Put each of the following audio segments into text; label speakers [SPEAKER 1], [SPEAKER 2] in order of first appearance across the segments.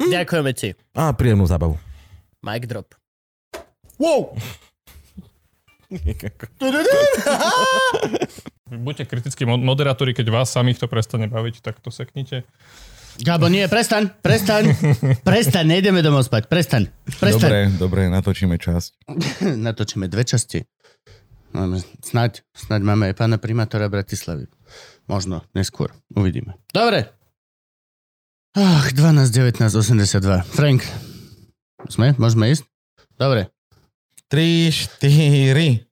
[SPEAKER 1] Hm? Ďakujeme ti.
[SPEAKER 2] A príjemnú zábavu.
[SPEAKER 1] Mic drop.
[SPEAKER 2] Wow!
[SPEAKER 3] Buďte kritickí mo- moderátori, keď vás samých to prestane baviť, tak to seknite.
[SPEAKER 1] Gabo, nie, prestaň, prestaň, prestaň, nejdeme domov spať, prestaň, prestaň.
[SPEAKER 4] Dobre, dobre, natočíme časť.
[SPEAKER 1] Natočíme dve časti. Máme, snaď, snaď máme aj pána primátora Bratislavy. Možno, neskôr, uvidíme. Dobre. Ach, 12, 19, 82. Frank, sme? Môžeme ísť? Dobre.
[SPEAKER 2] 3, 4.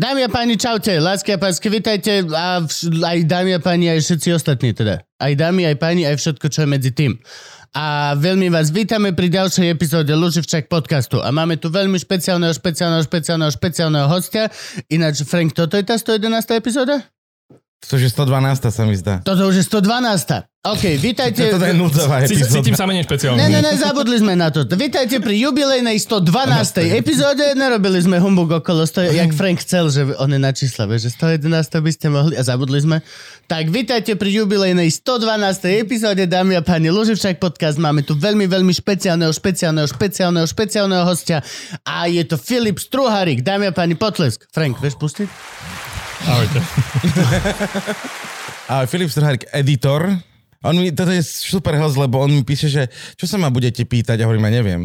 [SPEAKER 1] Dámy a páni, čaute, lásky a pásky, vitajte a vš- aj dámy a páni, aj všetci ostatní teda. Aj dámy, aj páni, aj všetko, čo je medzi tým. A veľmi vás vítame pri ďalšej epizóde Luživčak podcastu. A máme tu veľmi špeciálneho, špeciálneho, špeciálneho, špeciálneho hostia. Ináč, Frank, toto je tá 111. epizóda?
[SPEAKER 2] To je 112 sa mi zdá.
[SPEAKER 1] Toto už je 112. OK, vítajte...
[SPEAKER 2] Toto je núdzová epizóda.
[SPEAKER 3] Cítim sa menej špeciálne.
[SPEAKER 1] Ne, ne, ne, zabudli sme na to. Vítajte pri jubilejnej 112. epizóde. Nerobili sme humbug okolo 100, jak Frank chcel, že on je na vieš, že 111 by ste mohli a zabudli sme. Tak vítajte pri jubilejnej 112. epizóde, dámy a páni, Luživčak podcast. Máme tu veľmi, veľmi špeciálneho, špeciálneho, špeciálneho, špeciálneho hostia a je to Filip Struharik. Dámy a páni, potlesk. Frank, vieš pustiť?
[SPEAKER 3] Ahojte.
[SPEAKER 2] A Filip Strhárik, editor. On mi, toto je super host, lebo on mi píše, že čo sa ma budete pýtať? A hovorím, ja neviem.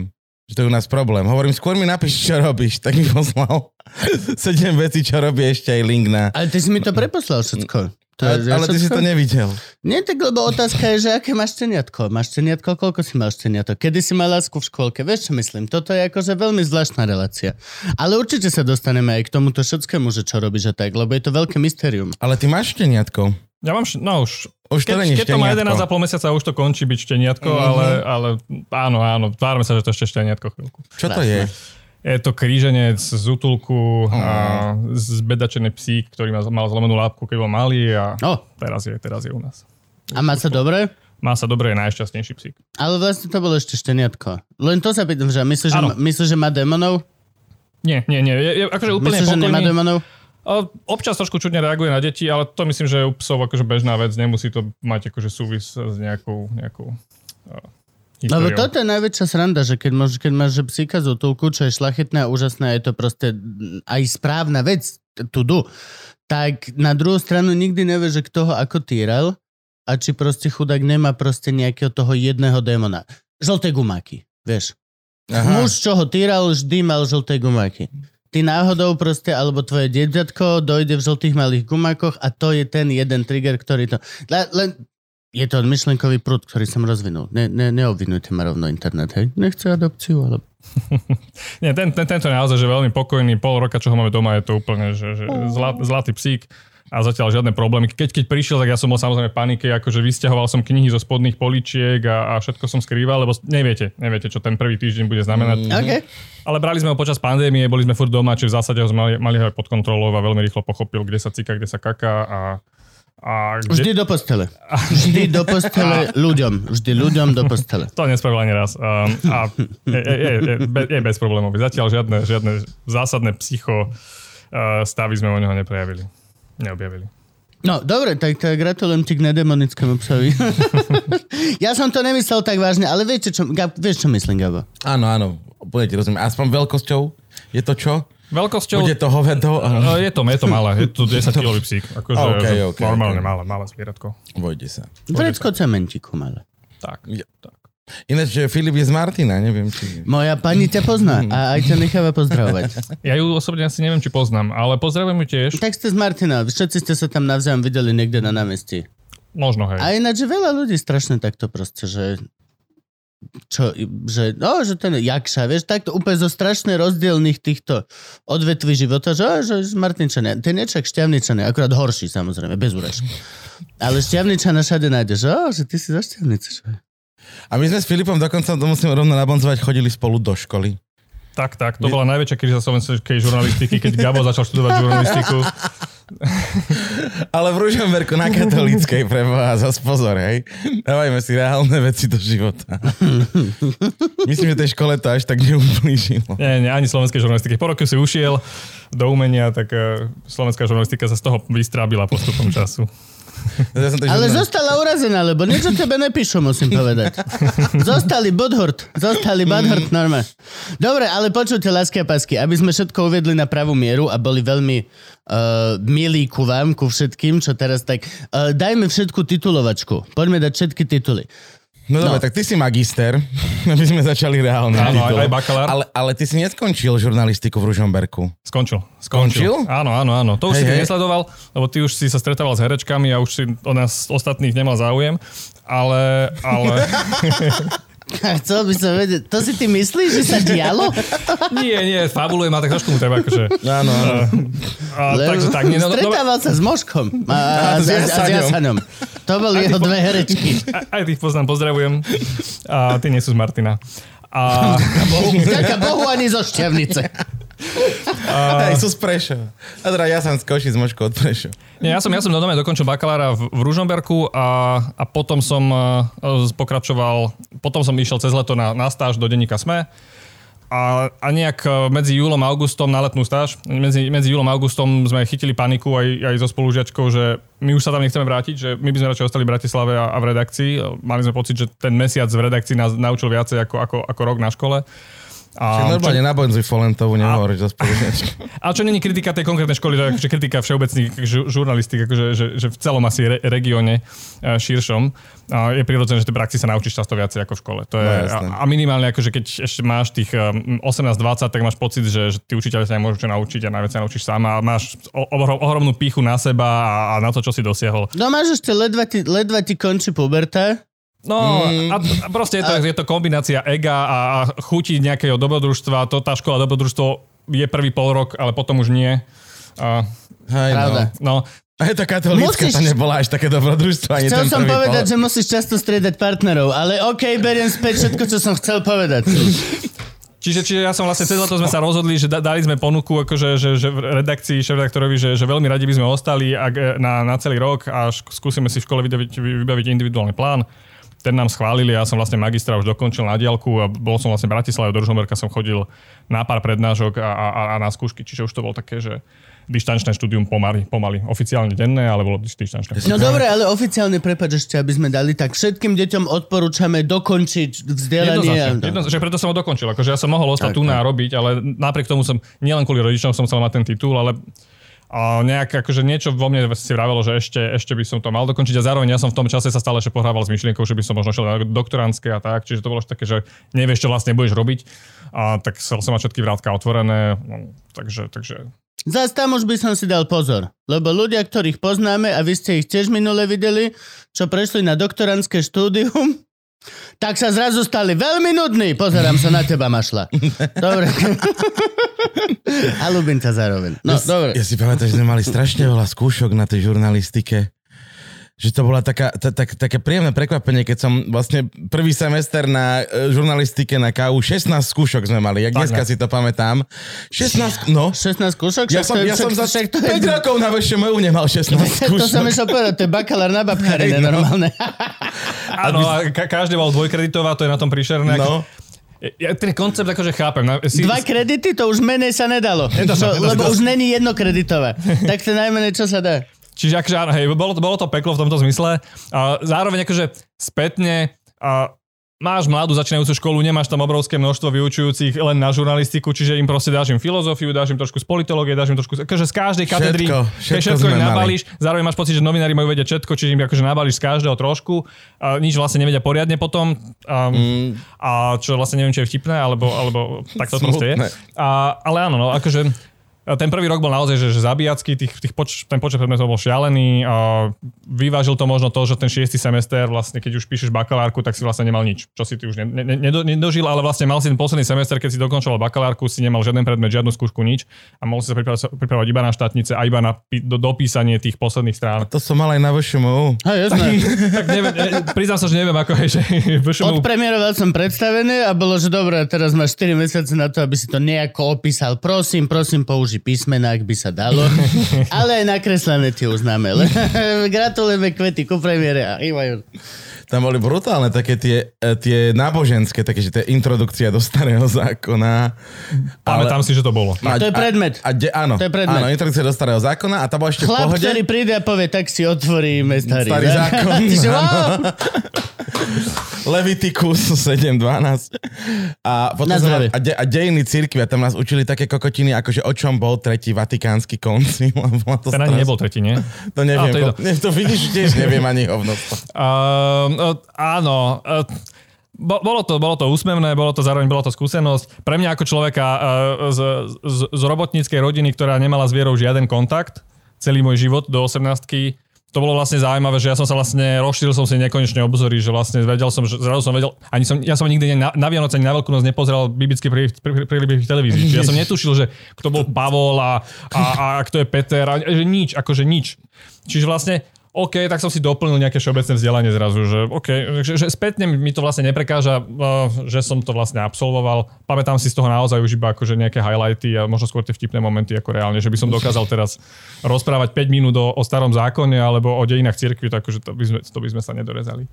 [SPEAKER 2] Že to je u nás problém. Hovorím, skôr mi napíš, čo robíš. Tak mi poslal sedem vecí, čo robí ešte aj link na...
[SPEAKER 1] Ale ty si mi to preposlal všetko. To
[SPEAKER 2] Ale,
[SPEAKER 1] je
[SPEAKER 2] ale ty si to nevidel.
[SPEAKER 1] Nie, tak lebo otázka je, že aké máš ceniatko? Máš ceniatko? Koľko si máš ceniatko? Kedy si mal lásku v škôlke? Vieš, čo myslím? Toto je akože veľmi zvláštna relácia. Ale určite sa dostaneme aj k tomuto všetkému, že čo robíš a tak, lebo je to veľké mystérium.
[SPEAKER 2] Ale ty máš šteniatko.
[SPEAKER 3] Ja mám, no už,
[SPEAKER 2] Už to
[SPEAKER 3] keď, keď to má
[SPEAKER 2] šteniatko.
[SPEAKER 3] 11,5 mesiaca, už to končí byť šteniatko,
[SPEAKER 2] Mhm.
[SPEAKER 3] ale, ale áno, áno, tvárme sa, že to ešte šteniatko chvíľku.
[SPEAKER 2] Čo to je?
[SPEAKER 3] Je to kríženec z útulku a zbedačený psík, ktorý mal, zlomenú lápku, keď bol malý a
[SPEAKER 1] O,
[SPEAKER 3] teraz je, teraz je u nás.
[SPEAKER 1] a má sa dobre?
[SPEAKER 3] Má sa dobre, je najšťastnejší psík.
[SPEAKER 1] Ale vlastne to bolo ešte šteniatko. Len to sa pýtam, že myslíš, že,
[SPEAKER 3] Áno.
[SPEAKER 1] myslíš, že má démonov?
[SPEAKER 3] Nie, nie, nie. Je, je akože úplne
[SPEAKER 1] Myslíš, že nemá?
[SPEAKER 3] A Občas trošku čudne reaguje na deti, ale to myslím, že je u psov akože bežná vec. Nemusí to mať akože súvis s nejakou, nejakou
[SPEAKER 1] Lebo
[SPEAKER 3] históriou.
[SPEAKER 1] toto je najväčšia sranda, že keď, môž, keď máš psíka z útulku, čo je šlachetné a úžasné, je to proste aj správna vec, tu du, tak na druhú stranu nikdy nevieš, že kto ho ako týral a či proste chudák nemá proste nejakého toho jedného démona. Žlté gumáky, vieš.
[SPEAKER 2] Aha.
[SPEAKER 1] Muž, čo ho týral, vždy mal žlté gumáky. Ty náhodou proste, alebo tvoje dieťatko dojde v žltých malých gumákoch a to je ten jeden trigger, ktorý to... Le, len, je to myšlenkový prúd, ktorý som rozvinul. Ne, ne, neobvinujte ma rovno internet, hej? Nechce adopciu, ale...
[SPEAKER 3] Nie, ten, ten, tento je naozaj že veľmi pokojný, pol roka, čo ho máme doma, je to úplne že, že zlat, zlatý psík a zatiaľ žiadne problémy. Keď, keď prišiel, tak ja som bol samozrejme v panike, akože vysťahoval som knihy zo spodných poličiek a, a všetko som skrýval, lebo neviete, neviete, čo ten prvý týždeň bude znamenať.
[SPEAKER 1] OK.
[SPEAKER 3] Ale brali sme ho počas pandémie, boli sme furt doma, čiže v zásade ho sme mali, mali ho aj pod kontrolou a veľmi rýchlo pochopil, kde sa cika, kde sa kaká a, a
[SPEAKER 1] Vždy
[SPEAKER 3] kde...
[SPEAKER 1] do postele. Vždy do postele ľuďom. Vždy ľuďom do postele.
[SPEAKER 3] To nespravil ani raz. Um, a je, je, je, je, be- je bez problémov. Zatiaľ žiadne, žiadne zásadné psycho uh, stavy sme o neho neprejavili. Neobjavili.
[SPEAKER 1] No, dobre, tak, tak gratulujem ti k nedemonickému psovi. ja som to nemyslel tak vážne, ale viete, čo, Gab, vieš, čo myslím, Gabo?
[SPEAKER 2] Áno, áno. Úplne ti rozumiem. Aspoň veľkosťou je to čo?
[SPEAKER 3] Veľkosťou...
[SPEAKER 2] Bude to hovedo?
[SPEAKER 3] Uh, je to, je to malé, je to 10 kilový psík. Akože
[SPEAKER 2] OK,
[SPEAKER 3] že
[SPEAKER 2] OK,
[SPEAKER 3] normálne
[SPEAKER 2] OK.
[SPEAKER 3] malé, malé zvieratko.
[SPEAKER 2] Vojde sa.
[SPEAKER 1] Vrecko cementiku, ale.
[SPEAKER 3] Tak.
[SPEAKER 2] Ja.
[SPEAKER 3] tak.
[SPEAKER 2] Ináč, že Filip je z Martina, neviem či...
[SPEAKER 1] Moja pani ťa pozná a aj ťa necháva pozdravovať.
[SPEAKER 3] Ja ju osobne asi neviem, či poznám, ale pozdravujem ju tiež.
[SPEAKER 1] Tak ste z Martina, všetci ste sa tam navzájom videli niekde na námestí.
[SPEAKER 3] Možno, hej.
[SPEAKER 1] A ináč, že veľa ľudí strašne takto proste, že čo, že, no, že ten Jakša, vieš, takto úplne zo strašne rozdielných týchto odvetví života, že, že z Martinčania, ten je čak šťavničania, akurát horší samozrejme, bez úražky. Ale šťavničana všade nájdeš, že, že ty si zo šťavnice, že?
[SPEAKER 4] A my sme s Filipom dokonca, to musím rovno nabonzovať, chodili spolu do školy.
[SPEAKER 3] Tak, tak, to bola najväčšia kríza slovenskej žurnalistiky, keď Gabo začal študovať žurnalistiku.
[SPEAKER 4] Ale v Ružomberku na katolíckej preboha, zas pozor, hej. Dávajme si reálne veci do života. Myslím, že tej škole to až tak neublížilo.
[SPEAKER 3] Nie, nie, ani slovenskej žurnalistiky. Po roku si ušiel do umenia, tak uh, slovenská žurnalistika sa z toho vystrábila postupom času.
[SPEAKER 4] Ja som to
[SPEAKER 1] Ale
[SPEAKER 4] žurnal-
[SPEAKER 1] zostala urazená, lebo niečo tebe nepíšu, musím povedať. Zostali Budhurt, zostali Budhurt, normálne. Dobre, ale počujte, lásky a pásky, aby sme všetko uvedli na pravú mieru a boli veľmi uh, milí ku vám, ku všetkým, čo teraz tak... Uh, dajme všetku titulovačku. Poďme dať všetky tituly.
[SPEAKER 4] No dobre,
[SPEAKER 1] No.
[SPEAKER 4] tak ty si magister, aby sme začali reálne.
[SPEAKER 3] Áno, aj, aj bakalár.
[SPEAKER 4] Ale, ale ty si neskončil žurnalistiku v Ružomberku.
[SPEAKER 3] Skončil.
[SPEAKER 4] Skončil?
[SPEAKER 3] Áno, áno, áno. To už
[SPEAKER 4] Hej,
[SPEAKER 3] si
[SPEAKER 4] hej.
[SPEAKER 3] nesledoval, lebo ty už si sa stretával s herečkami a už si o nás ostatných nemal záujem. Ale, ale...
[SPEAKER 1] Chcel by som vedieť, to si ty myslíš, že sa dialo?
[SPEAKER 3] nie, nie, fabulujem a tak trošku mu treba akože...
[SPEAKER 4] Áno, áno.
[SPEAKER 3] A, takže tak, nie, no, no, no,
[SPEAKER 1] Stretával sa s Moškom a, a,
[SPEAKER 4] s
[SPEAKER 1] a, s.
[SPEAKER 4] Jasaňom.
[SPEAKER 1] To boli jeho dve herečky.
[SPEAKER 3] aj tých poznám, pozdravujem. A ty nie sú z Martina. A,
[SPEAKER 1] Ďaká Bohu ani zo Šťavnice.
[SPEAKER 4] Aj sú z Prešova. A teda ja som z Košic, Moško od Prešova.
[SPEAKER 3] nie, ja som, ja som do dokončil bakalára v, v Ružomberku a, a potom som uh, pokračoval, potom som išiel cez leto na, na stáž do denníka SME. A, a nejak eh, medzi júlom a augustom na letnú stáž, medzi, medzi júlom a augustom sme chytili paniku aj, aj so spolužiačkou, že my už sa tam nechceme vrátiť, že my by sme radšej ostali v Bratislave a, a v redakcii. Mali sme pocit, že ten mesiac v redakcii nás naučil viacej ako, ako, ako rok na škole. A,
[SPEAKER 4] normálne na Bonzi Folentovu nehovoriť za
[SPEAKER 3] ale čo není kritika tej konkrétnej školy, to je akože kritika všeobecných žu- žurnalistik, akože, že, že v celom asi re- regióne e, širšom. A je prirodzené, že tej praxi sa naučíš často viacej ako v škole. To je,
[SPEAKER 4] No,
[SPEAKER 3] a, a minimálne akože keď ešte máš tých um, 18-20, tak máš pocit, že, že tí učiteľi sa nemôžu čo naučiť a najviac sa naučíš sám a máš o- ohrom, ohromnú píchu na seba a, a na to, čo si dosiahol.
[SPEAKER 1] No máš ešte ledva ti, ledva ti končí puberta.
[SPEAKER 3] No a, a proste je to, je to kombinácia ega a, a chutí nejakého dobrodružstva. To tá škola dobrodružstvo je prvý pol rok, ale potom už nie. A,
[SPEAKER 4] Hej,
[SPEAKER 1] Pravda.
[SPEAKER 3] no,
[SPEAKER 4] No. Aj tá katolícka,
[SPEAKER 1] Musíš-
[SPEAKER 4] to nebola až také dobrodružstvo, ani
[SPEAKER 1] Chcel
[SPEAKER 4] ten
[SPEAKER 1] som
[SPEAKER 4] prvý
[SPEAKER 1] povedať,
[SPEAKER 4] pol.
[SPEAKER 1] že musíš často striedať partnerov, ale OK, beriem späť všetko, čo som chcel povedať.
[SPEAKER 3] Čiže, čiže ja som vlastne cez leto sme sa rozhodli, že da, dali sme ponuku akože, že, že v redakcii, šéf-redaktorovi, že, že veľmi radi by sme ostali ak, e, na, na celý rok a šk- skúsime si v škole vybaviť, vybaviť individuálny plán. Ten nám schválili, ja som vlastne magistra už dokončil na diálku a bol som vlastne v Bratislave, do Ružomberka som chodil na pár prednášok a, a, a na skúšky, čiže už to bol také, že dištančné štúdium pomaly, pomaly. Oficiálne denné, ale bolo dištančné.
[SPEAKER 1] No dobre, ale oficiálne, prepač ešte, aby sme dali, tak všetkým deťom odporúčame dokončiť vzdelanie.
[SPEAKER 3] Jednoznačne, že preto som ho dokončil. Akože ja som mohol ostať tu na robiť, ale napriek tomu som, nielen kvôli rodičom som chcel mať ten titul, ale a nejak akože niečo vo mne si vravelo, že ešte, ešte by som to mal dokončiť a zároveň ja som v tom čase sa stále ešte pohrával s myšlienkou, že by som možno šiel na doktorantské a tak, čiže to bolo také, že nevieš, čo vlastne budeš robiť. A tak som mať všetky vrátka otvorené, no, takže, takže
[SPEAKER 1] Zas tam už by som si dal pozor, lebo ľudia, ktorých poznáme, a vy ste ich tiež minule videli, čo prešli na doktorantské štúdium, tak sa zrazu stali veľmi nudní. Pozerám sa na teba, Mašla. Dobre. a ľúbim ťa zároveň. No, dobre.
[SPEAKER 4] Ja si pamätám, že sme mali strašne veľa skúšok na tej žurnalistike. Že to bola taká, ta, tak, také príjemné prekvapenie, keď som vlastne prvý semester na e, žurnalistike na KU, 16 skúšok sme mali, jak
[SPEAKER 3] Tak,
[SPEAKER 4] dneska
[SPEAKER 3] ne?
[SPEAKER 4] si to pamätám. 16, no.
[SPEAKER 1] 16 kúšok?
[SPEAKER 4] Ja som, ja som za
[SPEAKER 1] však to
[SPEAKER 4] 5
[SPEAKER 1] je-
[SPEAKER 4] rokov na VŠMU nemal 16
[SPEAKER 1] To som
[SPEAKER 4] skúšok.
[SPEAKER 1] išiel povedať, to je bakalár na babkarine
[SPEAKER 4] Hej, no.
[SPEAKER 1] normálne.
[SPEAKER 3] Áno, a ka- každý mal dvojkreditová, to je na tom príšerné.
[SPEAKER 4] No.
[SPEAKER 3] Ja ten koncept akože chápem. Na- Si,
[SPEAKER 1] Dva kredity, to už menej sa nedalo.
[SPEAKER 3] Nedá sa,
[SPEAKER 1] To-
[SPEAKER 3] nedá sa.
[SPEAKER 1] lebo už není jednokreditové. tak to najmenej, čo sa dá.
[SPEAKER 3] Čiže akože áno, hej, bolo to, bolo to peklo v tomto zmysle. A zároveň akože spätne a máš mladú začínajúcu školu, nemáš tam obrovské množstvo vyučujúcich len na žurnalistiku, čiže im proste dáš im filozofiu, dáš im trošku z politológie, dáš im trošku, akože z každej katedry,
[SPEAKER 4] Všetko, všetko
[SPEAKER 3] všetko im
[SPEAKER 4] mali.
[SPEAKER 3] nabalíš, zároveň máš pocit, že novinári majú vedieť všetko, čiže im akože nabalíš z každého trošku, a nič vlastne nevedia poriadne potom, a,
[SPEAKER 4] Mm.
[SPEAKER 3] a čo vlastne neviem, či je vtipné, alebo, alebo tak to proste je. A, ale áno, no, akože ten prvý rok bol naozaj že, že zabíjacký, tých, tých poč, ten počet predmetov bol šialený. A vyvážil to možno to, že ten šiestý semester, vlastne keď už píšeš bakalárku, tak si vlastne nemal nič. Čo si ty už ne, ne, ne, nedožil, ale vlastne mal si ten posledný semester, keď si dokončoval bakalárku, si nemal žiaden predmet, žiadnu skúšku, nič a mohol si sa pripravať, pripravať iba na štátnice a iba na do, dopísanie tých posledných strán.
[SPEAKER 4] To som mal aj na VŠMU.
[SPEAKER 1] Hej,
[SPEAKER 3] tak neviem, priznám sa, že neviem, ako je, že VŠMU
[SPEAKER 1] Odpremieroval som predstavené a bolo, že dobre, teraz máš 4 mesiace na to, aby si to nejako opísal. Prosím, prosím, použi písmena, ak by sa dalo. Ale aj nakreslené ti uznáme. Gratulujeme kvety ku premiére a.
[SPEAKER 4] Tam boli brutálne také tie, e, tie náboženské, také, že to je introdukcia do starého zákona.
[SPEAKER 3] Pamätám si, že to bolo.
[SPEAKER 4] A,
[SPEAKER 1] To je predmet.
[SPEAKER 4] A, a de, áno,
[SPEAKER 1] To je predmet.
[SPEAKER 4] áno, introdukcia do starého zákona a tá bola ešte v
[SPEAKER 1] Chlap,
[SPEAKER 4] pohode.
[SPEAKER 1] ktorý príde a povie, tak si otvoríme starý,
[SPEAKER 4] Starý zákon.
[SPEAKER 1] Ty že, wow,
[SPEAKER 4] Leviticus 7.12. A potom a, de, a dejiny cirkvi a tam nás učili také kokotiny, akože o čom bol tretí vatikánsky koncil. bolo to
[SPEAKER 3] Ten ani nebol tretí, nie?
[SPEAKER 4] To neviem,
[SPEAKER 3] A, to je
[SPEAKER 4] to, ne, to vidíš, tiež neviem ani hovno.
[SPEAKER 3] Uh, uh, áno. Uh, bo, bolo, to, bolo to úsmevné, bolo to zároveň bola to skúsenosť. Pre mňa ako človeka uh, z, z, z robotníckej rodiny, ktorá nemala s vierou žiaden kontakt, celý môj život do 18 to bolo vlastne zaujímavé, že ja som sa vlastne rozšíril som si nekonečne obzory, že vlastne vedel som, že zrazu som vedel, ani som, ja som nikdy na, na Vianoce ani na Veľkú noc nepozeral biblické príbehy prí, prí, prí, v televízii. Čiže ja som netušil, že kto bol Pavol a, a, a kto je Peter, a, že nič, akože nič. Čiže vlastne OK, tak som si doplnil nejaké všeobecné vzdelanie zrazu, že OK, že, že spätne mi to vlastne neprekáža, uh, že som to vlastne absolvoval. Pamätám si z toho naozaj už iba akože nejaké highlighty a možno skôr tie vtipné momenty ako reálne, že by som dokázal teraz rozprávať 5 minút o, o starom zákone alebo o dejinách cirkvi, takže to by, sme, to by sme sa nedorezali.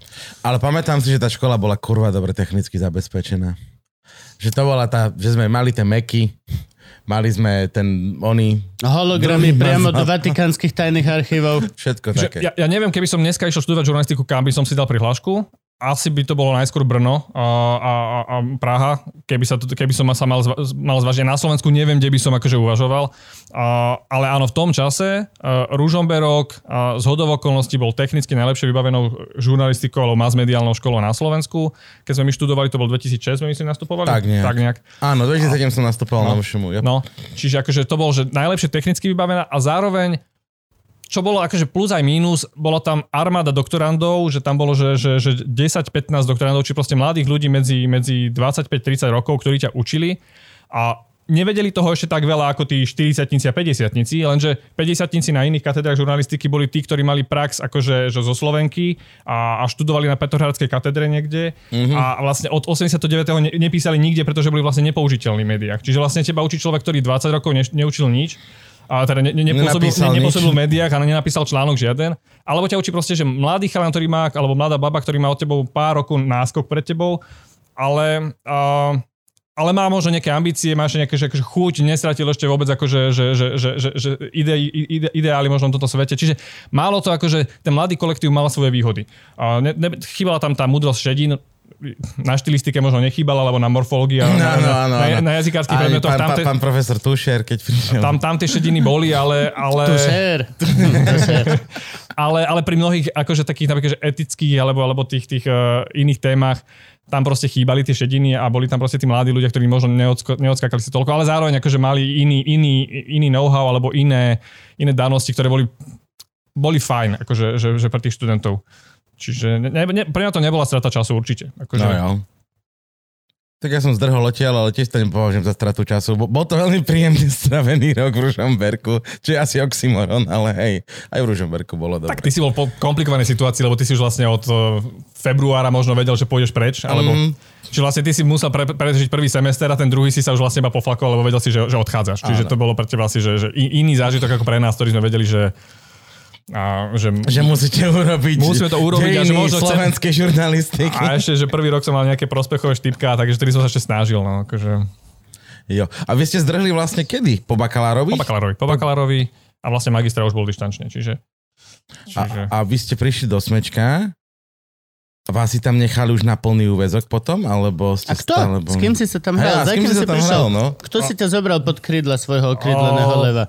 [SPEAKER 4] Ale pamätám si, že tá škola bola kurva dobre technicky zabezpečená. Že to bola tá, že sme mali tie meky, mali sme ten, oni,
[SPEAKER 1] hologramy priamo do vatikánskych tajných archívov.
[SPEAKER 4] všetko
[SPEAKER 3] Že,
[SPEAKER 4] také.
[SPEAKER 3] ja, ja neviem, keby som dneska išiel študovať žurnalistiku, kam by som si dal prihlášku. Asi by to bolo najskôr Brno a, a, a, a Praha, keby, sa to, keby som sa mal, zva, mal zvažiť. Na Slovensku neviem, kde by som akože uvažoval. A, ale áno, v tom čase uh, Ružomberok uh, z hodov okolností bol technicky najlepšie vybavenou žurnalistikou alebo masmediálnou školou na Slovensku. Keď sme my študovali, to bol 2006, sme myslím nastupovali?
[SPEAKER 4] Tak nejak.
[SPEAKER 3] Tak nejak.
[SPEAKER 4] Áno, 2007 som nastupoval na VŠMU. Yep.
[SPEAKER 3] No, čiže akože to bolo, že najlepšie technicky vybavená a zároveň čo bolo akože plus aj mínus, bolo tam armáda doktorandov, že tam bolo, že, že, že 10-15 doktorandov, či proste mladých ľudí medzi, medzi 25-30 rokov, ktorí ťa učili a nevedeli toho ešte tak veľa ako tí 40 a 50 lenže 50 na iných katedrách žurnalistiky boli tí, ktorí mali prax akože že zo Slovenky a, a študovali na Petrohradskej katedre niekde mm-hmm. a vlastne od 89. Ne, nepísali nikde, pretože boli vlastne nepoužiteľní v médiách. Čiže vlastne teba učí človek, ktorý 20 rokov ne, neučil nič a teda ne, ne, nepôsobil, ne, nepôsobil v médiách a nenapísal článok žiaden. Alebo ťa učí proste, že mladý chalan, ktorý má, alebo mladá baba, ktorý má od tebou pár rokov náskok pred tebou, ale, uh, ale má možno nejaké ambície, máš nejaké že, akože chuť, nestratil ešte vôbec akože, že, že, že, že, že ide, ide, ideály možno v tomto svete. Čiže málo to akože, ten mladý kolektív mal svoje výhody. Uh, ne, ne, chýbala tam tá múdrosť šedín, na štilistike možno nechýbala, alebo na morfológii, ale na,
[SPEAKER 4] Áno,
[SPEAKER 3] na,
[SPEAKER 4] áno,
[SPEAKER 3] na, na jazykárskych predmetoch.
[SPEAKER 4] pán,
[SPEAKER 3] te-
[SPEAKER 4] pán profesor Tušer, keď prišiel.
[SPEAKER 3] tam, tam tie šediny boli, ale... ale
[SPEAKER 1] Tu šér. Tu šér.
[SPEAKER 3] ale, ale pri mnohých akože takých napríklad, že etických alebo, alebo tých, tých uh, iných témach tam proste chýbali tie šediny a boli tam proste tí mladí ľudia, ktorí možno neodsko, neodskakali si toľko, ale zároveň akože mali iný, iný, iný know-how alebo iné, iné danosti, ktoré boli, boli fajn akože, že, že pre tých študentov. Čiže ne, ne, pre mňa to nebola strata času určite. Akože,
[SPEAKER 4] No jo. Tak ja som zdrhol odtiaľ, ale tiež to nepovažujem za stratu času. Bo- Bol to veľmi príjemne stravený rok v Ružomberku, čo je asi oxymoron, ale hej, aj v Ružomberku bolo dobre.
[SPEAKER 3] Tak ty si bol po komplikovanej situácii, lebo ty si už vlastne od uh, februára možno vedel, že pôjdeš preč, alebo...
[SPEAKER 4] Mhm.
[SPEAKER 3] Čiže vlastne ty si musel pre, prežiť prvý semester a ten druhý si sa už vlastne iba poflakoval, lebo vedel si, že, že odchádzaš. Čiže
[SPEAKER 4] Áno.
[SPEAKER 3] to bolo pre teba asi, že, že iný zážitok ako pre nás, ktorý sme vedeli, že... A, že
[SPEAKER 4] Že musíte urobiť
[SPEAKER 3] Musíme to urobiť a že možno chcem-
[SPEAKER 4] slovenskej žurnalistiky.
[SPEAKER 3] a ešte, že prvý rok som mal nejaké prospechové štipka, takže vtedy som sa ešte snažil. No, akože,
[SPEAKER 4] Jo. A vy ste zdrhli vlastne kedy? Po bakalárovi?
[SPEAKER 3] po bakalárovi. Po bakalárovi a vlastne magistra už bol dištančne. Čiže,
[SPEAKER 4] A,
[SPEAKER 3] čiže
[SPEAKER 4] a vy ste prišli do Smečka a vás si tam nechali už na plný úvezok potom? Alebo ste
[SPEAKER 1] A kto?
[SPEAKER 4] stále boli...
[SPEAKER 1] S kým si sa tam
[SPEAKER 4] Hej,
[SPEAKER 1] hral?
[SPEAKER 4] a s
[SPEAKER 1] Za
[SPEAKER 4] kým si sa
[SPEAKER 1] si
[SPEAKER 4] tam
[SPEAKER 1] prišiel?
[SPEAKER 4] hral, no?
[SPEAKER 1] Kto si ťa zobral pod krídla svojho okrídleného leva?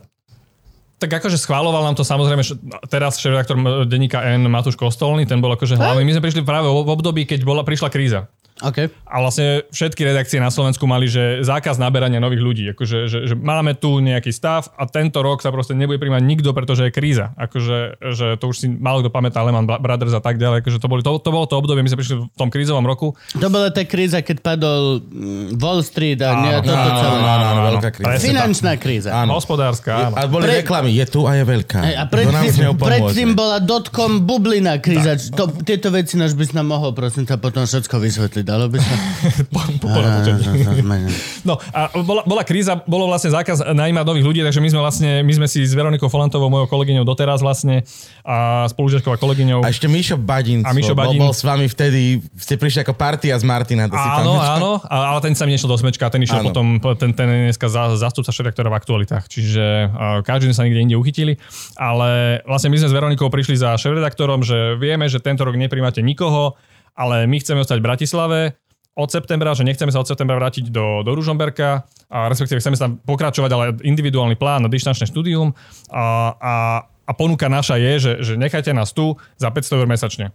[SPEAKER 3] Tak akože schváloval nám to samozrejme teraz šéf-redaktor denníka N Matúš Kostolný, ten bol akože hlavný. My sme prišli práve v období, keď bola, prišla kríza.
[SPEAKER 1] OK.
[SPEAKER 3] A vlastne všetky redakcie na Slovensku mali, že zákaz naberania nových ľudí. Akože, že, že máme tu nejaký stav a tento rok sa proste nebude príjmať nikto, pretože je kríza. Akože, že to už si málo kto pamätá, Lehman Brothers a tak ďalej. Akože to, boli, to, to bolo to obdobie, my sme prišli v tom krízovom roku.
[SPEAKER 1] To bola tá kríza, keď padol mm, Wall Street a nie,
[SPEAKER 3] Áno,
[SPEAKER 1] toto
[SPEAKER 4] Áno,
[SPEAKER 1] celé.
[SPEAKER 4] áno, áno, veľká kríza.
[SPEAKER 3] Presne
[SPEAKER 1] Finančná kríza.
[SPEAKER 4] Áno.
[SPEAKER 3] Hospodárska, áno.
[SPEAKER 4] A boli
[SPEAKER 1] Pre-
[SPEAKER 4] reklamy, je tu a je veľká.
[SPEAKER 1] A predtým, predtým bola dotcom bublina kríza. To, tieto veci náš by nám mohol, prosím ťa, potom všetko vysvetliť. Dalo by sa?
[SPEAKER 3] Po- po- po- No a bola, bola kríza, bolo vlastne zákaz najímať nových ľudí, takže my sme vlastne, my sme si s Veronikou Folantovou, mojou kolegyňou doteraz vlastne a spolužiačkou a kolegyňou.
[SPEAKER 4] A ešte Mišo Badin,
[SPEAKER 3] A Mišo
[SPEAKER 4] bol,
[SPEAKER 3] Badin.
[SPEAKER 4] bol s vami vtedy, ste prišli ako partia z Martina, to si
[SPEAKER 3] Áno,
[SPEAKER 4] pamätáš?
[SPEAKER 3] áno, a- ale ten sa mi nešiel do smečka, ten išiel
[SPEAKER 4] Áno.
[SPEAKER 3] potom, ten, ten je dneska za, zástupca redaktora v aktualitách, čiže uh, každý sme sa niekde inde uchytili, ale vlastne my sme s Veronikou prišli za šéf-redaktorom, že vieme, že tento rok nepríjmate nikoho, ale my chceme ostať v Bratislave od septembra, že nechceme sa od septembra vrátiť do, do Ružomberka, a respektíve chceme sa tam pokračovať, ale individuálny plán na dištančné štúdium a, a, a ponuka naša je, že, že nechajte nás tu za 500 eur mesačne.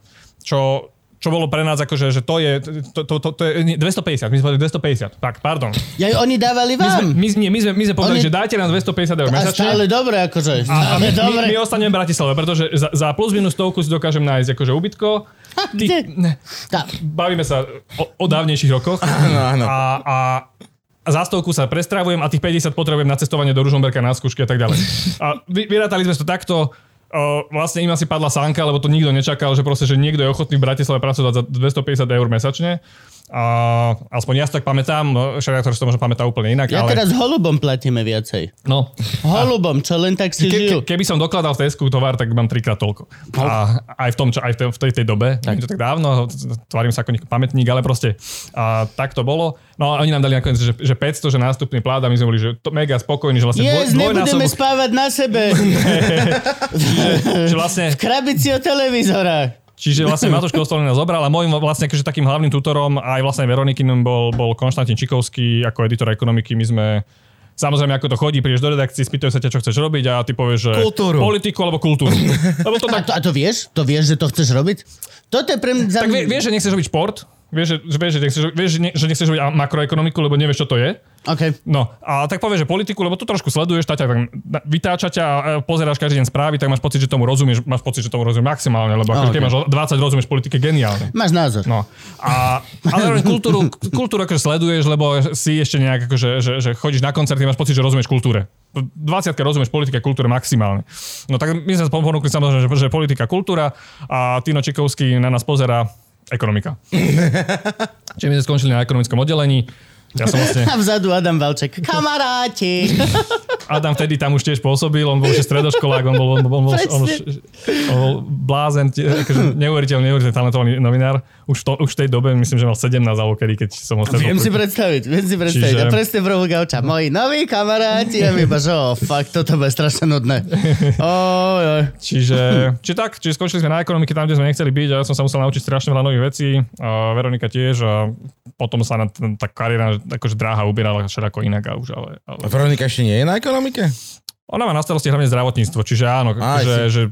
[SPEAKER 3] Čo, čo bolo pre nás akože, že to je, to, to, to, to je nie, 250, my sme povedali 250, tak, pardon.
[SPEAKER 1] Ja, oni dávali
[SPEAKER 3] My sme,
[SPEAKER 1] vám.
[SPEAKER 3] my, nie, my sme, my sme povedali,
[SPEAKER 1] Oni-
[SPEAKER 3] že dajte nám 250 eur
[SPEAKER 1] A
[SPEAKER 3] mesačne.
[SPEAKER 1] stále dobre, akože.
[SPEAKER 3] A my,
[SPEAKER 1] dobre.
[SPEAKER 3] my, my ostaneme v Bratislave, pretože za, za plus minus stovku si dokážem nájsť akože ubytko. ne, bavíme sa o, o dávnejších rokoch.
[SPEAKER 4] Áno, áno.
[SPEAKER 3] A, a, a za stovku sa prestravujem a tých 50 potrebujem na cestovanie do Ružomberka, na skúšky a tak ďalej. A vy, vyrátali sme to takto, o, vlastne im asi padla sánka, lebo to nikto nečakal, že proste, že niekto je ochotný v Bratislave pracovať za 250 eur mesačne. A aspoň ja si tak pamätám, no, šeriator si to možno pamätá úplne inak,
[SPEAKER 1] Ja
[SPEAKER 3] ale...
[SPEAKER 1] teraz holubom platíme viacej.
[SPEAKER 3] No,
[SPEAKER 1] Holubom, čo len tak si
[SPEAKER 3] ke, ke, keby som dokladal v Tesku tovar, tak mám trikrát toľko. A aj v tom, čo, aj v tej, v tej, tej dobe, tak. to tak dávno, tvarím sa ako pamätník, ale proste a, tak to bolo. No a oni nám dali nakoniec, že, že 500, že nástupný plát a my sme boli že to mega spokojní, že vlastne
[SPEAKER 1] Yes,
[SPEAKER 3] dvoj,
[SPEAKER 1] nebudeme spávať na sebe.
[SPEAKER 3] že vlastne,
[SPEAKER 1] V krabici od televízora.
[SPEAKER 3] Čiže vlastne Matúš Kostolný nás zobral a môjim vlastne akože takým hlavným tutorom aj vlastne Veronikinom bol, bol Konštantín Čikovský ako editor ekonomiky. My sme Samozrejme, ako to chodí, prídeš do redakcie, spýtajú sa ťa, čo chceš robiť a ty povieš, že
[SPEAKER 4] Kultúru.
[SPEAKER 3] politiku alebo kultúru. Lebo to
[SPEAKER 1] A
[SPEAKER 3] tak
[SPEAKER 1] to, a to vieš? To vieš, že to chceš robiť? Toto je pre mňa...
[SPEAKER 3] Tak vie, vieš, že nechceš robiť šport, vieš, že, vieš, že, nechceš, vieš, že, ne, že nechceš robiť makroekonomiku, lebo nevieš, čo to je.
[SPEAKER 1] OK.
[SPEAKER 3] No, a tak povieš, že politiku, lebo tu trošku sleduješ, tá ťa tak vytáča ťa a pozeráš každý deň správy, tak máš pocit, že tomu rozumieš, máš pocit, že tomu rozumieš maximálne, lebo ako
[SPEAKER 1] Okay.
[SPEAKER 3] keď máš 20, rozumieš politike geniálne.
[SPEAKER 1] Máš názor.
[SPEAKER 3] No. A, ale kultúru, kultúru akože sleduješ, lebo si ešte nejak akože, že, že chodíš na koncerty, máš pocit, že rozumieš kultúre. 20 rozumieš politike, kultúre maximálne. No tak my sme ponúkli samozrejme, že, že politika, kultúra a Tino Čikovský na nás pozera ekonomika. Čiže my sme skončili na ekonomickom oddelení. Ja som vlastne,
[SPEAKER 1] A vzadu Adam Valček. Kamaráti.
[SPEAKER 3] Adam vtedy tam už tiež pôsobil, on bol už stredoškolák, on bol, on bol, on bol, on bol, on bol blázen, akože neuveriteľný, neuveriteľný talentovaný novinár. Už, to, už v tej dobe, myslím, že mal 17 alebo kedy, keď som ho.
[SPEAKER 1] Viem si predstaviť, viem si predstaviť.
[SPEAKER 3] Čiže-
[SPEAKER 1] A presne rohu gauča. Moji noví kamaráti. A my iba, že oh, fakt, toto bude strašne nudné. Oj, oj.
[SPEAKER 3] Čiže, či tak, čiže skončili sme na ekonomike tam, kde sme nechceli byť a ja som sa musel naučiť strašne veľa nových vecí. A Veronika tiež a potom sa na t- tá kariéra akože dráha ubierala všelijako inak a už, ale, ale...
[SPEAKER 4] Veronika ešte nie je na ekonomike?
[SPEAKER 3] Ona má na starosti hlavne zdravotníctvo, čiže áno,
[SPEAKER 4] Aj,
[SPEAKER 3] že,
[SPEAKER 4] si.
[SPEAKER 3] že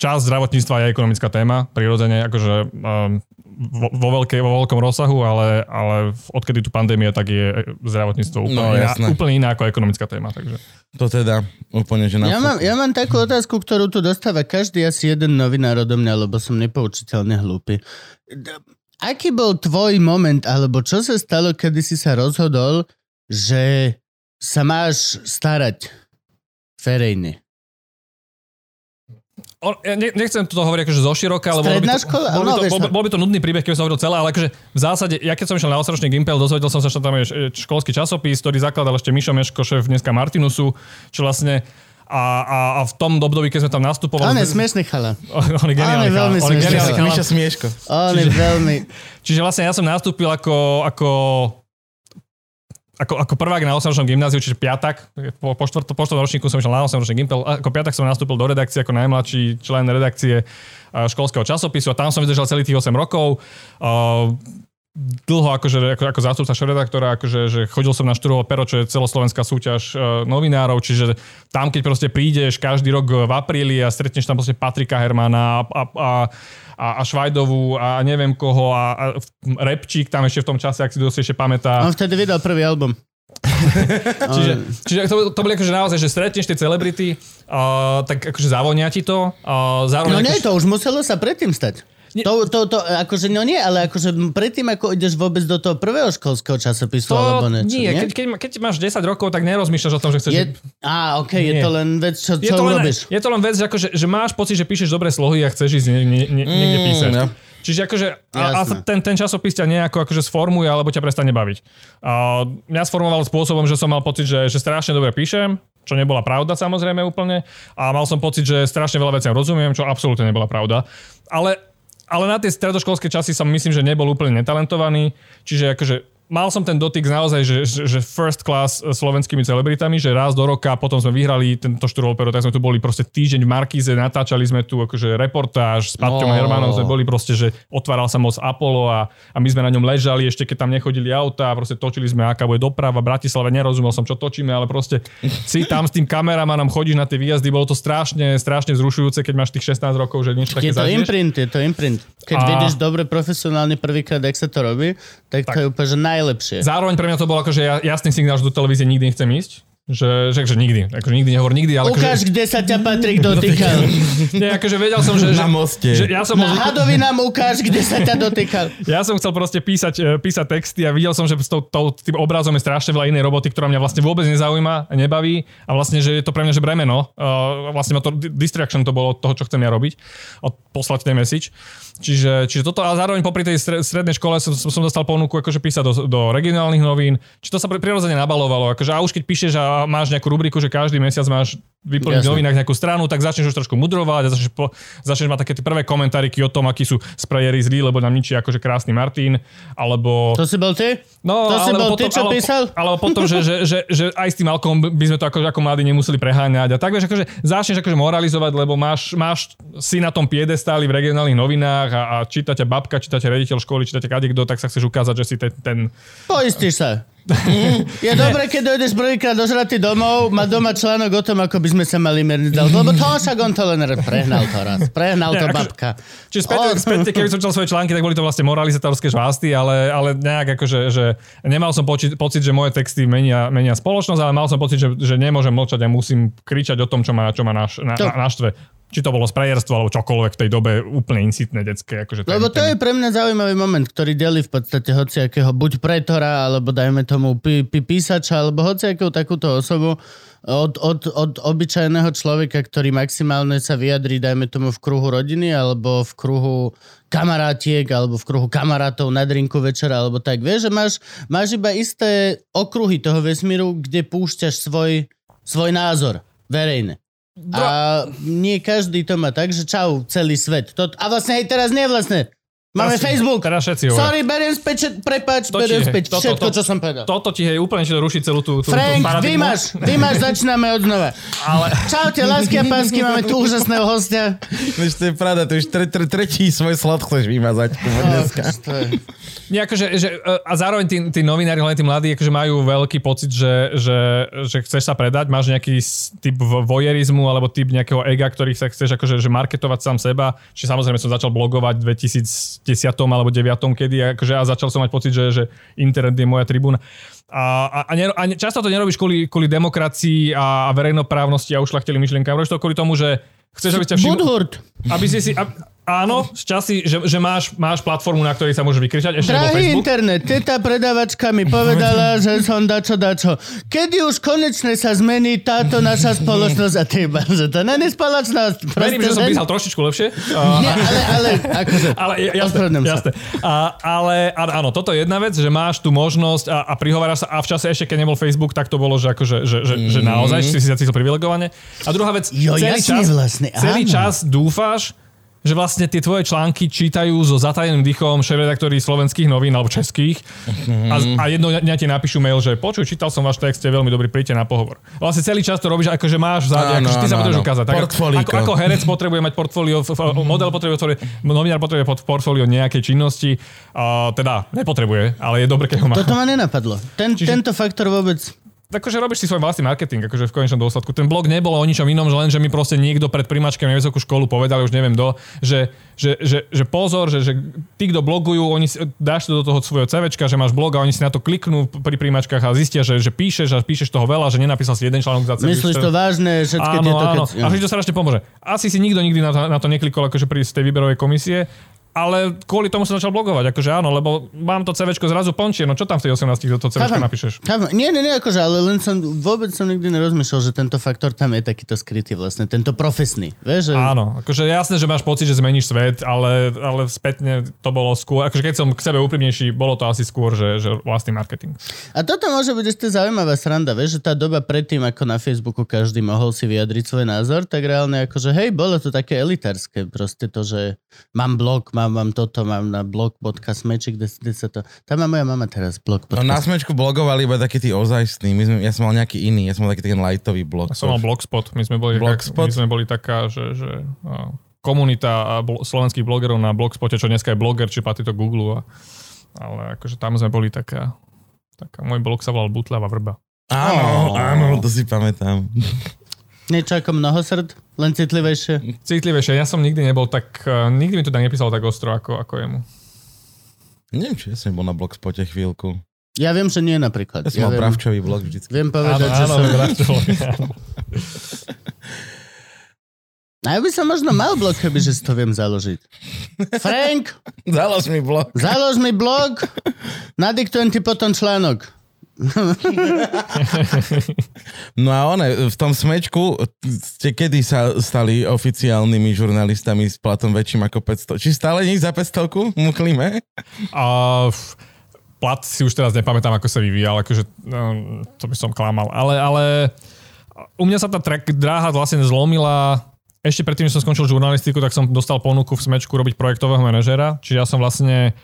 [SPEAKER 3] časť zdravotníctva je ekonomická téma, prirodzene, akože um, vo, vo, veľkej, vo veľkom rozsahu, ale, ale odkedy tu pandémia, tak je zdravotníctvo úplne,
[SPEAKER 4] No,
[SPEAKER 3] iná,
[SPEAKER 4] jasné.
[SPEAKER 3] úplne iná ako ekonomická téma. Takže.
[SPEAKER 4] To teda úplne, že na
[SPEAKER 1] Ja mám, ja mám takú otázku, ktorú tu dostáva každý asi jeden novinár odo mňa, lebo som nepoučiteľne hlúpy. Aký bol tvoj moment, alebo čo sa stalo, kedy si sa rozhodol, že sa máš starať verejne?
[SPEAKER 3] On, ja ne, nechcem to hovoriť akože zo široka, ale bolo by,
[SPEAKER 1] Stredná
[SPEAKER 3] to,
[SPEAKER 1] škola?
[SPEAKER 3] bol, by
[SPEAKER 1] No,
[SPEAKER 3] to, bol, bol by to nudný príbeh, keby som hovoril celé, ale akože v zásade, ja keď som išiel na 8 Gimpel, dozvedel som sa, že tam je š- školský časopis, ktorý zakladal ešte Mišo Meško, šéf dneska Martinusu, čo vlastne a, a, a v tom období, keď sme tam
[SPEAKER 1] On
[SPEAKER 3] nastupovali...
[SPEAKER 1] je smiešný chala.
[SPEAKER 3] On je geniálny
[SPEAKER 1] On je veľmi
[SPEAKER 3] on
[SPEAKER 1] smiešný.
[SPEAKER 4] Miša Smieško.
[SPEAKER 1] On je veľmi...
[SPEAKER 3] Čiže vlastne ja som nastúpil ako, ako ako, ako prvák na 8 gymnáziu, čiže piatak, po, po, štvrt, po štvrtom ročníku som išiel na 8 ročný gimpel, ako piatak som nastúpil do redakcie ako najmladší člen redakcie a, školského časopisu a tam som vydržal celých tých 8 rokov. Dlho akože, ako, ako zástupca šredaktora, akože, že chodil som na Šturovo pero, čo je celoslovenská súťaž uh, novinárov, čiže tam, keď proste prídeš každý rok v apríli a stretneš tam proste Patrika Hermana a, a, a, a, a Švajdovú a neviem koho a, a Repčík tam ešte v tom čase, ak si to ešte pamätá.
[SPEAKER 1] On vtedy vydal prvý album.
[SPEAKER 3] Čiže, čiže to, to boli akože naozaj, že stretneš tie celebrity, uh, tak akože zavonia ti to. Uh, zároveň
[SPEAKER 1] No nie,
[SPEAKER 3] akože,
[SPEAKER 1] to už muselo sa predtým stať.
[SPEAKER 3] Nie.
[SPEAKER 1] To, to, to, akože, no nie, ale akože predtým, ako ideš vôbec do toho prvého školského časopisu,
[SPEAKER 3] to
[SPEAKER 1] alebo niečo,
[SPEAKER 3] nie,
[SPEAKER 1] nie?
[SPEAKER 3] Keď, keď, keď máš 10 rokov, tak nerozmýšľaš o tom, že chceš...
[SPEAKER 1] Je, á, je
[SPEAKER 3] Nie.
[SPEAKER 1] to len vec, čo,
[SPEAKER 3] je,
[SPEAKER 1] čo
[SPEAKER 3] to len,
[SPEAKER 1] robíš.
[SPEAKER 3] je to len vec, že, akože, že máš pocit, že píšeš dobré slohy a chceš ísť nie, nie, nie, niekde
[SPEAKER 4] Mm,
[SPEAKER 3] písať.
[SPEAKER 4] ja.
[SPEAKER 3] Čiže akože, a, a ten, ten časopis ťa nejako akože sformuje, alebo ťa prestane baviť. A mňa sformoval spôsobom, že som mal pocit, že, že strašne dobre píšem, čo nebola pravda samozrejme úplne. A mal som pocit, že strašne veľa veciam rozumiem, čo absolútne nebola pravda. Ale, ale na tie stredoškolské časy som myslím, že nebol úplne netalentovaný. Čiže akože mal som ten dotyk naozaj, že, že, že first class s slovenskými celebritami, že raz do roka, potom sme vyhrali tento štruholperu, tak sme tu boli proste týždeň v Markíze, natáčali sme tu akože reportáž s Paťom
[SPEAKER 4] Oh.
[SPEAKER 3] Hermanom, sme boli proste, že otváral sa moc Apollo a, a my sme na ňom ležali, ešte keď tam nechodili auta, a proste točili sme, aká bude doprava v Bratislave, nerozumel som, čo točíme, ale proste si tam s tým kameramanom chodíš na tie výjazdy, bolo to strašne, strašne zrušujúce, keď máš tých 16 rokov, že niečo také
[SPEAKER 1] Je to
[SPEAKER 3] zažiješ.
[SPEAKER 1] imprint, je to imprint. Keď
[SPEAKER 3] A-
[SPEAKER 1] vidíš dobre profesionálne prvýkrát, jak sa to robí, tak, to je úplne že najlepšie.
[SPEAKER 3] Zároveň pre mňa to bolo akože ja- jasný signál, že do televízie nikdy nechcem ísť. Že, že, že nikdy. Akože nikdy nehovor nikdy, ale
[SPEAKER 1] Ukáž,
[SPEAKER 3] akože,
[SPEAKER 1] kde sa ťa Patrik dotýkal.
[SPEAKER 3] nie, akože vedel som, že,
[SPEAKER 4] Na moste.
[SPEAKER 3] že ja som
[SPEAKER 1] Na hadovi nám ukáž, kde sa ťa dotýkal.
[SPEAKER 3] Ja som chcel proste písať, e, písať texty a videl som, že s tou, tou, tým obrazom je strašne veľa inej roboty, ktorá mňa vlastne vôbec nezaujíma, nebaví a vlastne, že je to pre mňa že bremeno. Uh, vlastne ma to di- distraction to bolo od toho, čo chcem ja robiť, od poslať ten message. Čiže, čiže toto a zároveň popri tej stre- strednej škole som, som dostal ponuku akože písať do, do regionálnych novín, či to sa pri- prirodzene nabalovalo. Akože, a už keď píšeš a máš nejakú rubriku, že každý mesiac máš vyplniť v novinách nejakú stranu, tak začneš už trošku mudrovať a začneš, po, začneš mať také tie prvé komentáriky o tom, akí sú sprayeri zlí, lebo nám ničí akože krásny Martin, alebo...
[SPEAKER 1] To si bol ty?
[SPEAKER 3] No,
[SPEAKER 1] to si bol ty, čo
[SPEAKER 3] alebo,
[SPEAKER 1] písal?
[SPEAKER 3] Alebo potom, že, že, že, že aj s tým alkoholom by sme to ako, ako mladí nemuseli preháňať. A tak vieš, akože začneš akože moralizovať, lebo máš, máš si na tom piedestáli v regionálnych novinách a, a číta ťa babka, číta ťa rediteľ školy, číta ťa kadekto, tak sa chceš ukázať, že si ten, ten
[SPEAKER 1] Poistíš sa. Je dobré, keď dojdeš prvýkrát dožratý domov, má doma článok o tom, ako by sme sa mali mierniť dal. Lebo to však on to len prehnal to raz. Prehnal to
[SPEAKER 3] akože-
[SPEAKER 1] babka.
[SPEAKER 3] Čiže späť, späť, keby som čítal svoje články, tak boli to vlastne moralizátorské žvásty, ale, ale nejak akože, že nemal som poči- pocit, že moje texty menia, menia spoločnosť, ale mal som pocit, že, že nemôžem mlčať a musím kričať o tom, čo ma, čo ma naš, na,
[SPEAKER 1] To-
[SPEAKER 3] na, naštve. Či to bolo sprajerstvo, alebo čokoľvek v tej dobe úplne insitné detské. Akože ten,
[SPEAKER 1] Lebo to je
[SPEAKER 3] ten,
[SPEAKER 1] pre mňa zaujímavý moment, ktorý delí v podstate hociakého buď pretora, alebo dajme tomu pí, pí, písača, alebo hociakého takúto osobu od, od, od obyčajného človeka, ktorý maximálne sa vyjadrí, dajme tomu v kruhu rodiny, alebo v kruhu kamarátiek, alebo v kruhu kamarátov na drinku večera, alebo tak. Vieš, že máš, máš iba isté okruhy toho vesmíru, kde púšťaš svoj, svoj názor verejne. A nie každý to má tak, že čau, celý svet. To, a vlastne aj teraz nie vlastne. Máme
[SPEAKER 3] Asi,
[SPEAKER 1] Facebook.
[SPEAKER 3] Teraz všetci
[SPEAKER 1] Sorry, beriem späť, prepač, beriem späť
[SPEAKER 3] toto,
[SPEAKER 1] všetko,
[SPEAKER 3] to,
[SPEAKER 1] čo som povedal.
[SPEAKER 3] Toto ti je úplne ti ruší celú tú, tú,
[SPEAKER 1] Frank,
[SPEAKER 3] tú
[SPEAKER 1] paradigmu. Dimaš, začíname od znova.
[SPEAKER 3] Ale...
[SPEAKER 1] Čaute, lásky a pásky, máme tu úžasného hostia.
[SPEAKER 4] Víš, to je pravda, to už tre, tre, tretí svoj slad chceš vymazať dneska.
[SPEAKER 3] Nie, akože, že, e, a zároveň tí, tí novinári, hlavne tí mladí, akože majú veľký pocit, že, že, že chceš sa predať, máš nejaký typ vojerizmu alebo typ nejakého ega, ktorý sa chceš akože, že marketovať sám seba. Čiže samozrejme som začal blogovať 2000 desiatom alebo deviatom, kedy akože ja začal som mať pocit, že, že internet je moja tribúna. A, a, a, nero, a často to nerobíš kvôli, kvôli demokracii a, a verejnoprávnosti a ušlachteli myšlienkám. Robíš to kvôli tomu, že chceš, aby ťa všimli... Aby ste si, aby, áno, z časy, že, že máš, máš platformu, na ktorej sa môžeš vykričať. Ešte
[SPEAKER 1] Drahý internet, teta predavačka mi povedala, že som dačo dačo. Kedy už konečne sa zmení táto naša spoločnosť a ty iba, že to není spoločnosť.
[SPEAKER 3] Verím, že som písal trošičku lepšie.
[SPEAKER 1] Nie, ale, ale, akože,
[SPEAKER 3] ale jasné, jasné. A, ale áno, toto je jedna vec, že máš tú možnosť a, a prihováraš sa a v čase ešte, keď nebol Facebook, tak to bolo, že, akože, že, že, že naozaj si si sa cítil privilegovane. A druhá vec,
[SPEAKER 1] Jo,
[SPEAKER 3] celý,
[SPEAKER 1] jasne
[SPEAKER 3] čas,
[SPEAKER 1] vlastne,
[SPEAKER 3] celý
[SPEAKER 1] áno.
[SPEAKER 3] čas dúfaš, že vlastne tie tvoje články čítajú so zatajeným dýchom šéf-redaktori slovenských novín alebo českých a, a jedno dňa ti napíšu mail, že počuj, čítal som váš text, je veľmi dobrý, príďte na pohovor. Vlastne celý čas to robíš, akože máš v záde, akože ty sa potrebuješ ukázať. Tak, ako, ako herec potrebuje mať portfólio, model potrebuje novinár potrebuje pod- portfólio nejakej činnosti, a teda nepotrebuje, ale je dobre, keď ho má.
[SPEAKER 1] Toto ma nenapadlo. Ten,
[SPEAKER 3] Čiže-
[SPEAKER 1] Tento faktor vôbec...
[SPEAKER 3] akože robíš si svoj vlastný marketing, akože v konečnom dôsledku. Ten blog nebolo o ničom inom, že len, že mi proste niekto pred primačkem na vysokú školu povedal, už neviem do, že, že, že, že pozor, že, že tí, kto blogujú, oni si, dáš to do toho svojho CVčka, že máš blog a oni si na to kliknú pri primačkách a zistia, že, že píšeš a píšeš toho veľa, že nenapísal si jeden článok za celý
[SPEAKER 1] Myslíš to vážne, všetky
[SPEAKER 3] Áno,
[SPEAKER 1] tieto...
[SPEAKER 3] áno.
[SPEAKER 1] Keď...
[SPEAKER 3] A ti to strašne pomôže. Asi si nikto nikdy na to, na to neklikol akože pri tej výberovej komisie, ale kvôli tomu som začal blogovať, akože áno, lebo mám to CVčko zrazu pončie, no čo tam v tej 18 do toho CVčka
[SPEAKER 1] Chápem.
[SPEAKER 3] napíšeš?
[SPEAKER 1] Chápem. Nie, nie, nie, akože, ale len som, vôbec som nikdy nerozmýšľal, že tento faktor tam je takýto skrytý vlastne, tento profesný. Vieš, že...
[SPEAKER 3] Áno, akože jasné, že máš pocit, že zmeníš svet, ale, ale spätne to bolo skôr, akože keď som k sebe úprimnejší, bolo to asi skôr, že, že vlastný marketing.
[SPEAKER 1] A toto môže byť ešte zaujímavá sranda, vieš, že tá doba predtým, ako na Facebooku každý mohol si vyjadriť svoj názor, tak reálne akože hej, bolo to také elitárske, proste to, že mám blog, mám, mám toto, mám na blog.smeči, kde, kde sa to... Tam má moja mama teraz blog.
[SPEAKER 4] No na smečku blogovali iba takí tí ozajstní. My sme, ja som mal nejaký iný, ja som mal taký ten lightový blog.
[SPEAKER 3] Ja som mal Blogspot, my sme boli,
[SPEAKER 4] Blogspot?
[SPEAKER 3] my sme boli taká, že, že a, komunita a bl- slovenských blogerov na Blogspote, čo dneska je bloger, či patrí to Google. A, ale akože tam sme boli taká, taká môj blog sa volal Butlava vrba.
[SPEAKER 4] Áno, áno, to si pamätám.
[SPEAKER 1] Niečo ako mnohosrd, len citlivejšie.
[SPEAKER 3] Citlivejšie, ja som nikdy nebol tak, uh, nikdy mi to tak nepísal tak ostro ako, ako jemu.
[SPEAKER 4] Neviem, či ja som bol na blogspote chvíľku.
[SPEAKER 1] Ja viem, že nie napríklad.
[SPEAKER 4] Ja som mal
[SPEAKER 1] viem,
[SPEAKER 4] pravčový blog vždycky.
[SPEAKER 1] viem povedať, že som...
[SPEAKER 3] áno.
[SPEAKER 1] A ja by som možno mal blog, keby že si to viem založiť. Frank,
[SPEAKER 4] Založ mi blog.
[SPEAKER 1] založ mi blog, nadiktujem ti potom článok.
[SPEAKER 4] No a one, v tom smečku ste kedy sa stali oficiálnymi žurnalistami s platom väčším ako 500? Či stále nie za 500 Muklíme?
[SPEAKER 3] A f- plat si už teraz nepamätám, ako sa vyvíjal, akože no, to by som klamal. Ale, ale u mňa sa tá track, dráha vlastne zlomila ešte predtým, než som skončil žurnalistiku, tak som dostal ponuku v Smečku robiť projektového manažera. Čiže ja som vlastne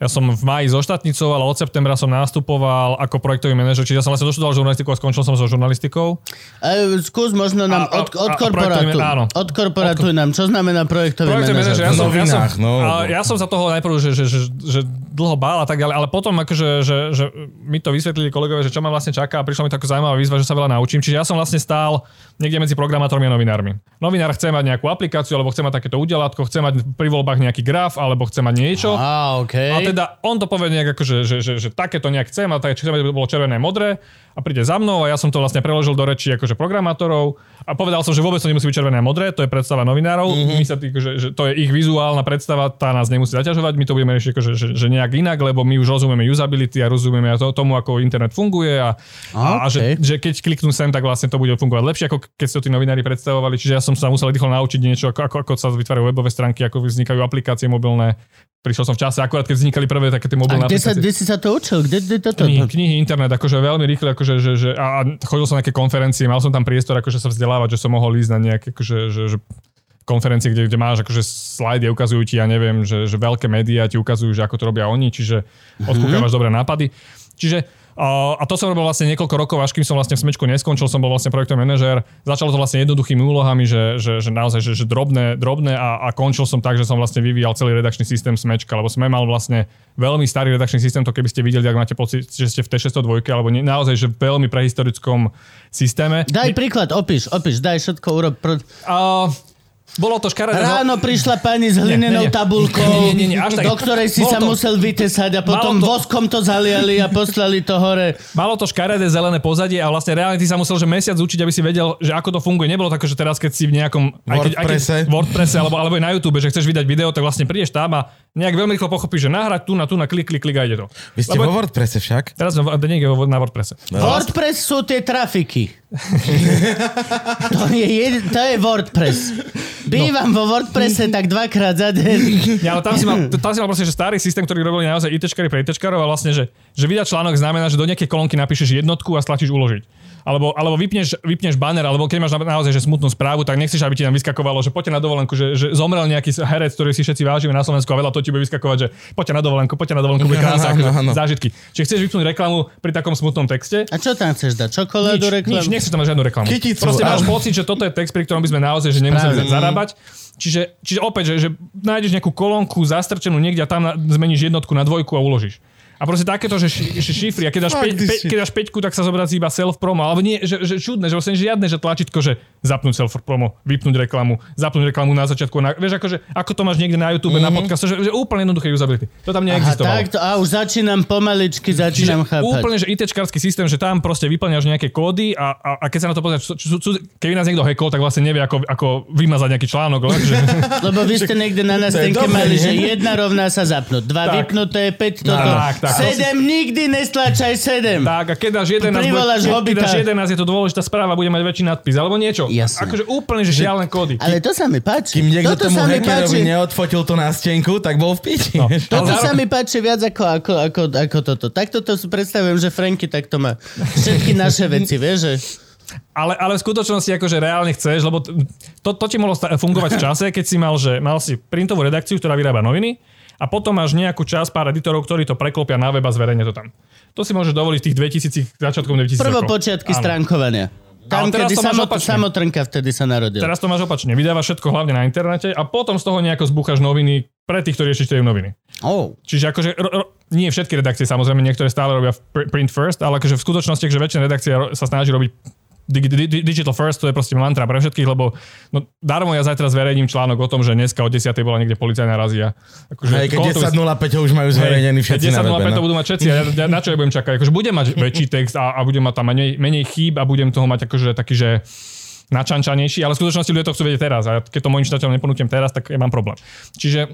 [SPEAKER 3] ja som v maji zoštatnicoval, ale od septembra som nastupoval ako projektový manažer, čiže ja som vlastne doštudoval žurnalistiku a skončil som so žurnalistikou.
[SPEAKER 1] A skús možno nám
[SPEAKER 3] A- a-
[SPEAKER 1] od, od
[SPEAKER 3] a- a
[SPEAKER 1] korporátu.
[SPEAKER 3] áno.
[SPEAKER 1] Odkorporátuj nám, čo znamená projektový
[SPEAKER 3] Projektový manažer, ja som, ja, som,
[SPEAKER 4] novinách, no.
[SPEAKER 3] ja som sa toho najprv, že, že, že, že dlho bál a tak ďalej, ale potom akože, že, že mi to vysvetlili kolegovia, že čo ma vlastne čaká a prišla mi taká zaujímavá výzva, že sa veľa naučím. Čiže ja som vlastne stál niekde medzi programátormi a novinármi. Novinár chce mať nejakú aplikáciu, alebo chce mať takéto udelátko, chce mať pri voľbách nejaký graf, alebo chce mať niečo.
[SPEAKER 1] Á, okej.
[SPEAKER 3] A teda on to povie nejak ako, že, že, že, že takéto nejak chcem a tak, chcem, aby to bolo červené a modré a príde za mnou a ja som to vlastne preložil do reči akože programátorov a povedal som, že vôbec to nemusí byť červené a modré, to je predstava novinárov, mm-hmm. my sa tý, že, že, to je ich vizuálna predstava, tá nás nemusí zaťažovať, my to budeme riešiť akože, že, že nejak inak, lebo my už rozumieme usability a rozumieme to, tomu, ako internet funguje a, a, a že, že keď kliknú sem, tak vlastne to bude fungovať lepšie, ako keď si to tí novinári predstavovali. Čiže ja som sa musel rýchlo naučiť niečo, ako, ako, ako sa vytvárajú webové stránky, ako vznikajú aplikácie mobilné. Prišiel som v čase, akurát keď vznikali prvé také tie
[SPEAKER 1] A
[SPEAKER 3] mobilné
[SPEAKER 1] kde sa,
[SPEAKER 3] aplikácie.
[SPEAKER 1] kde si sa to učil? Kde, kde toto?
[SPEAKER 3] Knihy, knihy, internet, akože veľmi rýchle, akože, že, že, a, chodil som na nejaké konferencie, mal som tam priestor akože sa vzdelávať, že som mohol ísť na nejaké akože, že, že konferencie, kde, kde máš akože slajdy, ukazujú ti, ja neviem, že, že veľké médiá ti ukazujú, že ako to robia oni, čiže odkúkavaš dobré nápady. Čiže a, a to som robil vlastne niekoľko rokov, až kým som vlastne v Smečku neskončil, som bol vlastne projektový manažér. Začalo to vlastne jednoduchými úlohami, že, že, že naozaj že, že drobné, drobné a, a končil som tak, že som vlastne vyvíjal celý redakčný systém Smečka, lebo sme mal vlastne veľmi starý redakčný systém, to keby ste videli, ak máte pocit, že ste v T602, alebo nie, naozaj, že v veľmi prehistorickom systéme.
[SPEAKER 1] Daj príklad, opíš, opíš, daj všetko, urob. Pro...
[SPEAKER 3] A, bolo to škaredé.
[SPEAKER 1] Ráno prišla pani s hlinenou
[SPEAKER 3] nie, nie.
[SPEAKER 1] tabulkou,
[SPEAKER 3] Nie, nie, nie, až tak.
[SPEAKER 1] do ktorej si
[SPEAKER 3] Bolo
[SPEAKER 1] sa
[SPEAKER 3] to-
[SPEAKER 1] musel vytesať a potom
[SPEAKER 3] Malo to-
[SPEAKER 1] voskom to zaliali a poslali to hore.
[SPEAKER 3] Malo to škaredé zelené pozadie a vlastne reálne ty sa musel že mesiac učiť, aby si vedel, že ako to funguje. Nebolo také, že teraz, keď si v nejakom aj keď, aj keď,
[SPEAKER 4] Wordpresse.
[SPEAKER 3] WordPresse alebo, alebo aj na YouTube, že chceš vydať video, tak vlastne prídeš tam a nejak veľmi rýchlo pochopíš, že nahrať tu na tu na klik, klik, klik a ide to.
[SPEAKER 4] Vy ste
[SPEAKER 3] Lebo-
[SPEAKER 4] vo WordPresse však?
[SPEAKER 3] Teraz sme v- niekde vo- na WordPresse.
[SPEAKER 1] WordPress sú tie trafiky. to, je jed, to je WordPress. Bývam vo WordPresse tak dvakrát za deň.
[SPEAKER 3] Ja, ale tam si, mal, tam si mal proste, že starý systém, ktorý robili naozaj ITčkari pre ITčkarov a vlastne, že, že vydať článok znamená, že do nejakej kolónky napíšeš jednotku a stlačíš uložiť. Alebo, alebo vypneš, vypneš banner, alebo keď máš na- naozaj že smutnú správu, tak nechceš, aby ti tam vyskakovalo, že poďte na dovolenku, že, že zomrel nejaký herec, ktorý si všetci vážime na Slovensku a veľa to ti bude vyskakovať, že poďte na dovolenku, poďte na dovolenku, bude krása, akože zážitky. Čiže chceš vypnúť reklamu pri takom smutnom texte,
[SPEAKER 1] A čo tam chceš dať? Čokoládu,
[SPEAKER 3] nič,
[SPEAKER 1] reklamu?
[SPEAKER 3] nič, nechceš tam žiadnu reklamu.
[SPEAKER 4] Kyticu,
[SPEAKER 3] Proste máš pocit, že toto je text, pri ktorom by sme naozaj že nemuseli
[SPEAKER 1] Správne.
[SPEAKER 3] zarábať. Čiže, čiže opäť, že, že nájdeš nejakú kolónku zastrčenú niekde a tam na, zmeníš jednotku na dvojku a uložíš. A proste takéto, že, ši, že šifry, a keď dáš, peť, pe, keď dáš peťku, tak sa zobrazí iba self-promo. Alebo nie, že, že čudné, že vlastne žiadne, že tlačítko, že zapnúť self-promo, vypnúť reklamu, zapnúť reklamu na začiatku. Na, vieš, akože, ako to máš niekde na YouTube, mm-hmm. na podcast, že, že úplne jednoduché usability. To tam
[SPEAKER 1] Aha,
[SPEAKER 3] neexistovalo.
[SPEAKER 1] takto, a už začínam pomaličky,
[SPEAKER 3] Čiže
[SPEAKER 1] začínam chápať.
[SPEAKER 3] úplne, že ITčkársky systém, že tam proste vyplňaš nejaké kódy a, a, a keď sa na to pozrieš, keby nás niekto hackol, tak vlastne nevie, ako, ako vymazať nejaký článok. ale že,
[SPEAKER 1] Lebo vy ste niekde na nástenke mali, že jedna rovná sa zapnúť, dva vypnuté, päť toto.
[SPEAKER 3] Tak, tak.
[SPEAKER 1] Sedem nikdy nestlačaj sedem.
[SPEAKER 3] tak, a keď dáš 11,
[SPEAKER 1] Privoláš
[SPEAKER 3] bude, keď dáš 11, je to dôležitá správa, bude mať väčší nadpis, alebo niečo.
[SPEAKER 1] Jasne.
[SPEAKER 3] Akože úplne, že šialené kódy.
[SPEAKER 1] Ale to sa mi páči.
[SPEAKER 4] Kým niekto
[SPEAKER 1] Toto
[SPEAKER 4] tomu hackerovi neodfotil to na stenku, tak bol v piči.
[SPEAKER 3] No.
[SPEAKER 1] Toto
[SPEAKER 3] Ale
[SPEAKER 1] sa mi páči viac ako, ako, ako, ako toto. Takto to si predstavujem, že Franky takto má všetky naše veci, vieš, že...
[SPEAKER 3] Ale, ale v skutočnosti akože reálne chceš, lebo to, to ti mohlo fungovať v čase, keď si mal, že mal si printovú redakciu, ktorá vyrába noviny a potom máš nejakú časť pár editorov, ktorí to preklopia na web a zverejne to tam. To si môžeš dovoliť v tých 2000, začiatkom 2000
[SPEAKER 1] Prvo
[SPEAKER 3] rokov.
[SPEAKER 1] počiatky
[SPEAKER 3] Áno.
[SPEAKER 1] stránkovania. Tam,
[SPEAKER 3] Ale teraz to máš
[SPEAKER 1] samot,
[SPEAKER 3] opačne.
[SPEAKER 1] samotrnka vtedy sa narodil.
[SPEAKER 3] Teraz to máš opačne. Vydávaš všetko hlavne na internete a potom z toho nejako zbúchaš noviny pre tých, ktorí ešte noviny.
[SPEAKER 1] Oh.
[SPEAKER 3] Čiže akože, ro, ro, nie všetky redakcie samozrejme, niektoré stále robia pr- print first, ale akože v skutočnosti, že väčšina redakcia sa snaží robiť digital first, to je proste mantra pre všetkých, lebo no, darmo ja zajtra zverejním článok o tom, že dneska o 10. bola niekde policajná razia. Akože,
[SPEAKER 4] Hej, keď
[SPEAKER 3] koho to-
[SPEAKER 4] 10.05 už majú zverejnený všetci na
[SPEAKER 3] 10.05
[SPEAKER 4] webe.
[SPEAKER 3] to
[SPEAKER 4] No.
[SPEAKER 3] budú mať všetci. A ja, ja, na čo ja budem čakať? Akože budem mať väčší text a, a budem mať tam menej, menej chýb a budem toho mať akože taký, že načančanejší, ale v skutočnosti ľudia to chcú vedieť teraz a keď to mojim čitateľom neponúknem teraz, tak ja mám problém. Čiže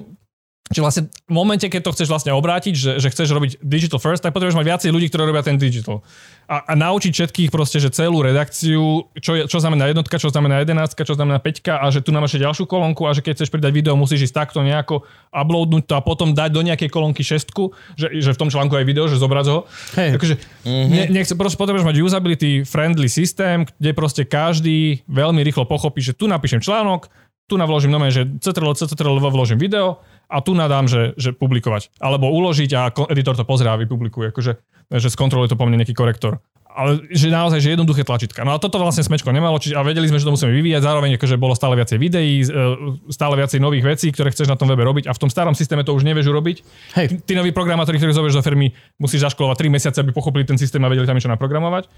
[SPEAKER 3] Čiže vlastne v momente, keď to chceš vlastne obrátiť, že, že chceš robiť digital first, tak potrebuješ mať viacej ľudí, ktorí robia ten digital. A, a naučiť všetkých proste, že celú redakciu, čo, je, čo znamená jednotka, čo znamená jedenáctka, čo znamená peťka a že tu nám ešte ďalšiu kolónku a že keď chceš pridať video, musíš ísť takto nejako uploadnúť to a potom dať do nejakej kolónky šestku, že, že v tom článku aj video, že zobrať ho.
[SPEAKER 1] Hej.
[SPEAKER 3] Takže ne, nechce, proste potrebuješ mať usability friendly systém, kde proste každý veľmi rýchlo pochopí, že tu napíšem článok, tu navložím nové, že CTRL, CTRL, vložím video a tu nadám, že, že publikovať. Alebo uložiť a editor to pozrie a vypublikuje. Akože, že skontroluje to po mne nejaký korektor. Ale že naozaj, že jednoduché tlačítka. No a toto vlastne Smečko nemalo, čiže, a vedeli sme, že to musíme vyvíjať, zároveň akože bolo stále viacej videí, e, stále viacej nových vecí, ktoré chceš na tom webe robiť a v tom starom systéme to už nevieš urobiť.
[SPEAKER 1] Hej.
[SPEAKER 3] Tí noví programátori, ktorí zoberieš do firmy, musíš zaškolovať 3 mesiace, aby pochopili ten systém a vedeli tam niečo naprogramovať.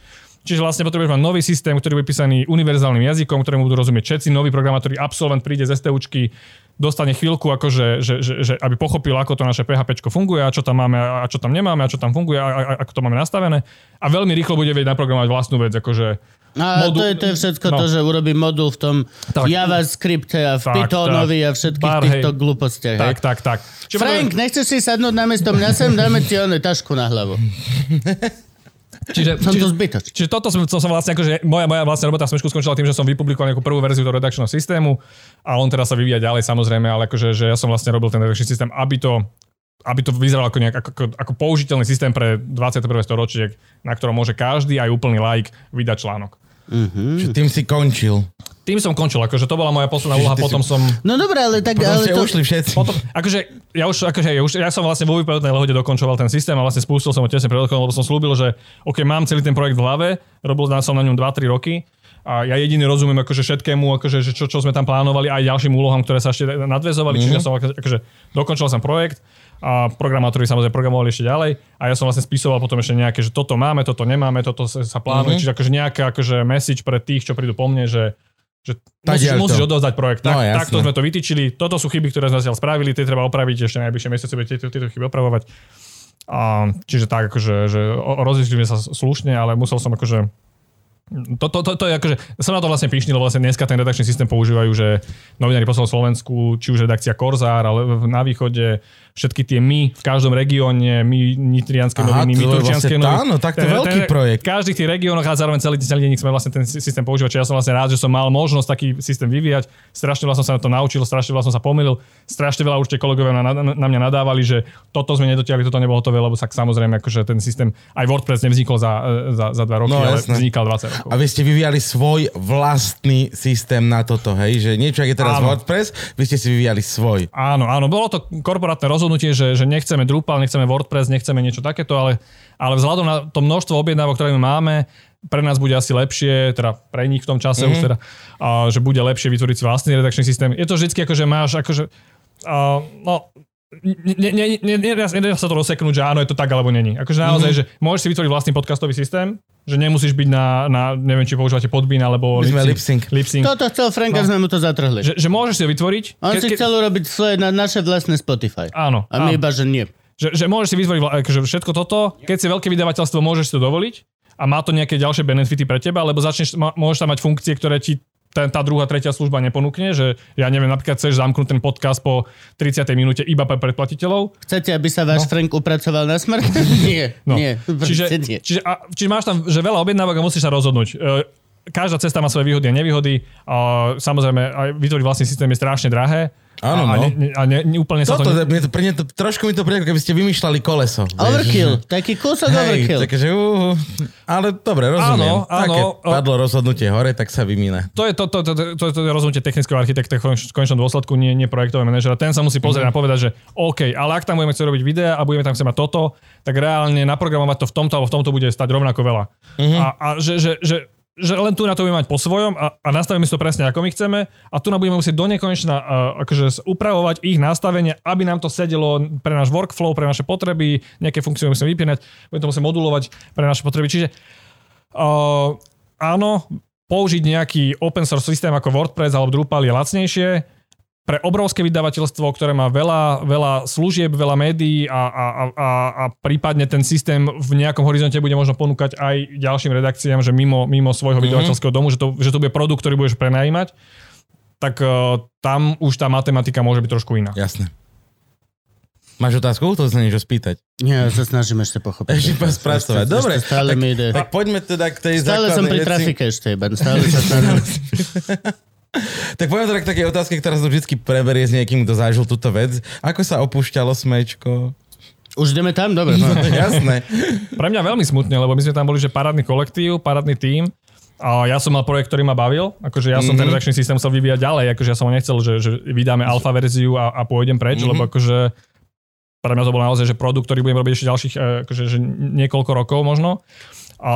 [SPEAKER 3] Čiže vlastne potrebuješ mať nový systém, ktorý bude písaný univerzálnym jazykom, ktorému budú rozumieť všetci noví programátori. Absolvent príde z STUčky, dostane chvíľku, akože, že, že, že, aby pochopil, ako to naše PHP funguje a čo tam máme a čo tam nemáme a čo tam funguje a, a, a ako to máme nastavené. A veľmi rýchlo bude vedieť naprogramovať vlastnú vec, akože
[SPEAKER 1] A
[SPEAKER 3] Modu-
[SPEAKER 1] to, je, to je všetko
[SPEAKER 3] no.
[SPEAKER 1] to, že urobí modul v tom
[SPEAKER 3] Tak.
[SPEAKER 1] JavaScripte a v
[SPEAKER 3] Tak,
[SPEAKER 1] Pythonovi
[SPEAKER 3] tak.
[SPEAKER 1] a všetkých
[SPEAKER 3] Pár,
[SPEAKER 1] týchto
[SPEAKER 3] hej.
[SPEAKER 1] glupostiach.
[SPEAKER 3] tak,
[SPEAKER 1] hej.
[SPEAKER 3] tak, tak. Čiže
[SPEAKER 1] Frank, nechceš si sadnúť na miesto mňa sem? Dáme ti one tašku na hlavu.
[SPEAKER 3] čiže,
[SPEAKER 1] Som
[SPEAKER 3] čiže,
[SPEAKER 1] to zbytočný.
[SPEAKER 3] Čiže toto som, to som vlastne akože, moja, moja vlastne robota v Smečku skončila tým, že som vypublikoval nejakú prvú verziu toho redakčného systému a on teraz sa vyvíja ďalej samozrejme, ale akože, že ja som vlastne robil ten redakčný systém, aby to aby to vyzeralo ako, nejak, ako, ako použiteľný systém pre 21. storočie, na ktorom môže každý, aj úplný like, vydať článok.
[SPEAKER 4] Že tým si končil.
[SPEAKER 3] Tým som končil, akože to bola moja posledná úloha,
[SPEAKER 4] ty si-
[SPEAKER 3] potom som...
[SPEAKER 1] No dobré, ale tak...
[SPEAKER 4] Potom
[SPEAKER 1] ale
[SPEAKER 4] ste
[SPEAKER 1] to...
[SPEAKER 4] ušli všetci.
[SPEAKER 3] Potom, akože, ja už, akože, ja, už, ja som vlastne vo výpovednej lehode dokončoval ten systém a vlastne spustil som ho tesne pred lebo som slúbil, že OK, mám celý ten projekt v hlave, robil som na ňom 2-3 roky a ja jediný rozumiem akože všetkému, akože, že čo, čo sme tam plánovali, aj ďalším úlohám, ktoré sa ešte nadvezovali, mm-hmm. čiže ja som akože, akože dokončil som projekt a programátori samozrejme programovali ešte ďalej a ja som vlastne spisoval potom ešte nejaké, že toto máme, toto nemáme, toto sa, plánuje, mm-hmm. čiže akože nejaká akože message pre tých, čo prídu po mne, že že musíš, musíš odovzdať projekt. Tak,
[SPEAKER 4] No,
[SPEAKER 3] takto sme to vytýčili. Toto sú chyby, ktoré sme zatiaľ spravili, tie treba opraviť, ešte najbližšie mesiace budete tieto, tieto chyby opravovať. A, čiže tak, akože, že rozlišili sme sa slušne, ale musel som akože to, to, to, to je akože, som na to vlastne píšný, lebo vlastne dneska ten redakčný systém používajú, že novinári po Slovensku, či už redakcia Korzár, ale na východe, všetky tie my v každom regióne, my nitrianské noviny, my turčianské
[SPEAKER 4] vlastne-
[SPEAKER 3] noviny.
[SPEAKER 4] áno, tak to je veľký
[SPEAKER 3] ten-
[SPEAKER 4] projekt.
[SPEAKER 3] V každých tých regiónoch a zároveň celý, celý deň sme vlastne ten sy- systém používať. Čiže ja som vlastne rád, že som mal možnosť taký systém vyvíjať. Strašne veľa som sa na to naučil, strašne veľa som sa pomýlil. Strašne veľa určite kolegovia na, na, na mňa nadávali, že toto sme nedotiahli, toto nebolo hotové, lebo tak samozrejme akože ten systém, aj WordPress nevznikol za, za, za dva roky,
[SPEAKER 4] No,
[SPEAKER 3] ale
[SPEAKER 4] jasné.
[SPEAKER 3] vznikal 20 rokov.
[SPEAKER 4] A vy ste vyvíjali svoj vlastný systém na toto, hej? Že niečo, ak je teraz
[SPEAKER 3] Áno.
[SPEAKER 4] WordPress, vy ste si vyvíjali svoj.
[SPEAKER 3] Áno, áno, bolo to korporátne rozhodnutie, že, že nechceme Drupal, nechceme WordPress, nechceme niečo takéto, ale, ale vzhľadom na to množstvo objednávok, ktoré my máme, pre nás bude asi lepšie, teda pre nich v tom čase mm-hmm. už teda, a, že bude lepšie vytvoriť si vlastný redakčný systém. Je to vždycky ako, že máš akože, a, no, nedá sa to rozseknúť, že áno, je to tak alebo není. Akože naozaj, mm-hmm. že môžeš si vytvoriť vlastný podcastový systém, že nemusíš byť na, na neviem, či používate Podbean alebo
[SPEAKER 4] My sme
[SPEAKER 3] Lipsync. Lipsync.
[SPEAKER 1] Toto chcel Frank, no. sme mu to zatrhli.
[SPEAKER 3] Že, že môžeš si ho vytvoriť.
[SPEAKER 1] On
[SPEAKER 3] Ke-
[SPEAKER 1] si
[SPEAKER 3] ke-
[SPEAKER 1] chcel urobiť svoje na naše vlastné Spotify.
[SPEAKER 3] Áno.
[SPEAKER 1] A my
[SPEAKER 3] áno.
[SPEAKER 1] iba, že nie.
[SPEAKER 3] Že, že môžeš si vytvoriť akože všetko toto, keď si veľké vydavateľstvo, môžeš si to dovoliť a má to nejaké ďalšie benefity pre teba, lebo začneš, môžeš tam mať funkcie, ktoré ti ten, tá druhá, tretia služba neponúkne, že ja neviem, napríklad chceš zamknúť ten podcast po 30. minúte iba pre predplatiteľov.
[SPEAKER 1] Chcete, aby sa váš no. Frank upracoval na smrť? nie,
[SPEAKER 3] No.
[SPEAKER 1] nie.
[SPEAKER 3] Čiže,
[SPEAKER 1] nie.
[SPEAKER 3] čiže, a, čiže máš tam že veľa objednávok a musíš sa rozhodnúť. E, Každá cesta má svoje výhody a nevýhody. A samozrejme, aj vytvoriť vlastný systém je strašne drahé.
[SPEAKER 4] Áno,
[SPEAKER 3] a,
[SPEAKER 4] no.
[SPEAKER 3] a, ne, a ne, ne, úplne sa
[SPEAKER 4] Toto,
[SPEAKER 3] to...
[SPEAKER 4] mne to, pre mňa to, trošku mi to príde, keby ste vymýšľali koleso. vieš.
[SPEAKER 1] Overkill. Taký kúsok
[SPEAKER 4] Hej,
[SPEAKER 1] overkill.
[SPEAKER 4] takže, uh, ale dobre, rozumiem.
[SPEAKER 3] Áno, áno.
[SPEAKER 4] Také padlo rozhodnutie hore, tak sa vymína.
[SPEAKER 3] To je to, to, to, to, to, to je rozhodnutie technického architekta v konečnom dôsledku, nie, nie projektového manažera. Ten sa musí pozrieť mm-hmm. a povedať, že OK, ale ak tam budeme chcieť robiť videa a budeme tam chcieť mať toto, tak reálne naprogramovať to v tomto alebo v tomto bude stať rovnako veľa.
[SPEAKER 4] Mhm.
[SPEAKER 3] Mm-hmm. A, a že, že, že, že len tu na to budeme mať po svojom a, a nastavíme si to presne ako my chceme a tu na budeme musieť do nekonečna uh, akože upravovať ich nastavenie, aby nám to sedelo pre náš workflow, pre naše potreby, nejaké funkcie musíme vypínať, budeme to musieť modulovať pre naše potreby. Čiže uh, áno, použiť nejaký open source systém ako WordPress alebo Drupal je lacnejšie. Pre obrovské vydavateľstvo, ktoré má veľa, veľa služieb, veľa médií a, a, a, a, prípadne ten systém v nejakom horizonte bude možno ponúkať aj ďalším redakciám, že mimo, mimo svojho mm-hmm. vydavateľského domu, že to, že to bude produkt, ktorý budeš prenajímať, tak uh, tam už tá matematika môže byť trošku iná.
[SPEAKER 4] Jasné. Máš otázku? To sa niečo spýtať.
[SPEAKER 1] Nie, ja sa snažím ešte pochopiť.
[SPEAKER 4] Ešte pas spracovať.
[SPEAKER 1] Ešte-
[SPEAKER 4] Dobre,
[SPEAKER 1] ešte Stále
[SPEAKER 4] tak-
[SPEAKER 1] mi ide.
[SPEAKER 4] Tak poďme teda k tej
[SPEAKER 1] Stále som
[SPEAKER 4] základnej
[SPEAKER 1] pri
[SPEAKER 4] veci.
[SPEAKER 1] trafike ešte iba. Stále sa snažím.
[SPEAKER 4] Tak poďme teda k takej otázke, ktorá sa to vždy preberie s niekým, kto zažil túto vec. Ako sa opúšťalo smečko?
[SPEAKER 1] Už ideme tam? Dobre. No.
[SPEAKER 4] Jasné.
[SPEAKER 3] Pre mňa veľmi smutne, lebo my sme tam boli, že parádny kolektív, parádny tím. A ja som mal projekt, ktorý ma bavil. Akože ja som mm-hmm. ten redakčný systém chcel vyvíjať ďalej. Akože ja som ho nechcel, že, že vydáme alfa verziu a, a pôjdem preč, mm-hmm. lebo akože pre mňa to bol naozaj, že produkt, ktorý budem robiť ešte ďalších eh, akože, že niekoľko rokov možno. A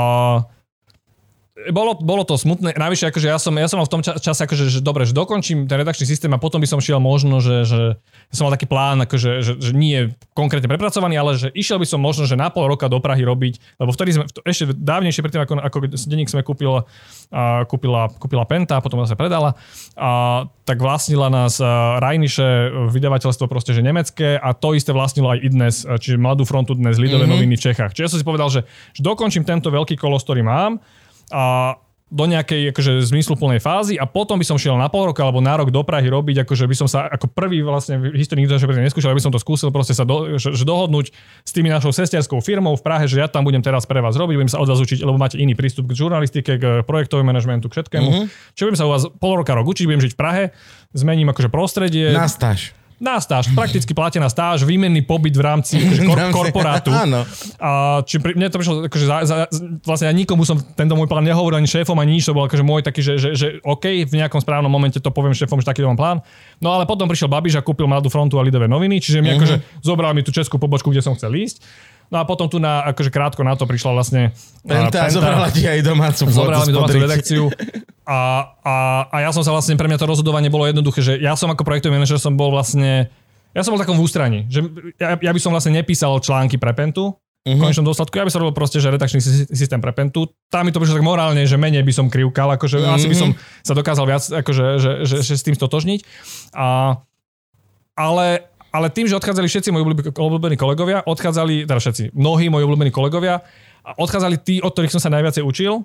[SPEAKER 3] bolo, bolo to smutné. Navyše, akože ja som, ja som mal v tom ča- čase, akože, že dobre, že dokončím ten redakčný systém a potom by som šiel možno, že, že ja som mal taký plán, akože, že, že nie konkrétne prepracovaný, ale že išiel by som možno, že na pol roka do Prahy robiť, lebo vtedy sme, ešte dávnejšie predtým, ako, ako denník sme kúpila, a kúpila, kúpila Penta, potom sa predala, a, tak vlastnila nás Rajniše vydavateľstvo proste, že nemecké a to isté vlastnilo aj Idnes, a, čiže Mladú frontu dnes, Lidové mm-hmm. noviny v Čechách. Čiže ja som si povedal, že, že dokončím tento veľký kolos, ktorý mám a do nejakej akože, zmysluplnej fázy a potom by som šiel na pol roka alebo na rok do Prahy robiť, akože by som sa ako prvý vlastne v histórii nikto to predtým neskúšal, aby som to skúsil proste sa do, že, že dohodnúť s tými našou sestiarskou firmou v Prahe, že ja tam budem teraz pre vás robiť, budem sa od vás učiť, lebo máte iný prístup k žurnalistike, k projektovému manažmentu, k všetkému. Mm-hmm. Čiže budem sa u vás pol roka rok učiť, budem žiť v Prahe, zmením akože prostredie.
[SPEAKER 4] Na stáž.
[SPEAKER 3] Na stáž, prakticky platená stáž, výmenný pobyt v rámci akože, kor- korporátu.
[SPEAKER 4] Áno.
[SPEAKER 3] A či pri, mne to prišlo, akože za, za, vlastne ja nikomu som tento môj plán nehovoril, ani šéfom, ani nič, to bol akože môj taký, že, že, že OK, v nejakom správnom momente to poviem šéfom, že takýto mám plán. No ale potom prišiel Babiš a kúpil Mladú frontu a Lidové noviny, čiže mi akože zobral mi tú českú pobočku, kde som chcel ísť. No a potom tu na, akože krátko na to prišla vlastne
[SPEAKER 4] Penta, zobrala ti aj domácu
[SPEAKER 3] zobrala mi domácu redakciu a, a, a, ja som sa vlastne, pre mňa to rozhodovanie bolo jednoduché, že ja som ako projektový manažer som bol vlastne, ja som bol takom v ústraní, že ja, ja by som vlastne nepísal články pre Pentu, v konečnom dôsledku, ja by som robil proste, že redakčný sy- systém pre Pentu. Tam mi to prišlo tak morálne, že menej by som krivkal, akože mm-hmm. asi by som sa dokázal viac, akože, že, že, že, s tým stotožniť. A, ale, ale tým, že odchádzali všetci moji obľúbení- kolegovia, odchádzali, teda všetci, mnohí moji obľúbení kolegovia, odchádzali tí, od ktorých som sa najviacej učil.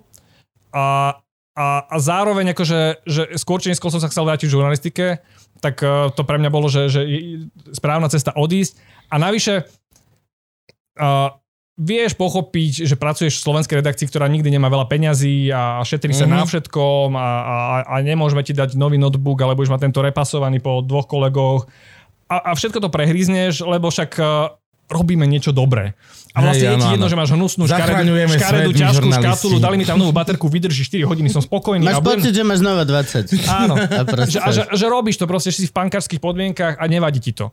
[SPEAKER 3] A, a, a zároveň akože, že skôr či neskôr som sa chcel vrátiť v žurnalistike, tak eh, to pre mňa bolo, že, že správna cesta odísť. A navyše, uh, vieš pochopiť, že pracuješ v slovenskej redakcii, ktorá nikdy nemá veľa peňazí a šetrí sa
[SPEAKER 4] Mhm.
[SPEAKER 3] na všetkom a, a, a nemôžeme ti dať nový notebook, alebo už má tento repasovaný po dvoch kolegoch. A, a všetko to prehrízneš, lebo však uh, robíme niečo dobré. A vlastne je
[SPEAKER 4] áno,
[SPEAKER 3] ti jedno,
[SPEAKER 4] áno.
[SPEAKER 3] že máš hnusnú
[SPEAKER 4] svet, my
[SPEAKER 3] ťažkú škatulu, dali mi tam novú baterku, vydrží 4 hodiny, som spokojný.
[SPEAKER 1] Máš
[SPEAKER 3] budem-
[SPEAKER 1] pocit, že máš znova 20.
[SPEAKER 3] Áno.
[SPEAKER 1] A
[SPEAKER 3] že, a že, že robíš to proste, že si v pankárskych podmienkach a nevadí ti to.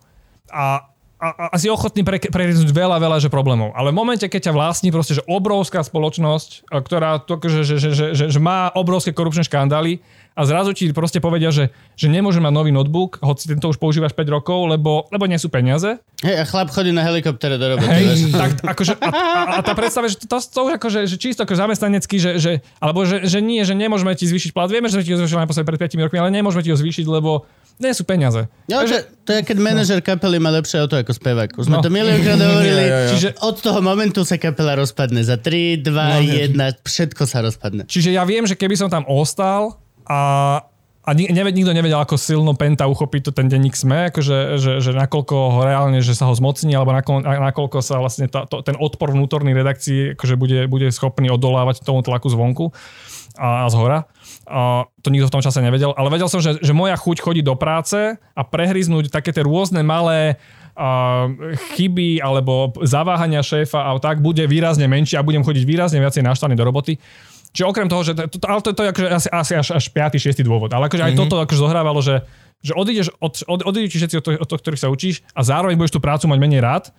[SPEAKER 3] A, a, a si ochotný pre, preriznúť veľa, veľa že problémov. Ale v momente, keď ťa vlastní proste, že obrovská spoločnosť, a ktorá to, že, že, že, že, že, že má obrovské korupčné škandály a zrazu ti proste povedia, že, že nemôže mať nový notebook, hoci tento už používaš 5 rokov, lebo, lebo nie sú peniaze.
[SPEAKER 1] Hej, a chlap chodí na helikoptere do roboty.
[SPEAKER 3] Hej, tak akože, a, a, a, tá predstava, že to, to, to akože, že čisto ako zamestnanecký, že, že, alebo že, že nie, že nemôžeme ti zvýšiť plat. Vieme, že sme ti ho zvýšili naposledy pred 5 rokmi, ale nemôžeme ti ho zvýšiť, lebo nie sú peniaze.
[SPEAKER 1] No, to, to je, keď manažer kapely má lepšie auto ako spevák. Už sme
[SPEAKER 3] No.
[SPEAKER 1] to miliónkrát hovorili.
[SPEAKER 4] Jo, jo, jo.
[SPEAKER 1] Čiže od toho momentu sa kapela rozpadne. Za 3, 2, 1, všetko sa rozpadne.
[SPEAKER 3] Čiže ja viem, že keby som tam ostal a, a nikto nevedel, ako silno Penta uchopí to ten denník SME, akože, že, že nakoľko ho reálne, že sa ho zmocní, alebo nakoľko sa vlastne tá, to, ten odpor vnútorný redakcii akože bude, bude schopný odolávať tomu tlaku zvonku a, a z hora. A to nikto v tom čase nevedel, ale vedel som, že, že moja chuť chodiť do práce a prehryznúť také tie rôzne malé a chyby alebo zaváhania šéfa a tak bude výrazne menšie a budem chodiť výrazne viacej naštvaný do roboty. Čiže okrem toho, že to, to, ale to, to je akože asi, asi až, až 5. 6. dôvod. Ale akože aj toto akože zohrávalo, že, že odídeš od, od, odídeš všetci od, toho, od toho, ktorých sa učíš a zároveň budeš tú prácu mať menej rád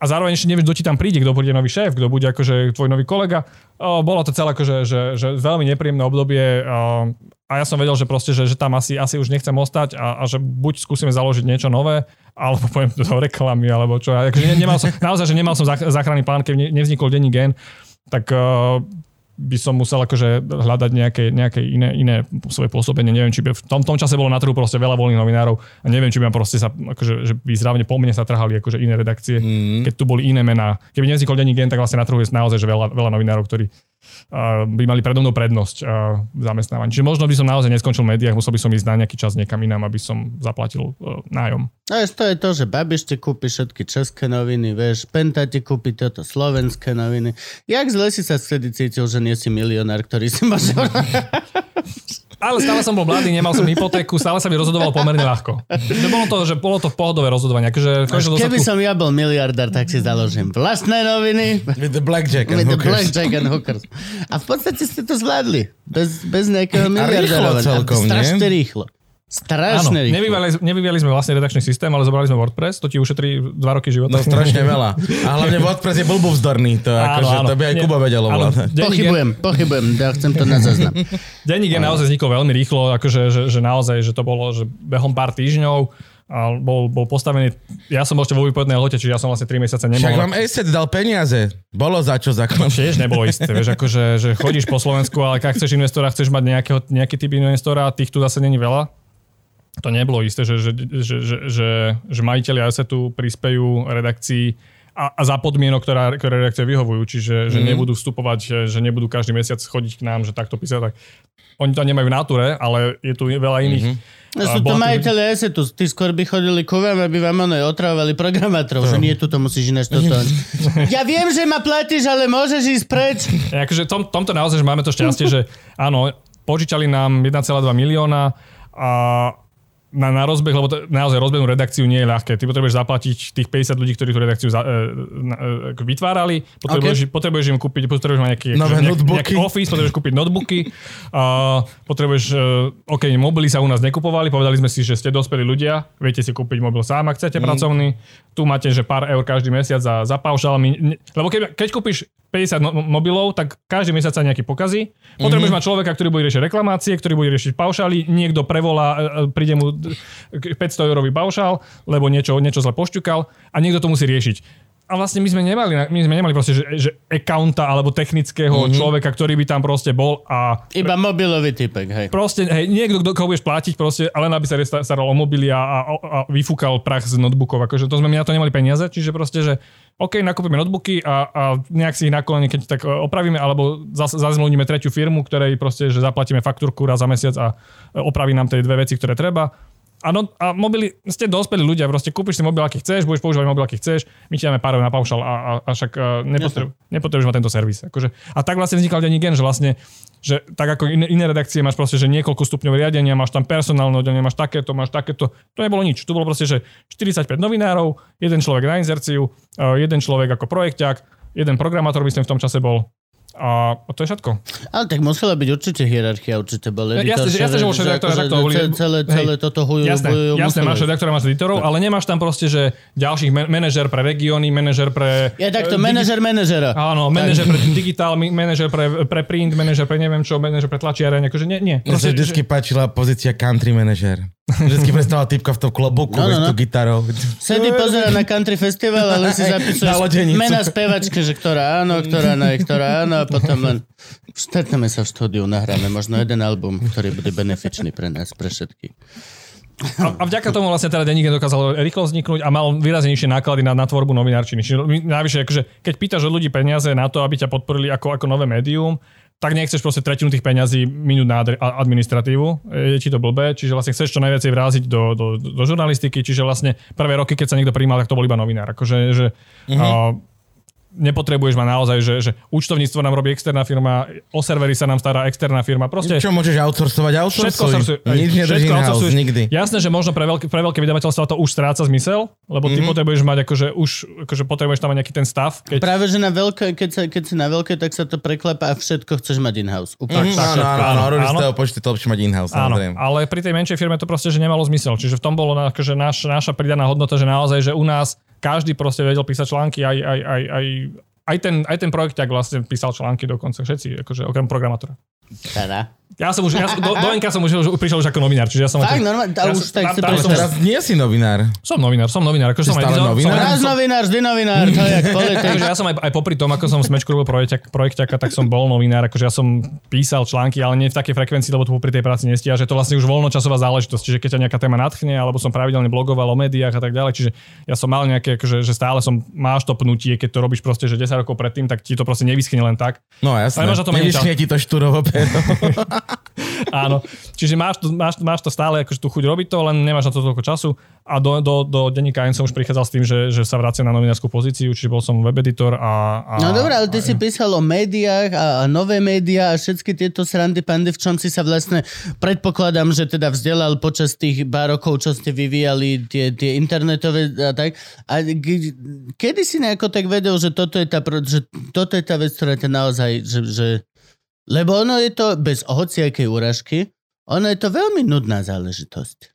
[SPEAKER 3] a zároveň ešte nevieš, kto ti tam príde, kto bude nový šéf, kto bude akože tvoj nový kolega. O, bolo to celé akože, že, že veľmi nepríjemné obdobie o, a ja som vedel, že proste, že, že tam asi, asi už nechcem ostať a, a že buď skúsime založiť niečo nové, alebo poviem do reklamy, alebo čo. Akože ne, nemal som, naozaj, že nemal som záchranný plán, keď ne- nevznikol denní gen, tak uh, by som musel akože hľadať nejaké, nejaké iné, iné svoje pôsobenie. Neviem, či by v tom, tom čase bolo na trhu proste veľa voľných novinárov a neviem, či by ma proste sa, akože, že by zrávne po mne sa trhali akože iné redakcie, mm. keď tu boli iné mená. Keby nevznikol denní gen, tak vlastne na trhu je naozaj že veľa, veľa novinárov, ktorí by mali predo mnou prednosť v zamestnávaní. Čiže možno by som naozaj neskončil v médiách, musel by som ísť na nejaký čas niekam inám, aby som zaplatil uh, nájom.
[SPEAKER 1] A to je to, že Babiš ti kúpi všetky české noviny, vieš, Penta ti kúpi toto slovenské noviny. Jak zle si sa vtedy cítil, že nie si milionár, ktorý si môže...
[SPEAKER 3] Ale stále som bol mladý, nemal som hypotéku, stále sa mi rozhodovalo pomerne ľahko. Že bolo to, že bolo to v pohodové rozhodovanie. Akože v konečnom
[SPEAKER 1] Keby som ja bol miliardár, tak si založím vlastné noviny,
[SPEAKER 4] With the blackjack and
[SPEAKER 1] with the
[SPEAKER 4] hookers.
[SPEAKER 1] blackjack and hookers. A v podstate ste to zvládli. Bez, bez nejakého
[SPEAKER 4] rýchlo
[SPEAKER 1] miliardára.
[SPEAKER 4] celkom, nie?
[SPEAKER 1] Strašne rýchlo.
[SPEAKER 3] Áno,
[SPEAKER 1] Strašne rýchlo.
[SPEAKER 3] nevyvíjali, nevyvíjali sme vlastný redakčný systém, ale zobrali sme WordPress, to ti ušetrí dva roky života.
[SPEAKER 4] No strašne veľa. A hlavne WordPress je blbovzdorný, to, akože, to by aj. Kuba vedel
[SPEAKER 3] Áno,
[SPEAKER 4] ovládať.
[SPEAKER 3] denník je-
[SPEAKER 1] Pochybujem, pochybujem, ja chcem to na záznam.
[SPEAKER 3] Denník je naozaj vznikol veľmi rýchlo, akože, že, že naozaj, že to bolo že behom pár týždňov a bol, bol postavený, ja som bol ešte vo výpovednej lehote, čiže ja som vlastne 3 mesiace
[SPEAKER 4] Však
[SPEAKER 3] nemohol.
[SPEAKER 4] vám ESET dal peniaze. Bolo za čo za
[SPEAKER 3] Tiež nebolo isté, vieš, akože, že chodíš po Slovensku, ale ak chceš investora, chceš mať nejakého, nejaký typ investora, tých tu zase není veľa. To nebolo isté, že, že, že, že, že, že majiteľi assetu prispejú redakcii a, a za podmienok, ktorá, ktoré redakcie vyhovujú, čiže že
[SPEAKER 4] Mhm.
[SPEAKER 3] nebudú vstupovať, že, nebudú každý mesiac chodiť k nám, že takto písať. Tak. Oni to nemajú v natúre, ale je tu veľa iných.
[SPEAKER 4] Mhm.
[SPEAKER 1] No
[SPEAKER 3] a
[SPEAKER 1] sú to majiteľe esetu, tí skôr by chodili ku vám, aby vám ono otravovali programátorov, že nie, tuto musíš ináč toto. Ja viem, že ma platíš, ale môžeš ísť preč.
[SPEAKER 3] Akože tom, tomto naozaj, že máme to šťastie, že áno, požičali nám 1,2 milióna a na, na rozbeh, lebo to, naozaj rozbehnú redakciu nie je ľahké. Ty potrebuješ zaplatiť tých 50 ľudí, ktorí tú redakciu za, e, na, e, vytvárali, potrebuješ, okay. potrebuješ im kúpiť, potrebuješ mať nejaký,
[SPEAKER 4] Nové
[SPEAKER 3] nejak, nejaký office, potrebuješ kúpiť notebooky, a potrebuješ, e, OK, mobily sa u nás nekupovali, povedali sme si, že ste dospelí ľudia, viete si kúpiť mobil sám, ak chcete mm. pracovný, tu máte, že pár eur každý mesiac za, za ne- lebo keď, keď kúpiš 50 no, mobilov, tak každý mesiac sa nejaký pokazí. Potrebuješ mať človeka, ktorý bude riešiť reklamácie, ktorý bude riešiť paušály, niekto prevolá, e, e, príde mu d- 500 eurový paušál, lebo niečo, niečo zle pošťukal a niekto to musí riešiť. A vlastne my sme nemali, my sme nemali proste, že, že accounta alebo technického mm-hmm. človeka, ktorý by tam proste bol a
[SPEAKER 1] Iba mobilový typek, hej.
[SPEAKER 3] proste, hej, niekto, kto, koho budeš platiť proste, ale aby sa staral o mobily a, a, a vyfúkal prach z notebookov. Akože to sme my na to nemali peniaze, čiže proste, že OK, nakúpime notebooky a, a nejak si ich nakolene, keď tak e, opravíme, alebo zazmluvníme tretiu firmu, ktorej proste, že zaplatíme faktúrku raz za mesiac a e, opraví nám tie dve veci, ktoré treba. A, no, a mobily, ste dospelí ľudia, proste kúpiš si mobil, aký chceš, budeš používať mobil, aký chceš, my ti dáme pár na paušal a, a, a však uh, nepotrebu, nepotrebuješ mať tento servis. Akože, a tak vlastne vznikal denní gen, že vlastne že tak ako iné, iné redakcie máš proste, že niekoľko stupňov riadenia, máš tam personálne oddelenie, máš takéto, máš takéto. To nebolo nič. Tu bolo proste, že 45 novinárov, jeden človek na inzerciu, uh, jeden človek ako projekťák, jeden programátor myslím v tom čase bol a to je všetko.
[SPEAKER 1] Ale tak musela byť určite hierarchia, určite bol editor.
[SPEAKER 3] Jasne, jasne, že bol šéf redaktora,
[SPEAKER 1] akože
[SPEAKER 3] tak to boli.
[SPEAKER 1] Celé, celé
[SPEAKER 3] Hej.
[SPEAKER 1] toto hujú,
[SPEAKER 3] Jasné,
[SPEAKER 1] bujú,
[SPEAKER 3] jasné
[SPEAKER 1] muselo
[SPEAKER 3] máš redaktora, máš editorov, ale nemáš tam proste, že ďalších man- manažer pre regióny, manažer pre...
[SPEAKER 1] Ja takto,
[SPEAKER 3] eh, digi-
[SPEAKER 1] manažer manažera.
[SPEAKER 3] Áno, manažer pre digitál, manažer pre, pre print, manažer pre neviem čo, manažer pre tlačiareň, akože nie, nie.
[SPEAKER 4] Mne sa
[SPEAKER 3] Proste, že,
[SPEAKER 4] páčila pozícia country manager. Vždycky predstavoval typka v tom klobuku,
[SPEAKER 1] No, no,
[SPEAKER 4] no, tú gitarou.
[SPEAKER 1] Sedí, pozera na country festival, ale si
[SPEAKER 4] Na
[SPEAKER 1] zapisuješ mena spevačky, že ktorá áno, ktorá ne, ktorá áno potom len stretneme sa v štúdiu, nahráme možno jeden album, ktorý bude benefičný pre nás, pre všetkých.
[SPEAKER 3] a, a, vďaka tomu vlastne teda denník dokázal rýchlo vzniknúť a mal výrazne nižšie náklady na, na tvorbu novinárčiny. Čiže navyše, akože, keď pýtaš od ľudí peniaze na to, aby ťa podporili ako, ako nové médium, tak nechceš proste tretinu tých peňazí minúť na administratívu. Je ti to blbé, čiže vlastne chceš čo najviacej vráziť do, do, do žurnalistiky, čiže vlastne prvé roky, keď sa niekto prijímal, tak to bol iba novinár. Akože, že, mm-hmm. uh, nepotrebuješ ma naozaj, že, že účtovníctvo nám robí externá firma, o servery sa nám stará externá firma. Proste
[SPEAKER 4] Čo môžeš outsourcovať?
[SPEAKER 3] Všetko
[SPEAKER 4] Outsourcuj.
[SPEAKER 3] outsourcuj.
[SPEAKER 4] Nič
[SPEAKER 3] Všetko
[SPEAKER 4] in-house,
[SPEAKER 3] outsourcuješ.
[SPEAKER 4] nikdy.
[SPEAKER 3] Jasné, že možno pre veľké, pre veľké vydavateľstva to už stráca zmysel, lebo ty mm-hmm. potrebuješ mať akože už akože potrebuješ tam mať nejaký ten stav. Keď...
[SPEAKER 1] Práve, že na veľké, keď, sa, keď si na veľké, tak sa to preklepa a všetko chceš mať in-house. Úplne.
[SPEAKER 4] Mhm,
[SPEAKER 3] tak,
[SPEAKER 4] Áno, áno, áno,
[SPEAKER 3] áno, áno.
[SPEAKER 4] toho počty, to lepšie mať in-house,
[SPEAKER 3] Áno,
[SPEAKER 4] samozrejme.
[SPEAKER 3] ale pri tej menšej firme to proste, že nemalo zmysel. Čiže v tom bolo na- akože naš, naša pridaná hodnota, že naozaj, že u nás každý proste vedel písať články, aj, aj, aj, aj, aj ten, aj ten projekťák vlastne písal články dokonca všetci, akože okrem programátora.
[SPEAKER 1] Teda.
[SPEAKER 3] Ja som už, ja, som- do, do NK som už, už prišiel už ako novinár, čiže ja som... Ako-
[SPEAKER 1] normálne,
[SPEAKER 3] ja
[SPEAKER 1] už
[SPEAKER 3] som-
[SPEAKER 1] tak
[SPEAKER 3] tam-
[SPEAKER 1] si
[SPEAKER 3] tam som-
[SPEAKER 4] Teraz nie si novinár.
[SPEAKER 3] Som novinár, som novinár, akože som aj
[SPEAKER 4] stále
[SPEAKER 3] som-
[SPEAKER 4] novinár?
[SPEAKER 3] som-
[SPEAKER 1] Raz
[SPEAKER 3] som-
[SPEAKER 1] novinár, vždy novinár, to je.
[SPEAKER 3] Takže ja som aj, aj popri tom, ako som v Smečku robil projekťak, projekťaka, tak som bol novinár, akože ja som písal články, ale nie v takej frekvencii, lebo to popri tej práci nestia, že to vlastne už voľnočasová záležitosť, čiže keď ťa nejaká téma nadchne, alebo som pravidelne blogoval o médiách a tak ďalej, čiže ja som mal nejaké, akože, že stále som, máš to pnutie, keď to robíš proste, že 10 rokov predtým, tak ti to proste nevyschne len tak.
[SPEAKER 4] No Nevyšnie ti to štúrovo pero.
[SPEAKER 3] Áno, čiže máš to, máš, máš to stále akože tú chuť robiť to, len nemáš na to toľko času a do, do, do denníka N som už prichádzal s tým, že, že sa vracia na novinárskú pozíciu, čiže bol som web editor a... a
[SPEAKER 1] No dobré, ale ty si písal o médiách a, a nové médiá a všetky tieto srandy pandy, v čom si sa vlastne predpokladám, že teda vzdelal počas tých pár rokov, čo ste vyvíjali tie, tie internetové a tak. A kedy si nejako tak vedel, že toto je tá, že toto je tá vec, ktorá ťa naozaj, že, že lebo ono je to bez hociakej úražky, ono je to veľmi nudná záležitosť.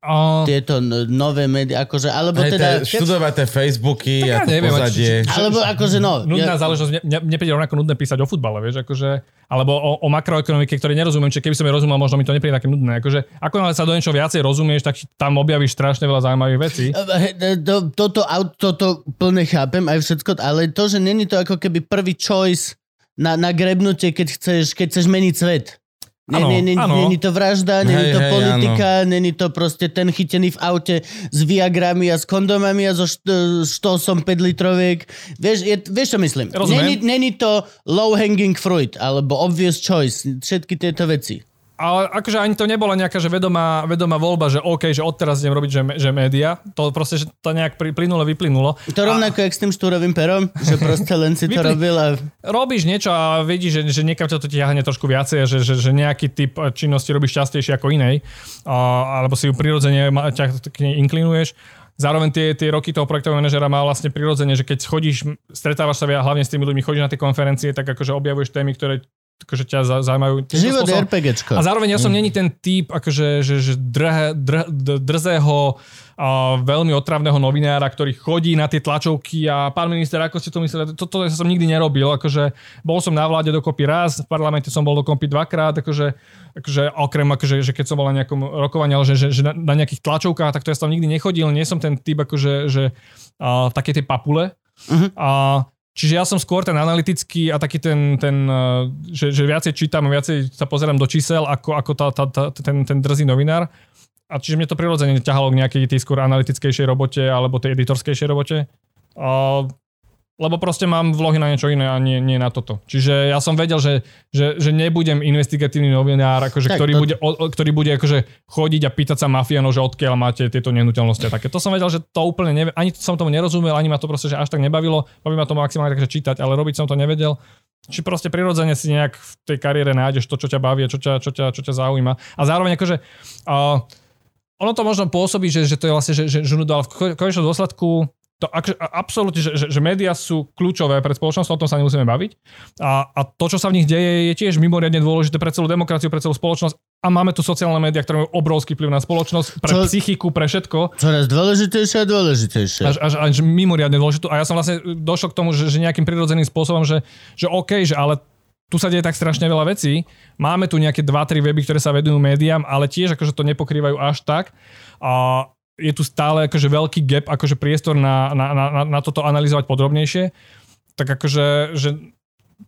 [SPEAKER 3] a,
[SPEAKER 1] Tieto nové médiá, akože, alebo
[SPEAKER 4] Hej,
[SPEAKER 1] teda...
[SPEAKER 4] študovať tie Facebooky
[SPEAKER 3] Tak ja
[SPEAKER 4] a to
[SPEAKER 3] neviem,
[SPEAKER 4] pozadie.
[SPEAKER 3] či- či-
[SPEAKER 1] Alebo akože no...
[SPEAKER 3] Nudná
[SPEAKER 1] ja-
[SPEAKER 3] záležitosť, mne, mne, príde rovnako nudné písať o futbale, vieš, akože, alebo o, o makroekonomike, ktoré nerozumiem, čiže keby som je rozumel, možno mi to nepríde také nudné. Akože, ako náhle sa do niečo viacej rozumieš, tak tam objavíš strašne veľa zaujímavých vecí.
[SPEAKER 1] Eh, To, toto, aut- toto plne chápem aj všetko, ale to, že není to ako keby prvý choice na, na grebnutie, keď chceš, keď chceš meniť svet. Není to vražda, není to
[SPEAKER 4] hej,
[SPEAKER 1] politika, není to proste ten chytený v aute s Viagrami a s kondomami a so št- štosom 5 litroviek. Vieš, je, vieš čo myslím?
[SPEAKER 3] Rozumiem.
[SPEAKER 1] Není, není to low hanging fruit alebo obvious choice, všetky tieto veci.
[SPEAKER 3] Ale akože ani to nebola nejaká že vedomá, vedomá voľba, že OK, že odteraz idem robiť, že, že média. To proste, že to nejak plynulo, vyplynulo.
[SPEAKER 1] To rovnako jak s tým štúrovým perom, že proste len si to
[SPEAKER 3] Vypli-
[SPEAKER 1] robil a...
[SPEAKER 3] Robíš niečo a vidíš, že, že niekam ťa to ťahne trošku viacej, a že, že, že nejaký typ činnosti robíš častejšie ako inej, a, alebo si ju prirodzene ťa k nej inklinuješ. Zároveň tie, tie roky toho projektového manažera má vlastne prirodzene, že keď chodíš, stretávaš sa via- hlavne s tými ľuďmi, chodíš na tie konferencie, tak akože objavuješ témy, ktoré akože ťa za- zaujímajú.
[SPEAKER 1] Život
[SPEAKER 3] spôsobom.
[SPEAKER 1] RPGčko.
[SPEAKER 3] A zároveň ja som není ten typ akože, že, že drhe, dr, drzého, a veľmi otravného novinára, ktorý chodí na tie tlačovky a pán minister, ako ste to mysleli, toto som nikdy nerobil. Akože, bol som na vláde dokopy raz, v parlamente som bol dokopy dvakrát, akože, akože okrem, akože, že keď som bol na nejakom rokovaní, ale že, že, že na, na, nejakých tlačovkách, tak to ja som nikdy nechodil, nie som ten typ akože, že, a, také tie papule.
[SPEAKER 1] Mhm.
[SPEAKER 3] A, Čiže ja som skôr ten analytický a taký ten, ten uh, že, že viacej čítam viacej sa pozerám do čísel ako, ako tá, tá, tá, ten, ten drzý novinár. A čiže mne to prirodzene ťahalo k nejakej tej skôr analytickejšej robote alebo tej editorskejšej robote. A lebo proste mám vlohy na niečo iné a nie, nie na toto. Čiže ja som vedel, že, že, že nebudem investigatívny novinár, akože,
[SPEAKER 1] Tak,
[SPEAKER 3] ktorý,
[SPEAKER 1] to-
[SPEAKER 3] bude, o, ktorý bude akože chodiť a pýtať sa mafiánov, že odkiaľ máte tieto nehnuteľnosti a také. To som vedel, že to úplne nevie, ani som tomu nerozumel, ani ma to proste že až tak nebavilo. Baví ma to maximálne takže čítať, ale robiť som to nevedel. Či proste prirodzene si nejak v tej kariére nájdeš to, čo ťa baví, čo ťa, čo ťa, čo ťa zaujíma. A zároveň akože uh, ono to možno pôsobí, že, že to je vlastne, že, že, ale v ko- konečnom dôsledku to akože, a- absolútne, že, že, že médiá sú kľúčové pre spoločnosť, o tom sa nemusíme baviť. A, a to, čo sa v nich deje, je tiež mimoriadne dôležité pre celú demokraciu, pre celú spoločnosť. A máme tu sociálne médiá, ktoré majú obrovský vplyv na spoločnosť, pre
[SPEAKER 1] Čo-
[SPEAKER 3] psychiku, pre všetko.
[SPEAKER 1] Čoraz dôležitejšie a dôležitejšie.
[SPEAKER 3] Až, až, až mimoriadne dôležitú. A ja som vlastne došiel k tomu, že, že nejakým prirodzeným spôsobom, že, že OK, že ale tu sa deje tak strašne veľa vecí. Máme tu nejaké 2-3 weby, ktoré sa vedujú médiám, ale tiež akože to nepokrývajú až tak. A je tu stále akože veľký gap, akože priestor na, na, na, na toto analyzovať podrobnejšie. Tak akože že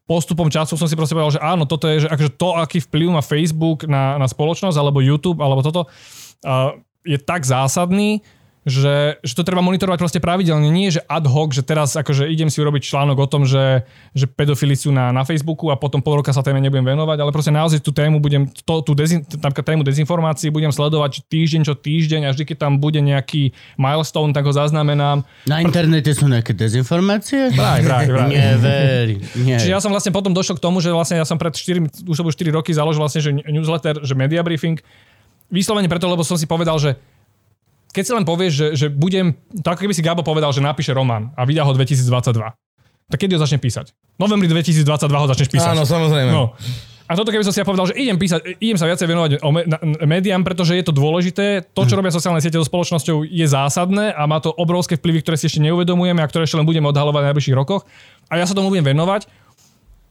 [SPEAKER 3] postupom času som si proste povedal, že áno, toto je, že akože to, aký vplyv má Facebook na, na spoločnosť, alebo YouTube, alebo toto, uh, je tak zásadný, že, že to treba monitorovať proste pravidelne. Nie, že ad hoc, že teraz akože idem si urobiť článok o tom, že, že pedofili sú na, na Facebooku a potom pol roka sa téme nebudem venovať, ale proste naozaj tú tému budem, to, tú dezin, napríklad tému dezinformácií budem sledovať týždeň čo týždeň a vždy, keď tam bude nejaký milestone, tak ho zaznamenám.
[SPEAKER 1] Na internete sú nejaké dezinformácie?
[SPEAKER 3] Vraj, vraj, vraj.
[SPEAKER 1] Neverím. Nie.
[SPEAKER 3] Čiže ja som vlastne potom došiel k tomu, že vlastne ja som pred 4, už to bolo 4 roky založil vlastne, že newsletter, že media briefing. Vyslovene preto, lebo som si povedal, že keď si len povieš, že, že budem, to ako keby si Gabo povedal, že napíše román a vydá ho 2022. Tak kedy ho začne písať? V novembri 2022 ho začneš písať.
[SPEAKER 4] Áno, samozrejme.
[SPEAKER 3] No. A toto keby som si ja povedal, že idem písať, idem sa viacej venovať o me, na, médiám, pretože je to dôležité. To, čo robia sociálne siete so spoločnosťou, je zásadné a má to obrovské vplyvy, ktoré si ešte neuvedomujeme a ktoré ešte len budeme odhalovať v najbližších rokoch. A ja sa tomu budem venovať.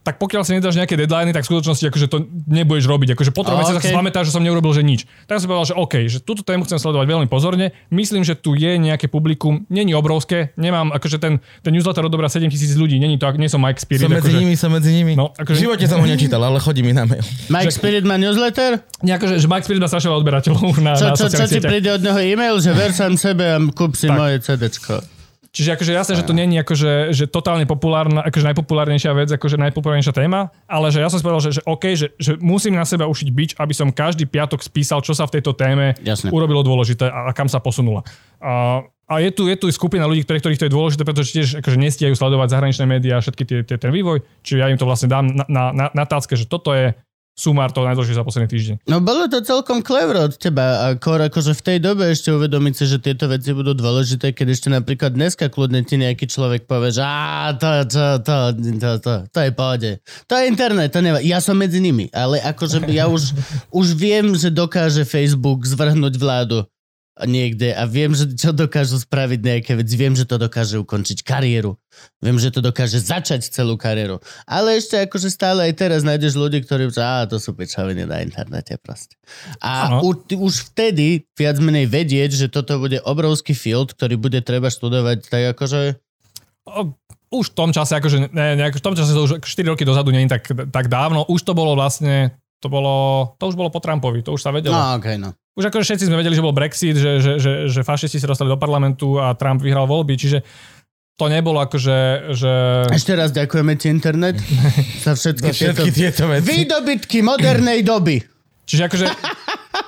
[SPEAKER 3] Tak pokiaľ si nedáš nejaké deadliny, tak v skutočnosti akože to nebudeš robiť. Akože po troch mesiacoch
[SPEAKER 1] okej.
[SPEAKER 3] si pamätáš, že som neurobil, že nič. Tak som povedal, že OK, že túto tému chcem sledovať veľmi pozorne. Myslím, že tu je nejaké publikum, není obrovské, nemám, akože ten, ten newsletter odobrá 7 tisíc ľudí, není to, nie som Mike Spirit.
[SPEAKER 4] Som medzi
[SPEAKER 3] akože,
[SPEAKER 4] nimi, som medzi nimi.
[SPEAKER 3] No, akože-
[SPEAKER 4] V živote som ho nečítal, ale chodí mi na mail.
[SPEAKER 1] Mike Spirit má newsletter?
[SPEAKER 3] Nejako, že, že Mike Spirit má strašne odberateľov na,
[SPEAKER 1] Čo,
[SPEAKER 3] na
[SPEAKER 1] čo, čo ti príde od neho e-mail, že ver sám sebe a kúp si
[SPEAKER 3] Tak.
[SPEAKER 1] moje CDčko.
[SPEAKER 3] Čiže akože jasné, že to není akože, že totálne populárna, akože najpopulárnejšia vec, akože najpopulárnejšia téma, ale že ja som si povedal, že, že OK, že, že musím na seba ušiť bič, aby som každý piatok spísal, čo sa v tejto téme
[SPEAKER 1] Jasné.
[SPEAKER 3] urobilo dôležité a, a kam sa posunula. A, a je tu, je tu skupina ľudí, ktorých, ktorých to je dôležité, pretože tiež akože nestiajú sledovať zahraničné médiá a všetky tie, tie, ten vývoj, čiže ja im to vlastne dám na, na, na, na tácke, že toto je sumár toho najdôležitejšie za posledný týždeň.
[SPEAKER 1] No bolo to celkom clever od teba a kor akože v tej dobe ešte uvedomiť si, že tieto veci budú dôležité, keď ešte napríklad dneska kľudne ti nejaký človek povie, že to, to, to, to, to, to je pohode. To je internet, to nevá. Ja som medzi nimi, ale akože ja už, už viem, že dokáže Facebook zvrhnúť vládu niekde a viem, že čo dokážu spraviť nejaké veci. Viem, že to dokáže ukončiť kariéru. Viem, že to dokáže začať celú kariéru. Ale ešte akože stále aj teraz nájdeš ľudí, ktorí že á, to sú pičoviny na internete proste. A u, už vtedy viac menej vedieť, že toto bude obrovský field, ktorý bude treba študovať tak akože...
[SPEAKER 3] O, už v tom čase, akože, ne, nejak, v tom čase to už 4 roky dozadu nie je tak, tak dávno, už to bolo vlastne, to bolo, to už bolo po Trumpovi, to už sa vedelo.
[SPEAKER 1] No, okej, no.
[SPEAKER 3] Už akože všetci sme vedeli, že bol Brexit, že, že, že, že fašisti sa dostali do parlamentu a Trump vyhral voľby, čiže to nebolo akože, že...
[SPEAKER 1] Ešte raz ďakujeme ti internet za všetky,
[SPEAKER 4] Za všetky
[SPEAKER 1] tieto...
[SPEAKER 4] tieto veci.
[SPEAKER 1] Výdobytky modernej doby.
[SPEAKER 3] Čiže akože...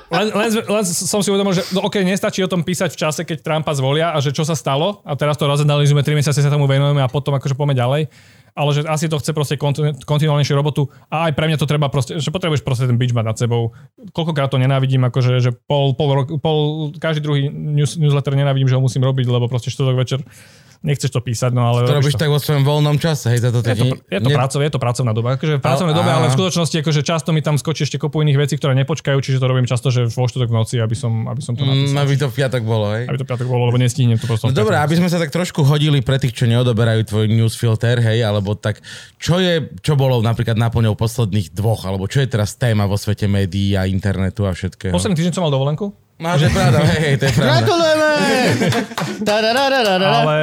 [SPEAKER 3] Len, len, len som si uvedomil, že no ok, nestačí o tom písať v čase, keď Trumpa zvolia a že čo sa stalo a teraz to rozanalizujeme, 3 mesiace sa tomu venujeme a potom akože poďme ďalej. Ale že asi to chce proste kontinu- kontinuálnejšiu robotu a aj pre mňa to treba proste, že potrebuješ proste ten bitch mať nad sebou. Koľkokrát to nenávidím, akože že pol, pol, rok, pol každý druhý news, newsletter nenávidím, že ho musím robiť, lebo proste štvrtok večer nechceš to písať, no ale
[SPEAKER 4] To
[SPEAKER 3] robíš
[SPEAKER 4] robíš tak vo svojom voľnom čase, hej, za to
[SPEAKER 3] je to, je, to pracov, je to pracovná doba. Akože v pracovnej
[SPEAKER 4] Ale-
[SPEAKER 3] dobe, ale v skutočnosti akože často mi tam skočí ešte kopu iných vecí, ktoré nepočkajú, čiže to robím často, že vo štvrtok v noci, aby som, aby som to
[SPEAKER 4] Mm,
[SPEAKER 3] napísal.
[SPEAKER 4] aby to v piatok bolo, hej.
[SPEAKER 3] Aby to piatok bolo, lebo nestihnem to proste.
[SPEAKER 4] No dobré, aby sme sa tak trošku hodili pre tých, čo neodoberajú tvoj newsfilter, hej, alebo tak, čo je, čo bolo napríklad naplňou posledných dvoch, alebo čo je teraz téma vo svete médií a internetu a všetkého?
[SPEAKER 3] Posledný týždeň som mal dovolenku,
[SPEAKER 4] Máš je pravda, hej, hej, to je pravda.
[SPEAKER 1] Gratulujeme!
[SPEAKER 3] Ale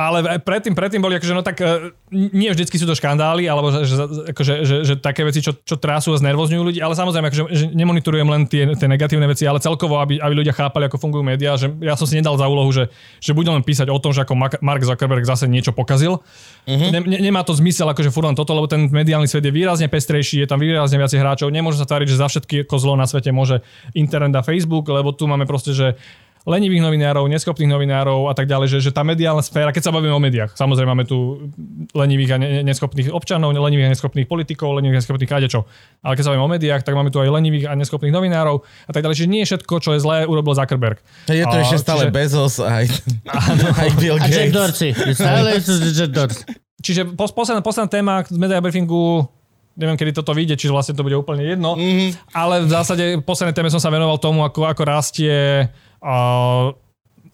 [SPEAKER 3] ale aj predtým, predtým boli akože, no tak e, nie vždycky sú to škandály, alebo že, že, akože, že, že také veci, čo, čo trású a znervozňujú ľudí, ale samozrejme, akože, že nemonitorujem len tie, tie negatívne veci, ale celkovo, aby, aby ľudia chápali, ako fungujú médiá, že ja som si nedal za úlohu, že, že budem len písať o tom, že ako Mark Zuckerberg zase niečo pokazil. Uh-huh. Ne, ne, nemá to zmysel, akože furt len toto, lebo ten mediálny svet je výrazne pestrejší, je tam výrazne viac hráčov, nemôže sa tváriť, že za všetky zlo na svete môže internet a Facebook, lebo tu máme proste, že lenivých novinárov, neschopných novinárov a tak ďalej, že, že tá mediálna sféra, keď sa bavíme o médiách, samozrejme máme tu lenivých a ne, neschopných občanov, lenivých a neschopných politikov, lenivých a neschopných kádečov. Ale keď sa bavíme o médiách, tak máme tu aj lenivých a neschopných novinárov a tak ďalej. Čiže nie všetko, čo je zlé, urobil Zuckerberg.
[SPEAKER 4] Je to a, ešte stále čiže... Bezos aj, aj Bill Gates. A
[SPEAKER 1] Jack Dorsey. Stále je to Jack Dorsey.
[SPEAKER 3] Čiže posledná, posledná téma z media briefingu neviem, kedy toto vyjde, čiže vlastne to bude úplne jedno. Mm-hmm. Ale v zásade v poslednej téme som sa venoval tomu, ako, ako rastie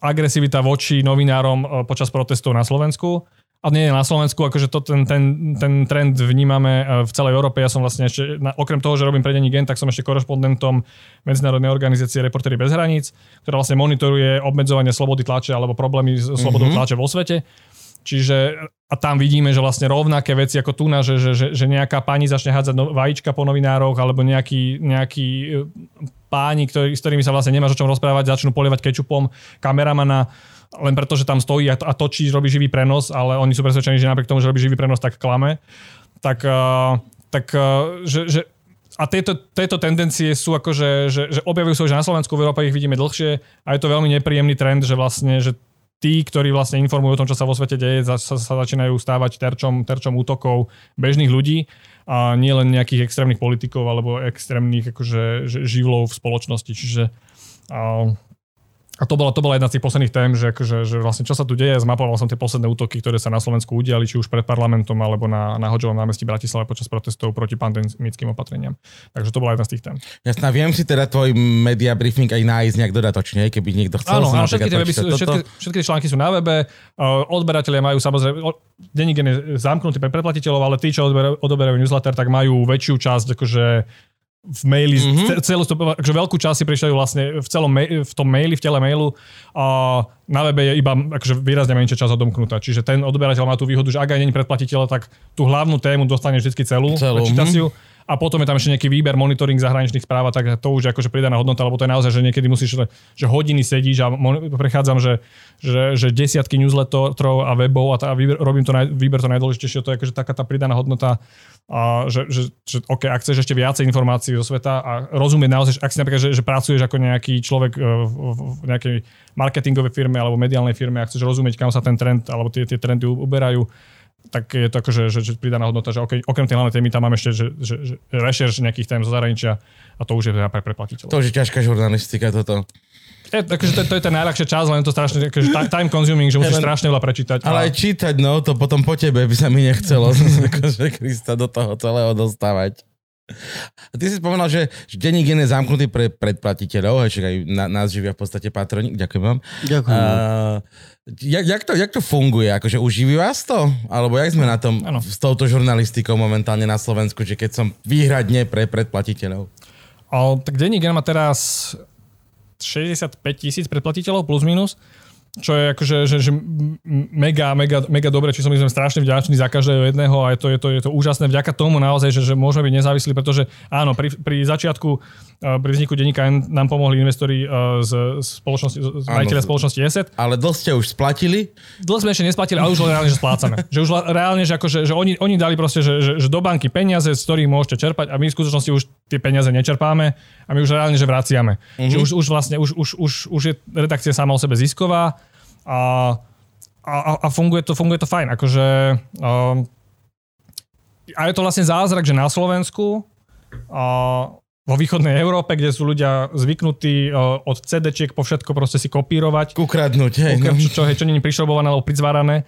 [SPEAKER 3] agresivita voči novinárom e, počas protestov na Slovensku. A nie na Slovensku, akože to, ten, ten, ten trend vnímame e, v celej Európe. Ja som vlastne ešte, okrem toho, že robím pre denní gen, tak som ešte korešpondentom Medzinárodnej organizácie Reportéry bez hraníc, ktorá vlastne monitoruje obmedzovanie slobody tlače alebo problémy s slobodou mm-hmm. tlače vo svete. Čiže a tam vidíme, že vlastne rovnaké veci ako tu že, že, že, že nejaká pani začne hádzať no, vajíčka po novinároch alebo nejaký, nejaký e, páni, ktorý, s ktorými sa vlastne nemáš o čom rozprávať, začnú polievať kečupom kameramana len preto, že tam stojí a, točí, robí živý prenos, ale oni sú presvedčení, že napriek tomu, že robí živý prenos, tak klame. Tak, uh, tak uh, že, že a tieto, tieto tendencie sú akože, že, že objavujú sa už na Slovensku, v Európe ich vidíme dlhšie a je to veľmi nepríjemný trend, že vlastne, že tí, ktorí vlastne informujú o tom, čo sa vo svete deje, sa, sa začínajú stávať terčom, terčom útokov bežných ľudí a nie len nejakých extrémnych politikov alebo extrémnych akože, živlov v spoločnosti. Čiže a, a to bola, to bola jedna z tých posledných tém, že, akože, že vlastne čo sa tu deje, zmapoval som tie posledné útoky, ktoré sa na Slovensku udiali, či už pred parlamentom alebo na, na Hodžovom námestí Bratislave počas protestov proti pandemickým opatreniam. Takže to bola jedna z tých tém.
[SPEAKER 4] Jasná, viem si teda tvoj media briefing aj nájsť nejak dodatočne, keby niekto chcel.
[SPEAKER 3] Áno, áno všetky, tie weby, všetky, všetky články sú na webe, odberatelia majú samozrejme, denní gen je zamknutý pre predplatiteľov, ale tí, čo odoberajú newsletter, tak majú väčšiu časť akože v maili, mm-hmm. celú, akože veľkú časť si prišli vlastne v celom v tom maili, v tele mailu a na webe je iba akože výrazne menšia časť odomknutá. Čiže ten odberateľ má tú výhodu, že ak aj není predplatiteľ, tak tú hlavnú tému dostane vždy celú, celú. prečíta si ju a potom je tam ešte nejaký výber, monitoring zahraničných správ, tak to už je akože pridaná hodnota, lebo to je naozaj, že niekedy musíš, že hodiny sedíš a prechádzam, že, že, že desiatky newsletterov a webov a, tá, a výber, robím to, naj, výber to najdôležitejšie, to je akože taká tá pridaná hodnota, a že, že, že OK, ak chceš ešte viacej informácií zo sveta a rozumieť naozaj, ak si napríklad, že, že pracuješ ako nejaký človek e, v, v nejakej marketingovej firme alebo mediálnej firme a chceš rozumieť, kam sa ten trend alebo tie, tie trendy uberajú, tak je to akože že, že pridaná hodnota, že okay, okrem tej hlavnej témy tam máme ešte že, že, že rešerš nejakých tém zo zahraničia a to už je teda pre preplatiteľov.
[SPEAKER 4] To už je ťažká žurnalistika toto.
[SPEAKER 3] Je, takže to, to je ten najľahšia čas, len to strašne akože time consuming, že musíš strašne veľa prečítať.
[SPEAKER 4] Ale aj čítať, no, to potom po tebe by sa mi nechcelo, akože Krista do toho celého dostávať. A ty si spomenul, že denní gen je zamknutý pre predplatiteľov, aj na, nás živia v podstate patroni. Ďakujem vám.
[SPEAKER 1] Ďakujem. Uh,
[SPEAKER 4] jak, jak, to, jak to funguje? Akože uživí vás to? Alebo jak sme na tom ano. s touto žurnalistikou momentálne na Slovensku, že keď som výhradne pre predplatiteľov?
[SPEAKER 3] O, tak denní gen má teraz 65 tisíc predplatiteľov plus minus čo je akože že, že mega, mega, mega dobre, či som my sme strašne vďační za každého jedného a je to, je to, je to úžasné vďaka tomu naozaj, že, že môžeme byť nezávislí, pretože áno, pri, pri začiatku, eh, pri vzniku denníka nám pomohli investori eh, z, spoločnosti, z majiteľa spoločnosti ESET.
[SPEAKER 4] Ale dlho ste už splatili?
[SPEAKER 3] Dlho sme ešte nesplatili, ale už reálne, že splácame. že už reálne, že, akože, že oni, oni dali proste, že, že, že do banky peniaze, z ktorých môžete čerpať a my v skutočnosti už tie peniaze nečerpáme a my už reálne, že vraciame. Mm-hmm. Že už, už vlastne, už, už, už, už je redakcia sama o sebe zisková a, a, a funguje, to, funguje to fajn. Akože, um, a je to vlastne zázrak, že na Slovensku a vo východnej Európe, kde sú ľudia zvyknutí uh, od CD-čiek po všetko proste si kopírovať.
[SPEAKER 4] Ukradnúť, hej.
[SPEAKER 3] Ukra- no. čo, čo, čo nie je prišrobované alebo prizvárané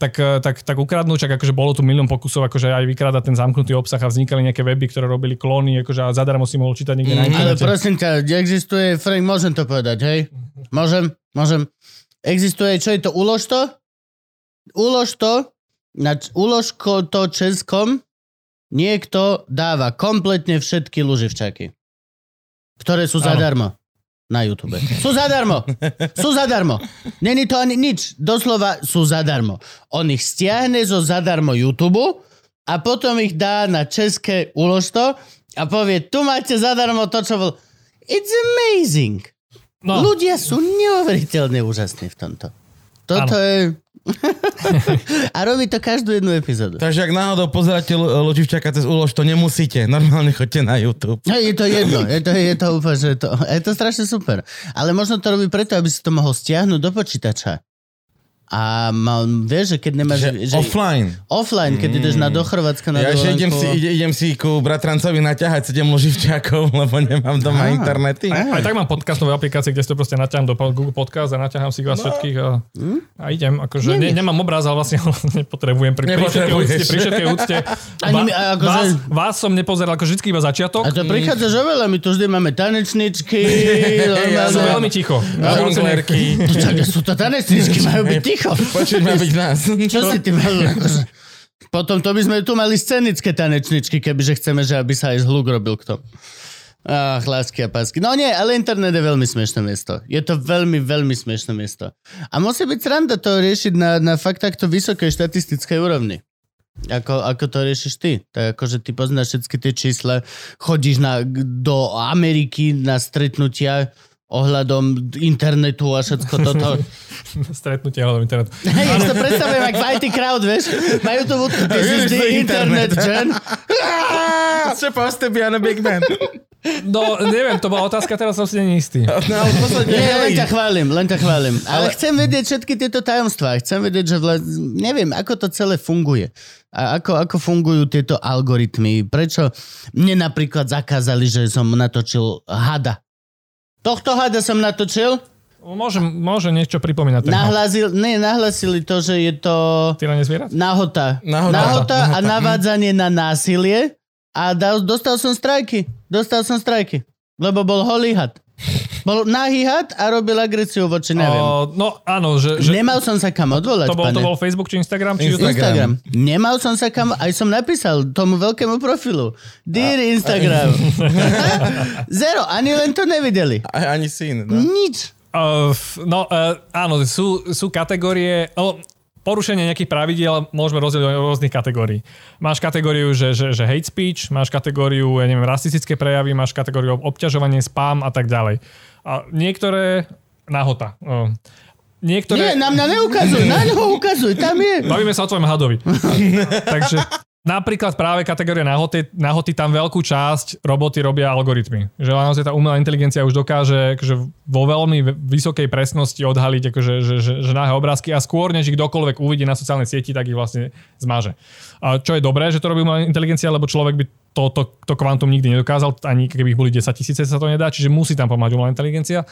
[SPEAKER 3] tak, tak, tak ukradnúť, čak akože bolo tu milión pokusov, akože aj vykradať ten zamknutý obsah a vznikali nejaké weby, ktoré robili klóny, akože a zadarmo si mohol čítať niekde mm, na
[SPEAKER 1] internete. Ale prosím ťa, existuje, Frank, môžem to povedať, hej? Môžem, môžem. Existuje, čo je to, ulož to? Ulož to, na, ulož to českom, niekto dáva kompletne všetky luživčaky, ktoré sú ano. zadarmo. Na YouTube. Sú zadarmo. Sú zadarmo. Není to ani nič. Doslova sú zadarmo. On ich stiahne zo zadarmo YouTube a potom ich dá na české ulož to a povie, tu máte zadarmo to, čo bol... It's amazing.
[SPEAKER 3] No,
[SPEAKER 1] Ľudia sú neuveriteľne úžasní v tomto. Toto
[SPEAKER 3] Áno.
[SPEAKER 1] je... a robí to každú jednu epizódu.
[SPEAKER 4] Takže ak náhodou pozeráte Lučivčaka cez úlož, to nemusíte. Normálne chodte na YouTube.
[SPEAKER 1] Je to jedno, je to, je to úplne, že to, je to strašne super. Ale možno to robí preto, aby si to mohol stiahnuť do počítača. A mal, vieš, že keď nemáš...
[SPEAKER 4] Že
[SPEAKER 1] že,
[SPEAKER 4] offline.
[SPEAKER 1] offline, keď ideš na do Chorvátska na
[SPEAKER 4] Ja ešte idem
[SPEAKER 1] dovolenku.
[SPEAKER 4] si, ide, idem si ku bratrancovi naťahať 7 loživčákov, lebo nemám doma
[SPEAKER 1] Á.
[SPEAKER 4] internety.
[SPEAKER 3] aj, aj tak mám podcastové aplikácie, kde si to proste naťahám do Google Podcast a naťahám si vás všetkých a, a idem. Akože ne, nemám obraz, ale vlastne ho nepotrebujem. Pri, pri všetkej úcte, pri všetkej úcte.
[SPEAKER 1] Ani my-
[SPEAKER 3] Va,
[SPEAKER 1] akože-
[SPEAKER 3] vás, vás, som nepozeral ako vždy iba začiatok.
[SPEAKER 1] A to prichádzaš oveľa, my tu vždy máme tanečničky.
[SPEAKER 3] Ja som veľmi ticho.
[SPEAKER 1] Tak sú to tanečničky, majú byť ticho.
[SPEAKER 4] Počuť má byť nás.
[SPEAKER 1] Čo si ty mal? Akože... Potom to by sme tu mali scenické tanečničky, kebyže chceme, že aby sa aj zhluk robil k tomu. Ach, lásky a pásky. No nie, ale internet je veľmi smiešné miesto. Je to veľmi, veľmi smiešné miesto. A musí byť sranda to riešiť na, na fakt takto vysokej štatistickej úrovni. Ako, ako to riešiš ty? Tak akože ty poznáš všetky tie čísla, chodíš na, do Ameriky na stretnutia ohľadom internetu a všetko toto.
[SPEAKER 3] Stretnutie hľadom internetu.
[SPEAKER 1] Hej, ja to predstavujem, ako v IT crowd, vieš? Majú to this is the internet, Jen.
[SPEAKER 4] Supposed to be on a big man.
[SPEAKER 3] No, neviem, to bola otázka, teraz som si není istý.
[SPEAKER 4] No, ale v podstate,
[SPEAKER 1] Nie, len ťa chválim, len ťa chválim. Ale, chcem vedieť všetky tieto tajomstvá. Chcem vedieť, že vla... neviem, ako to celé funguje. A ako, ako fungujú tieto algoritmy. Prečo mne napríklad zakázali, že som natočil hada. Tohto hada som natočil.
[SPEAKER 3] Môže, môže niečo pripomínať.
[SPEAKER 1] Nahlasil, nie, nahlasili to, že je to
[SPEAKER 3] Tyranie zvierat?
[SPEAKER 1] nahota.
[SPEAKER 4] Nahota.
[SPEAKER 1] Nahota a
[SPEAKER 4] Nahota.
[SPEAKER 1] navádzanie na násilie. A dal, dostal som strajky. Dostal som strajky. Lebo bol holý had. Bol nahý had a robil agresiu voči, neviem.
[SPEAKER 3] O, no áno, že, že
[SPEAKER 1] Nemal som sa kam odvolať,
[SPEAKER 3] to, bol,
[SPEAKER 1] pane.
[SPEAKER 3] to bol Facebook či Instagram? Či
[SPEAKER 4] Instagram.
[SPEAKER 1] Instagram. Nemal som sa kam, aj som napísal tomu veľkému profilu. Dear Instagram. Zero, ani len to nevideli.
[SPEAKER 4] Aj- Ani syn. No.
[SPEAKER 1] Nič.
[SPEAKER 3] Uh, no uh, áno, sú, sú kategórie... No, porušenie nejakých pravidiel môžeme rozdeliť do rôznych kategórií. Máš kategóriu, že, že, že hate speech, máš kategóriu, ja neviem, rasistické prejavy, máš kategóriu obťažovanie, spam a tak ďalej. A niektoré... Nahota. Uh,
[SPEAKER 1] Nie,
[SPEAKER 3] niektoré...
[SPEAKER 1] na mňa neukazuj, na ňo ukazuj, tam je.
[SPEAKER 3] Bavíme sa o tvojom hadovi. Takže napríklad práve kategória nahoty, nahoty tam veľkú časť roboty robia algoritmy. Že naozaj tá umelá inteligencia už dokáže akože vo veľmi vysokej presnosti odhaliť akože, že, že, že nahé obrázky a skôr, než ich kdokoľvek uvidí na sociálnej sieti, tak ich vlastne zmaže. A čo je dobré, že to robí umelá inteligencia, lebo človek by to, to, to kvantum nikdy nedokázal, ani keby ich boli 10 tisíce, sa to nedá, čiže musí tam pomáhať umelá inteligencia.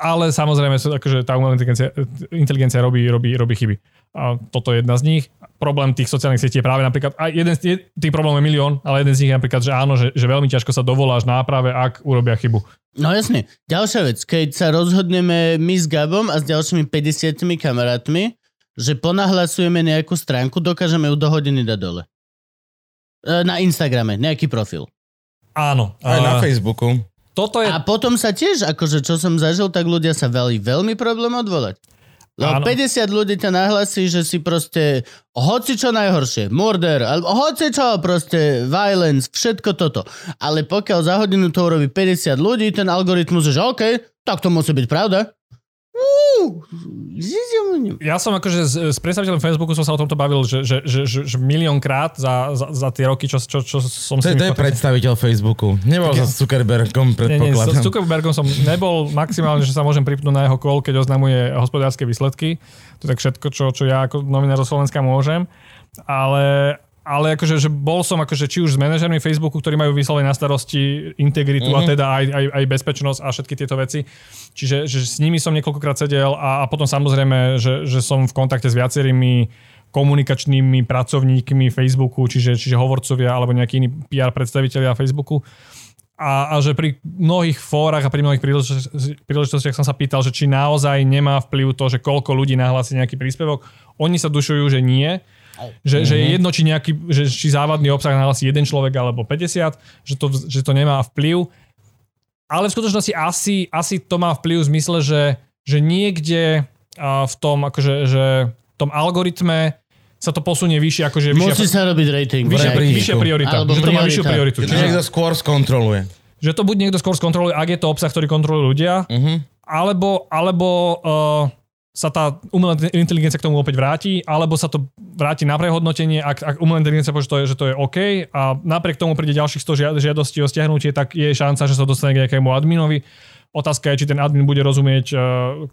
[SPEAKER 3] Ale samozrejme, akože tá umelá inteligencia, inteligencia robí, robí, robí chyby. A toto je jedna z nich. Problém tých sociálnych sietí je práve napríklad, aj jeden z je- tých problémov je milión, ale jeden z nich je napríklad, že áno, že, že veľmi ťažko sa dovoláš náprave, ak urobia chybu.
[SPEAKER 1] No jasne. Ďalšia vec, keď sa rozhodneme my s Gabom a s ďalšími 50 kamarátmi, že ponahlasujeme nejakú stránku, dokážeme ju do hodiny dať dole. E, Na Instagrame, nejaký profil.
[SPEAKER 3] Áno.
[SPEAKER 4] Aj na Facebooku.
[SPEAKER 3] toto je...
[SPEAKER 1] A potom sa tiež, akože čo som zažil, tak ľudia sa veľmi, veľmi problém odvolať. Lebo
[SPEAKER 3] Áno.
[SPEAKER 1] 50 ľudí ťa nahlasí, že si proste hoci čo najhoršie, murder, alebo hoci čo proste, violence, všetko toto. Ale pokiaľ za hodinu to urobí 50 ľudí, ten algoritmus je, že OK, tak to musí byť pravda.
[SPEAKER 3] Ja som akože s, s predstaviteľom Facebooku som sa o tomto bavil, že, že, že, že, že miliónkrát za, za, za tie roky, čo, čo, čo som
[SPEAKER 4] To,
[SPEAKER 3] s
[SPEAKER 4] je-
[SPEAKER 3] nimi
[SPEAKER 4] to je predstaviteľ Facebooku. Nebol sa s Zuckerbergom,
[SPEAKER 3] Nie, nie, s,
[SPEAKER 4] predpokladám.
[SPEAKER 3] Zuckerbergom som nebol maximálne, že sa môžem pripnúť na jeho call, keď oznamuje hospodárske výsledky. To je tak všetko, čo, čo ja ako novinár zo Slovenska môžem. Ale, ale akože, že bol som akože či už s manažermi Facebooku, ktorí majú vyslovene na starosti integritu mm-hmm. a teda aj, aj, aj bezpečnosť a všetky tieto veci. Čiže že s nimi som niekoľkokrát sedel a, a potom samozrejme, že, že som v kontakte s viacerými komunikačnými pracovníkmi Facebooku, čiže, čiže hovorcovia alebo nejakí iní PR predstaviteľia Facebooku. A, a že pri mnohých fórach a pri mnohých príležitostiach som sa pýtal, že či naozaj nemá vplyv to, že koľko ľudí nahlási nejaký príspevok. Oni sa dušujú, že nie. Že, že je jedno, či, nejaký, že, či závadný obsah nahlási jeden človek alebo 50, že to, že to nemá vplyv. ale v skutočnosti asi, asi to má vplyv v zmysle, že, že niekde v tom, akože, že v tom algoritme sa to posunie vyššie, akože vyššia,
[SPEAKER 1] Musí sa robiť rating.
[SPEAKER 3] vyššia,
[SPEAKER 1] Vraj.
[SPEAKER 3] vyššia priorita.
[SPEAKER 1] Alebo
[SPEAKER 3] že to má vyššiu
[SPEAKER 1] priorita.
[SPEAKER 3] prioritu.
[SPEAKER 4] Že
[SPEAKER 3] Čiže,
[SPEAKER 4] niekto skôr skontroluje.
[SPEAKER 3] že to buď niekto skôr skontroluje, ak je to obsah, ktorý kontrolujú ľudia,
[SPEAKER 4] Mhm.
[SPEAKER 3] alebo, alebo uh, sa tá umelá inteligencia k tomu opäť vráti, alebo sa to vráti na prehodnotenie, ak, ak umelá inteligencia povie, že to je, že to je OK a napriek tomu príde ďalších 100 žiad- žiadostí o stiahnutie, tak je šanca, že sa dostane k nejakému adminovi. Otázka je, či ten admin bude rozumieť uh,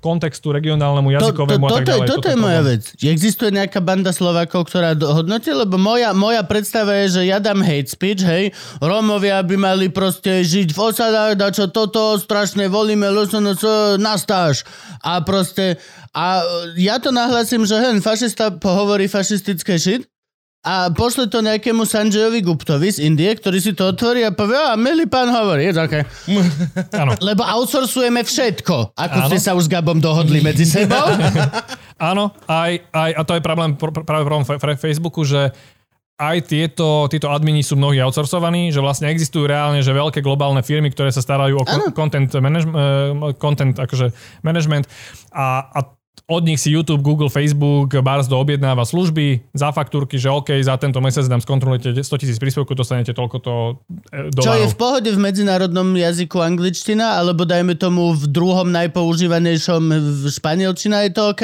[SPEAKER 3] kontextu, regionálnemu,
[SPEAKER 1] To, to,
[SPEAKER 3] jazykovému a tak
[SPEAKER 1] toto, je,
[SPEAKER 3] ďalej.
[SPEAKER 1] toto je moja vec. Existuje nejaká banda Slovákov, ktorá hodnotí? Lebo moja, moja predstava je, že ja dám hate speech, hej, Rómovia by mali proste žiť v osadách, čo toto, strašne volíme, LSNC, nastáš. A proste, a ja to nahlasím, že hen, fašista hovorí fašistické shit, a pošle to nejakému Sanjayovi Guptovi z Indie, ktorý si to otvorí a povie, a milý pán hovorí, je to okay. Lebo outsourcujeme všetko, ako ste sa už s Gabom dohodli medzi sebou.
[SPEAKER 3] Áno, aj, aj, a to je problém, pr- pr- práve problém Facebooku, že aj tieto, títo admini sú mnohí outsourcovaní, že vlastne existujú reálne, že veľké globálne firmy, ktoré sa starajú o ko- content, manage, eh, content akože management a, a od nich si YouTube, Google, Facebook, Barsdo objednáva služby za faktúrky, že OK, za tento mesiac nám skontrolujete 100 tisíc príspevkov, dostanete toľko to e,
[SPEAKER 1] Čo je v pohode v medzinárodnom jazyku angličtina, alebo dajme tomu v druhom najpoužívanejšom v španielčina je to OK.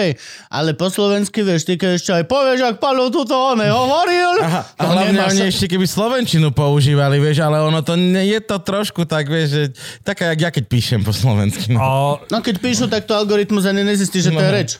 [SPEAKER 1] Ale po slovensky vieš, ty keď ešte aj povieš, ak Paľo tuto on hovoril.
[SPEAKER 4] Aha, a
[SPEAKER 1] to
[SPEAKER 4] hlavne
[SPEAKER 1] nemá
[SPEAKER 4] oni
[SPEAKER 1] sa-
[SPEAKER 4] ešte keby Slovenčinu používali, vieš, ale ono to nie je to trošku tak, vieš, že taká, jak ja keď píšem po slovensky. No.
[SPEAKER 3] A
[SPEAKER 1] No keď píšu, tak to algoritmus ani nezistí, že to je
[SPEAKER 4] No.
[SPEAKER 1] Reč.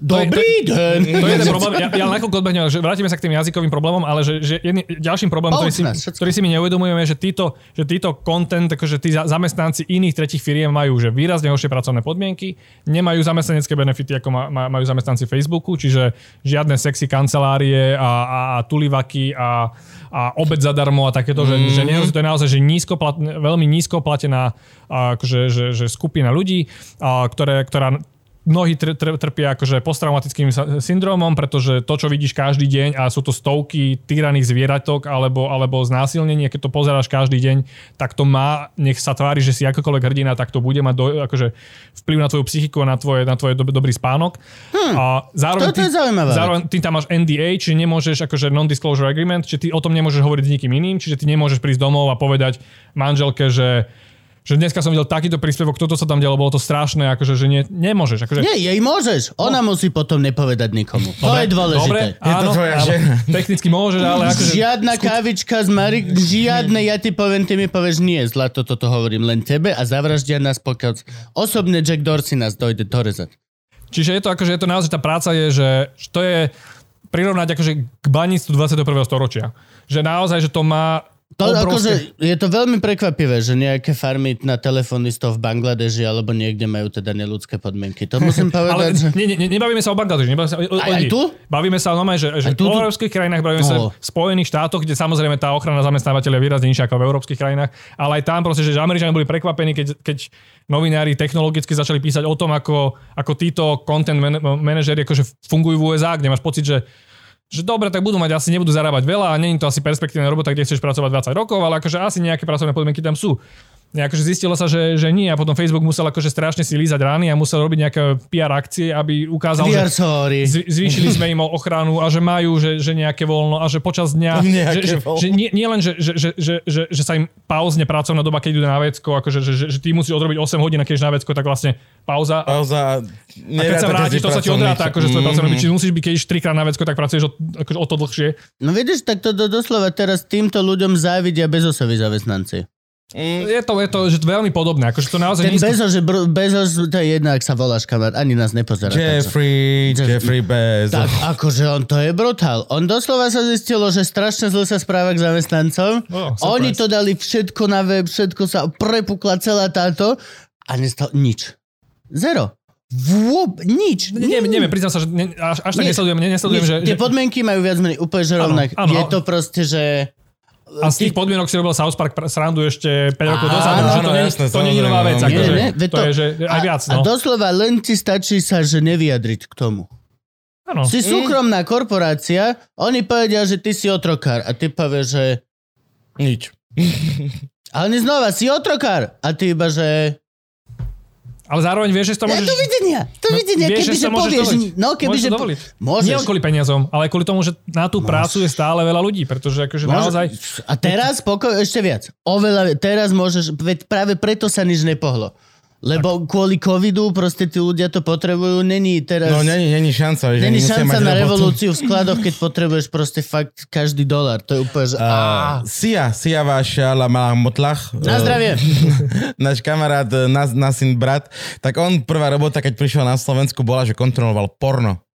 [SPEAKER 1] Dobrý deň.
[SPEAKER 3] To je ten problém. Ja, ja nakoľko odbehnem, že vrátime sa k tým jazykovým problémom, ale že, že jedný, ďalším problémom, ktorý si, ktorý si my neuvedomujeme, že títo, že títo content, akože tí za- zamestnanci iných tretich firiem majú že výrazne horšie pracovné podmienky, nemajú zamestnanecké benefity, ako ma, ma, majú zamestnanci Facebooku, čiže žiadne sexy kancelárie a, a, a tulivaky a, a obed zadarmo a takéto, že, že nie, to je naozaj že nízko plat, veľmi nízko platená akože, že, že skupina ľudí, a, ktoré, ktorá mnohí tr- tr- trpia akože posttraumatickým syndromom, pretože to, čo vidíš každý deň a sú to stovky týraných zvieratok alebo, alebo znásilnenie, keď to pozeráš každý deň, tak to má, nech sa tvári, že si akokoľvek hrdina, tak to bude mať do, akože vplyv na tvoju psychiku a na tvoje, na tvoje dob- dobrý spánok. Hmm. A zároveň,
[SPEAKER 1] Toto je zaujímavá
[SPEAKER 3] zároveň ty tam máš NDA, čiže nemôžeš akože non-disclosure agreement, čiže ty o tom nemôžeš hovoriť s nikým iným, čiže ty nemôžeš prísť domov a povedať manželke, že že dneska som videl takýto príspevok, toto sa tam dialo, bolo to strašné, akože, že nie, nemôžeš. Akože,
[SPEAKER 1] Nie, jej môžeš. Ona musí potom nepovedať nikomu. To je
[SPEAKER 3] Dobre,
[SPEAKER 1] dôležité.
[SPEAKER 4] Je to
[SPEAKER 3] áno,
[SPEAKER 4] tvoja
[SPEAKER 3] áno,
[SPEAKER 4] žena.
[SPEAKER 3] Technicky môžeš, ale akože...
[SPEAKER 1] Žiadna kávička z Marik, žiadne, ja ti poviem, ty mi povieš, nie, zlato, toto hovorím len tebe a zavraždia nás, pokiaľ osobne Jack Dorsey nás dojde dorezať.
[SPEAKER 3] Čiže je to akože, je to naozaj tá práca je, že že to je prirovnať akože k baníctvu 21. storočia. Že naozaj, že to má
[SPEAKER 1] To,
[SPEAKER 3] obrovské...
[SPEAKER 1] akože, je to veľmi prekvapivé, že nejaké farmy na telefonistov v Bangladeži alebo niekde majú teda neludské podmienky. To musím
[SPEAKER 3] Ale
[SPEAKER 1] povedať, že...
[SPEAKER 3] nie, nie, nebavíme sa o Bangladeži, nebavíme sa o, o,
[SPEAKER 1] Aj- aj tu?
[SPEAKER 3] Bavíme sa normálne, že, že
[SPEAKER 1] Aj tu?
[SPEAKER 3] v európskych krajinách, bavíme sa
[SPEAKER 1] No.
[SPEAKER 3] v Spojených štátoch, kde samozrejme tá ochrana zamestnávateľa je výrazne nižšia ako v európskych krajinách, ale aj tam proste, že Američania boli prekvapení, keď, keď novinári technologicky začali písať o tom, ako, ako títo content man- manažeri akože fungujú v USA, kde máš pocit, že že dobre, tak budú mať, asi nebudú zarábať veľa a je to asi perspektívna robota, kde chceš pracovať 20 rokov, ale akože asi nejaké pracovné podmienky tam sú. Akože zistilo sa, že, že nie a potom Facebook musel akože strašne si lízať rány a musel robiť nejaké PR akcie, aby ukázal,
[SPEAKER 1] We
[SPEAKER 3] že
[SPEAKER 1] are sorry.
[SPEAKER 3] zv- zvýšili sme im ochranu a že majú že, že nejaké voľno a že počas dňa,
[SPEAKER 4] Nejaké
[SPEAKER 3] že, že,
[SPEAKER 4] voľno.
[SPEAKER 3] že nie, nie len, že, že, že, že, že, že sa im pauzne pracovná doba, keď idú na vecko, akože, že, že, že ty musíš odrobiť 8 hodín keď ideš na vecko, tak vlastne pauza a
[SPEAKER 4] Pauza.
[SPEAKER 3] a keď sa vrátiš, to sa ti odráta, akože tvoj pracovný
[SPEAKER 4] mm
[SPEAKER 3] Čiže musíš byť, keď ideš trikrát na vecko, tak pracuješ o, akože o to dlhšie.
[SPEAKER 1] No vidíš, tak to do, doslova teraz týmto ľuďom závidia Bezosovi zamestnanci.
[SPEAKER 3] Je to, je to že veľmi podobné, akože to naozaj
[SPEAKER 1] Ten
[SPEAKER 3] nízko-
[SPEAKER 1] Bezos, že br- Bezos, to je jedno, ak sa voláš kamarát, ani nás nepozerá. tak sa-
[SPEAKER 4] Jeffrey, Jeffrey Bezos.
[SPEAKER 1] Tak akože on to je brutál. On doslova sa zistilo, že strašne zle sa správa k zamestnancom.
[SPEAKER 3] Oh, surprise.
[SPEAKER 1] Oni to dali všetko na web, všetko sa prepukla celá táto a nestalo nič. Zero. Vôb, nič.
[SPEAKER 3] Ne, neviem, neviem, priznám sa, že ne, až, až tak nesledujem, ne, nesledujem, že,
[SPEAKER 1] Tie
[SPEAKER 3] že
[SPEAKER 1] podmienky majú viac menej úplne že rovnak.
[SPEAKER 3] áno.
[SPEAKER 1] Je to proste, že...
[SPEAKER 3] a z tých podmienok si robil South Park srandu ešte 5 rokov
[SPEAKER 1] Áno,
[SPEAKER 3] dozadu, že to,
[SPEAKER 4] áno,
[SPEAKER 3] nie,
[SPEAKER 4] jasné,
[SPEAKER 3] to nie je nová vec, akože,
[SPEAKER 1] Nie, nie, veď
[SPEAKER 3] to, je, že aj viac,
[SPEAKER 1] A
[SPEAKER 3] no.
[SPEAKER 1] doslova len ti stačí sa, že nevyjadriť k tomu.
[SPEAKER 3] Áno.
[SPEAKER 1] Si súkromná korporácia, oni povedia, že ty si otrokár a ty povieš, že
[SPEAKER 4] Nič.
[SPEAKER 1] Ale nie znova, si otrokár. A ty iba, že...
[SPEAKER 3] Ale zároveň vieš, že to
[SPEAKER 1] Ja,
[SPEAKER 3] môžeš...
[SPEAKER 1] dovidenia, dovidenia,
[SPEAKER 3] No, vieš,
[SPEAKER 1] keby
[SPEAKER 3] že
[SPEAKER 1] že
[SPEAKER 3] môžeš
[SPEAKER 1] povieš...
[SPEAKER 3] dovoliť.
[SPEAKER 1] No, keby
[SPEAKER 3] Môžeš
[SPEAKER 1] že...
[SPEAKER 3] dovoliť.
[SPEAKER 1] Môžeš.
[SPEAKER 3] Nie kvôli peniazom, ale kvôli tomu, že na tú prácu je stále veľa ľudí, pretože akože
[SPEAKER 1] Môže-
[SPEAKER 3] naozaj...
[SPEAKER 1] A teraz pokoj, ešte viac. Oveľa, teraz môžeš, veď práve preto sa nič nepohlo. Lebo kvôli covidu proste tí ľudia to potrebujú, není teraz...
[SPEAKER 4] No není, není šanca, že
[SPEAKER 1] Není šanca na
[SPEAKER 4] robotu.
[SPEAKER 1] revolúciu v skladoch, keď potrebuješ proste fakt každý dolar. To je úplne, že...
[SPEAKER 4] Uh, Sia, Sia váš ala Motlach.
[SPEAKER 1] Na zdravie.
[SPEAKER 4] náš kamarát, e, nás, Nasin brat, tak on prvá robota, keď prišiel na Slovensku, bola, že kontroloval porno.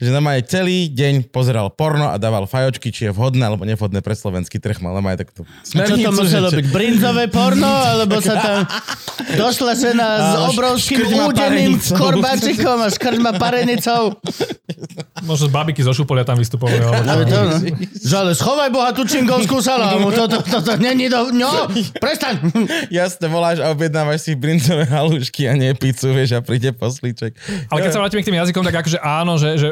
[SPEAKER 4] Že normálne celý deň pozeral porno a dával fajočky, či je vhodné alebo nevhodné pre slovenský trh. Mal normálne takto
[SPEAKER 1] A čo
[SPEAKER 4] smernicu,
[SPEAKER 1] to muselo
[SPEAKER 4] že-
[SPEAKER 1] byť? Brinzové porno? Alebo sa tam došla žena s
[SPEAKER 4] A
[SPEAKER 1] obrovským
[SPEAKER 4] škrť ma
[SPEAKER 1] údeným korbáčikom a škrť ma parenicou.
[SPEAKER 3] Možno z babiky zo šupolia tam vystupovali.
[SPEAKER 1] No,
[SPEAKER 3] čo.
[SPEAKER 1] to, no. Že ale schovaj boha tú čingovskú salámu. Toto, toto, to, není do... No, prestaň.
[SPEAKER 4] Jasne, voláš a objednávaš si brincové halušky a nie pizzu, vieš, a príde poslíček.
[SPEAKER 3] Ale keď sa vrátime k tým jazykom, tak akože áno, že, že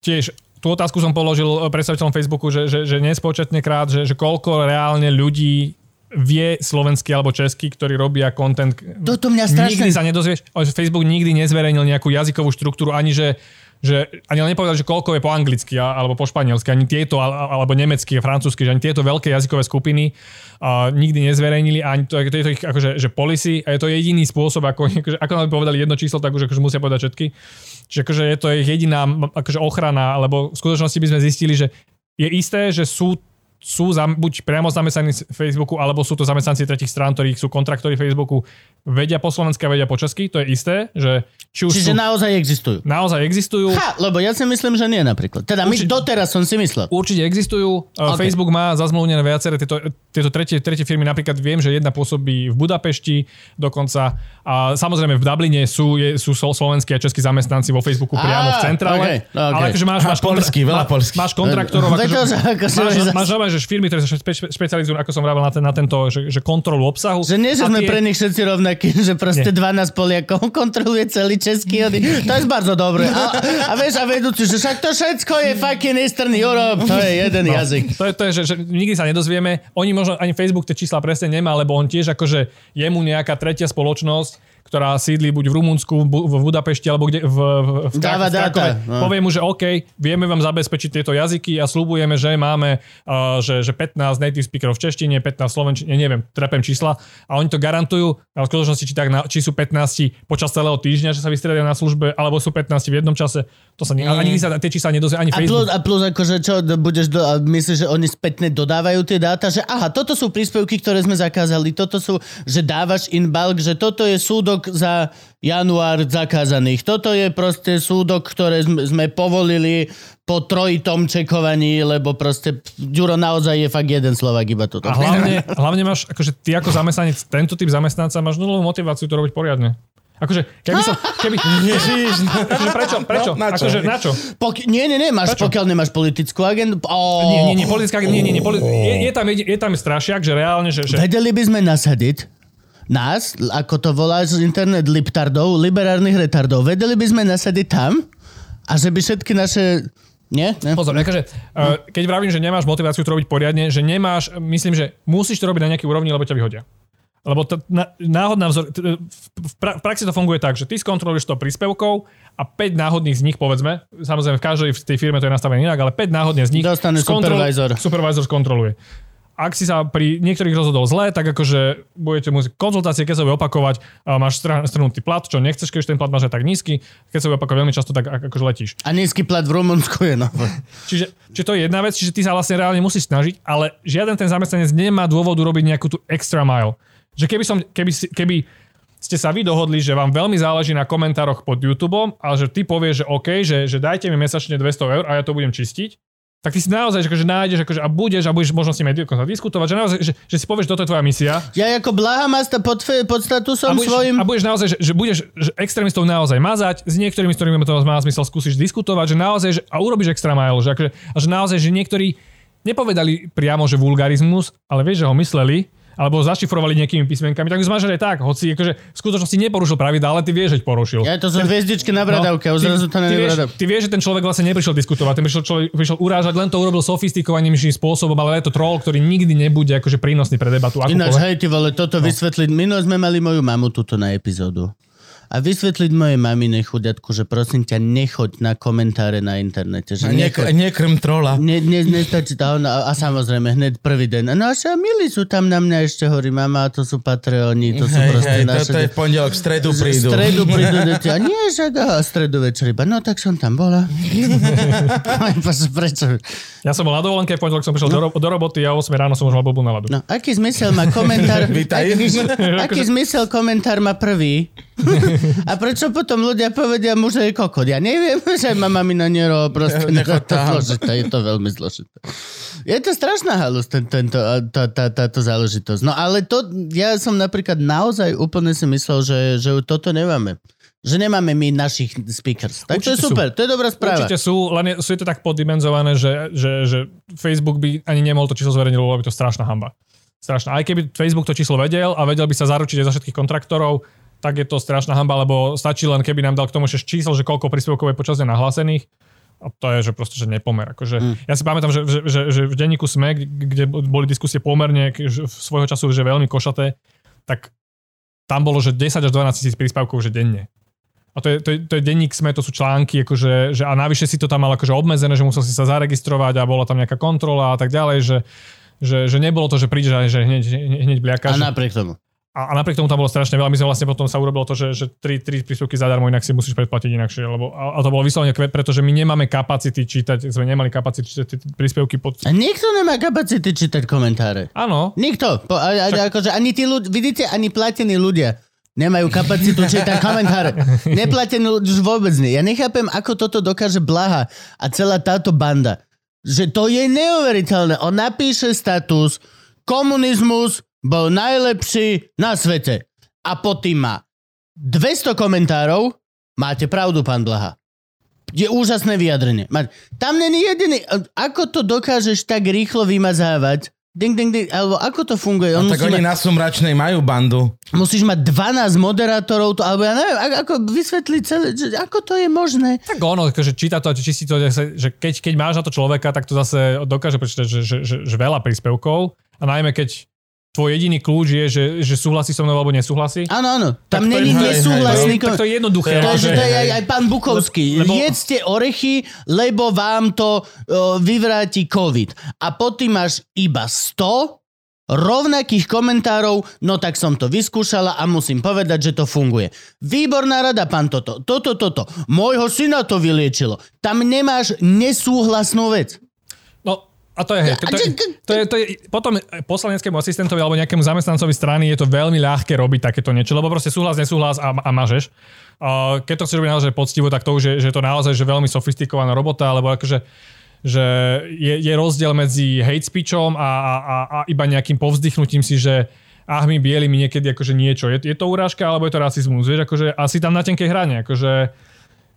[SPEAKER 3] tiež tú otázku som položil predstaviteľom Facebooku, že, že, že nespočetne krát, že, že koľko reálne ľudí vie slovensky alebo česky, ktorí robia content.
[SPEAKER 1] Toto mňa strašne-
[SPEAKER 3] Nikdy sa nedozvieš, ale Facebook nikdy nezverejnil nejakú jazykovú štruktúru, ani že že ani len nepovedal, že koľko je po anglicky alebo po španielsky, ani tieto, alebo nemecky a francúzsky, že ani tieto veľké jazykové skupiny a nikdy nezverejnili, ani to, to je to ich akože, že policy a je to jediný spôsob, ako, akože, ako nám povedali jedno číslo, tak už akože musia povedať všetky. Čiže akože je to ich jediná akože ochrana, lebo v skutočnosti by sme zistili, že je isté, že sú sú zam, buď priamo zamestnaní Facebooku, alebo sú to zamestnanci tretich strán, ktorí sú kontraktori Facebooku, vedia po slovensky a vedia po česky, to je isté, že či už
[SPEAKER 1] Čiže
[SPEAKER 3] sú,
[SPEAKER 1] naozaj existujú.
[SPEAKER 3] naozaj existujú,
[SPEAKER 1] Ha, lebo ja si myslím, že nie napríklad. Teda my
[SPEAKER 3] Určite-
[SPEAKER 1] doteraz som si myslel.
[SPEAKER 3] Určite existujú.
[SPEAKER 1] Ok.
[SPEAKER 3] Okay. Facebook má zazmluvnené viaceré tieto, tieto tretie, tretie firmy. Napríklad viem, že jedna pôsobí v Budapešti dokonca. A samozrejme v Dubline sú, je, sú slo- slovenskí a českí zamestnanci vo Facebooku priamo v centrále.
[SPEAKER 1] ok, ok.
[SPEAKER 3] Ale akože máš,
[SPEAKER 4] A
[SPEAKER 3] máš,
[SPEAKER 4] polský, veľa polský.
[SPEAKER 3] máš kontraktorov. Akože,
[SPEAKER 1] že
[SPEAKER 3] máš,
[SPEAKER 1] zas-
[SPEAKER 3] máš že firmy, ktoré sa špe, špe- špecializujú, ako som vravel, na, ten, na tento, že, že kontrolu obsahu.
[SPEAKER 1] Že nie, že sme
[SPEAKER 3] tie-
[SPEAKER 1] pre nich všetci rovnakí, že proste
[SPEAKER 3] Nie.
[SPEAKER 1] 12 Poliakov kontroluje celý český hody. To je bardzo dobré. A, a vieš, a vedúci, že však to všetko je fucking Eastern Europe. To je jeden
[SPEAKER 3] No,
[SPEAKER 1] jazyk.
[SPEAKER 3] To je, to je že, že nikdy sa nedozvieme. Oni možno, ani Facebook tie čísla presne nemá, lebo on tiež akože je mu nejaká tretia spoločnosť, ktorá sídli buď v Rumunsku, v Bu- v Budapešti alebo kde v, v, v,
[SPEAKER 1] Dáva
[SPEAKER 3] v Krakove.
[SPEAKER 1] dáta, no.
[SPEAKER 3] Povie mu, že OK, vieme vám zabezpečiť tieto jazyky a slúbujeme, že máme uh, že, že 15 native speakerov v češtine, 15 v slovenčine, neviem, trepem čísla a oni to garantujú, ale v skutočnosti či, tak na, či sú 15 počas celého týždňa, že sa vystriedajú na službe, alebo sú 15 v jednom čase, to sa nie, a nikdy sa tie čísla nedozvie ani
[SPEAKER 1] A
[SPEAKER 3] Facebook.
[SPEAKER 1] plus, a plus akože čo, budeš do, a myslíš, že oni spätne dodávajú tie dáta, že aha, toto sú príspevky, ktoré sme zakázali, toto sú, že dávaš in bulk, že toto je súdok za január zakázaných, toto je proste súdok, ktoré sme, povolili po trojitom čekovaní, lebo proste Ďuro naozaj je fakt jeden Slovak iba toto.
[SPEAKER 3] A hlavne, hlavne máš, akože ty ako zamestnanec, tento typ zamestnanca máš nulovú motiváciu to robiť poriadne. Akože, keby som, keby...
[SPEAKER 4] Ježiš, no.
[SPEAKER 3] Akože prečo? Prečo?
[SPEAKER 4] No, na čo?
[SPEAKER 3] Akože, na čo?
[SPEAKER 1] Poki- nie, nie, nie, máš, pokiaľ nemáš politickú agendu. Oh.
[SPEAKER 3] Nie, nie, nie, politická, nie, nie, nie, poli- je, je, tam, je, je tam strašiak, že reálne, že, že
[SPEAKER 1] Vedeli by sme nasadiť nás, ako to voláš z internet, liptardov, liberárnych retardov, vedeli by sme nasadiť tam a že by všetky naše... Nie? Nie?
[SPEAKER 3] Pozor, akože, uh, keď vravím, že nemáš motiváciu to robiť poriadne, že nemáš, myslím, že musíš to robiť na nejakej úrovni, lebo ťa vyhodia. Lebo to, na, náhodná vzor, t- v, pra, v praxi to funguje tak, že ty skontroluješ to príspevkov a 5 náhodných z nich, povedzme, samozrejme v každej v tej firme to je nastavené inak, ale 5 náhodne z nich
[SPEAKER 1] Dostane supervisor.
[SPEAKER 3] supervisor skontroluje. Ak si sa pri niektorých rozhodol zle, tak akože budete musieť konzultácie, keď sa bude opakovať, máš strhnutý plat, čo nechceš, keď už ten plat máš aj tak nízky, keď sa bude opakovať veľmi často, tak ak- akože letíš.
[SPEAKER 1] A nízky plat v Rumunsku je no.
[SPEAKER 3] Čiže, čiže to je jedna vec, čiže ty sa vlastne reálne musíš snažiť, ale žiaden ten zamestnanec nemá dôvodu robiť nejakú tú extra mile. Že keby, som, keby, keby ste sa vy dohodli, že vám veľmi záleží na komentároch pod YouTube, ale že ty povieš, že OK, že, že dajte mi mesačne 200 eur a ja to budem čistiť, tak ty si naozaj že akože nájdeš akože, a budeš a budeš možno s nimi aj diskutovať, že, naozaj, že, že si povieš, toto je tvoja misia.
[SPEAKER 1] Ja ako Blaha má sta- pod, pod
[SPEAKER 3] a
[SPEAKER 1] statusom
[SPEAKER 3] budeš,
[SPEAKER 1] svojim...
[SPEAKER 3] a budeš naozaj, že, že budeš že extrémistov naozaj mazať, s niektorými, s ktorými to má zmysel skúsiš diskutovať, že naozaj, že, a urobíš extra mile, že, akože, a že naozaj, že niektorí nepovedali priamo, že vulgarizmus, ale vieš, že ho mysleli alebo zašifrovali nejakými písmenkami, tak aj tak, hoci akože v skutočnosti neporušil pravidla, ale ty vieš, že porušil.
[SPEAKER 1] Ja to sú hviezdičky na bradavke, a zrazu to
[SPEAKER 3] No, ty, vieš, ty vieš, že ten človek vlastne neprišiel diskutovať, ten prišiel, človek, prišiel urážať, len to urobil sofistikovanejším spôsobom, ale je to troll, ktorý nikdy nebude akože prínosný pre debatu.
[SPEAKER 1] Ináč, hej, ty vole, toto
[SPEAKER 3] No.
[SPEAKER 1] vysvetliť. Minul sme mali moju mamu tuto na epizódu. A vysvetliť mojej mamine chudiatku, že prosím ťa, nechoď na komentáre na internete. Že
[SPEAKER 4] A
[SPEAKER 1] nechoď.
[SPEAKER 4] nekrm trola.
[SPEAKER 1] Ne, ne, nestačí to. A, ona- a samozrejme, hneď prvý deň. No a však milí sú tam na mňa ešte hovorí, mama, to sú Patreoni, to sú
[SPEAKER 4] Hej,
[SPEAKER 1] proste
[SPEAKER 4] hej,
[SPEAKER 1] naše...
[SPEAKER 4] toto je v pondelok, v stredu prídu.
[SPEAKER 1] stredu prídu deti. A nie, že aha, stredu večer iba. No tak som tam bola. Prečo?
[SPEAKER 3] Ja som bol na dovolenke, v pondelok som prišiel do, ro- do roboty a o 8 ráno som už mal blbú náladu.
[SPEAKER 1] No, aký zmysel má komentár? Aký, aký zmysel komentár má prvý? A prečo potom ľudia povedia mu, že je kokot? Ja neviem, že ma mamina nero, proste to
[SPEAKER 4] tam.
[SPEAKER 1] zložité, je to veľmi zložité. Je to strašná halus, ten, tento, tá, tá, táto záležitosť. No ale to, ja som napríklad naozaj úplne si myslel, že, že toto nemáme. Že nemáme my našich speakers. Tak to je
[SPEAKER 3] Určite sú.
[SPEAKER 1] super, to je dobrá správa.
[SPEAKER 3] Určite sú, len je, sú to tak poddimenzované, že, že, že Facebook by ani nemohol to číslo zverejniť, lebo by to strašná hamba. Strašná. Aj keby Facebook to číslo vedel a vedel by sa zaručiť aj za všetkých kontraktorov, tak je to strašná hamba, lebo stačí len, keby nám dal k tomu ešte číslo, že koľko príspevkov je počas dňa nahlásených. A to je, že proste, že nepomer. Akože, mm. Ja si pamätám, že, že, že, že v denníku SME, kde boli diskusie pomerne že svojho času, že veľmi košaté, tak tam bolo, že 10 až 12 tisíc príspevkov, že denne. A to je, to je, to je denník SME, to sú články, akože, že, a navyše si to tam mal akože obmedzené, že musel si sa zaregistrovať a bola tam nejaká kontrola a tak ďalej, že, že, že nebolo to, že prídeš a že hneď, hneď, hneď
[SPEAKER 1] A napriek tomu.
[SPEAKER 3] A, a napriek tomu tam bolo strašne veľa. My sme vlastne potom sa urobilo to, že, že tri, tri príspevky zadarmo, inak si musíš predplatiť inakšie. Lebo, a, a to bolo vyslovene kvet, pretože my nemáme kapacity čítať, sme nemali kapacity čítať tie príspevky pod...
[SPEAKER 1] A nikto nemá kapacity čítať komentáre.
[SPEAKER 3] Áno,
[SPEAKER 1] Nikto. Po, a, a, akože ani tí ľudia, vidíte, ani platení ľudia nemajú kapacitu čítať komentáre. Neplatení ľudia už vôbec nie. Ja nechápem, ako toto dokáže Blaha a celá táto banda. Že to je neuveriteľné. On napíše status komunizmus bol najlepší na svete. A pod tým má 200 komentárov. Máte pravdu, pán Blaha. Je úžasné vyjadrenie. Tam není jediný... Ako to dokážeš tak rýchlo vymazávať? Ding, ding, ding. Alebo ako to funguje?
[SPEAKER 4] No,
[SPEAKER 1] On
[SPEAKER 4] tak
[SPEAKER 1] musí
[SPEAKER 4] oni
[SPEAKER 1] mať,
[SPEAKER 4] na Sumračnej majú bandu.
[SPEAKER 1] musíš mať 12 moderátorov, to, alebo ja neviem, ako, vysvetliť celé, že, ako to je možné?
[SPEAKER 3] tak ono, akože číta to a čistí to, že že keď, keď máš na to človeka, tak to zase dokáže prečítať, že, že, že, že veľa príspevkov. A najmä keď tvoj jediný kľúč je, že, že súhlasí so mnou alebo nesúhlasí.
[SPEAKER 1] Áno, áno. Tam není nesúhlasný...
[SPEAKER 3] tak to je jednoduché.
[SPEAKER 1] To je,
[SPEAKER 3] ale
[SPEAKER 1] že to je aj, aj pán Bukovský.
[SPEAKER 3] Lebo-.
[SPEAKER 1] Jedzte orechy, lebo vám to o, vyvráti COVID. A potom máš iba 100 rovnakých komentárov, no tak som to vyskúšala a musím povedať, že to funguje. Výborná rada, pán toto. Toto, toto. Môjho syna to vyliečilo. Tam nemáš nesúhlasnú vec.
[SPEAKER 3] A to je, hej, to, to, je, to, je, to je, potom poslaneckému asistentovi alebo nejakému zamestnancovi strany je to veľmi ľahké robiť takéto niečo, lebo proste súhlas, nesúhlas a, a mažeš. A keď to chceš robiť naozaj poctivo, tak to už je, že je to naozaj že veľmi sofistikovaná robota, alebo akože že je, je rozdiel medzi hate speechom a, a, a, a iba nejakým povzdychnutím si, že ach my bieli mi niekedy akože niečo. Je, je to urážka alebo je to rasizmus? Vieš, akože asi tam na tenkej hrane. Akože,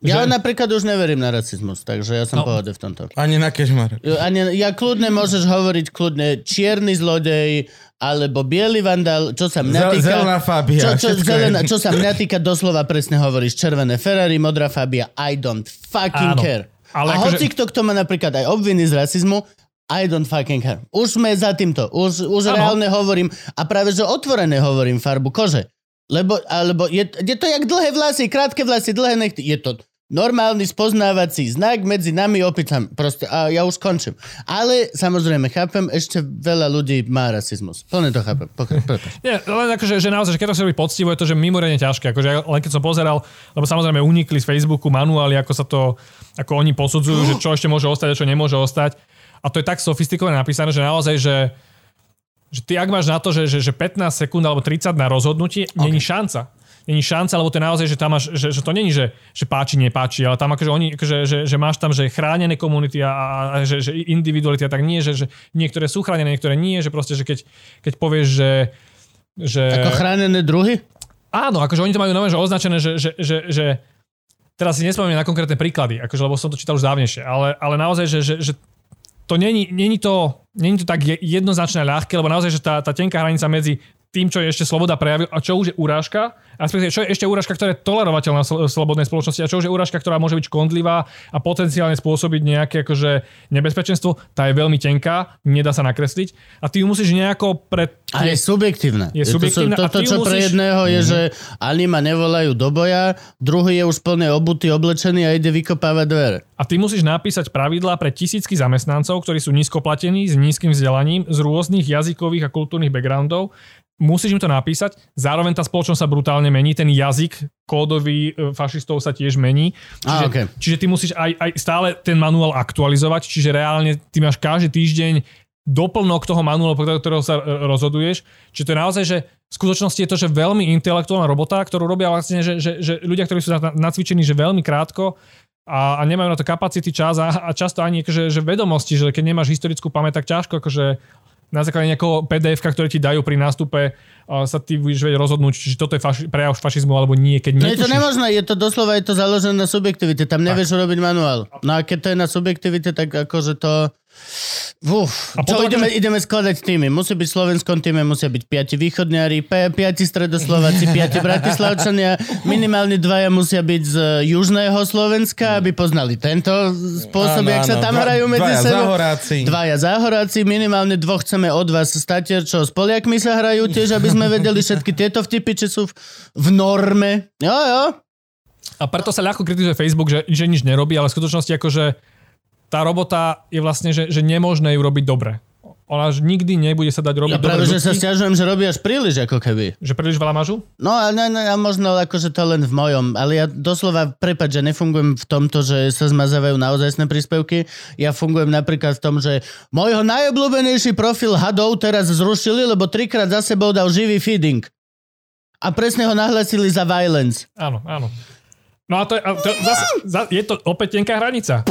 [SPEAKER 1] Ja
[SPEAKER 3] že-
[SPEAKER 1] napríklad už neverím na rasizmus, takže ja som no. pohode v tomto.
[SPEAKER 4] Ani na kežmar.
[SPEAKER 1] Ani, ja kľudne môžeš hovoriť kľudne čierny zlodej, alebo biely vandal, čo sa mňa týka...
[SPEAKER 4] zelená fábia,
[SPEAKER 1] Čo, čo, zelená, čo sa mňa týka, doslova presne hovoríš. Červené Ferrari, modrá fábia, I don't fucking
[SPEAKER 3] Áno.
[SPEAKER 1] care.
[SPEAKER 3] Ale
[SPEAKER 1] A
[SPEAKER 3] akože-
[SPEAKER 1] hoci kto, kto má napríklad aj obviny z rasizmu, I don't fucking care. Už sme za týmto. Už, už
[SPEAKER 3] Áno.
[SPEAKER 1] reálne hovorím a práve, že otvorené hovorím farbu kože. Lebo, alebo je, je to jak dlhé vlasy, krátke vlasy, dlhé nechty. Je to normálny spoznávací znak medzi nami opicami. Proste, a ja už končím. Ale samozrejme, chápem, ešte veľa ľudí má rasizmus. Plne to chápem. Pokra-.
[SPEAKER 3] Nie, len akože, že naozaj, že keď to chce robiť poctivo, je to, že mimoriadne ťažké. Akože, len keď som pozeral, lebo samozrejme unikli z Facebooku manuály, ako sa to, ako oni posudzujú, že čo ešte môže ostať a čo nemôže ostať. A to je tak sofistikovane napísané, že naozaj, že, že ty ak máš na to, že, že, že 15 sekúnd alebo 30 na rozhodnutie, okay. není šanca. Není šanca, lebo to je naozaj, že tam máš, že, že to není, že, že páči, nepáči, ale tam akože oni, akože, že, že máš tam, že chránené komunity a, a že, že individuality a tak nie, že, že niektoré sú chránené, niektoré nie, že proste, že keď, keď povieš, že že...
[SPEAKER 1] Ako chránené druhy?
[SPEAKER 3] Áno, akože oni to majú nové, že označené, že, že, že, že teraz si nespomínam na konkrétne príklady, akože, lebo som to čítal už dávnejšie, ale, ale naozaj, že, že, že to není, není to, není to tak je- jednoznačné ľahké, lebo naozaj, že tá, tá tenká hranica medzi tým, čo je ešte sloboda prejavu a čo už je úražka, a respektíve, čo je ešte úražka, ktorá je tolerovateľná v sl- v slobodnej spoločnosti a čo už je úražka, ktorá môže byť škodlivá a potenciálne spôsobiť nejaké akože nebezpečenstvo, tá je veľmi tenká, nedá sa nakresliť a ty ju musíš nejako pre...
[SPEAKER 1] A je subjektívna.
[SPEAKER 3] Je
[SPEAKER 1] to-
[SPEAKER 3] subjektívna
[SPEAKER 1] To, to,
[SPEAKER 3] ju
[SPEAKER 1] čo pre
[SPEAKER 3] musíš-
[SPEAKER 1] jedného je, že ani ma nevolajú do boja, druhý je už plne obutý, oblečený a ide vykopávať dvere.
[SPEAKER 3] A ty musíš napísať pravidlá pre tisícky zamestnancov, ktorí sú nízkoplatení, s nízkym vzdelaním, z rôznych jazykových a kultúrnych backgroundov. Musíš im to napísať. Zároveň tá spoločnosť sa brutálne mení. Ten jazyk kódový e, fašistov sa tiež mení. Čiže,
[SPEAKER 1] Á, okej.
[SPEAKER 3] čiže ty musíš aj, aj stále ten manuál aktualizovať. Čiže reálne ty máš každý týždeň doplnok toho manuálu, podľa ktorého sa e, rozhoduješ. Čiže to je naozaj, že v skutočnosti je to, že veľmi intelektuálna robota, ktorú robia vlastne, že, že, že ľudia, ktorí sú na- nacvičení, že veľmi krátko a, a nemajú na to kapacity, čas a, a často ani akože, že vedomosti, že keď nemáš historickú pamäť, tak ťažko akože na základe nejakého pdf ktoré ti dajú pri nástupe, sa ty budeš vedieť rozhodnúť, či toto je faši, prejav fašizmu alebo nie, keď
[SPEAKER 1] No je to
[SPEAKER 3] netušíš.
[SPEAKER 1] nemožné, je to doslova je to založené na subjektivite, tam nevieš urobiť manuál. No a keď to je na subjektivite, tak akože to... Uf,
[SPEAKER 3] A
[SPEAKER 1] čo
[SPEAKER 3] potom
[SPEAKER 1] ideme,
[SPEAKER 3] akože-
[SPEAKER 1] ideme skladať týmy? Musí byť v slovenskom týme, musia byť piati východňári, pe- piati stredoslováci, piati bratislavčania, minimálne dvaja musia byť z južného Slovenska, aby poznali tento spôsob,
[SPEAKER 4] Áno,
[SPEAKER 1] jak sa tam
[SPEAKER 4] dva-
[SPEAKER 1] hrajú medzi
[SPEAKER 4] dvaja
[SPEAKER 1] sebou.
[SPEAKER 4] záhoráci.
[SPEAKER 1] Dvaja záhoráci, minimálne dvoch chceme od vás statier, čo s Poliakmi sa hrajú tiež, aby sme vedeli všetky tieto vtipy, či sú v, v norme. Jo, jo.
[SPEAKER 3] A preto sa ľahko kritizuje Facebook, že, že nič nerobí, ale v skutočnosti akože tá robota je vlastne, že, že nemožné ju robiť dobre. Ona už nikdy nebude sa dať robiť
[SPEAKER 1] Ja práve, že sa stiažujem, že robí až príliš, ako keby.
[SPEAKER 3] že príliš veľa mažu.
[SPEAKER 1] No a ne, ne, a možno akože to len v mojom, ale ja doslova, prepad, že nefungujem v tomto, že sa zmazávajú naozajstné príspevky. Ja fungujem napríklad v tom, že môjho najobľúbenejší profil hadov teraz zrušili, lebo trikrát za sebou dal živý feeding. A presne ho nahlasili za violence.
[SPEAKER 3] Áno, áno. No a to, je- a to zase, za, je to opäť tenká hranica.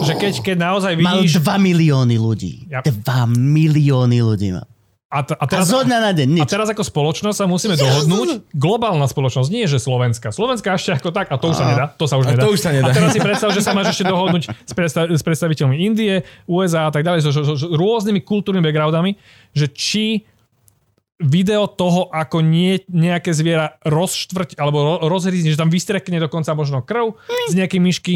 [SPEAKER 3] Že keď, keď naozaj
[SPEAKER 1] Mal
[SPEAKER 3] vidíš...
[SPEAKER 1] 2 milióny ľudí.
[SPEAKER 3] Ja-
[SPEAKER 1] 2 milióny ľudí mal.
[SPEAKER 3] A, t- a,
[SPEAKER 1] A
[SPEAKER 3] teraz,
[SPEAKER 1] dňa na deň,
[SPEAKER 3] a
[SPEAKER 1] nič.
[SPEAKER 3] teraz ako spoločnosť sa musíme dohodnúť. Globálna spoločnosť, nie že Slovenská. Slovenská ešte ako tak, a to už sa nedá. To sa už
[SPEAKER 4] A
[SPEAKER 3] nedá.
[SPEAKER 4] to už sa nedá.
[SPEAKER 3] A teraz si predstav, že sa máš ešte dohodnúť s, predstav, s predstaviteľmi Indie, USA a tak ďalej, so, so, so, so rôznymi kultúrnymi backgroundami, že či video toho, ako nie, nejaké zviera rozštvrť alebo ro, rozhrízne, že tam vystrekne dokonca možno krv z nejakej myšky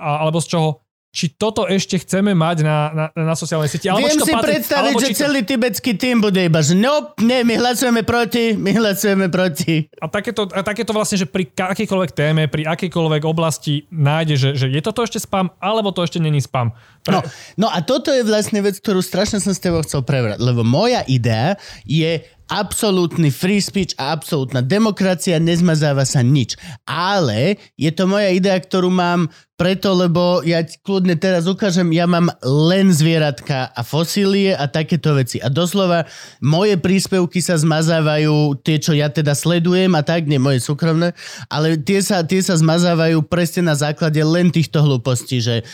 [SPEAKER 3] a, alebo z čoho. Či toto ešte chceme mať na, na, na sociálnej sieti? Alebo
[SPEAKER 1] Viem si
[SPEAKER 3] patrí-
[SPEAKER 1] predstaviť,
[SPEAKER 3] alebo
[SPEAKER 1] že
[SPEAKER 3] to-
[SPEAKER 1] celý tibetský tým bude iba, že no, nie, my hlasujeme proti, my hlasujeme proti.
[SPEAKER 3] A takéto, a takéto vlastne, že pri akejkoľvek téme, pri akejkoľvek oblasti nájde, že, že je toto ešte spam, alebo to ešte není spam. Pre,
[SPEAKER 1] No, no a toto je vlastne vec, ktorú strašne som s tebou chcel prebrať, lebo moja idea je absolútny free speech a absolútna demokracia, nezmazáva sa nič. Ale je to moja idea, ktorú mám preto, lebo ja kľudne teraz ukážem, ja mám len zvieratka a fosílie a takéto veci. A doslova moje príspevky sa zmazávajú, tie, čo ja teda sledujem a tak, nie moje súkromné, ale tie sa, tie sa zmazávajú presne na základe len týchto hlúpostí, že e,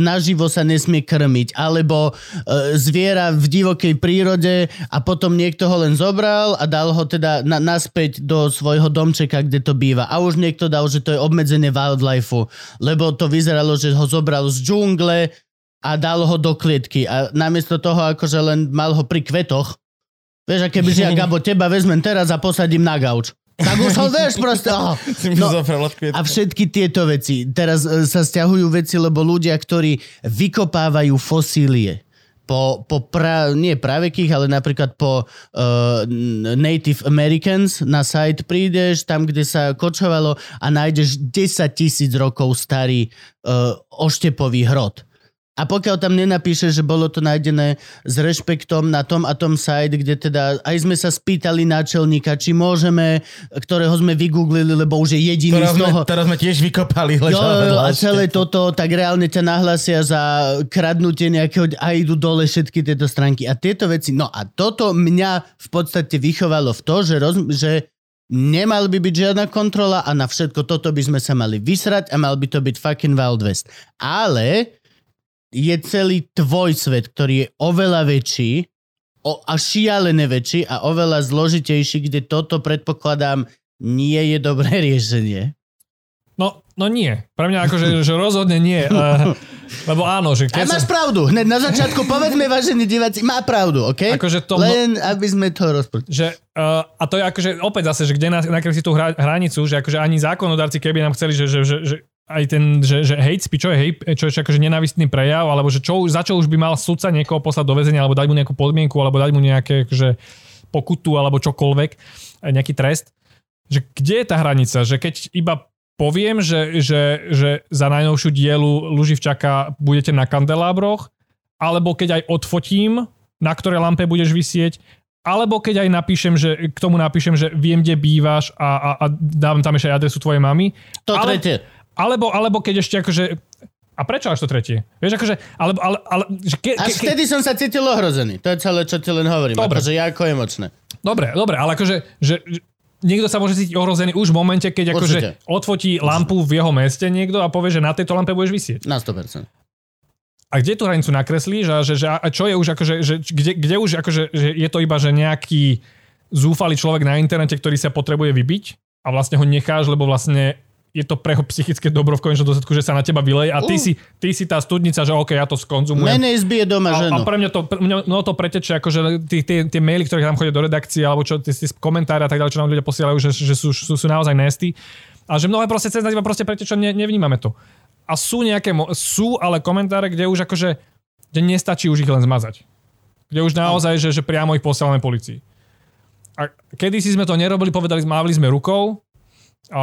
[SPEAKER 1] naživo sa nesmie krmiť, alebo e, zviera v divokej prírode a potom niekto ho len zobral a dal ho teda na, naspäť do svojho domčeka, kde to býva. A už niekto dal, že to je obmedzenie wildlifeu, lebo to vyzeralo, že ho zobral z džungle a dal ho do klietky. A namiesto toho, akože len mal ho pri kvetoch, vieš, a keby ja Gabo teba vezmem teraz a posadím na gauč. Tak už ho vieš proste. Oh. No, a všetky tieto veci. Teraz e, sa stiahujú veci, lebo ľudia, ktorí vykopávajú fosílie po, po pra, nie pravekých, ale napríklad po uh, Native Americans na site prídeš, tam, kde sa kočovalo a nájdeš 10 tisíc rokov starý uh, oštepový hrot. A pokiaľ tam nenapíšeš, že bolo to nájdené s rešpektom na tom a tom site, kde teda aj sme sa spýtali náčelníka, či môžeme, ktorého sme vygooglili, lebo už je jediný
[SPEAKER 4] Teraz
[SPEAKER 1] z
[SPEAKER 4] sme,
[SPEAKER 1] toho...
[SPEAKER 4] teraz sme tiež vykopali.
[SPEAKER 1] Jo, a celé toto, tak reálne ťa nahlasia za kradnutie nejakého a idú dole všetky tieto stránky. A tieto veci, no a toto mňa v podstate vychovalo v to, že, roz, že nemal by byť žiadna kontrola a na všetko toto by sme sa mali vysrať a mal by to byť fucking Wild West. Ale je celý tvoj svet, ktorý je oveľa väčší o, a šialené väčší a oveľa zložitejší, kde toto predpokladám nie je dobré riešenie.
[SPEAKER 3] No, no nie. Pre mňa akože že rozhodne nie. Uh, Lebo áno, že
[SPEAKER 1] A
[SPEAKER 3] keď
[SPEAKER 1] máš
[SPEAKER 3] sa...
[SPEAKER 1] pravdu. Hneď na začiatku povedzme, vážení diváci, má pravdu, OK?
[SPEAKER 3] Akože to-
[SPEAKER 1] Len aby sme to rozprúť.
[SPEAKER 3] Že, uh, a to je akože opäť zase, že kde na- nakresli tú hra, hranicu, že akože ani zákonodárci, keby nám chceli, že, že, že, že aj ten, že, že hate speech, čo je hate, čo je akože nenávistný prejav, alebo že čo, za čo už by mal sudca niekoho poslať do väzenia, alebo dať mu nejakú podmienku, alebo dať mu nejaké akože, pokutu, alebo čokoľvek, nejaký trest. Že kde je tá hranica? Že keď iba poviem, že, že, že za najnovšiu dielu Luživčaka budete na kandelábroch, alebo keď aj odfotím, na ktorej lampe budeš vysieť, alebo keď aj napíšem, že k tomu napíšem, že viem, kde bývaš a, a, a dávam tam ešte aj adresu tvojej mamy.
[SPEAKER 1] To
[SPEAKER 3] Ale-
[SPEAKER 1] tretie.
[SPEAKER 3] Alebo, alebo keď ešte akože... A prečo až to tretie? Vieš, akože... Ale, ale, ale, že ke, ke,
[SPEAKER 1] Až vtedy som sa cítil ohrozený. To je celé, čo ti len hovorím.
[SPEAKER 3] Dobre.
[SPEAKER 1] Akože ako emočné.
[SPEAKER 3] Dobre, dobre, ale akože... Že, niekto sa môže cítiť ohrozený už v momente, keď akože
[SPEAKER 1] Určite.
[SPEAKER 3] odfotí lampu v jeho meste niekto a povie, že na tejto lampe budeš vysieť.
[SPEAKER 1] Na 100%.
[SPEAKER 3] A kde tú hranicu nakreslíš a, že, že, a čo je už akože, že, kde, kde už akože, že je to iba, že nejaký zúfalý človek na internete, ktorý sa potrebuje vybiť a vlastne ho necháš, lebo vlastne je to pre psychické dobro v konečnom dôsledku, že sa na teba vyleje a ty,
[SPEAKER 1] Uh.
[SPEAKER 3] si, ty si tá studnica, že OK, ja to skonzumujem.
[SPEAKER 1] Menej zbije doma
[SPEAKER 3] A, a
[SPEAKER 1] ženu.
[SPEAKER 3] pre mňa to, mňa, no to preteče, akože tie, maily, ktoré nám chodia do redakcie, alebo čo, tie, komentáre a tak ďalej, čo nám ľudia posielajú, že, že sú, sú, sú naozaj nasty. A že mnohé proste cez iba proste pretečia, ne, nevnímame to. A sú nejaké, sú ale komentáre, kde už akože, kde nestačí už ich len zmazať. Kde už naozaj, že, že priamo ich posielame policii. A kedy si sme to nerobili, povedali, sme- mávli sme rukou. A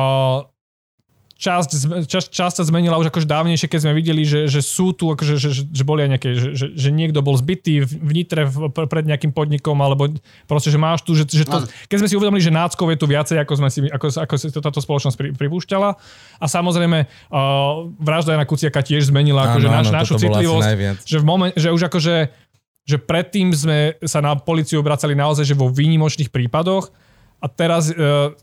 [SPEAKER 3] časť, časť, časť sa zmenila už akože dávnejšie, keď sme videli, že, že sú tu, akože, že, že, že boli aj nejaké, že, že, že niekto bol zbytý v v nitre v, pre- pred nejakým podnikom, alebo proste, že máš tu, že, že to, keď sme si uvedomili, že náckov je tu viacej, ako, sme si, ako, ako si to táto spoločnosť pri, pripúšťala. A samozrejme, uh, vražda Jana Kuciaka tiež zmenila akože
[SPEAKER 4] Áno,
[SPEAKER 3] naš,
[SPEAKER 4] áno,
[SPEAKER 3] našu citlivosť, že, v moment, že už akože že predtým sme sa na policiu obracali naozaj, že vo výnimočných prípadoch a teraz e,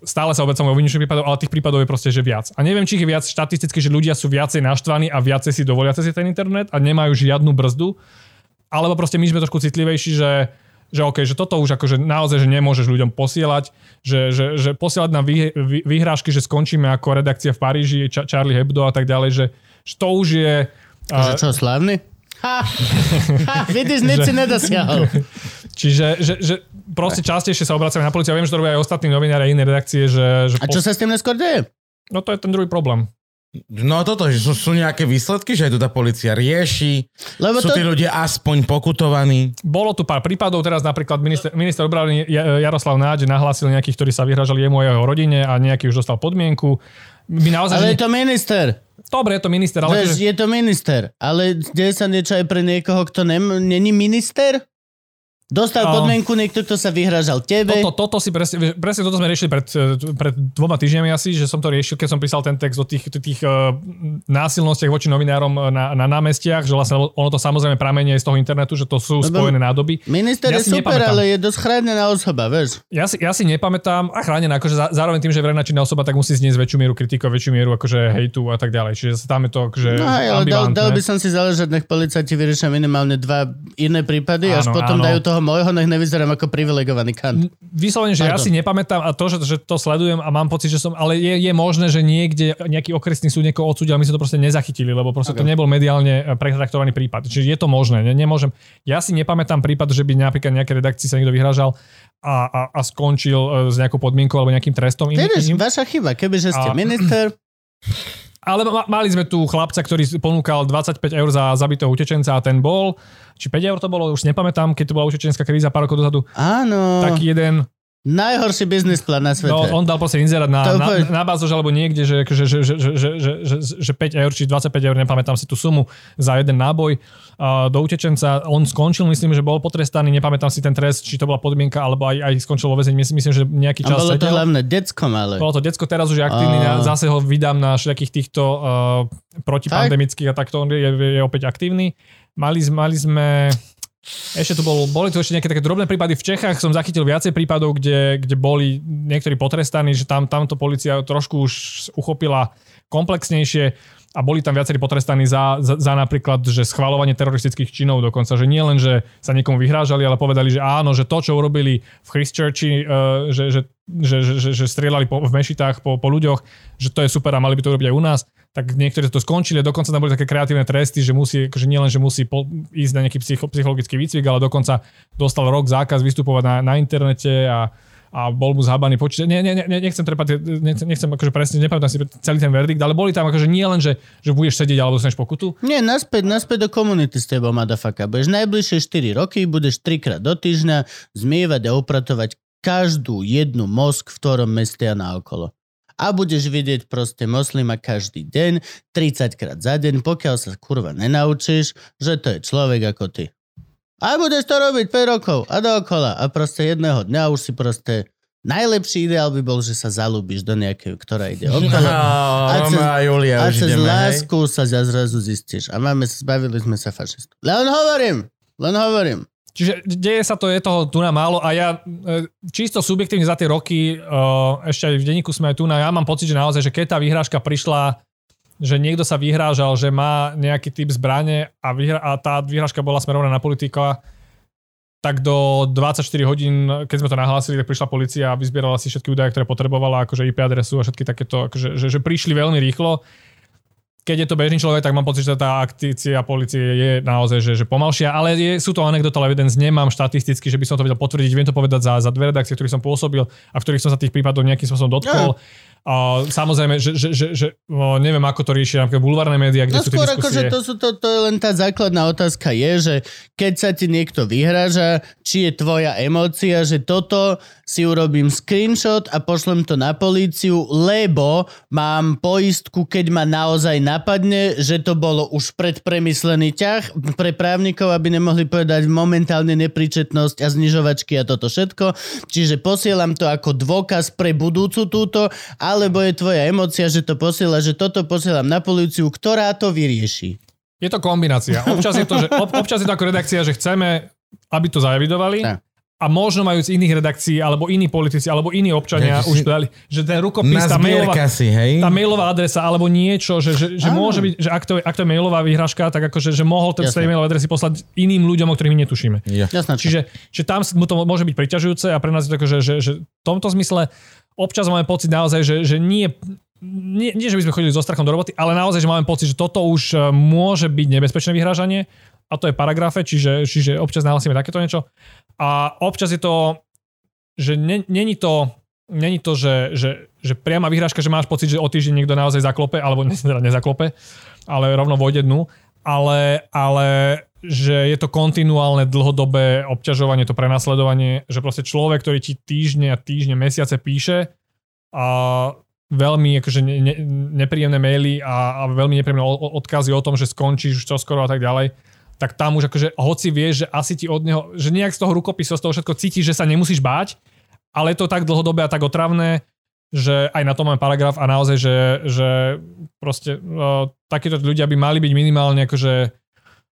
[SPEAKER 3] stále sa obracame vo výnimočných prípadoch, ale tých prípadov je proste, že viac. A neviem, či ich je viac štatisticky, že ľudia sú viacej naštvaní a viacej si dovolia cez ten internet a nemajú žiadnu brzdu, alebo proste my sme trošku citlivejší, že že OK, že toto už akože naozaj, že nemôžeš ľuďom posielať, že, že, že posielať na vy, vy, vyhrážky, že skončíme ako redakcia v Paríži, Ča, Charlie Hebdo a tak ďalej, že, že to už je...
[SPEAKER 1] Že čo, slávny? Ha! ha vidíš, nič si nedosiahol.
[SPEAKER 3] Čiže že, že proste častejšie sa obraciame na policiu. Ja viem, že to robia aj ostatní novinári a iné redakcie, že, že
[SPEAKER 1] A čo sa s tým neskôr deje?
[SPEAKER 3] no to je ten druhý problém.
[SPEAKER 4] No toto, že sú, sú nejaké výsledky, že aj tu tá policia rieši,
[SPEAKER 1] Lebo
[SPEAKER 4] sú
[SPEAKER 1] to...
[SPEAKER 4] tí ľudia aspoň pokutovaní.
[SPEAKER 3] Bolo tu pár prípadov, teraz napríklad minister, minister obrany Ja- Jaroslav Náď nahlásil nejakých, ktorí sa vyhražali jemu a jeho rodine a nejaký už dostal podmienku. My naozaj,
[SPEAKER 1] Ale
[SPEAKER 3] že...
[SPEAKER 1] je to minister.
[SPEAKER 3] Dobre, je to minister, ale...
[SPEAKER 1] Vieš,
[SPEAKER 3] akože-
[SPEAKER 1] je to minister. Ale deje sa niečo aj pre niekoho, kto nem, není minister? Dostal
[SPEAKER 3] No.
[SPEAKER 1] podmienku niekto, kto sa vyhražal tebe.
[SPEAKER 3] Toto, toto si presne, presne toto sme riešili pred, eh, pred dvoma týždňami asi, že som to riešil, keď som písal ten text o tých, tých uh, násilnostiach voči novinárom na, na námestiach, že vlastne ono to samozrejme pramenie z toho internetu, že to sú
[SPEAKER 1] Lebo-
[SPEAKER 3] spojené nádoby.
[SPEAKER 1] Minister
[SPEAKER 3] Ja
[SPEAKER 1] je super,
[SPEAKER 3] nepamätám.
[SPEAKER 1] ale je dosť chránená osoba, vieš.
[SPEAKER 3] Ja si, ja si nepamätám, a chránená, akože zá- zároveň tým, že verejná činná osoba, tak musí zniesť väčšiu mieru kritiku, väčšiu mieru akože hejtu a tak ďalej. Čiže tam je to akože
[SPEAKER 1] No hej, ale dal, dal by som si záležať, nech policajti vyriešia minimálne dva iné prípady, až potom
[SPEAKER 3] áno.
[SPEAKER 1] dajú toho môjho, nech nevyzerám ako privilegovaný kant.
[SPEAKER 3] Vyslovene, že ja
[SPEAKER 1] Pardon.
[SPEAKER 3] si nepamätám a to, že, že to sledujem a mám pocit, že som, ale je, je možné, že niekde nejaký okresný súd niekoho odsúdil, my sme to proste nezachytili, lebo proste okay. to nebol mediálne eh, pretraktovaný prípad. Čiže je to možné, ne, nemôžem. Ja si nepamätám prípad, že by napríklad nejaké redakcii sa niekto vyhražal a, a, a skončil eh, s nejakou podmienkou alebo nejakým trestom.
[SPEAKER 1] Vidíš,
[SPEAKER 3] iným.
[SPEAKER 1] vaša chyba, kebyže ste
[SPEAKER 3] A-
[SPEAKER 1] minister,
[SPEAKER 3] Ale ma, mali sme tu chlapca, ktorý ponúkal 25 eur za zabitého utečenca a ten bol, či 5 eur to bolo, už nepamätám, keď to bola utečenská kríza pár rokov dozadu,
[SPEAKER 1] áno,
[SPEAKER 3] taký jeden,
[SPEAKER 1] najhorší biznis plán na svete.
[SPEAKER 3] No, on dal proste inzerát na,
[SPEAKER 1] To
[SPEAKER 3] na,
[SPEAKER 1] úplne-
[SPEAKER 3] na bázož alebo niekde, že, že, že, že, že, že, že, že 5 eur či 25 eur, nepamätám si tú sumu, za jeden náboj uh, do utečenca. On skončil, myslím, že bol potrestaný, nepamätám si ten trest, či to bola podmienka, alebo aj, aj skončil vo väzení. Myslím, myslím, že nejaký
[SPEAKER 1] A
[SPEAKER 3] čas
[SPEAKER 1] bolo to
[SPEAKER 3] sedel.
[SPEAKER 1] hlavne decko malé.
[SPEAKER 3] Bolo to decko, teraz už je aktívny,
[SPEAKER 1] A-
[SPEAKER 3] a... zase ho vydám na všetkých týchto uh, protipandemických a takto on je, je, je opäť aktívny. Mali, mali sme... Ešte tu bol, boli tu ešte nejaké také drobné prípady. V Čechách som zachytil viacej prípadov, kde, kde boli niektorí potrestaní, že tam, tamto policia trošku už uchopila komplexnejšie a boli tam viacerí potrestaní za, za, za napríklad, že schvalovanie teroristických činov dokonca, že nie len, že sa niekomu vyhrážali, ale povedali, že áno, že to, čo urobili v Christchurchi, uh, že, že, že, že, že, že strieľali po, v mešitách po, po ľuďoch, že to je super a mali by to urobiť aj u nás. Tak niektorí to skončili, dokonca tam boli také kreatívne tresty, že musí, akože nielen, že musí po, ísť na nejaký psycho, psychologický výcvik, ale dokonca dostal rok zákaz vystupovať na, na internete a, a bol mu zhabaný počítač. Nie, nie, nie, nechcem trepať, nechcem, nechcem akože presne, nepamätám si celý ten verdikt, ale boli tam akože nie len, že, že budeš sedieť alebo dostaneš pokutu.
[SPEAKER 1] Nie, naspäť, naspäť do komunity s tebou, madafaka. Budeš najbližšie 4 roky, budeš trikrát do týždňa zmievať a upratovať každú jednu mosk v ktorom meste a naokolo. A budeš vidieť proste moslima každý deň, 30 krát za deň, pokiaľ sa kurva nenaučíš, že to je človek ako ty. A budeš to robiť 5 rokov a dookola. A proste jedného dňa už si proste... Najlepší ideál by bol, že sa zalúbiš do nejakej, ktorá ide okolo.
[SPEAKER 4] a,
[SPEAKER 1] cez-
[SPEAKER 4] a Julia,
[SPEAKER 1] A cez
[SPEAKER 4] ideme, hej?
[SPEAKER 1] lásku sa zrazu zistíš. A máme, zbavili sme sa fašistu. Len hovorím, len hovorím.
[SPEAKER 3] Čiže deje sa to, je toho tu na málo a ja e, čisto subjektívne za tie roky, e, ešte aj v denníku sme aj tu na, ja mám pocit, že naozaj, že keď tá vyhrážka prišla, že niekto sa vyhrážal, že má nejaký typ zbrane a, vyhra- a tá vyhrážka bola smerovaná na politika, tak do 24 hodín, keď sme to nahlásili, tak prišla policia a vyzbierala si všetky údaje, ktoré potrebovala, akože IP adresu a všetky takéto, akože, že, že prišli veľmi rýchlo keď je to bežný človek, tak mám pocit, že tá aktícia policie je naozaj že, že pomalšia, ale je, sú to anecdotal evidence, nemám štatisticky, že by som to vedel potvrdiť, viem to povedať za, za dve redakcie, v ktorých som pôsobil a v ktorých som sa tých prípadov nejakým spôsobom dotkol. A samozrejme, že, že, že, že o, neviem, ako to riešia napríklad bulvárne médiá, kde
[SPEAKER 1] No
[SPEAKER 3] sú tie
[SPEAKER 1] skôr akože
[SPEAKER 3] diskusie.
[SPEAKER 1] to, sú, to, to je len tá základná otázka je, že keď sa ti niekto vyhráža, či je tvoja emócia, že toto si urobím screenshot a pošlem to na políciu, lebo mám poistku, keď ma naozaj napadne, že to bolo už predpremyslený ťah pre právnikov, aby nemohli povedať momentálne nepríčetnosť a znižovačky a toto všetko. Čiže posielam to ako dôkaz pre budúcu túto, alebo je tvoja emócia, že to posiela, že toto posielam na políciu, ktorá to vyrieši.
[SPEAKER 3] Je to kombinácia. Občas je to, že, ob, občas je to ako redakcia, že chceme, aby to zaevidovali.
[SPEAKER 1] Tak.
[SPEAKER 3] A možno majú z iných redakcií, alebo iní politici, alebo iní občania
[SPEAKER 4] Takže
[SPEAKER 3] už
[SPEAKER 4] si-
[SPEAKER 3] dali, že ten rukopis, tá mailová,
[SPEAKER 4] si, hej?
[SPEAKER 3] tá mailová adresa, alebo niečo, že, že, že
[SPEAKER 1] Áno.
[SPEAKER 3] môže byť, že ak to, je- ak to je mailová výhražka, tak akože, že mohol ten z tej mailovej adresy poslať iným ľuďom, o ktorých my netušíme.
[SPEAKER 4] Ja.
[SPEAKER 1] Jasná,
[SPEAKER 3] Čiže, že tam mu to môže byť priťažujúce a pre nás je to ako, že, že, že v tomto zmysle občas máme pocit naozaj, že, že nie, nie, nie, že by sme chodili so strachom do roboty, ale naozaj, že máme pocit, že toto už e, môže byť nebezpečné vyhrážanie a to je paragrafe, čiže, čiže občas nahlasíme takéto niečo. A občas je to, že ne- není to Není to, že, že, že priama vyhrážka, že máš pocit, že o týždeň niekto naozaj zaklope, alebo teda nezaklope, ale rovno vojde dnu, ale, ale že je to kontinuálne dlhodobé obťažovanie, to prenasledovanie, že proste človek, ktorý ti týždne a týždne, mesiace píše a veľmi akože ne, ne, nepríjemné maily a, a veľmi nepríjemné odkazy o tom, že skončíš už čoskoro a tak ďalej, tak tam už akože hoci vieš, že asi ti od neho, že nejak z toho rukopisu, z toho všetko cítiš, že sa nemusíš báť, ale je to tak dlhodobé a tak otravné, že aj na to máme paragraf a naozaj, že, že proste uh, takíto ľudia by mali byť minimálne akože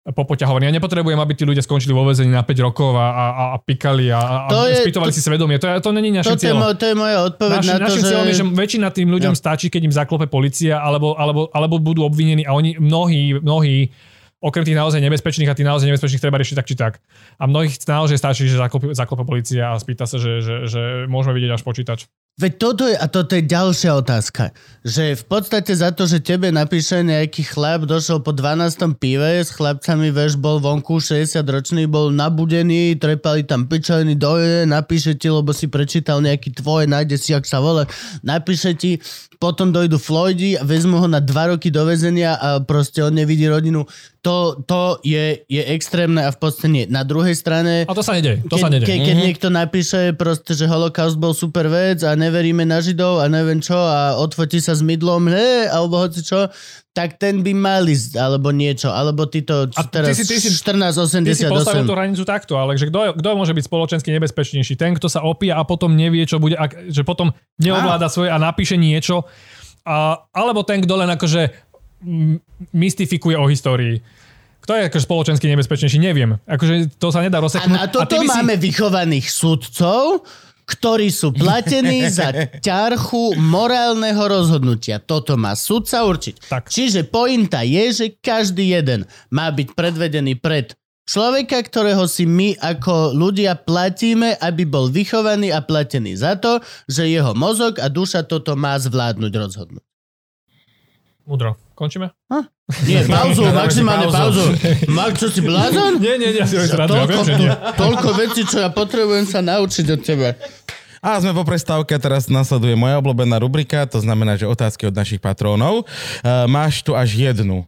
[SPEAKER 3] popoťahovaní. Ja nepotrebujem, aby tí ľudia skončili vo väzení na 5 rokov a, a, a pikali a, a
[SPEAKER 1] To je-
[SPEAKER 3] spýtovali
[SPEAKER 1] to-
[SPEAKER 3] si svedomie. To, to není našim
[SPEAKER 1] To, je, mo- to je moja odpoveď
[SPEAKER 3] Naši,
[SPEAKER 1] na to, že...
[SPEAKER 3] je, že väčšina tým ľuďom
[SPEAKER 1] Ja.
[SPEAKER 3] stačí, keď im zaklope policia, alebo, alebo, alebo budú obvinení a oni, mnohí, mnohí, okrem tých naozaj nebezpečných a tých naozaj nebezpečných treba riešiť tak či tak. A mnohých naozaj stačí, že zaklope, zaklope policia a spýta sa, že, že, že môžeme vidieť až počítač.
[SPEAKER 1] Veď toto je, a toto je ďalšia otázka, že v podstate za to, že tebe napíše nejaký chlap, došiel po 12. pive, s chlapcami, veš, bol vonku, 60 ročný, bol nabudený, trepali tam pičoviny doje, napíše ti, lebo si prečítal nejaký tvoje, nájde si, ak sa volá, napíše ti, potom dojdu Floydi a vezmu ho na dva roky do väzenia a proste on nevidí rodinu. To, to je, je extrémne a v podstate nie. Na druhej strane...
[SPEAKER 3] A to sa nedeje. To
[SPEAKER 1] keď,
[SPEAKER 3] sa nedeje.
[SPEAKER 1] Ke, keď niekto napíše proste, že holokaust bol super vec a neveríme na Židov a neviem čo a odfotí sa s mydlom, he, alebo hoci čo, tak ten by mal ísť, alebo niečo. Alebo ty to
[SPEAKER 3] A ty
[SPEAKER 1] teraz
[SPEAKER 3] si- ty si- Ty si
[SPEAKER 1] 1488.
[SPEAKER 3] postavil tú hranicu takto, ale že kto, kto môže byť spoločensky nebezpečnejší? Ten, kto sa opíja a potom nevie, čo bude, ak, že potom neovláda svoje a napíše niečo, a, alebo ten, kto len akože mystifikuje o histórii. Kto je akože spoločensky nebezpečnejší? Neviem. Akože to sa nedá
[SPEAKER 1] A
[SPEAKER 3] rozseknúť.
[SPEAKER 1] na toto
[SPEAKER 3] ty by si-
[SPEAKER 1] máme vychovaných sudcov, ktorí sú platení za ťarchu morálneho rozhodnutia. Toto má sudca určiť.
[SPEAKER 3] Tak.
[SPEAKER 1] Čiže pointa je, že každý jeden má byť predvedený pred človeka, ktorého si my ako ľudia platíme, aby bol vychovaný a platený za to, že jeho mozog a duša toto má zvládnuť rozhodnúť.
[SPEAKER 3] Mudro. Končíme?
[SPEAKER 1] Nie, pauzu, maximálne
[SPEAKER 2] pauzu.
[SPEAKER 1] Mark, čo si blázon?
[SPEAKER 3] Nie, nie, nie, ja si robím srandu, ja
[SPEAKER 1] Toľko,
[SPEAKER 3] viem, že nie.
[SPEAKER 1] toľko vecí, čo ja potrebujem sa naučiť od teba.
[SPEAKER 4] A sme po prestávke, teraz nasleduje moja obľúbená rubrika, to znamená, že otázky od našich patrónov. Uh, máš tu až jednu.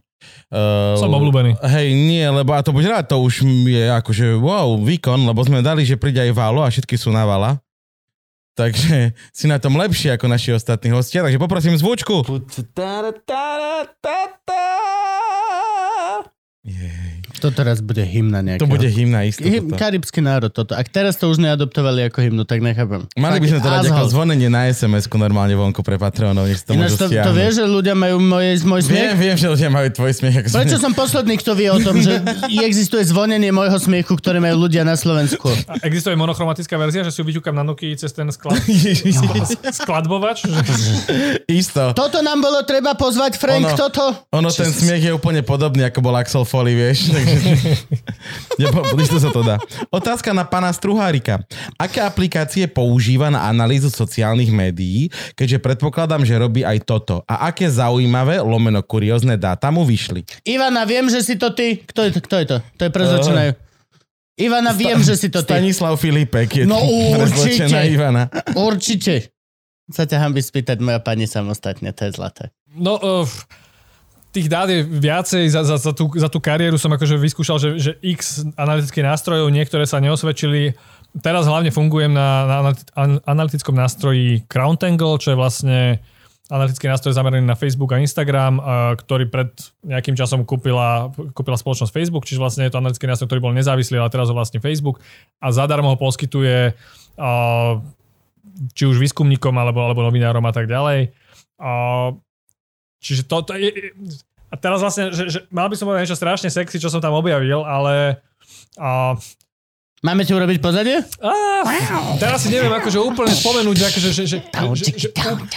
[SPEAKER 4] Uh,
[SPEAKER 3] Som obľúbený.
[SPEAKER 4] Hej, nie, lebo a to buď rád, to už je akože wow, výkon, lebo sme dali, že príde aj Válo a všetky sú na Vala. Takže si na tom lepšie ako naši ostatní hostia, takže poprosím zvučku. Jej,
[SPEAKER 1] To teraz bude hymna nejaká.
[SPEAKER 4] to bude hymna isto.
[SPEAKER 1] Hym, karibský národ toto. Ak teraz to už neadoptovali ako hymnu, tak nechápem.
[SPEAKER 4] Mali by sme to dať ako zvonenie na SMS-ku normálne vonku pre Patreonov, nech to
[SPEAKER 1] Ináč to, to vieš, že ľudia majú moje, môj
[SPEAKER 4] Viem,
[SPEAKER 1] smiech?
[SPEAKER 4] viem, že ľudia majú tvoj smiech. Ako
[SPEAKER 1] Prečo
[SPEAKER 4] sme-
[SPEAKER 1] som posledný, kto vie o tom, že existuje zvonenie môjho smiechu, ktoré majú ľudia na Slovensku?
[SPEAKER 3] A existuje monochromatická verzia, že si ju vyťukám na Nokia cez ten sklad, skladbovač? Že...
[SPEAKER 4] Isto.
[SPEAKER 1] Toto nám bolo treba pozvať, Frank,
[SPEAKER 4] Ono-
[SPEAKER 1] toto?
[SPEAKER 4] Ono, ten smiech je úplne podobný, ako bol Axel Foley, vieš. Takže... Isto sa to dá. Otázka na pána Struhárika. Aké aplikácie používa na analýzu sociálnych médií, keďže predpokladám, že robí aj toto? A aké zaujímavé, lomeno kuriózne dáta mu vyšli?
[SPEAKER 1] Ivana, viem, že si to ty. Kto je to? Kto je to? To je prezločená. Ivana, viem, že si to ty.
[SPEAKER 4] Stanislav Filipek je
[SPEAKER 1] No určite.
[SPEAKER 4] Ivana.
[SPEAKER 1] Určite. Sa ťa hambi spýtať moja pani samostatne, to je zlaté.
[SPEAKER 3] No, uh, tých dát je viacej, za, za, za, tú, za tú kariéru som akože vyskúšal, že, že x analytických nástrojov, niektoré sa neosvedčili. Teraz hlavne fungujem na, na analyt- an- analytickom nástroji CrownTangle, čo je vlastne analytický nástroj zameraný na Facebook a Instagram, ktorý pred nejakým časom kúpila, kúpila spoločnosť Facebook, čiže vlastne je to analytický nástroj, ktorý bol nezávislý, ale teraz ho vlastne Facebook a zadarmo ho poskytuje či už výskumníkom alebo, alebo novinárom a tak ďalej. Čiže to, to je, a teraz vlastne, že, že mal by som povedať niečo strašne sexy, čo som tam objavil, ale a,
[SPEAKER 1] Máme ti urobiť pozadie?
[SPEAKER 3] á, teraz si neviem akože úplne spomenúť, akože, že, že, že, že,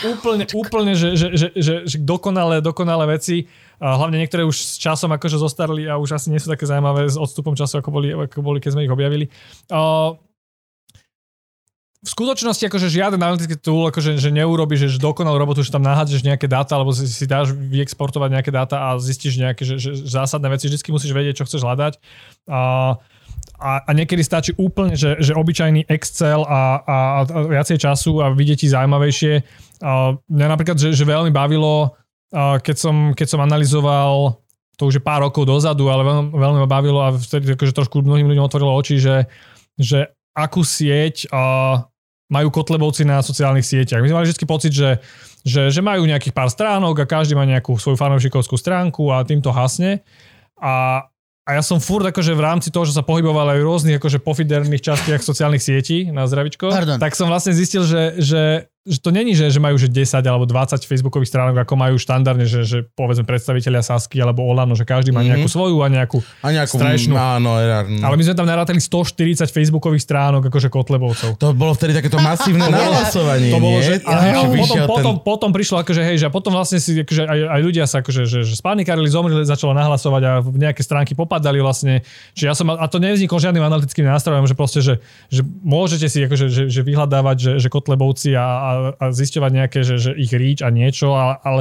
[SPEAKER 3] úplne, úplne, že, že, že, že, že dokonalé, dokonalé veci. A hlavne niektoré už s časom akože zostarli a už asi nie sú také zaujímavé s odstupom času, ako boli, ako boli keď sme ich objavili. A, v skutočnosti akože žiaden analytický tool akože, že neurobi, že, dokonalú robotu, že tam nahádžeš nejaké dáta, alebo si, si dáš vyexportovať nejaké dáta a zistíš nejaké že, že, zásadné veci. Vždycky musíš vedieť, čo chceš hľadať. A, a, a niekedy stačí úplne, že, že obyčajný Excel a, a, a viacej času a vidieť ti zaujímavejšie. A mňa napríklad, že, že veľmi bavilo, keď som, keď som analyzoval to už je pár rokov dozadu, ale veľmi, veľmi ma bavilo a vtedy akože trošku mnohým ľuďom otvorilo oči, že, že akú sieť a majú kotlebovci na sociálnych sieťach. My sme mali vždy pocit, že, že, že majú nejakých pár stránok a každý má nejakú svoju fanúšikovskú stránku a týmto hasne. A, a ja som furt akože v rámci toho, že sa pohyboval aj v rôznych akože pofiderných častiach sociálnych sietí na zdravičko,
[SPEAKER 1] Pardon.
[SPEAKER 3] tak som vlastne zistil, že, že, že to není, že, že majú že 10 alebo 20 facebookových stránok, ako majú štandardne, že, že povedzme predstaviteľia Sasky alebo Olano, že každý má
[SPEAKER 4] Mhm.
[SPEAKER 3] nejakú svoju a nejakú
[SPEAKER 4] A nejakú...
[SPEAKER 3] Strašnú.
[SPEAKER 4] Áno, erárnu.
[SPEAKER 3] ale my sme tam narátali 140 facebookových stránok akože kotlebovcov.
[SPEAKER 4] To bolo vtedy takéto masívne nahlasovanie,
[SPEAKER 3] To bolo, že, potom,
[SPEAKER 4] vyšiel
[SPEAKER 3] potom, potom prišlo akože, hej, že a potom vlastne si, akože aj, aj ľudia sa akože, že, že spanikarili, zomreli, začalo nahlasovať a v nejaké stránky popadali vlastne. Čiže ja som, a to nevzniklo žiadnym analytickým nástrojom, že proste, že, že môžete si akože, že, že vyhľadávať, že, že kotlebovci a, a, a zisťovať nejaké, že, že ich reach a niečo, ale, ale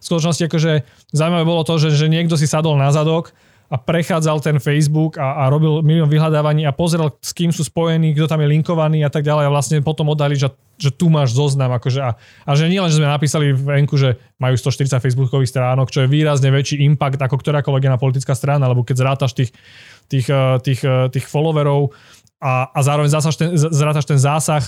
[SPEAKER 3] v skutočnosti akože zaujímavé bolo to, že, že niekto si sadol na zadok a prechádzal ten Facebook a, a robil milión vyhľadávaní a pozrel, s kým sú spojení, kto tam je linkovaný a tak ďalej a vlastne potom oddali, že, že tu máš zoznam. Akože a, a že nielen, že sme napísali v Enku, že majú 140 facebookových stránok, čo je výrazne väčší impact ako ktorákoľvek iná politická strana, alebo keď zrátaš tých, tých, eh, tých, eh, tých followerov a, a zároveň zásaž ten, ten zásah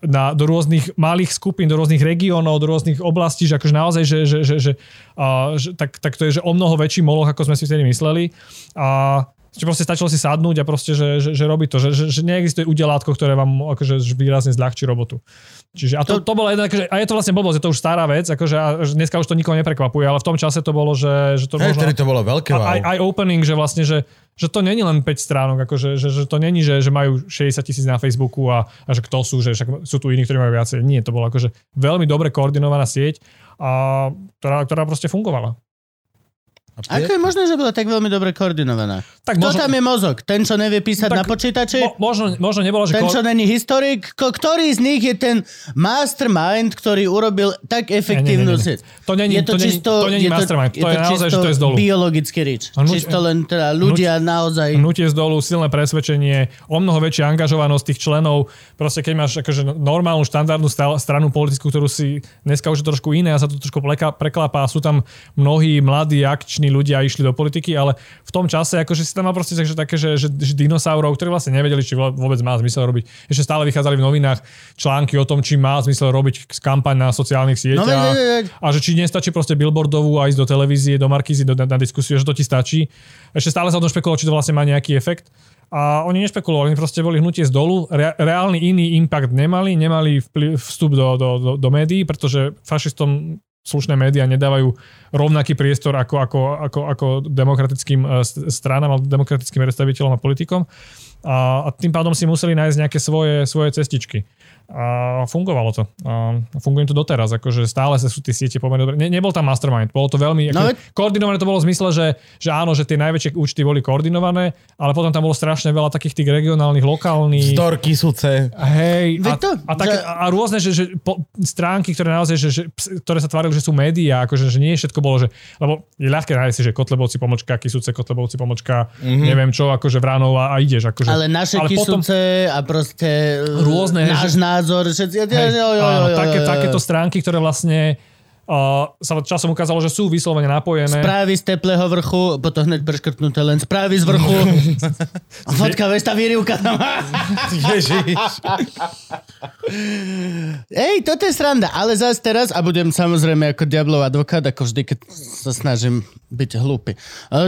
[SPEAKER 3] na, do rôznych malých skupín, do rôznych regiónov, do rôznych oblastí, že akože naozaj, že, že, že, že, a, že tak, tak to je že o mnoho väčší moloch, ako sme si vtedy mysleli. A že proste stačilo si sadnúť a proste, že, že, že robí to, že, že, že neexistuje udelátko, ktoré vám akože výrazne zľahčí robotu. Čiže a to, to bolo jedna, akože, a je to vlastne blbosť, je to už stará vec, akože a dneska už to nikoho neprekvapuje, ale v tom čase to bolo, že, že to
[SPEAKER 4] Hej,
[SPEAKER 3] možno...
[SPEAKER 4] to bolo veľké wow.
[SPEAKER 3] aj, aj opening, že vlastne, že, že to není len 5 stránok, akože, že, že to není, že, že majú 60 tisíc na Facebooku a, a že kto sú, že však sú tu iní, ktorí majú viacej. Nie, to bola akože veľmi dobre koordinovaná sieť, a, ktorá, ktorá proste fungovala.
[SPEAKER 1] Ako je možné, že bola tak veľmi dobre koordinovaná?
[SPEAKER 3] Tak
[SPEAKER 1] Kto
[SPEAKER 3] možno-
[SPEAKER 1] tam je mozog? Ten, čo nevie písať
[SPEAKER 3] Tak
[SPEAKER 1] na počítači?
[SPEAKER 3] Mo, možno, možno nebolo, že...
[SPEAKER 1] Ten, čo není historik? Ko- ktorý z nich je ten mastermind, ktorý urobil tak efektívnu...
[SPEAKER 3] Nie, nie, nie, nie.
[SPEAKER 1] si-
[SPEAKER 3] To není-
[SPEAKER 1] je
[SPEAKER 3] to není-
[SPEAKER 1] čisto,
[SPEAKER 3] to není
[SPEAKER 1] je
[SPEAKER 3] mastermind. To je naozaj, že to je z dolu.
[SPEAKER 1] biologický rič.
[SPEAKER 3] Hnutie-
[SPEAKER 1] Čisto len teda ľudia naozaj...
[SPEAKER 3] Hnutie z dolu, silné presvedčenie, o mnoho väčšia angažovanosť tých členov. Proste keď máš akože normálnu štandardnú stranu politickú, ktorú si dneska už je trošku iné a sa to trošku pleka, preklápa a sú tam mnohí mladí akční ľudia išli do politiky, ale v tom čase akože si tam mal proste takže také, že, že, že dinosaurov, ktorí vlastne nevedeli, či vôbec má zmysel robiť. Ešte stále vychádzali v novinách články o tom, či má zmysel robiť kampaň na sociálnych sieťach
[SPEAKER 1] No, veď, veď.
[SPEAKER 3] a že či nestačí proste billboardovú a ísť do televízie, do Markízy, do, na, na diskusiu, že to ti stačí. Ešte stále sa o tom špekulovalo, či to vlastne má nejaký efekt. A oni nešpekulovali, oni proste boli hnutie z dolu, Re, reálny iný impact nemali, nemali vplyv, vstup do, do, do, do médií, pretože fašistom slušné médiá nedávajú rovnaký priestor ako, ako, ako, ako demokratickým st- stranám, alebo demokratickým predstaviteľom a politikom. A, a tým pádom si museli nájsť nejaké svoje, svoje cestičky. A fungovalo to. A funguje to doteraz, akože stále sa sú tie siete pomerne dobre. Ne, nebol tam mastermind, bolo to veľmi...
[SPEAKER 1] No veď-
[SPEAKER 3] koordinované to bolo v zmysle, že, že áno, že tie najväčšie účty boli koordinované, ale potom tam bolo strašne veľa takých tých regionálnych, lokálnych...
[SPEAKER 4] Storky, suce.
[SPEAKER 3] Hej, a,
[SPEAKER 1] to,
[SPEAKER 3] a, také,
[SPEAKER 1] že-
[SPEAKER 3] a rôzne že, že po, stránky, ktoré naozaj, že, že, ktoré sa tvárili, že sú médiá, akože že nie všetko bolo, že, lebo je ľahké nájsť si, že Kotlebovci pomočka, Kisúce, Kotlebovci pomočka, mm-hmm. neviem čo, akože Vránov a, a ideš. Akože,
[SPEAKER 1] Ale naše
[SPEAKER 3] ale potom,
[SPEAKER 1] kysuce a proste e,
[SPEAKER 3] Rôzne,
[SPEAKER 1] náš
[SPEAKER 3] že-
[SPEAKER 1] názor. Všetci,
[SPEAKER 3] hej,
[SPEAKER 1] jo, jo,
[SPEAKER 3] áno,
[SPEAKER 1] jo, jo,
[SPEAKER 3] také,
[SPEAKER 1] jo, jo.
[SPEAKER 3] takéto stránky, ktoré vlastne uh, sa časom ukázalo, že sú vyslovene napojené.
[SPEAKER 1] Správy z teplého vrchu, potom hneď preškrtnuté len správy z vrchu. A fotka, vieš, tá výrivka tam.
[SPEAKER 4] Ježiš.
[SPEAKER 1] Ej, toto je sranda, ale zase teraz, a budem samozrejme ako diablov advokát, ako vždy, keď sa snažím byť hlúpy. E,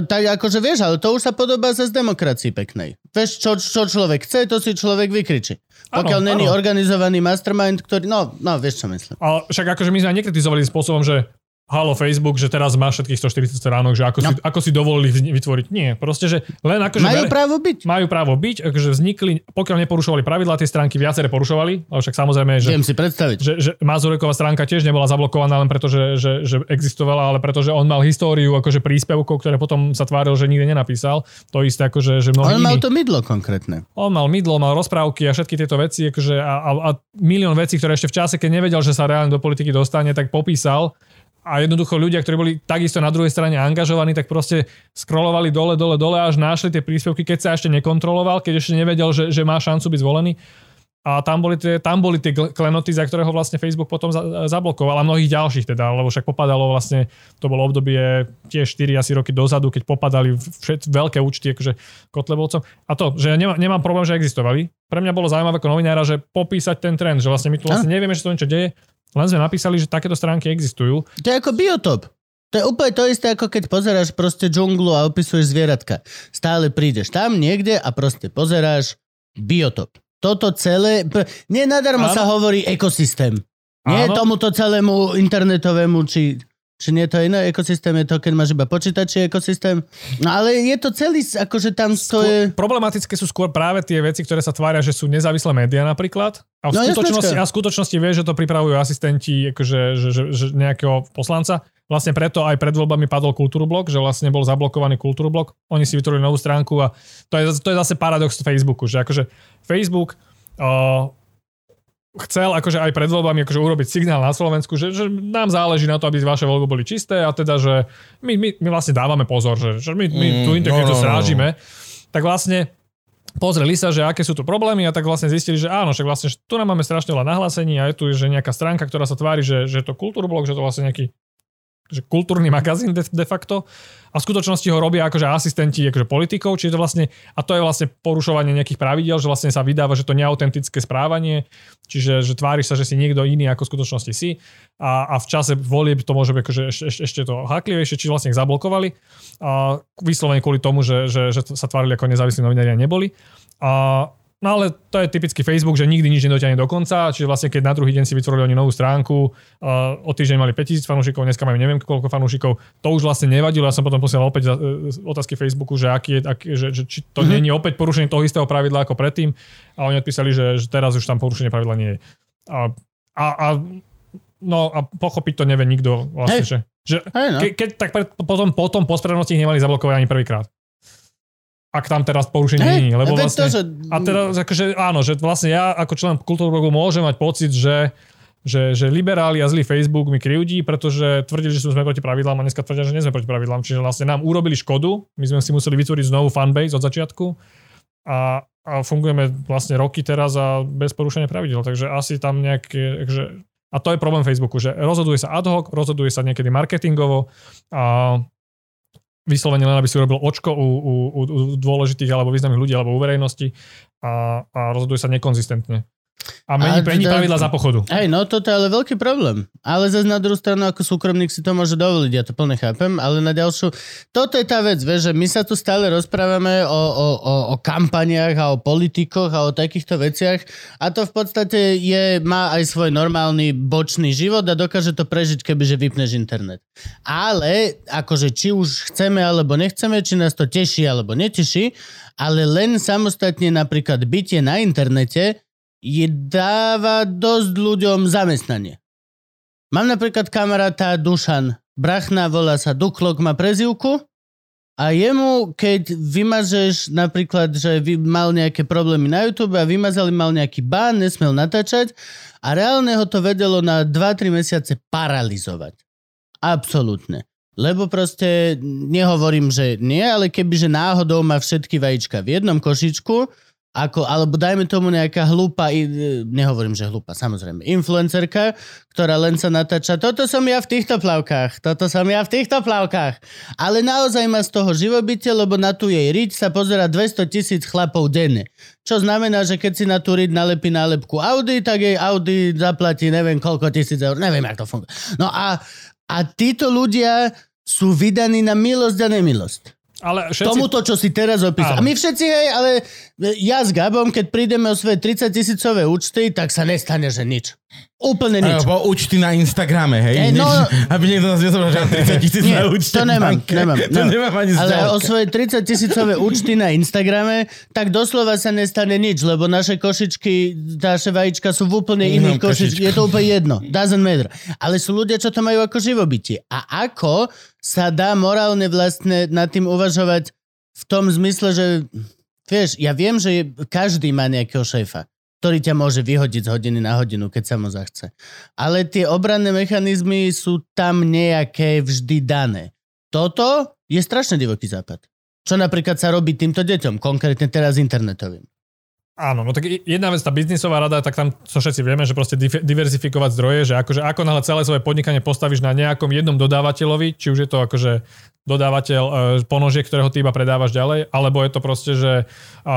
[SPEAKER 1] tak akože vieš, ale to už sa podobá zase demokracii peknej. Vieš, čo, čo človek chce, to si človek vykričí. Pokiaľ není organizovaný mastermind, ktorý... No, no, vieš, čo myslím.
[SPEAKER 3] Ale však akože my sme aj nekritizovali spôsobom, že halo Facebook, že teraz má všetkých 140 stránok, že ako, no. si, ako si dovolili vytvoriť. Nie, proste, že len akože...
[SPEAKER 1] Majú
[SPEAKER 3] bere-
[SPEAKER 1] právo byť.
[SPEAKER 3] majú právo byť, akože vznikli, pokiaľ neporušovali pravidlá tej stránky, viaceré porušovali, ale však samozrejme, že,
[SPEAKER 1] Viem si predstaviť.
[SPEAKER 3] že, že Mazureková stránka tiež nebola zablokovaná len preto, že, že, že existovala, ale preto, že on mal históriu akože príspevkov, ktoré potom sa tváril, že nikdy nenapísal. To isté akože, že mnohí
[SPEAKER 1] On mal
[SPEAKER 3] iní.
[SPEAKER 1] to mydlo konkrétne.
[SPEAKER 3] On mal mydlo, mal rozprávky a všetky tieto veci akože a, a, a milión vecí, ktoré ešte v čase, keď nevedel, že sa reálne do politiky dostane, tak popísal. A jednoducho ľudia, ktorí boli takisto na druhej strane angažovaní, tak proste scrollovali dole, dole, dole, až našli tie príspevky, keď sa ešte nekontroloval, keď ešte nevedel, že, že má šancu byť zvolený. A tam boli tie, tam boli tie kl- klenoty, za ktorého vlastne Facebook potom za, zablokoval a mnohých ďalších teda, lebo však popadalo vlastne, to bolo obdobie tiež 4 asi roky dozadu, keď popadali všet, veľké účty akože Kotlebovcom. A to, že ja nemá, nemám problém, že existovali. Pre mňa bolo zaujímavé ako novinára, že popísať ten trend, že vlastne my tu vlastne nevieme, že to niečo deje, len sme napísali, že takéto stránky existujú.
[SPEAKER 1] To je ako biotop. To je úplne to isté, ako keď pozeráš proste džunglu a opisuješ zvieratka. Stále prídeš tam niekde a proste pozeráš biotop. Toto celé, p- nie nadarmo
[SPEAKER 3] Áno.
[SPEAKER 1] sa hovorí ekosystém. Nie
[SPEAKER 3] Áno.
[SPEAKER 1] tomuto celému internetovému, či, či nie to iné ekosystém, je to, keď máš iba počítači ekosystém. No ale je to celý, akože tam to je...
[SPEAKER 3] Problematické sú skôr práve tie veci, ktoré sa tvária, že sú nezávislé médiá napríklad. A v,
[SPEAKER 1] No,
[SPEAKER 3] skutočnosti,
[SPEAKER 1] jasnečka.
[SPEAKER 3] a v skutočnosti vie, že to pripravujú asistenti akože, že, že, že nejakého poslanca. Vlastne preto aj pred voľbami padol Kultúrblok, že vlastne bol zablokovaný Kultúrblok. Oni si vytvorili novú stránku a to je, to je zase paradox Facebooku, že akože Facebook uh, chcel akože aj pred voľbami akože urobiť signál na Slovensku, že, že nám záleží na to, aby vaše voľby boli čisté a teda, že my, my, my vlastne dávame pozor, že, že my, my
[SPEAKER 4] Mm,
[SPEAKER 3] tú integritu
[SPEAKER 4] no, no, no.
[SPEAKER 3] strážime. Tak vlastne pozreli sa, že aké sú tu problémy a tak vlastne zistili, že áno, však vlastne že tu nám máme strašne veľa nahlásení a je tu že nejaká stránka, ktorá sa tvári, že, že je to kultúrblok, že to vlastne nejaký že kultúrny magazín de, de facto. A v skutočnosti ho robia akože asistenti akože politikov, čiže to vlastne, a to je vlastne porušovanie nejakých pravidel, že vlastne sa vydáva, že to neautentické správanie, čiže že tváriš sa, že si niekto iný ako v skutočnosti si. A, a v čase volieb to môže byť akože ešte, ešte, ešte to haklivejšie, čiže vlastne ich zablokovali. A vyslovene kvôli tomu, že, že, že sa tvárili ako nezávislí novinári a neboli. A, No ale to je typický Facebook, že nikdy nič nedotiahne do konca, čiže vlastne keď na druhý deň si vytvorili oni novú stránku, uh, o týždeň mali 5000 fanúšikov, dneska majú neviem koľko fanúšikov, to už vlastne nevadilo, ja som potom posielal opäť uh, otázky Facebooku, že, aký je, aký, že, že či to mm-hmm. nie je opäť porušenie toho istého pravidla ako predtým a oni odpísali, že, že teraz už tam porušenie pravidla nie je. A, a, a No a pochopiť to nevie nikto vlastne,
[SPEAKER 1] Hej.
[SPEAKER 3] že Že
[SPEAKER 1] Hej, no.
[SPEAKER 3] ke, keď tak pre, potom, potom po spravodlivosti ich nemali zablokovať ani prvýkrát. Ak tam teraz porušenie
[SPEAKER 1] Hej,
[SPEAKER 3] nie je. Lebo vlastne,
[SPEAKER 1] to, že...
[SPEAKER 3] a teraz akože áno, že vlastne ja ako člen kultúroblogu môžem mať pocit, že že, že liberáli a zlý Facebook mi krivdí, pretože tvrdili, že sme proti pravidlám a dneska tvrdia, že nie sme proti pravidlám. Čiže vlastne nám urobili škodu, my sme si museli vytvoriť znovu fanbase od začiatku a, a fungujeme vlastne roky teraz a bez porušenia pravidel. Takže asi tam nejaké... Takže, a to je problém Facebooku, že rozhoduje sa ad hoc, rozhoduje sa niekedy marketingovo a vyslovene len, aby si urobil očko u, u, u, dôležitých alebo významných ľudí alebo u verejnosti a, a rozhoduje sa nekonzistentne. A mení,
[SPEAKER 1] A
[SPEAKER 3] mení
[SPEAKER 1] teda-
[SPEAKER 3] pravidla za pochodu.
[SPEAKER 1] Hej, no toto je ale veľký problém. Ale zase na druhú stranu, ako súkromník si to môže dovoliť, ja to plne chápem, ale na ďalšiu... Toto je tá vec, vieš, že my sa tu stále rozprávame o, o, o, o kampaniách a o politikoch a o takýchto veciach a to v podstate je, má aj svoj normálny bočný život a dokáže to prežiť, kebyže vypneš internet. Ale, akože či už chceme alebo nechceme, či nás to teší alebo neteší, ale len samostatne napríklad bytie na internete je dáva dosť ľuďom zamestnanie. Mám napríklad kamaráta Dušan. Brachna volá sa Duklok, má prezivku a jemu, keď vymažeš napríklad, že mal nejaké problémy na YouTube a vymazali, mal nejaký bán, nesmel natáčať a reálne ho to vedelo na 2-3 mesiace paralizovať. Absolútne. Lebo proste nehovorím, že nie, ale kebyže náhodou má všetky vajíčka v jednom košičku, ako, alebo dajme tomu nejaká hlúpa, nehovorím, že hlúpa, samozrejme, influencerka, ktorá len sa natáča, toto som ja v týchto plavkách, toto som ja v týchto plavkách. Ale naozaj má z toho živobytie, lebo na tú jej riť sa pozera 200 tisíc chlapov denne. Čo znamená, že keď si na tú riť nalepí nálepku Audi, tak jej Audi zaplatí neviem koľko tisíc eur, neviem, jak to funguje. No a, a títo ľudia sú vydaní na milosť a nemilosť.
[SPEAKER 3] Ale všetci...
[SPEAKER 1] Tomuto, čo si teraz opísal. A my všetci, hej, ale ja s Gabom, keď prídeme o svoje 30 tisícové účty, tak sa nestane, že nič. Úplne nič.
[SPEAKER 4] Alebo účty na Instagrame, hej?
[SPEAKER 1] Eh, no-
[SPEAKER 4] aby niekto nás nezobral, že mám 30 tisíc na účte
[SPEAKER 1] to nemám,
[SPEAKER 4] banke.
[SPEAKER 1] nemám.
[SPEAKER 4] To
[SPEAKER 1] no.
[SPEAKER 4] nemám ani
[SPEAKER 1] Ale
[SPEAKER 4] zďaleka.
[SPEAKER 1] o svoje 30 tisícové účty na Instagrame, tak doslova sa nestane nič, lebo naše košičky, naše vajíčka sú v úplne iných košičkách. Je to úplne jedno. Doesn't matter. Ale sú ľudia, čo to majú ako živobytie. A ako sa dá morálne vlastne nad tým uvažovať v tom zmysle, že vieš, ja viem, že je- každý má nejakého šéfa, ktorý ťa môže vyhodiť z hodiny na hodinu, keď sa mu zachce. Ale tie obranné mechanizmy sú tam nejaké vždy dané. Toto je strašne divoký západ. Čo napríklad sa robí týmto deťom, konkrétne teraz internetovým.
[SPEAKER 3] Áno, no tak jedna vec, tá biznisová rada, tak tam to všetci vieme, že proste diverzifikovať zdroje, že akože ako náhle celé svoje podnikanie postavíš na nejakom jednom dodávateľovi, či už je to akože dodávateľ e, ponožiek, ktorého ty iba predávaš ďalej, alebo je to proste, že e,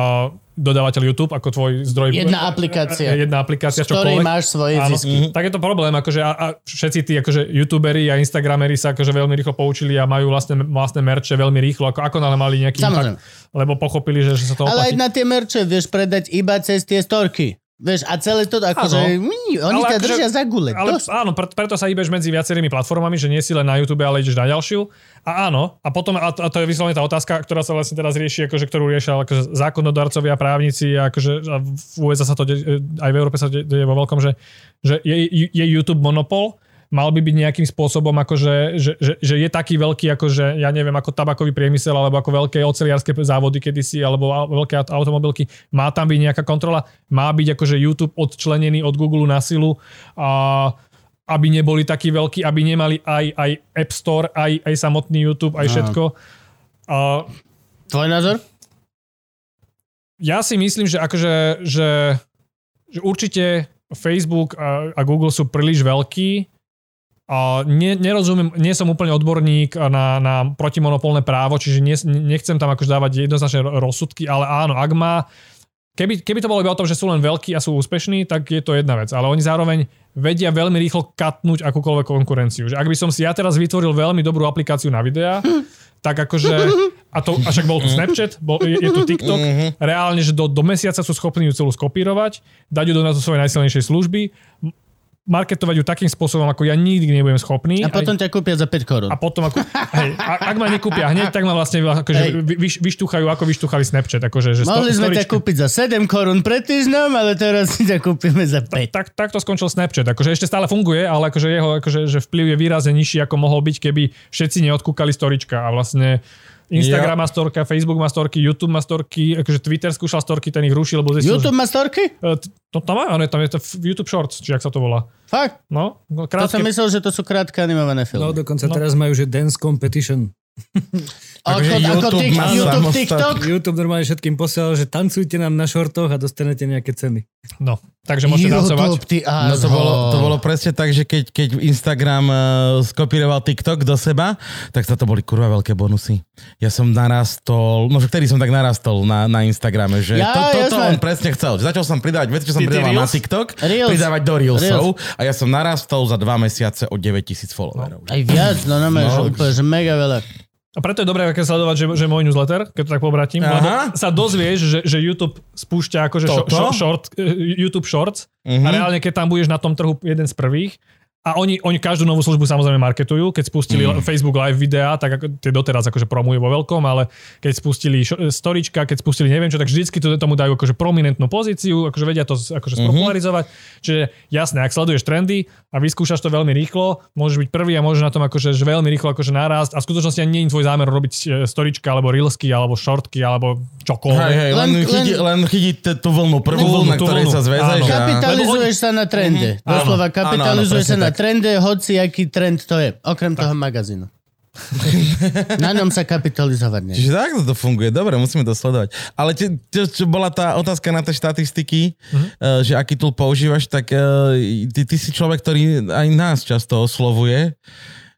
[SPEAKER 3] dodávateľ YouTube ako tvoj zdroj.
[SPEAKER 1] Jedna aplikácia.
[SPEAKER 3] Jedna aplikácia,
[SPEAKER 1] Z ktorej máš svoje
[SPEAKER 3] Áno,
[SPEAKER 1] zisky.
[SPEAKER 3] tak je to problém, akože a, a všetci tí akože youtuberi a instagrameri sa akože veľmi rýchlo poučili a majú vlastne, vlastné merče veľmi rýchlo, ako, ako náhle mali nejaký
[SPEAKER 1] Samozrejme.
[SPEAKER 3] impact, lebo pochopili, že, že sa to
[SPEAKER 1] Ale aj
[SPEAKER 3] oplatí.
[SPEAKER 1] na tie merče vieš predať iba cez tie storky. Vieš, a celé to akože, oni ťa
[SPEAKER 3] akože-
[SPEAKER 1] držia za gule.
[SPEAKER 3] Ale
[SPEAKER 1] Dosť.
[SPEAKER 3] áno, pre, preto sa ideš medzi viacerými platformami, že nie si len na YouTube, ale ideš na ďalšiu. A áno, a potom, a to, a to je vyslovene tá otázka, ktorá sa vlastne teraz rieši, akože, ktorú riešia akože zákonodarcovia, právnici, akože a v USA sa to deje, aj v Európe sa deje vo veľkom, že, že je, je YouTube monopol, mal by byť nejakým spôsobom, akože, že, že, že je taký veľký, akože, ja neviem, ako tabakový priemysel, alebo ako veľké oceliarské závody kedysi, alebo veľké aut- automobilky. Má tam byť nejaká kontrola? Má byť akože YouTube odčlenený od Google na silu a aby neboli takí veľkí, aby nemali aj, aj App Store, aj, aj samotný YouTube, aj
[SPEAKER 1] No.
[SPEAKER 3] všetko. A
[SPEAKER 1] Tvoj názor?
[SPEAKER 3] ja si myslím, že akože, že, že určite Facebook a, a Google sú príliš veľkí. A ne, nerozumiem, nie som úplne odborník na, na protimonopolné právo, čiže nie, nechcem tam akože dávať jednoznačné ro- rozsudky, ale áno, ak má Keby, keby to bolo iba o tom, že sú len veľkí a sú úspešní, tak je to jedna vec. Ale oni zároveň vedia veľmi rýchlo katnúť akúkoľvek konkurenciu. Že ak by som si ja teraz vytvoril veľmi dobrú aplikáciu na videá, tak akože, a, to, a však bol tu Snapchat, bol, je, je tu TikTok, reálne, že do, do mesiaca sú schopní ju celú skopírovať, dať ju do na to svojej najsilnejšej služby, marketovať ju takým spôsobom, ako ja nikdy nebudem schopný.
[SPEAKER 1] A potom ťa kúpia za 5 korún.
[SPEAKER 3] a potom ako, hej, a, ak ma nekúpia hneď, tak ma vlastne akože vyš, vyštúchajú, ako vyštúchali Snapchat. Akože, že sto-
[SPEAKER 1] Mohli sme ťa kúpiť za 7 korún pred týždňom, ale teraz si ťa kúpime za 5.
[SPEAKER 3] tak, tak to skončil Snapchat. Akože ešte stále funguje, ale akože jeho akože, že vplyv je výrazne nižší, ako mohol byť, keby všetci neodkúkali storička. A vlastne Instagram má storka, Facebook má storky, YouTube má storky, akože Twitter skúšal storky, ten ich rušil, lebo zistil,
[SPEAKER 1] YouTube má storky?
[SPEAKER 3] E, To tam má, áno, tam je to v YouTube Shorts, či jak sa to volá.
[SPEAKER 1] Fakt?
[SPEAKER 3] No, no
[SPEAKER 1] To som
[SPEAKER 3] krátke,
[SPEAKER 1] myslel, že to sú krátke animované
[SPEAKER 5] No
[SPEAKER 1] filmy.
[SPEAKER 5] dokonca
[SPEAKER 3] No.
[SPEAKER 5] teraz majú, že dance competition.
[SPEAKER 1] ako,
[SPEAKER 4] akože
[SPEAKER 1] ako
[SPEAKER 4] YouTube
[SPEAKER 1] tik, YouTube, TikTok?
[SPEAKER 5] YouTube normálne všetkým posielal, že tancujte nám na šortoch a dostanete nejaké ceny.
[SPEAKER 3] no, takže môžete tancovať.
[SPEAKER 1] YouTube, ty
[SPEAKER 4] No to bolo, to bolo presne tak, že keď, keď Instagram uh, skopíroval TikTok do seba, tak za to boli kurva veľké bonusy. Ja som narastol, no vtedy som tak narastol na, na Instagrame, že
[SPEAKER 1] Ja,
[SPEAKER 4] to, toto
[SPEAKER 1] jasné.
[SPEAKER 4] on presne chcel. Začal som pridávať veci, čo som
[SPEAKER 3] Ty-
[SPEAKER 4] pridával na
[SPEAKER 3] Reels?
[SPEAKER 4] TikTok,
[SPEAKER 1] Reels.
[SPEAKER 4] pridávať do Reelsov a ja som narastol za dva mesiace o 9000 followerov.
[SPEAKER 1] Aj viac, no no, no,
[SPEAKER 4] No.
[SPEAKER 1] že úplne, že mega veľa.
[SPEAKER 3] A preto je dobré keď sledovať, že, že môj newsletter, keď to tak pobratím,
[SPEAKER 4] Aha.
[SPEAKER 3] lebo sa dozvieš, že, že YouTube spúšťa akože šo, šo, short, eh, YouTube Shorts
[SPEAKER 4] Mhm.
[SPEAKER 3] a reálne keď tam budeš na tom trhu jeden z prvých, a oni, oni každú novú službu samozrejme marketujú. Keď spustili mm. Facebook Live videá, tak ako, tie doteraz akože promujú vo veľkom, ale keď spustili šo- storička, keď spustili neviem čo, tak vždycky to, tomu dajú akože prominentnú pozíciu, akože vedia to akože spopularizovať. Čiže jasné, ak sleduješ trendy a vyskúšaš to veľmi rýchlo, môžeš byť prvý a môžeš na tom akože že veľmi rýchlo akože narásť a v skutočnosti ani nie je tvoj zámer robiť e, storička alebo reelsky alebo shortky alebo čokoľvek.
[SPEAKER 4] Hej, hej, len,
[SPEAKER 1] Len-
[SPEAKER 4] chytí, len chytí t- tú vlnu prvú,
[SPEAKER 3] vlnu,
[SPEAKER 4] na ktorej
[SPEAKER 3] vlnu.
[SPEAKER 4] sa a-
[SPEAKER 1] Kapitalizuješ sa na trende. Doslova
[SPEAKER 4] Áno,
[SPEAKER 1] kapitalizuješ sa na
[SPEAKER 4] tak.
[SPEAKER 1] trende, hoci aký trend to je. Okrem toho magazínu. na ňom sa kapitalizovať nie.
[SPEAKER 4] Čiže takto to funguje, dobre, musíme to sledovať. Ale čo, čo, čo bola tá otázka na tie štatistiky,
[SPEAKER 3] Mhm.
[SPEAKER 4] uh, že aký tool používaš, tak uh, ty, ty si človek, ktorý aj nás často oslovuje.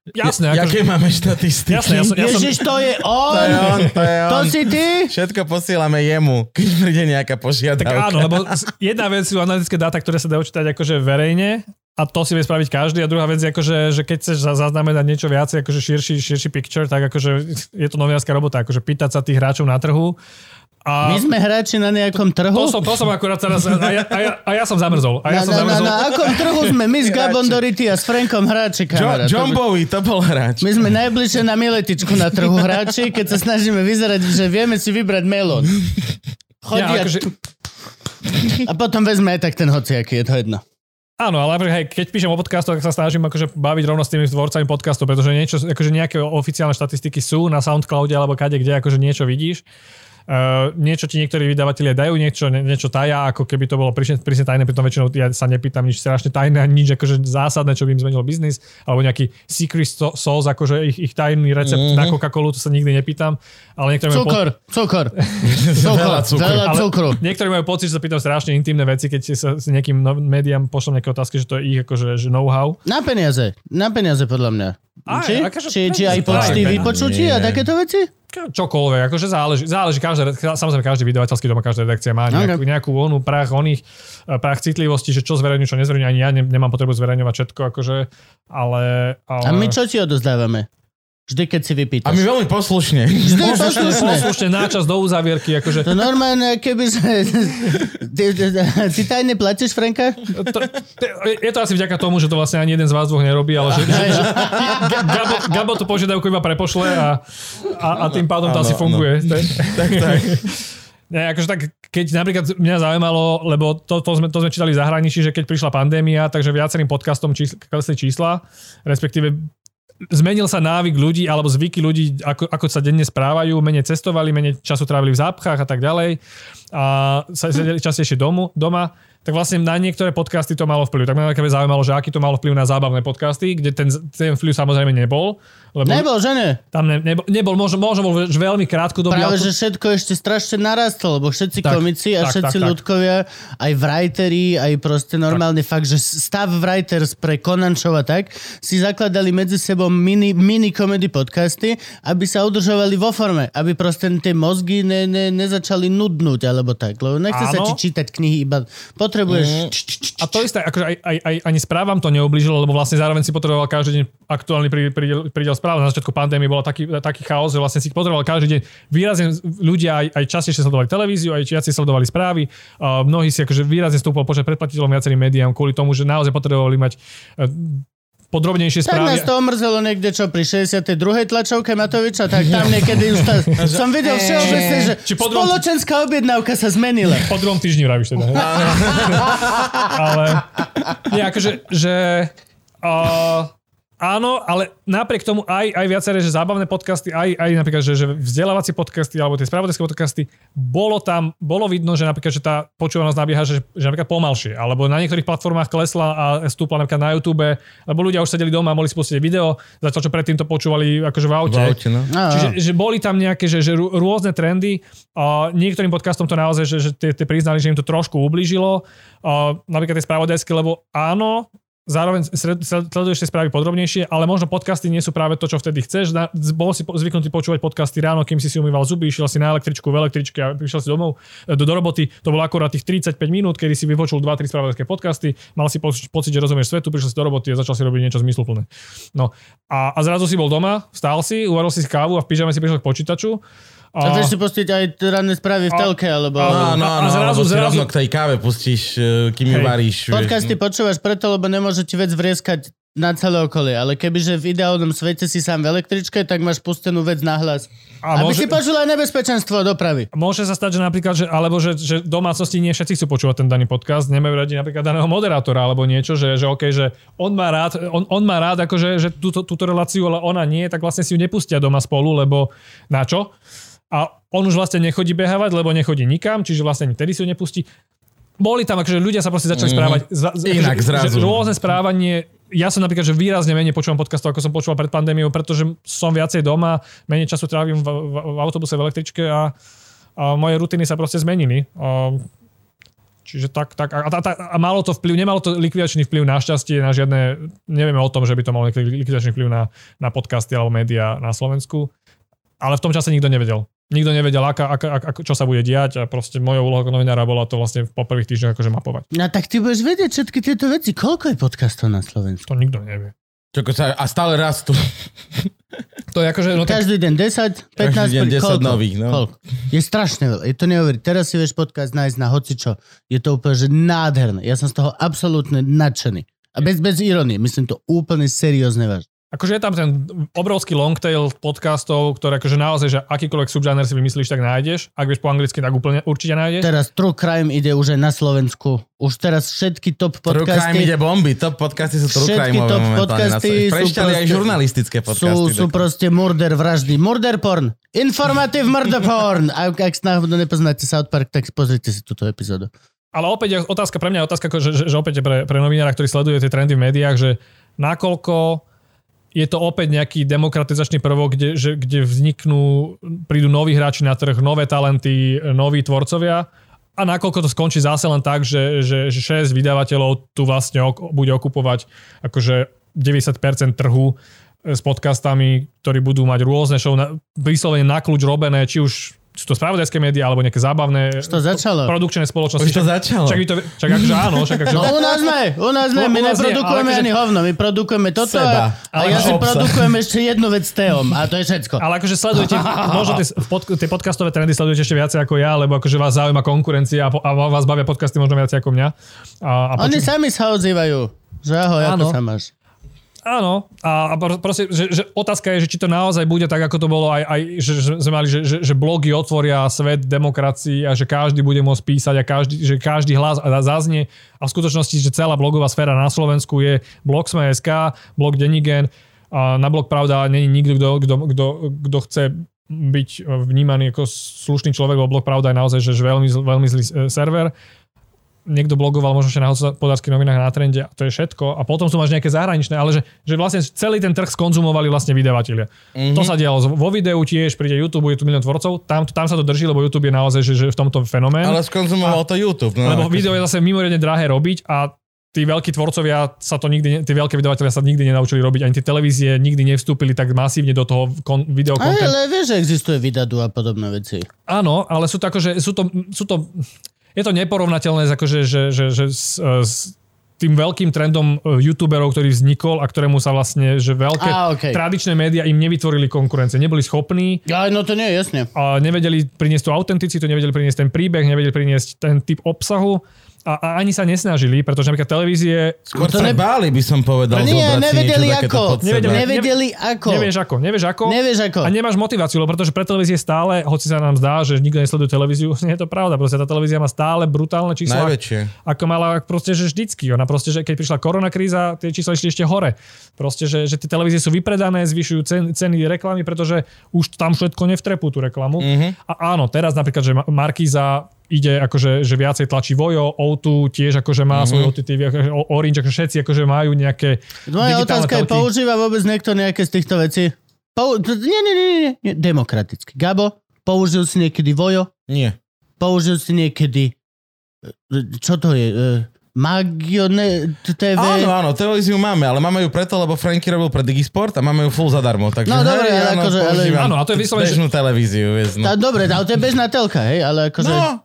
[SPEAKER 3] Jasné,
[SPEAKER 4] Ja-
[SPEAKER 3] akože,
[SPEAKER 4] Jaké máme štatistiky?
[SPEAKER 3] jasné, ja som, ja som,
[SPEAKER 1] Ježiš, to je on!
[SPEAKER 4] To je on, to je
[SPEAKER 1] To
[SPEAKER 4] on.
[SPEAKER 1] si ty?
[SPEAKER 4] Všetko posielame jemu, keď príde nejaká
[SPEAKER 3] tak
[SPEAKER 4] požiadavka.
[SPEAKER 3] áno, lebo jedna vec sú analytické dáta, ktoré sa dajú čítať akože verejne a to si vie spraviť každý a druhá vec je akože, že keď chceš za- zaznamenať niečo viacej, akože širší, širší picture, tak akože je to novinárska robota, akože pýtať sa tých hráčov na trhu. A
[SPEAKER 1] My sme hráči na nejakom trhu?
[SPEAKER 3] to, som, to som akurát teraz, a ja, a ja, a ja som zamrzol. A ja
[SPEAKER 1] na,
[SPEAKER 3] som
[SPEAKER 1] na, na,
[SPEAKER 3] zamrzol.
[SPEAKER 1] na akom trhu sme my s Gabon Dority a s Frankom hráči, kamarát?
[SPEAKER 4] John
[SPEAKER 1] To by-
[SPEAKER 4] Bowie, to bol hráč.
[SPEAKER 1] My sme najbližšie na miletičku na trhu hráči, keď sa snažíme vyzerať, že vieme si vybrať melón.
[SPEAKER 3] Ja,
[SPEAKER 1] Chodia...
[SPEAKER 3] akože,
[SPEAKER 1] A potom vezme aj tak ten hociaký, je to jedno.
[SPEAKER 3] Áno, ale napríklad, hej, keď píšem o podcastoch, tak sa snažím akože baviť rovno s tými tvorcami podcastov, pretože niečo, akože nejaké oficiálne štatistiky sú na Soundcloude alebo kade, kde akože niečo vidíš. Uh, niečo ti niektorí vydavatelia dajú, niečo, nie- niečo tajá, ako keby to bolo prísne, prísne tajné, pritom väčšinou ja sa nepýtam nič strašne tajné, nič akože zásadné, čo by im zmenilo biznis, alebo nejaký secret sauce, akože ich, ich tajný recept mm-hmm. na Coca-Colu, to sa nikdy nepýtam, ale niektorí majú, po-
[SPEAKER 1] Cukor, cukor. cukor
[SPEAKER 4] cukru.
[SPEAKER 3] niektorí majú pocit, že sa pýtam strašne intimné veci, keď sa s nejakým no- médiám pošlem nejaké otázky, že to je ich akože že know-how.
[SPEAKER 1] Na peniaze. Na peniaze podľa mňa.
[SPEAKER 3] Aj,
[SPEAKER 1] či?
[SPEAKER 3] akože-
[SPEAKER 1] či, či aj počty vypočutí a takéto veci?
[SPEAKER 3] Čokoľvek, akože záleží, záleží každá, samozrejme každý vydavateľský doma, každá redakcia má nejakú,
[SPEAKER 1] Okay.
[SPEAKER 3] nejakú onu prach oných, eh, prach citlivosti, že čo zverejňujú, čo nezverejňujú, ani ja ne, nemám potrebu zverejňovať všetko, akože, ale... ale...
[SPEAKER 1] A my čo ti odozdávame? Vždy, keď si
[SPEAKER 4] A
[SPEAKER 1] vypýtaš.
[SPEAKER 4] my veľmi poslušne.
[SPEAKER 1] Vždy
[SPEAKER 3] Poslušne, poslušne, náčas do uzávierky, akože...
[SPEAKER 1] To normálne, keby sa... Ty, ty, ty tajne platíš, Franka?
[SPEAKER 3] To, to, je to asi vďaka tomu, že to vlastne ani jeden z vás dvoch nerobí, ale že, že, že Gabo, Gabo tú požiadavku iba prepošle a, a, a tým pádom to
[SPEAKER 4] Áno,
[SPEAKER 3] asi funguje. Je-
[SPEAKER 4] tak, tak.
[SPEAKER 3] Ne, akože tak, keď napríklad mňa zaujímalo, lebo to, to, sme, to sme čítali v zahraničí, že keď prišla pandémia, takže viacerým podcastom čísla, klesli čísla, respektíve zmenil sa návyk ľudí alebo zvyky ľudí, ako, ako sa denne správajú, menej cestovali, menej času trávili v zápchách a tak ďalej a sa sedeli častejšie domu, doma, tak vlastne na niektoré podcasty to malo vplyv. Tak mňa napríklad zaujímalo, že aký to malo vplyv na zábavné podcasty, kde ten, ten vplyv samozrejme nebol. Lebo
[SPEAKER 1] Nebol, že ne?
[SPEAKER 3] Tam ne, nebol, nebol, možno, možno bol veľmi krátkodobý.
[SPEAKER 1] Práve,
[SPEAKER 3] ale to-
[SPEAKER 1] že všetko ešte strašne narastlo, lebo všetci
[SPEAKER 3] Tak,
[SPEAKER 1] komici a
[SPEAKER 3] tak,
[SPEAKER 1] všetci
[SPEAKER 3] tak, tak.
[SPEAKER 1] ľudkovia, aj writeri, aj proste normálne fakt, že stav writers pre Konančov a tak, si zakladali medzi sebou mini, mini comedy podcasty, aby sa udržovali vo forme, aby proste tie mozgy ne, ne, nezačali nudnúť, alebo tak, lebo nechce sa ti čítať knihy iba, potrebuješ potrebuješ...
[SPEAKER 4] Mhm.
[SPEAKER 1] č- č- č-
[SPEAKER 3] A to isté, akože aj, aj, aj, ani správam to neoblížilo, lebo vlastne zároveň si potreboval každý deň aktuálny prídel, prídel, prídel správ. Na začiatku pandémie bol taký, taký chaos, že vlastne si ich potreboval každý deň. Výrazne ľudia aj, aj častejšie sledovali televíziu, aj viacej sledovali správy. Uh, mnohí si akože výrazne stúpol počet predplatiteľov viacerým médiám kvôli tomu, že naozaj potrebovali mať uh, podrobnejšie
[SPEAKER 1] Tak nás
[SPEAKER 3] správy.
[SPEAKER 1] to omrzelo niekde čo pri 62. tlačovke Matoviča, tak tam niekedy už tá, som videl všeobecne, že
[SPEAKER 3] Či po druhom-
[SPEAKER 1] spoločenská objednávka sa zmenila.
[SPEAKER 3] Po druhom týždni vravíš teda. ale nie, akože, že uh, áno, ale napriek tomu aj, aj viaceré, že zábavné podcasty, aj, aj napríklad, že, že vzdelávacie podcasty alebo tie spravodajské podcasty, bolo tam, bolo vidno, že napríklad, že tá počúvanosť nabieha, že, že napríklad pomalšie, alebo na niektorých platformách klesla a stúpla napríklad na YouTube, lebo ľudia už sedeli doma a mohli spustiť video, zatiaľ čo predtým to počúvali akože v aute.
[SPEAKER 4] V aute, no.
[SPEAKER 3] Čiže že boli tam nejaké že, že rô- rôzne trendy. A niektorým podcastom to naozaj, že, že tie, tie priznali, že im to trošku ublížilo. A napríklad tie spravodajské, lebo áno, zároveň sleduješ tie správy podrobnejšie, ale možno podcasty nie sú práve to, čo vtedy chceš. Bol si zvyknutý počúvať podcasty ráno, kým si si umýval zuby, išiel si na električku v električke a prišiel si domov e, do, do roboty. To bolo akurát tých 35 minút, kedy si vypočul 2-3 spravodajské podcasty, mal si po- pocit, že rozumieš svetu, prišiel si do roboty a začal si robiť niečo zmysluplné. No a, a zrazu si bol doma, stál si, uvaril si kávu a v pyžame si prišiel k počítaču.
[SPEAKER 1] A vieš si pustiť aj ranné správy v
[SPEAKER 3] A-
[SPEAKER 1] telke, alebo...
[SPEAKER 4] Áno,
[SPEAKER 3] a
[SPEAKER 4] áno,
[SPEAKER 3] zrazu-
[SPEAKER 4] zrazu, si
[SPEAKER 3] zrazu-
[SPEAKER 4] rovno k tej káve pustíš, e, kým ju varíš. vieš.
[SPEAKER 1] Podcasty počúvaš preto, lebo nemôže ti vec vrieskať na celé okolie, ale kebyže v ideálnom svete si sám v električke, tak máš pustenú vec na hlas.
[SPEAKER 3] A
[SPEAKER 1] Aby
[SPEAKER 3] môže-
[SPEAKER 1] si počul aj nebezpečenstvo dopravy.
[SPEAKER 3] Môže sa stať, že napríklad, že, alebo že, že domácnosti nie všetci chcú počúvať ten daný podcast, nemajú radi napríklad daného moderátora alebo niečo, že, že OK, že on má rád, on, on má rád akože, že túto, túto reláciu, ale ona nie, tak vlastne si ju nepustia doma spolu, lebo na čo? A on už vlastne nechodí behávať, lebo nechodí nikam, čiže vlastne ani vtedy si ju nepustí. Boli tam, akože ľudia sa proste začali správať. Za, za-
[SPEAKER 4] Inak
[SPEAKER 3] akože,
[SPEAKER 4] zrazu.
[SPEAKER 3] Že rôzne správanie. Ja som napríklad, že výrazne menej počúvam podcastov, ako som počúval pred pandémiou, pretože som viacej doma, menej času trávim v, v, v autobuse, v električke a, a moje rutiny sa proste zmenili. A, čiže tak, tak a, a, a, malo to vplyv, nemalo to likvidačný vplyv na šťastie, na žiadne, nevieme o tom, že by to malo likvidačný vplyv na, na podcasty alebo médiá na Slovensku. Ale v tom čase nikto nevedel. Nikto nevedel, aká, aká, aká, čo sa bude diať a proste mojou úlohou ako novinára bola to vlastne po prvých týždňoch akože mapovať.
[SPEAKER 1] No tak ty budeš vedieť všetky tieto veci. Koľko je podcastov na Slovensku?
[SPEAKER 3] To nikto nevie.
[SPEAKER 4] A stále rastú.
[SPEAKER 3] To je akože, no tak,
[SPEAKER 1] Každý deň 10, 15,
[SPEAKER 4] Každý deň 10
[SPEAKER 1] koľko?
[SPEAKER 4] nových, no.
[SPEAKER 1] Koľko? Je strašne veľa. Je to neuveriteľné. Teraz si vieš podcast nájsť na hocičo. Je to úplne že nádherné. Ja som z toho absolútne nadšený. A bez, bez ironie. Myslím to úplne seriózne vážne.
[SPEAKER 3] Akože je tam ten obrovský long tail podcastov, ktoré akože naozaj, že akýkoľvek subžáner si vymyslíš, tak nájdeš. Ak vieš po anglicky, tak úplne určite nájdeš.
[SPEAKER 1] Teraz True Crime ide už aj na Slovensku. Už teraz všetky top
[SPEAKER 4] True crime
[SPEAKER 1] podcasty
[SPEAKER 4] ide bomby, top podcasty sú true
[SPEAKER 1] Všetky
[SPEAKER 4] crime
[SPEAKER 1] top podcasty sú
[SPEAKER 4] Prešťali aj
[SPEAKER 1] proste-
[SPEAKER 4] žurnalistické
[SPEAKER 1] sú,
[SPEAKER 4] podcasty.
[SPEAKER 1] sú
[SPEAKER 4] tak-
[SPEAKER 1] proste murder vraždy. Murder porn. Informative murder porn. A ak náhodou nepoznáte South Park, tak pozrite si túto epizódu.
[SPEAKER 3] Ale opäť je otázka, pre mňa je otázka, že, že, že opäť je pre, pre novinára, ktorý sleduje tie trendy v médiách, že nakoľko je to opäť nejaký demokratizačný prvok, kde, že, kde vzniknú, prídu noví hráči na trh, nové talenty, noví tvorcovia. A nakoľko to skončí zase len tak, že, že, že 6 vydavateľov tu vlastne ok, bude okupovať akože 90% trhu e, s podcastami, ktorí budú mať rôzne show na, vyslovene na kľúč robené, či už sú to spravodajské médiá alebo nejaké zábavné
[SPEAKER 1] Už to začalo.
[SPEAKER 3] produkčné spoločnosti.
[SPEAKER 4] Už to začalo.
[SPEAKER 3] Čak, to, čak akože áno, čak akože,
[SPEAKER 1] No u nás ne, u nás ne, my neprodukujeme
[SPEAKER 3] ale akože-
[SPEAKER 1] ani hovno, my produkujeme toto
[SPEAKER 4] Seba.
[SPEAKER 1] a, a ja si produkujem ešte jednu vec s Teom a to je všetko.
[SPEAKER 3] ale akože sledujete, možno tie, pod, tie podcastové trendy sledujete ešte viacej ako ja, lebo akože vás zaujíma konkurencia a, po- a vás bavia podcasty možno viacej ako mňa. A, a
[SPEAKER 1] Oni sami sa ozývajú. Že ahoj, ako sa máš?
[SPEAKER 3] Áno, a, a pro- proste, že, že otázka je, že či to naozaj bude tak, ako to bolo aj, aj že, že sme mali, že, že, že blogy otvoria svet demokracii a že každý bude môcť písať a každý, že každý hlas zaznie. A v skutočnosti, že celá blogová sféra na Slovensku je blog Sme.sk, blog Denigen, a na blog Pravda není nikto, kto, kto, kto, kto chce byť vnímaný ako slušný človek, lebo blog Pravda je naozaj že, že veľmi, veľmi zlý e, server niekto blogoval možno ešte na hospodárskych novinách na trende a to je všetko. A potom tu máš nejaké zahraničné, ale že, že vlastne celý ten trh skonzumovali vlastne vydavatelia. Mm-hmm. To sa dialo vo videu tiež, príde YouTube, je tu milión tvorcov, tam, tam sa to drží, lebo YouTube je naozaj že, že v tomto fenomén.
[SPEAKER 4] Ale skonzumoval to YouTube. No,
[SPEAKER 3] lebo
[SPEAKER 4] ako-
[SPEAKER 3] video je zase mimoriadne drahé robiť a tí veľkí tvorcovia sa to nikdy, tí veľké vydavatelia sa nikdy nenaučili robiť, ani tie televízie nikdy nevstúpili tak masívne do toho kon, video
[SPEAKER 1] ale vieš, že existuje Vidadu a podobné veci.
[SPEAKER 3] Áno, ale sú to akože, sú to, sú to je to neporovnateľné akože, že, že, že s, s tým veľkým trendom e, youtuberov, ktorý vznikol a ktorému sa vlastne, že veľké
[SPEAKER 1] Á, okej.
[SPEAKER 3] tradičné médiá im nevytvorili konkurencie. Neboli schopní
[SPEAKER 1] Ja, no to nie jasne.
[SPEAKER 3] a nevedeli priniesť tú autenticitu, nevedeli priniesť ten príbeh, nevedeli priniesť ten typ obsahu a, a ani sa nesnažili, pretože napríklad televízie
[SPEAKER 4] Skôr
[SPEAKER 1] To
[SPEAKER 4] sa
[SPEAKER 1] ne-
[SPEAKER 4] báli, by som povedal,
[SPEAKER 1] Nie, nevedeli ako.
[SPEAKER 3] Nevedeli-
[SPEAKER 1] Nevedeli ako.
[SPEAKER 3] Nevieš ako, nevieš ako.
[SPEAKER 1] Nevieš ako.
[SPEAKER 3] A nemáš motiváciu, lebo pretože pre televízie stále, hoci sa nám zdá, že nikto nesleduje televíziu, nie je to pravda. Proste tá televízia má stále brutálne čísla.
[SPEAKER 4] Najväčšie.
[SPEAKER 3] Ako mala proste, že vždycky. Ona proste, že keď prišla koronakríza, tie čísla išli ešte hore. Proste, že, že tie televízie sú vypredané, zvyšujú cen, ceny reklamy, pretože už tam všetko nevtrepú tú reklamu.
[SPEAKER 4] Mhm.
[SPEAKER 3] A áno, teraz napríklad, že Ma- Markíza ide akože, že viacej tlačí Vojo, O2 tiež akože má mm-hmm. svoj OTT, akože Orange, akože všetci akože majú nejaké
[SPEAKER 1] Moja
[SPEAKER 3] digitálne
[SPEAKER 1] otázka je,
[SPEAKER 3] telky.
[SPEAKER 1] používa vôbec niekto nejaké z týchto vecí? Pou... Nie, nie, nie, nie, nie, demokraticky. Gabo, použil si niekedy Vojo?
[SPEAKER 4] Nie.
[SPEAKER 1] Použil si niekedy... e, Čo to je? E, Magione TV?
[SPEAKER 4] Áno, áno, televíziu máme, ale máme ju preto, lebo Franky robil pre Digisport a máme ju full zadarmo. Takže
[SPEAKER 1] No, dobre, ale
[SPEAKER 4] áno,
[SPEAKER 1] akože- ale-
[SPEAKER 3] Áno, a to je vyslovene,
[SPEAKER 4] Bežnú televíziu, vieš, no.
[SPEAKER 1] Tá, dobre, ale to je bežná telka, hej? Ale akože...
[SPEAKER 4] no.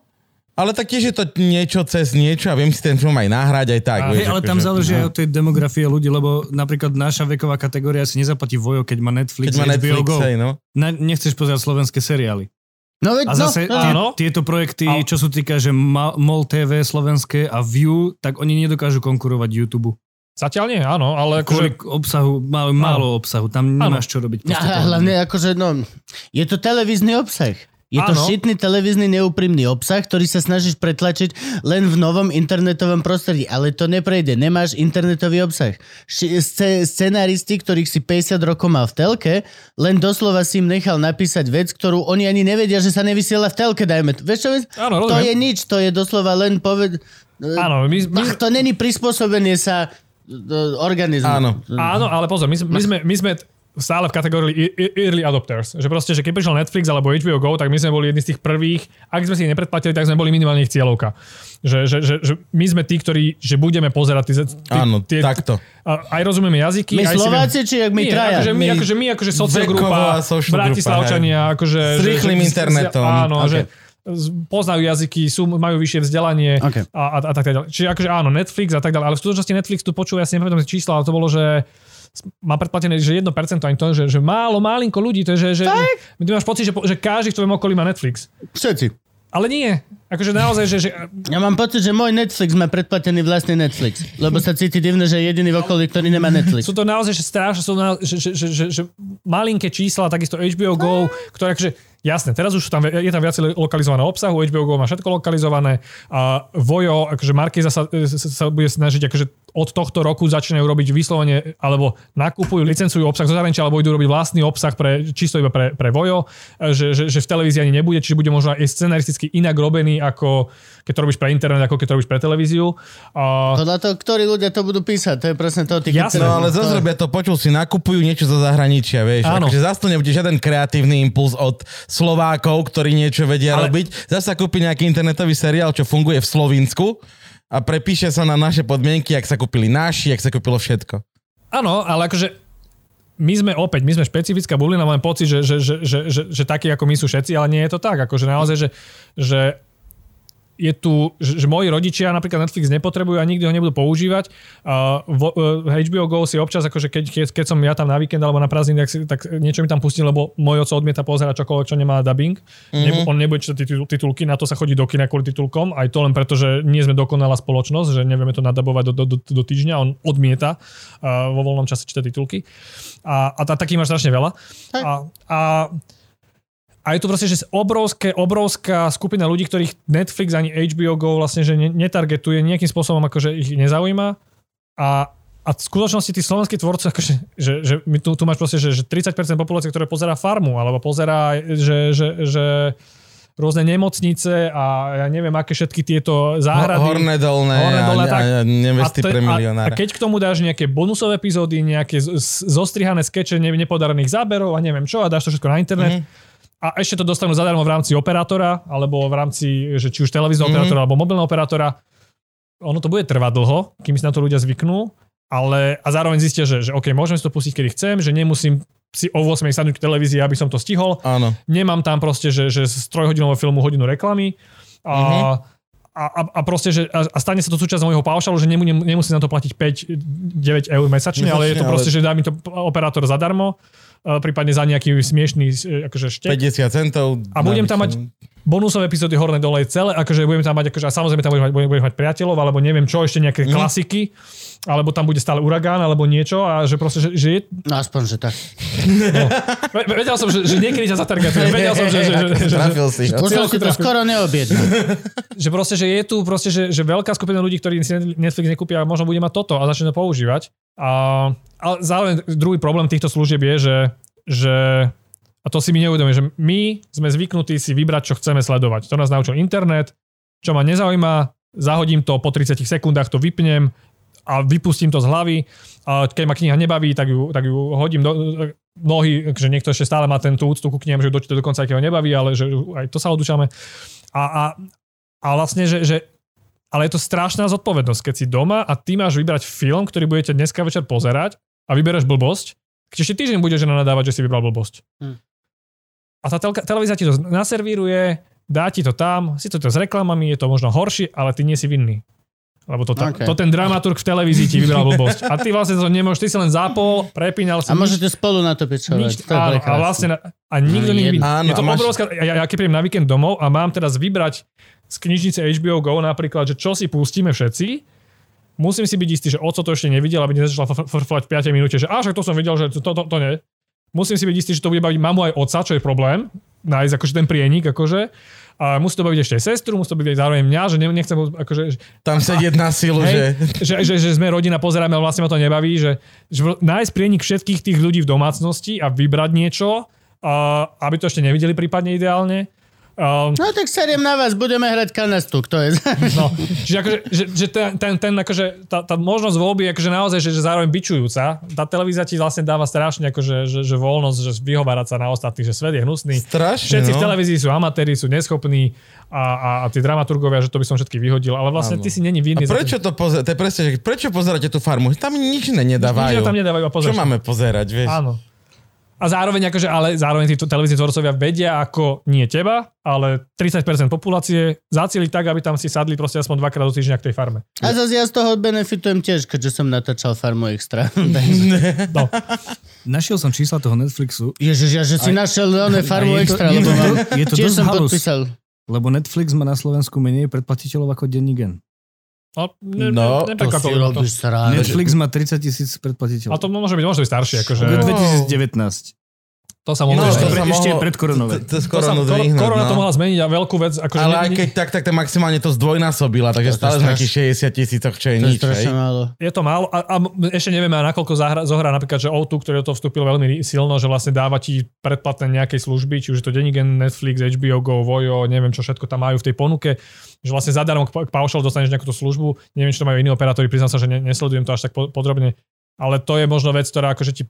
[SPEAKER 4] Ale tak tiež je to niečo cez niečo a viem si ten film aj nahrať aj tak.
[SPEAKER 3] A,
[SPEAKER 4] vieš,
[SPEAKER 5] Hej, ale tam
[SPEAKER 4] akože-
[SPEAKER 5] záleží
[SPEAKER 4] no.
[SPEAKER 5] aj od tej demografie ľudí, lebo napríklad naša veková kategória si nezaplatí Vojo, keď má Netflix,
[SPEAKER 4] Keď má
[SPEAKER 5] HBO
[SPEAKER 4] Netflix,
[SPEAKER 5] Go.
[SPEAKER 4] hej, no.
[SPEAKER 5] Na, nechceš pozerať slovenské seriály.
[SPEAKER 1] No, veď,
[SPEAKER 5] A zase
[SPEAKER 1] no,
[SPEAKER 5] tie,
[SPEAKER 3] áno.
[SPEAKER 5] tieto projekty,
[SPEAKER 3] Ale-
[SPEAKER 5] čo sú týka, že MOL TV slovenské a View, tak oni nedokážu konkurovať YouTube.
[SPEAKER 3] Zatiaľ nie, áno, ale
[SPEAKER 5] Kvôli
[SPEAKER 3] akože,
[SPEAKER 5] obsahu, majú málo obsahu, tam nemáš čo robiť.
[SPEAKER 1] A
[SPEAKER 5] to-
[SPEAKER 1] hlavne akože, no, je to televízny obsah. Je to
[SPEAKER 3] Áno.
[SPEAKER 1] šitný televízny neúprimný obsah, ktorý sa snažíš pretlačiť len v novom internetovom prostredí, ale to neprejde, nemáš internetový obsah. Ši- sce- scenáristi, ktorých si 50 rokov mal v telke, len doslova si im nechal napísať vec, ktorú oni ani nevedia, že sa nevysiela v telke, dajme. to. Vieš čo? vec?
[SPEAKER 3] Áno,
[SPEAKER 1] to
[SPEAKER 3] rozumiem.
[SPEAKER 1] je nič, to je doslova len poved...
[SPEAKER 3] áno, my, my,
[SPEAKER 1] Ach, to není prispôsobenie sa e, organizmu.
[SPEAKER 4] Áno.
[SPEAKER 3] áno, ale pozor, my, sme- my, sme, my sme stále v kategórii early adopters. Že proste, že keď prišiel Netflix alebo HBO Go, tak my sme boli jedni z tých prvých. Ak sme si ich nepredplatili, tak sme boli minimálne ich cieľovka. Že, že, že, že my sme tí, ktorí že budeme pozerať tie, tie,
[SPEAKER 4] Áno,
[SPEAKER 3] tie,
[SPEAKER 4] takto.
[SPEAKER 3] A, aj rozumieme jazyky.
[SPEAKER 1] My
[SPEAKER 3] aj si
[SPEAKER 1] Slováci, či jak my
[SPEAKER 3] nie,
[SPEAKER 1] traja?
[SPEAKER 3] Akože my,
[SPEAKER 4] My
[SPEAKER 3] akože my, akože sociogrupa, Bratislavčania, akože...
[SPEAKER 4] S rýchlym internetom.
[SPEAKER 3] Áno,
[SPEAKER 1] Ok.
[SPEAKER 3] že poznajú jazyky, sú, majú vyššie vzdelanie
[SPEAKER 1] Ok.
[SPEAKER 3] a, a, a tak ďalej. Čiže akože áno, Netflix a tak ďalej, ale v skutočnosti Netflix tu počúva, ja si nepamätám čísla, ale to bolo, že má predplatené, že 1% ani to, že, že málo, málinko ľudí, to je, že, že ty máš pocit, že, že každý v tvojom okolí má Netflix.
[SPEAKER 1] Všetci.
[SPEAKER 3] Ale nie. Akože naozaj, že, že
[SPEAKER 1] Ja mám pocit, že môj Netflix má predplatený vlastný Netflix, lebo sa cíti divné, že je jediný v okolí, ktorý nemá Netflix.
[SPEAKER 3] sú to naozaj, že strašne, sú na, že, že, že, že, že malinké čísla, takisto HBO Go, ktoré akože, jasné, teraz už tam, je tam viac lokalizované obsahu, HBO Go má všetko lokalizované a Vojo, akože Markiza sa, sa bude snažiť, akože od tohto roku začínajú robiť vyslovene, alebo nakupujú, licencujú obsah zo zahraničia, alebo idú robiť vlastný obsah pre, čisto iba pre, pre Vojo, že, že, že v televízii ani nebude, čiže bude možno aj scenaristicky inak robený, ako keď to robíš pre internet, ako keď to robíš pre televíziu. A,
[SPEAKER 1] Podľa toho, ktorí ľudia to budú písať, to je presne to. Ty,
[SPEAKER 3] Jasné,
[SPEAKER 4] No ale zase robia to, počul si, nakupujú niečo zo zahraničia, vieš.
[SPEAKER 3] Áno.
[SPEAKER 4] Akože zase to nebude žiaden kreatívny impuls od Slovákov, ktorí niečo vedia
[SPEAKER 3] Ale-
[SPEAKER 4] robiť. Zase kúpi nejaký internetový seriál, čo funguje v Slovinsku a prepíše sa na naše podmienky, ak sa kúpili naši, ak sa kúpilo všetko.
[SPEAKER 3] Áno, ale akože my sme opäť, my sme špecifická bublina, máme pocit, že, že, že, že, že, že takí ako my sú všetci, ale nie je to tak. Akože naozaj, že, že je tu, že, moji rodičia napríklad Netflix nepotrebujú a nikdy ho nebudú používať. Uh, vo, uh, HBO Go si občas, akože keď, keď, keď som ja tam na víkend alebo na prázdniny, tak, si, tak niečo mi tam pustím, lebo môj oco odmieta pozerať čokoľvek, čo nemá dubbing. Mm-hmm. Nebu, on nebude čítať titul, titulky, na to sa chodí do kina kvôli titulkom, aj to len preto, že nie sme dokonalá spoločnosť, že nevieme to nadabovať do, do, do, do týždňa, on odmieta uh, vo voľnom čase čítať titulky. A, a tá, takých máš strašne veľa. A, a a je tu proste, že obrovské, obrovská skupina ľudí, ktorých Netflix ani HBO Go vlastne že ne- netargetuje, nejakým spôsobom akože ich nezaujíma. A, a v skutočnosti tí slovenskí tvorci, akože, že, že tu, tu máš proste, že, že 30% populácie, ktoré pozerá farmu, alebo pozerá, že, že, že rôzne nemocnice a ja neviem, aké všetky tieto záhrady.
[SPEAKER 4] Horné dolné,
[SPEAKER 3] Horné dolné,
[SPEAKER 4] a,
[SPEAKER 3] tak.
[SPEAKER 4] a, a nevesty
[SPEAKER 3] to je-
[SPEAKER 4] pre
[SPEAKER 3] a, a
[SPEAKER 4] milionára.
[SPEAKER 3] keď k tomu dáš nejaké bonusové epizódy, nejaké z- z- zostrihané skeče ne, nepodarených záberov a neviem čo a dáš to všetko na internet,
[SPEAKER 4] Mhm.
[SPEAKER 3] A ešte to dostanú zadarmo v rámci operátora, alebo v rámci, že či už televízneho
[SPEAKER 4] Mhm.
[SPEAKER 3] operátora, alebo mobilného operátora. Ono to bude trvať dlho, kým si na to ľudia zvyknú, ale a zároveň zistia, že, že OK, môžem si to pustiť, kedy chcem, že nemusím si o 8 sadnúť k televízii, aby som to stihol.
[SPEAKER 4] Áno.
[SPEAKER 3] Nemám tam proste, že, že z trojhodinového filmu hodinu reklamy. A,
[SPEAKER 4] Mhm.
[SPEAKER 3] a, a, a proste, že a, a stane sa to súčasť môjho paušalu, že nemu, nemusím na to platiť 5-9 eur mesačne, ale je to
[SPEAKER 4] Mesačne,
[SPEAKER 3] proste,
[SPEAKER 4] ale-
[SPEAKER 3] že dá mi to operátor zadarmo, prípadne za nejaký smiešný e, akože štek.
[SPEAKER 4] 50 centov.
[SPEAKER 3] A budem tam mať bonusové epizódy horné dole celé, akože budem tam mať, akože, a samozrejme tam budem mať, budem, budem mať priateľov, alebo neviem čo, ešte nejaké mm. klasiky, alebo tam bude stále uragán, alebo niečo a že proste, že, že je,
[SPEAKER 1] No aspoň, že tak.
[SPEAKER 3] ve- vedel som, že, že niekedy ťa zatargetujem, vedel som, že, že, že, že, že,
[SPEAKER 4] Trafil si.
[SPEAKER 1] Už som
[SPEAKER 3] cieľku
[SPEAKER 1] si to skoro neobjednal.
[SPEAKER 3] že proste, že je tu proste, že, že veľká skupina ľudí, ktorí si Netflix nekúpia, možno bude mať toto a začne to používať. A, ale zároveň druhý problém týchto služieb je, že, že a to si my neuvedomíme, že my sme zvyknutí si vybrať, čo chceme sledovať. To nás naučil internet, čo ma nezaujíma, zahodím to, po 30 sekundách to vypnem a vypustím to z hlavy. A keď ma kniha nebaví, tak ju, tak ju hodím do, mnohí, že niekto ešte stále má ten tú úctu ku knihám, že dočíta dokonca, keď ho nebaví, ale že aj to sa odúčame. A, a, a vlastne, že, že ale je to strašná zodpovednosť, keď si doma a ty máš vybrať film, ktorý budete dneska večer pozerať a vybereš blbosť, keď ešte týždeň budeš nadávať, že si vybral blbosť.
[SPEAKER 1] Hm.
[SPEAKER 3] A tá telka, televízia ti to naservíruje, dá ti to tam, si to s reklamami, je to možno horšie, ale ty nie si vinný. Lebo to,
[SPEAKER 1] Okay.
[SPEAKER 3] okay. to ten dramaturg v televízii ti vybral blbosť. A ty vlastne to nemôžeš, ty si len zapol, prepínal si
[SPEAKER 1] A môžete spolu na to pičovať.
[SPEAKER 3] nič,
[SPEAKER 1] To
[SPEAKER 3] áno, a vlastne na, a nikto
[SPEAKER 1] No,
[SPEAKER 3] nie Je to
[SPEAKER 4] máš-
[SPEAKER 3] obrovská, ja, ja keď prídem na víkend domov a mám teraz vybrať z knižnice HBO Go napríklad, že čo si pustíme všetci, musím si byť istý, že oco to ešte nevidel, aby nezačala fr- frflať v 5 minúte, že a však to som videl, že to, to, to nie. Musím si byť istý, že to bude baviť mamu aj oca, čo je problém, nájsť akože ten prienik, akože. A musí to baviť ešte aj sestru, musí to baviť aj zároveň mňa, že ne- nechcem akože,
[SPEAKER 4] Tam sedieť na silu, že...
[SPEAKER 3] Hej, že, že, že sme rodina, pozeráme, ale vlastne ma to nebaví, že, že nájsť prienik všetkých tých ľudí v domácnosti a vybrať niečo, a, aby to ešte nevideli prípadne ideálne. Um,
[SPEAKER 1] No tak seriem na vás, budeme hrať kanastu, kto je
[SPEAKER 3] no, čiže akože, že, že ten, ten, ten akože, tá, tá možnosť voľby je akože naozaj, že, že zároveň bičujúca. Tá televízia ti vlastne dáva strašne akože, že, že voľnosť, že vyhovárať sa na ostatných, že svet je hnusný.
[SPEAKER 4] Strašne,
[SPEAKER 3] Všetci v
[SPEAKER 4] no.
[SPEAKER 3] televízii sú amatéri, sú neschopní a, a, a tí dramaturgovia, že to by som všetky vyhodil, ale vlastne
[SPEAKER 4] Áno.
[SPEAKER 3] ty si není
[SPEAKER 4] A
[SPEAKER 3] vinný. za
[SPEAKER 4] prečo to pozerať? To je presne, že prečo pozeráte tú farmu? Tam nič nedávajú.
[SPEAKER 3] Nič tam nedávajú a
[SPEAKER 4] Čo
[SPEAKER 3] pozrieš.
[SPEAKER 4] máme pozerať, vieš?
[SPEAKER 3] Áno. A zároveň, akože, ale zároveň títo televízni tvorcovia vedia, ako nie teba, ale 30% populácie zacieliť tak, aby tam si sadli proste aspoň dvakrát do týždňa k tej farme.
[SPEAKER 1] A zase ja z toho benefitujem tiež, keďže som natáčal Farmu Extra.
[SPEAKER 3] No.
[SPEAKER 5] Našiel som čísla toho Netflixu,
[SPEAKER 1] Ježiš, ja že si našiel one Farmu
[SPEAKER 5] je to-
[SPEAKER 1] Extra,
[SPEAKER 5] je
[SPEAKER 1] lebo
[SPEAKER 5] to-
[SPEAKER 1] mám,
[SPEAKER 5] je to
[SPEAKER 1] tiež
[SPEAKER 5] dosť
[SPEAKER 1] som
[SPEAKER 5] halus.
[SPEAKER 1] podpísal.
[SPEAKER 5] lebo Netflix má na Slovensku menej predplatiteľov ako denní gen.
[SPEAKER 3] No, ne,
[SPEAKER 4] No,
[SPEAKER 3] ne,
[SPEAKER 1] To si robíš srandu.
[SPEAKER 5] Netflix má 30 tisíc predplatiteľov.
[SPEAKER 3] A to môže byť, môže byť staršie. Akože,
[SPEAKER 5] Od
[SPEAKER 1] No.
[SPEAKER 5] 2019.
[SPEAKER 3] to sa
[SPEAKER 4] No,
[SPEAKER 3] mohlo
[SPEAKER 5] ešte,
[SPEAKER 4] to
[SPEAKER 5] pre, ešte
[SPEAKER 4] mohlo-
[SPEAKER 5] pred koronové.
[SPEAKER 4] To, to
[SPEAKER 3] to sa,
[SPEAKER 4] koronu
[SPEAKER 3] kor,
[SPEAKER 4] zdvihnúť,
[SPEAKER 3] korona to
[SPEAKER 4] no.
[SPEAKER 3] mohla zmeniť a veľkú vec. Akože
[SPEAKER 4] Ale aj keď tak, tak to maximálne to zdvojnásobila, takže
[SPEAKER 1] To je
[SPEAKER 4] stále sme nejakých 60 tisícoch, čo je
[SPEAKER 1] To je
[SPEAKER 4] nič, hej?
[SPEAKER 1] strašne málo.
[SPEAKER 3] Je to málo a, a ešte nevieme, a nakoľko zahra, zohrá napríklad, že O2, ktorý do toho vstúpil veľmi silno, že vlastne dáva ti predplatné nejakej služby, či už je to Denigen, Netflix, HBO Go, Vojo, neviem čo všetko tam majú v tej ponuke, že vlastne zadarmo k, k paušal dostaneš nejakú tú službu, neviem, či to majú iní operátori, priznám sa, že ne, nesledujem to až tak po, podrobne, ale to je možno vec, ktorá akože ti,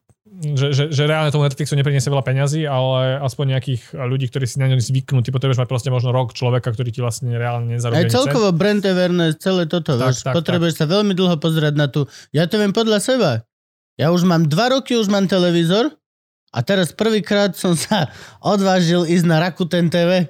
[SPEAKER 3] že, že, že reálne tomu Netflixu nepriniesie veľa peňazí, ale aspoň nejakých ľudí, ktorí si na ňom zvyknú, ty potrebuješ mať proste možno rok človeka, ktorý ti vlastne reálne nezarobí.
[SPEAKER 1] Aj celkovo brand awareness, celé toto,
[SPEAKER 3] Tak,
[SPEAKER 1] vieš,
[SPEAKER 3] tak,
[SPEAKER 1] potrebuješ sa veľmi dlho pozerať na tú, ja to viem podľa seba. Ja už mám dva roky, už mám televízor a teraz prvýkrát som sa odvážil ísť na Rakuten TV.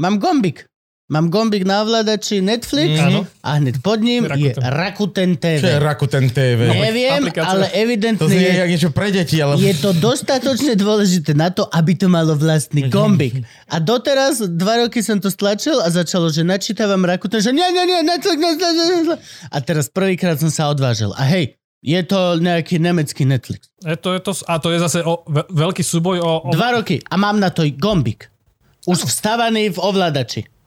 [SPEAKER 1] Mám gombik. Mám gombik na ovládači Netflix
[SPEAKER 3] Áno.
[SPEAKER 1] a hneď pod ním je
[SPEAKER 3] Rakuten.
[SPEAKER 1] Rakuten TV.
[SPEAKER 4] Čo je Rakuten TV?
[SPEAKER 1] Neviem,
[SPEAKER 3] Aplikácia.
[SPEAKER 1] ale
[SPEAKER 4] To
[SPEAKER 1] evidentne
[SPEAKER 4] znie
[SPEAKER 1] je,
[SPEAKER 4] jak niečo pre deti, ale...
[SPEAKER 1] je to dostatočne dôležité na to, aby to malo vlastný gombik. A doteraz, dva roky som to stlačil a začalo, že načítavam Rakuten, že nie, nie, nie, Netflix, Netflix, Netflix. A teraz prvýkrát som sa odvážil. A hej, je to nejaký nemecký Netflix.
[SPEAKER 3] Je to, je to, a to je zase o, ve, veľký súboj o, o
[SPEAKER 1] Dva roky a mám na to gombik. Už vstavaný v ovládači.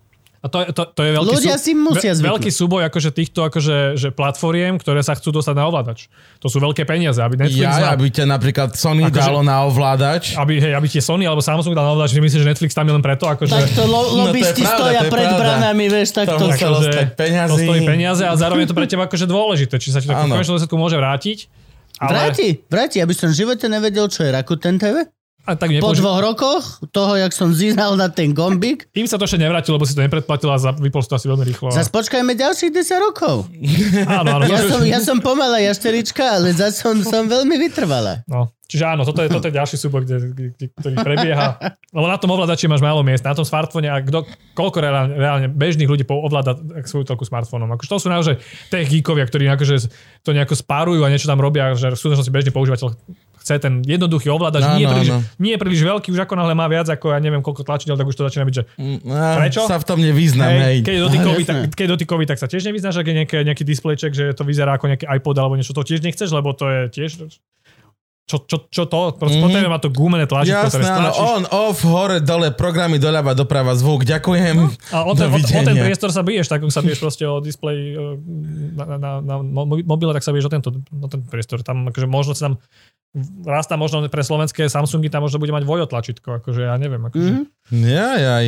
[SPEAKER 3] A to, je- to, to je veľký,
[SPEAKER 1] Ľudia si musia zvyknúť.
[SPEAKER 3] veľký súboj akože týchto akože, že platformiem, ktoré sa chcú dostať na ovládač. To sú veľké peniaze, aby Netflix
[SPEAKER 4] Ja,
[SPEAKER 3] mal,
[SPEAKER 4] aby ťa napríklad Sony
[SPEAKER 3] Akože-
[SPEAKER 4] dalo na ovládač.
[SPEAKER 3] aby, hej, aby tie Sony alebo Samsung dal na ovládač, že myslíš, že Netflix tam je len preto, akože...
[SPEAKER 1] Tak to lo-
[SPEAKER 4] No to je
[SPEAKER 1] lobbysti
[SPEAKER 4] pravda,
[SPEAKER 1] stoja
[SPEAKER 4] to je
[SPEAKER 1] pred
[SPEAKER 4] pravda.
[SPEAKER 1] branami, vieš, tak
[SPEAKER 4] To peňazí.
[SPEAKER 3] To stojí peniaze a zároveň je to pre teba akože dôležité, či sa ti to v konečnom dôsledku môže vrátiť. Ale
[SPEAKER 1] Vráti, vráti, aby som v živote nevedel, čo je Rakuten TV.
[SPEAKER 3] A tak
[SPEAKER 1] Po
[SPEAKER 3] nepouži-
[SPEAKER 1] dvoch rokoch toho, jak som zíral na ten gombík,
[SPEAKER 3] Im sa to ešte nevrátil, lebo si to nepredplatil a vypol to asi veľmi rýchlo.
[SPEAKER 1] zase počkajme ďalších 10 rokov.
[SPEAKER 3] Áno, áno.
[SPEAKER 1] Ja som, ja som pomalá jašterička, ale zase som, som veľmi vytrvalá.
[SPEAKER 3] No, čiže áno, toto je, toto je ďalší súbor, kde, kde, ktorý prebieha. Lebo na tom ovládači máš málo miest, na tom smartfóne a kto, koľko reálne, reálne bežných ľudí po- ovláda svoju telku smartfónom. Akože to sú naozaj tech geekovia, ktorí akože to nejako spárujú a niečo tam robia, že v skutočnosti bežný používateľ chce ten jednoduchý ovládač,
[SPEAKER 4] Áno,
[SPEAKER 3] nie, príliš, nie príliš veľký, už ako náhle má viac ako ja neviem koľko tlačidel, tak už to začína byť, že
[SPEAKER 4] Á,
[SPEAKER 3] Prečo?
[SPEAKER 4] Sa v tom nevyznam, hej.
[SPEAKER 3] Hej, keď, je dotykový, tak, keď je dotykový, tak sa tiež nevyznáš, ak je nejaký, nejaký displejček, že to vyzerá ako nejaký iPod alebo niečo, to tiež nechceš, lebo to je tiež... Čo, čo, čo to? Proste mm-hmm. potrebujeme mať to gumené tlačítko, ktoré
[SPEAKER 4] Jasné, áno,
[SPEAKER 3] stlačíš.
[SPEAKER 4] on, off, hore, dole, programy doľava, doprava, zvuk, ďakujem.
[SPEAKER 3] A o ten, o, o ten priestor sa biješ, tak ako sa biješ proste o displej na, na, na, na mo- mobile, tak sa biješ o tento, o ten priestor. Tam akože možno sa tam raz tam možno pre slovenské Samsungy tam možno bude mať Vojo tlačítko, akože ja neviem, akože,
[SPEAKER 1] Mhm.
[SPEAKER 4] Jaj, jaj.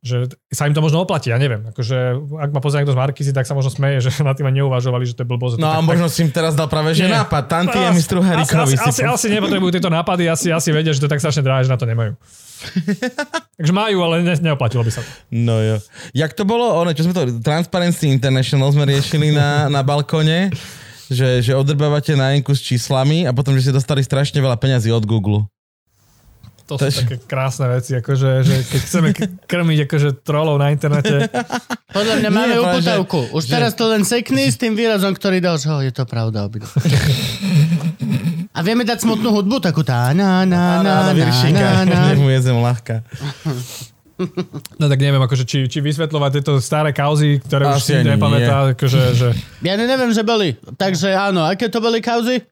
[SPEAKER 3] Že sa im to možno oplatí, ja neviem. Akože, ak ma pozrie niekto z Markisy, tak sa možno smeje, že na tým neuvažovali, že to je blbosť.
[SPEAKER 4] No
[SPEAKER 3] tak,
[SPEAKER 4] a možno si im teraz dal práve že
[SPEAKER 3] Nie.
[SPEAKER 4] nápad. Tanty
[SPEAKER 3] No,
[SPEAKER 4] je mi struharikovi.
[SPEAKER 3] asi, asi, asi, asi nepotrebujú tieto nápady, asi, asi vedia, že to je tak strašne drahé, že na to nemajú. Takže majú, ale ne, neoplatilo by sa to.
[SPEAKER 4] No jo. Jak to bolo? One, čo sme to... Transparency International sme riešili na, na balkone, že, že odrbávate na s číslami a potom, že ste dostali strašne veľa peňazí od Google.
[SPEAKER 3] To, sú
[SPEAKER 4] je-
[SPEAKER 3] také krásne veci, akože, že keď chceme krmiť akože trolov na internete,
[SPEAKER 1] Podľa mňa
[SPEAKER 4] Nie,
[SPEAKER 1] máme
[SPEAKER 4] práve,
[SPEAKER 1] uputavku. Už
[SPEAKER 4] že-
[SPEAKER 1] teraz to len sekni s tým výrazom, ktorý dal, že oh, je to pravda. obidva. A vieme dať smutnú hudbu, takú tá na na na na na na.
[SPEAKER 4] Mu ľahká.
[SPEAKER 3] no tak neviem, akože či, či vysvetľovať tieto staré kauzy, ktoré už
[SPEAKER 4] Asi
[SPEAKER 3] si
[SPEAKER 4] ani
[SPEAKER 3] nepamätá, akože, že
[SPEAKER 1] Ja neviem, že boli. Takže áno, aké to boli kauzy?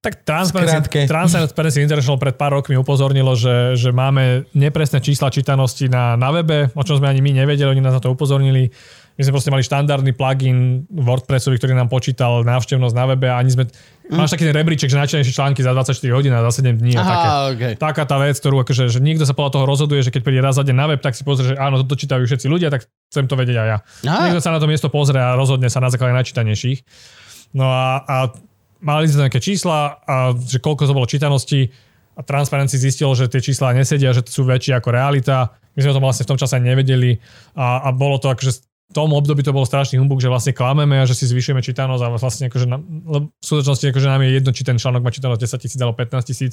[SPEAKER 3] Tak Transparency. Transparency International pred pár rokmi upozornilo, že, že máme nepresné čísla čítanosti na, na webe, o čom sme ani my nevedeli, oni nás na to upozornili. My sme proste mali štandardný plugin WordPressový, ktorý nám počítal návštevnosť na webe a ani sme... Máš taký ten rebríček, že najčastejšie články za 24 hodín a za 7 dní a také.
[SPEAKER 1] Aha, okej.
[SPEAKER 3] Taká tá vec, ktorú akože, že niekto sa podľa toho rozhoduje, že keď príde raz za deň na web, tak si pozrie, že áno, toto čítajú všetci ľudia, tak chcem to vedieť aj ja.
[SPEAKER 1] Á.
[SPEAKER 3] Niekto sa na to miesto pozrie a rozhodne sa na základe najčítanejších. No a, a mali sme nejaké čísla, a že koľko to bolo čítanosti a Transparency zistilo, že tie čísla nesedia, že sú väčšie ako realita. My sme o tom vlastne v tom čase nevedeli a, a bolo to akože v tom období to bol strašný humbug, že vlastne klameme a že si zvyšujeme čítanosť a vlastne akože na, v skutočnosti akože nám je jedno, či ten článok má čítanosť 10 tisíc alebo 15 tisíc.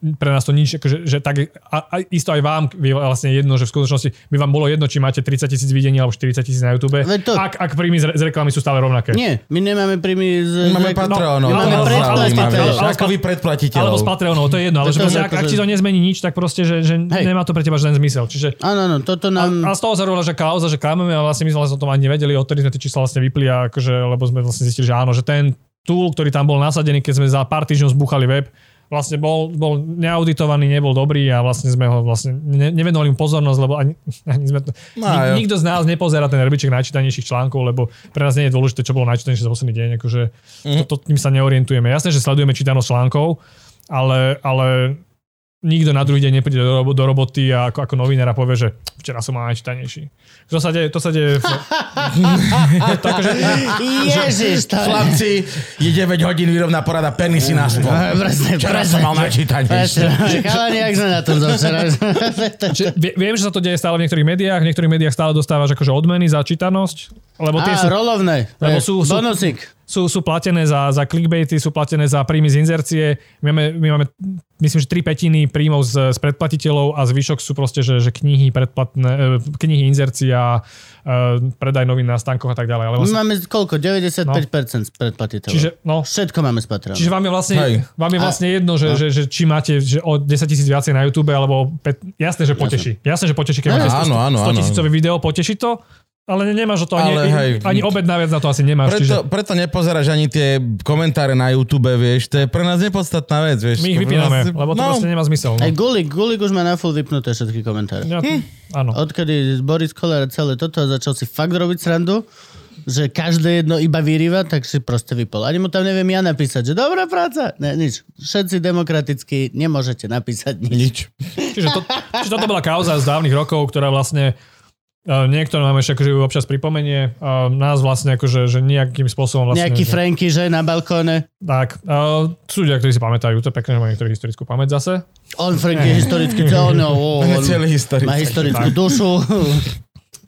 [SPEAKER 3] Pre nás to nič, akože, že tak, a, a isto aj vám je vlastne jedno, že v skutočnosti by vám bolo jedno, či máte 30 tisíc videní alebo 40 tisíc na YouTube,
[SPEAKER 1] to-
[SPEAKER 3] ak, ak príjmy z, z reklamy sú stále rovnaké.
[SPEAKER 1] Nie, my nemáme príjmy z...
[SPEAKER 4] Máme
[SPEAKER 1] z-
[SPEAKER 4] Patreonov.
[SPEAKER 1] my máme
[SPEAKER 3] ale- ale-
[SPEAKER 1] predplatiteľov.
[SPEAKER 3] ale-
[SPEAKER 4] vieš,
[SPEAKER 3] ale-
[SPEAKER 4] ako vy predplatiteľov.
[SPEAKER 3] Alebo s Patreonov, to je jedno, ale že proste, ak, ak ti to nezmení nič, tak proste, že, že
[SPEAKER 1] Hej.
[SPEAKER 3] nemá to pre teba žiaden zmysel. Čiže
[SPEAKER 1] Áno, áno, toto
[SPEAKER 3] a,
[SPEAKER 1] nám...
[SPEAKER 3] a z toho zarovala, že kauza, že klameme a vlastne my sme vlastne o tom ani nevedeli, odtedy sme tie čísla vlastne vypli a akože, lebo sme vlastne zistili, že áno, že ten tool, ktorý tam bol nasadený, keď sme za pár týždňov zbúchali web, vlastne bol, bol neauditovaný, nebol dobrý a vlastne sme ho vlastne ne, nevenovali mu pozornosť, lebo ani, ani sme to,
[SPEAKER 4] No, jo.
[SPEAKER 3] nikto z nás nepozerá ten rebríček najčítanejších článkov, lebo pre nás nie je dôležité, čo bolo najčítanejšie za posledný deň, akože
[SPEAKER 4] Mhm.
[SPEAKER 3] to, to, tým sa neorientujeme. Jasné, že sledujeme čítanosť článkov, ale, ale nikto na druhý deň nepríde do, do roboty a ako, ako novinár a povie, že včera som mal najčítanejší. To sa deje, to sa deje v, to akože,
[SPEAKER 1] Ježiš, to.
[SPEAKER 4] Chlapci, je 9 hodín výrobná porada, penisy na spol.
[SPEAKER 1] Á, Presne,
[SPEAKER 4] Včera
[SPEAKER 1] presne.
[SPEAKER 4] som mal najčítanejšie.
[SPEAKER 1] Presne. Chalani, jak sme na tom
[SPEAKER 3] že, viem, že sa to deje stále v niektorých médiách, v niektorých médiách stále dostávaš akože odmeny za čítanosť, lebo tie
[SPEAKER 1] Á,
[SPEAKER 3] sú,
[SPEAKER 1] rolovné.
[SPEAKER 3] Lebo sú- sú-
[SPEAKER 1] Bonusik.
[SPEAKER 3] sú, sú platené za, za clickbaity, sú platené za príjmy z inzercie. My máme, my máme myslím, že tri petiny príjmov z, z predplatiteľov a zvyšok sú proste, že, že knihy, predplatné, e, knihy, inzercia, e, predaj novín na stánkoch a tak ďalej. Ale
[SPEAKER 1] My
[SPEAKER 3] vlastne,
[SPEAKER 1] máme koľko? 95% z predplatiteľov.
[SPEAKER 3] čiže, no,
[SPEAKER 1] Všetko máme z Patreonu.
[SPEAKER 3] Čiže vám je vlastne,
[SPEAKER 4] Hej.
[SPEAKER 3] vám je vlastne jedno, že, že, že, či máte že o 10 tisíc viacej na YouTube, alebo pet, jasné, že poteší. Jasné, že poteší, keď máte
[SPEAKER 4] Áno, áno,
[SPEAKER 3] 100
[SPEAKER 4] áno.
[SPEAKER 3] tisícové video, poteší to, ale nemáš to ani,
[SPEAKER 4] Ale hej.
[SPEAKER 3] ani obed na viac na to asi nemáš.
[SPEAKER 4] Preto,
[SPEAKER 3] Čiže
[SPEAKER 4] preto nepozeráš ani tie komentáre na YouTube, vieš, to je pre nás nepodstatná vec, vieš.
[SPEAKER 3] my ich vypíname,
[SPEAKER 4] nás-
[SPEAKER 3] lebo to
[SPEAKER 4] no,
[SPEAKER 3] proste nemá zmysel.
[SPEAKER 1] Aj
[SPEAKER 3] No.
[SPEAKER 1] Gulik, Gulik už má na full vypnuté všetky komentáre.
[SPEAKER 3] Ja, áno.
[SPEAKER 1] Odkedy Boris Koller celé toto začal si fakt robiť srandu, že každé jedno iba vyrýva, tak si proste vypol. Ani mu tam neviem ja napísať, že dobrá práca. Ne, nič. Všetci demokraticky nemôžete napísať nič.
[SPEAKER 4] Nič.
[SPEAKER 3] Čiže, to, čiže toto bola kauza z dávnych rokov, ktorá vlastne niekto nám ešte akože občas pripomenie. Nás vlastne akože že nejakým spôsobom vlastne...
[SPEAKER 1] Nejaký Franky, že na balkóne.
[SPEAKER 3] Tak, uh, sú ľudia, ktorí si pamätajú, to je pekné, že majú niektorí historickú pamäť zase.
[SPEAKER 1] On Franky je historický, on, on, on,
[SPEAKER 4] On celý historický.
[SPEAKER 1] má historickú dušu.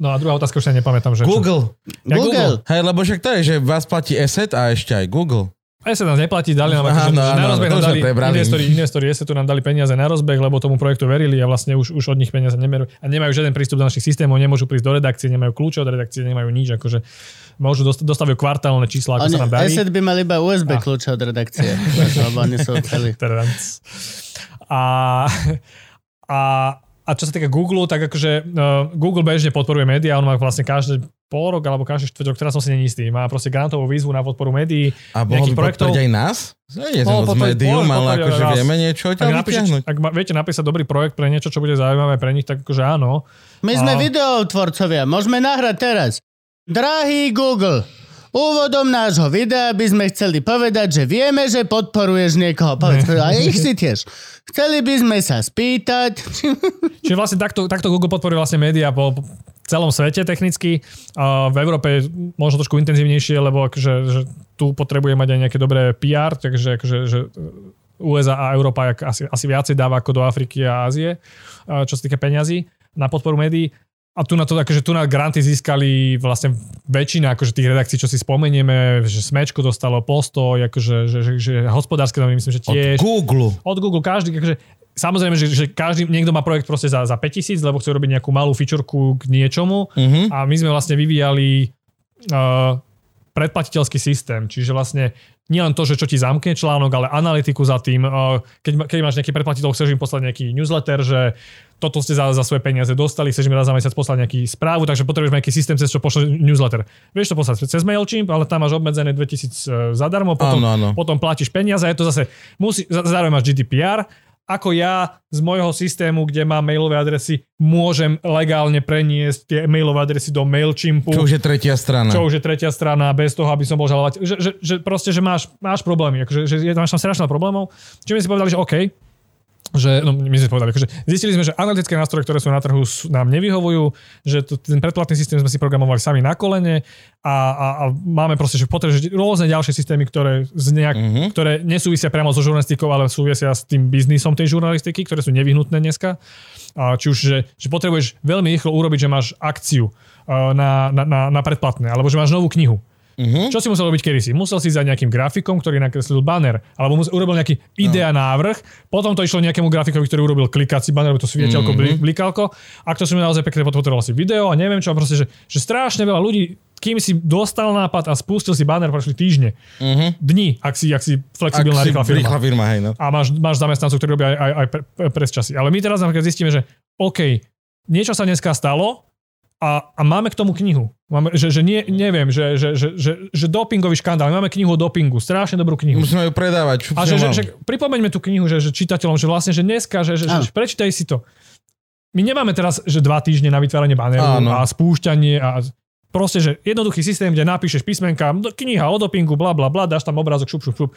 [SPEAKER 3] No a druhá otázka, už sa nepamätám, že...
[SPEAKER 4] Google.
[SPEAKER 3] Ja,
[SPEAKER 1] Google.
[SPEAKER 4] Hej, lebo však to je, že vás platí ESET a ešte aj Google.
[SPEAKER 3] Aj sa nás neplatí, dali nám akože, že
[SPEAKER 4] áno,
[SPEAKER 3] na rozbeh
[SPEAKER 4] to
[SPEAKER 3] nám dali, investori, investori tu nám dali peniaze na rozbeh, lebo tomu projektu verili a vlastne už, už od nich peniaze nemerú a nemajú žiaden prístup do našich systémov, nemôžu prísť do redakcie, nemajú kľúče od redakcie, nemajú nič, akože môžu dost, dostavujú kvartálne čísla, ako
[SPEAKER 1] Oni,
[SPEAKER 3] sa nám darí.
[SPEAKER 1] ESET by mal iba USB
[SPEAKER 3] Ah.
[SPEAKER 1] kľúče od redakcie. lebo oni sú celí.
[SPEAKER 3] A, a, a čo sa týka Google, tak akože uh, Google bežne podporuje médiá, on má vlastne každý pol rok alebo každý štvrť rok, teraz som si neistý, má proste grantovú výzvu na podporu médií.
[SPEAKER 4] A mohol by
[SPEAKER 3] projektov?
[SPEAKER 4] aj nás? Nie z
[SPEAKER 3] podporiť-
[SPEAKER 4] médium, ale akože
[SPEAKER 3] nás.
[SPEAKER 4] vieme niečo
[SPEAKER 3] Ak,
[SPEAKER 4] ťa
[SPEAKER 3] napíšete,
[SPEAKER 4] vyťahnuť.
[SPEAKER 3] ak ma- viete napísať dobrý projekt pre niečo, čo bude zaujímavé pre nich, tak akože áno.
[SPEAKER 1] My sme
[SPEAKER 3] A-
[SPEAKER 1] videotvorcovia, môžeme nahrať teraz. Drahý Google, úvodom nášho videa by sme chceli povedať, že vieme, že podporuješ niekoho. Povedz, a ich si tiež. Chceli by sme sa spýtať,
[SPEAKER 3] Čiže vlastne takto, takto Google podporuje vlastne médiá po celom svete technicky. A v Európe je možno trošku intenzívnejšie, lebo akože, že tu potrebuje mať aj nejaké dobré PR, takže akože, že USA a Európa asi, asi viacej dáva ako do Afriky a Ázie, čo sa týka peňazí na podporu médií. A tu na to, akože tu na granty získali vlastne väčšina akože tých redakcií, čo si spomenieme, že Smečko dostalo postoj, akože, že, že, že hospodárske noviny myslím, že
[SPEAKER 4] Od
[SPEAKER 3] tiež
[SPEAKER 4] Google.
[SPEAKER 3] od Google každý, akože samozrejme, že, že každý, niekto má projekt proste za, za 5000, lebo chce robiť nejakú malú fičurku k niečomu
[SPEAKER 4] Mhm.
[SPEAKER 3] a my sme vlastne vyvíjali uh, predplatiteľský systém, čiže vlastne nielen to, že čo ti zamkne článok, ale analytiku za tým. Keď, keď máš nejaký predplatiteľ, chceš im poslať nejaký newsletter, že toto ste za, za svoje peniaze dostali, chceš im raz za mesiac poslať nejaký správu, takže potrebuješ nejaký systém, cez čo pošle newsletter. Vieš to poslať cez MailChimp, ale tam máš obmedzené 2000 zadarmo, potom,
[SPEAKER 4] Áno, áno.
[SPEAKER 3] potom platíš peniaze je to zase, musí, zároveň máš GDPR, ako ja z môjho systému, kde mám mailové adresy, môžem legálne preniesť tie mailové adresy do MailChimpu,
[SPEAKER 4] Čo už je tretia strana.
[SPEAKER 3] čo už je tretia strana, bez toho, aby som bol žalovať. Že, že, že proste, že máš, máš problémy, akože, že máš tam strašná problémov. Čiže my si povedali, že OK, že, no my sme povedali, akože zistili sme, že analytické nástroje, ktoré sú na trhu, sú, nám nevyhovujú, že to, ten predplatný systém sme si programovali sami na kolene a, a, a máme proste, že potrebuješ rôzne ďalšie systémy, ktoré, z nejak, mm-hmm. ktoré nesúvisia priamo so žurnalistikou, ale súvisia s tým biznisom tej žurnalistiky, ktoré sú nevyhnutné dneska. A či už, že, že potrebuješ veľmi rýchlo urobiť, že máš akciu uh, na, na, na, na predplatné, alebo že máš novú knihu.
[SPEAKER 4] Mhm.
[SPEAKER 3] Čo si musel robiť kedysi? Musel si za nejakým grafikom, ktorý nakreslil banner, alebo musel, urobil nejaký idea návrh, potom to išlo nejakému grafikovi, ktorý urobil klikací banner, to svietelko, mm-hmm. blikalko. Ak to si naozaj pekne potom potreboval si video a neviem čo, a proste, že, že strašne veľa ľudí, kým si dostal nápad a spustil si banner, prešli týždne,
[SPEAKER 4] Mhm.
[SPEAKER 3] dni, ak si, ak si
[SPEAKER 4] Ak
[SPEAKER 3] flexibilná
[SPEAKER 4] si
[SPEAKER 3] rýchla firma
[SPEAKER 4] rýchla firma, hej, no.
[SPEAKER 3] a máš, máš zamestnancov, ktorí robia aj, aj, aj pre, pre, pres časy. Ale my teraz napríklad zistíme, že OK, niečo sa dneska stalo a, a máme k tomu knihu. Máme, že, že nie, neviem, že, že, že, že, že dopingový škandál. Máme knihu o dopingu, strašne dobrú knihu.
[SPEAKER 4] Musíme ju predávať.
[SPEAKER 3] A že, že, že pripomeňme tú knihu, že, že čitateľom, že vlastne, že dneska, že, že, že, prečítaj si to. My nemáme teraz, že dva týždne na vytváranie baneru
[SPEAKER 4] Áno.
[SPEAKER 3] a spúšťanie a proste, že jednoduchý systém, kde napíšeš písmenka, kniha o dopingu, bla bla bla, dáš tam obrázok, šup, šup, šup,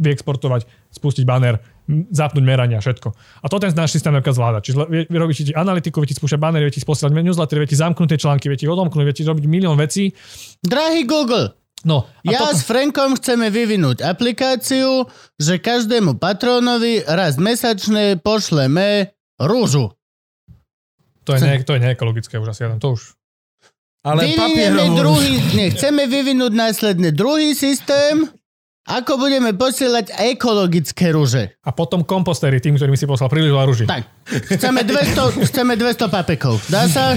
[SPEAKER 3] vyexportovať, spustiť banner, zapnúť merania, všetko. A to ten náš systém napríklad zvláda. Čiže vie, vie robiť ti analytiku, vie ti spúšťať bannery, vie ti posielať newsletter, vie ti zamknuté články, vie ti odomknúť, vie ti robiť milión vecí.
[SPEAKER 1] drahý Google,
[SPEAKER 3] No,
[SPEAKER 1] ja
[SPEAKER 3] toto,
[SPEAKER 1] s Frankom chceme vyvinúť aplikáciu, že každému patrónovi raz mesačne pošleme rúžu.
[SPEAKER 3] to, je ne, to je neekologické už asi, to už.
[SPEAKER 4] Ale
[SPEAKER 1] Vyvinieme
[SPEAKER 4] papierovú...
[SPEAKER 1] druhý, nie, chceme vyvinúť následne druhý systém, ako budeme posielať ekologické rúže.
[SPEAKER 3] A potom kompostery tým, ktorým si poslal príliš veľa ruží.
[SPEAKER 1] Tak, chceme 200, chceme 200 papekov. Dá sa?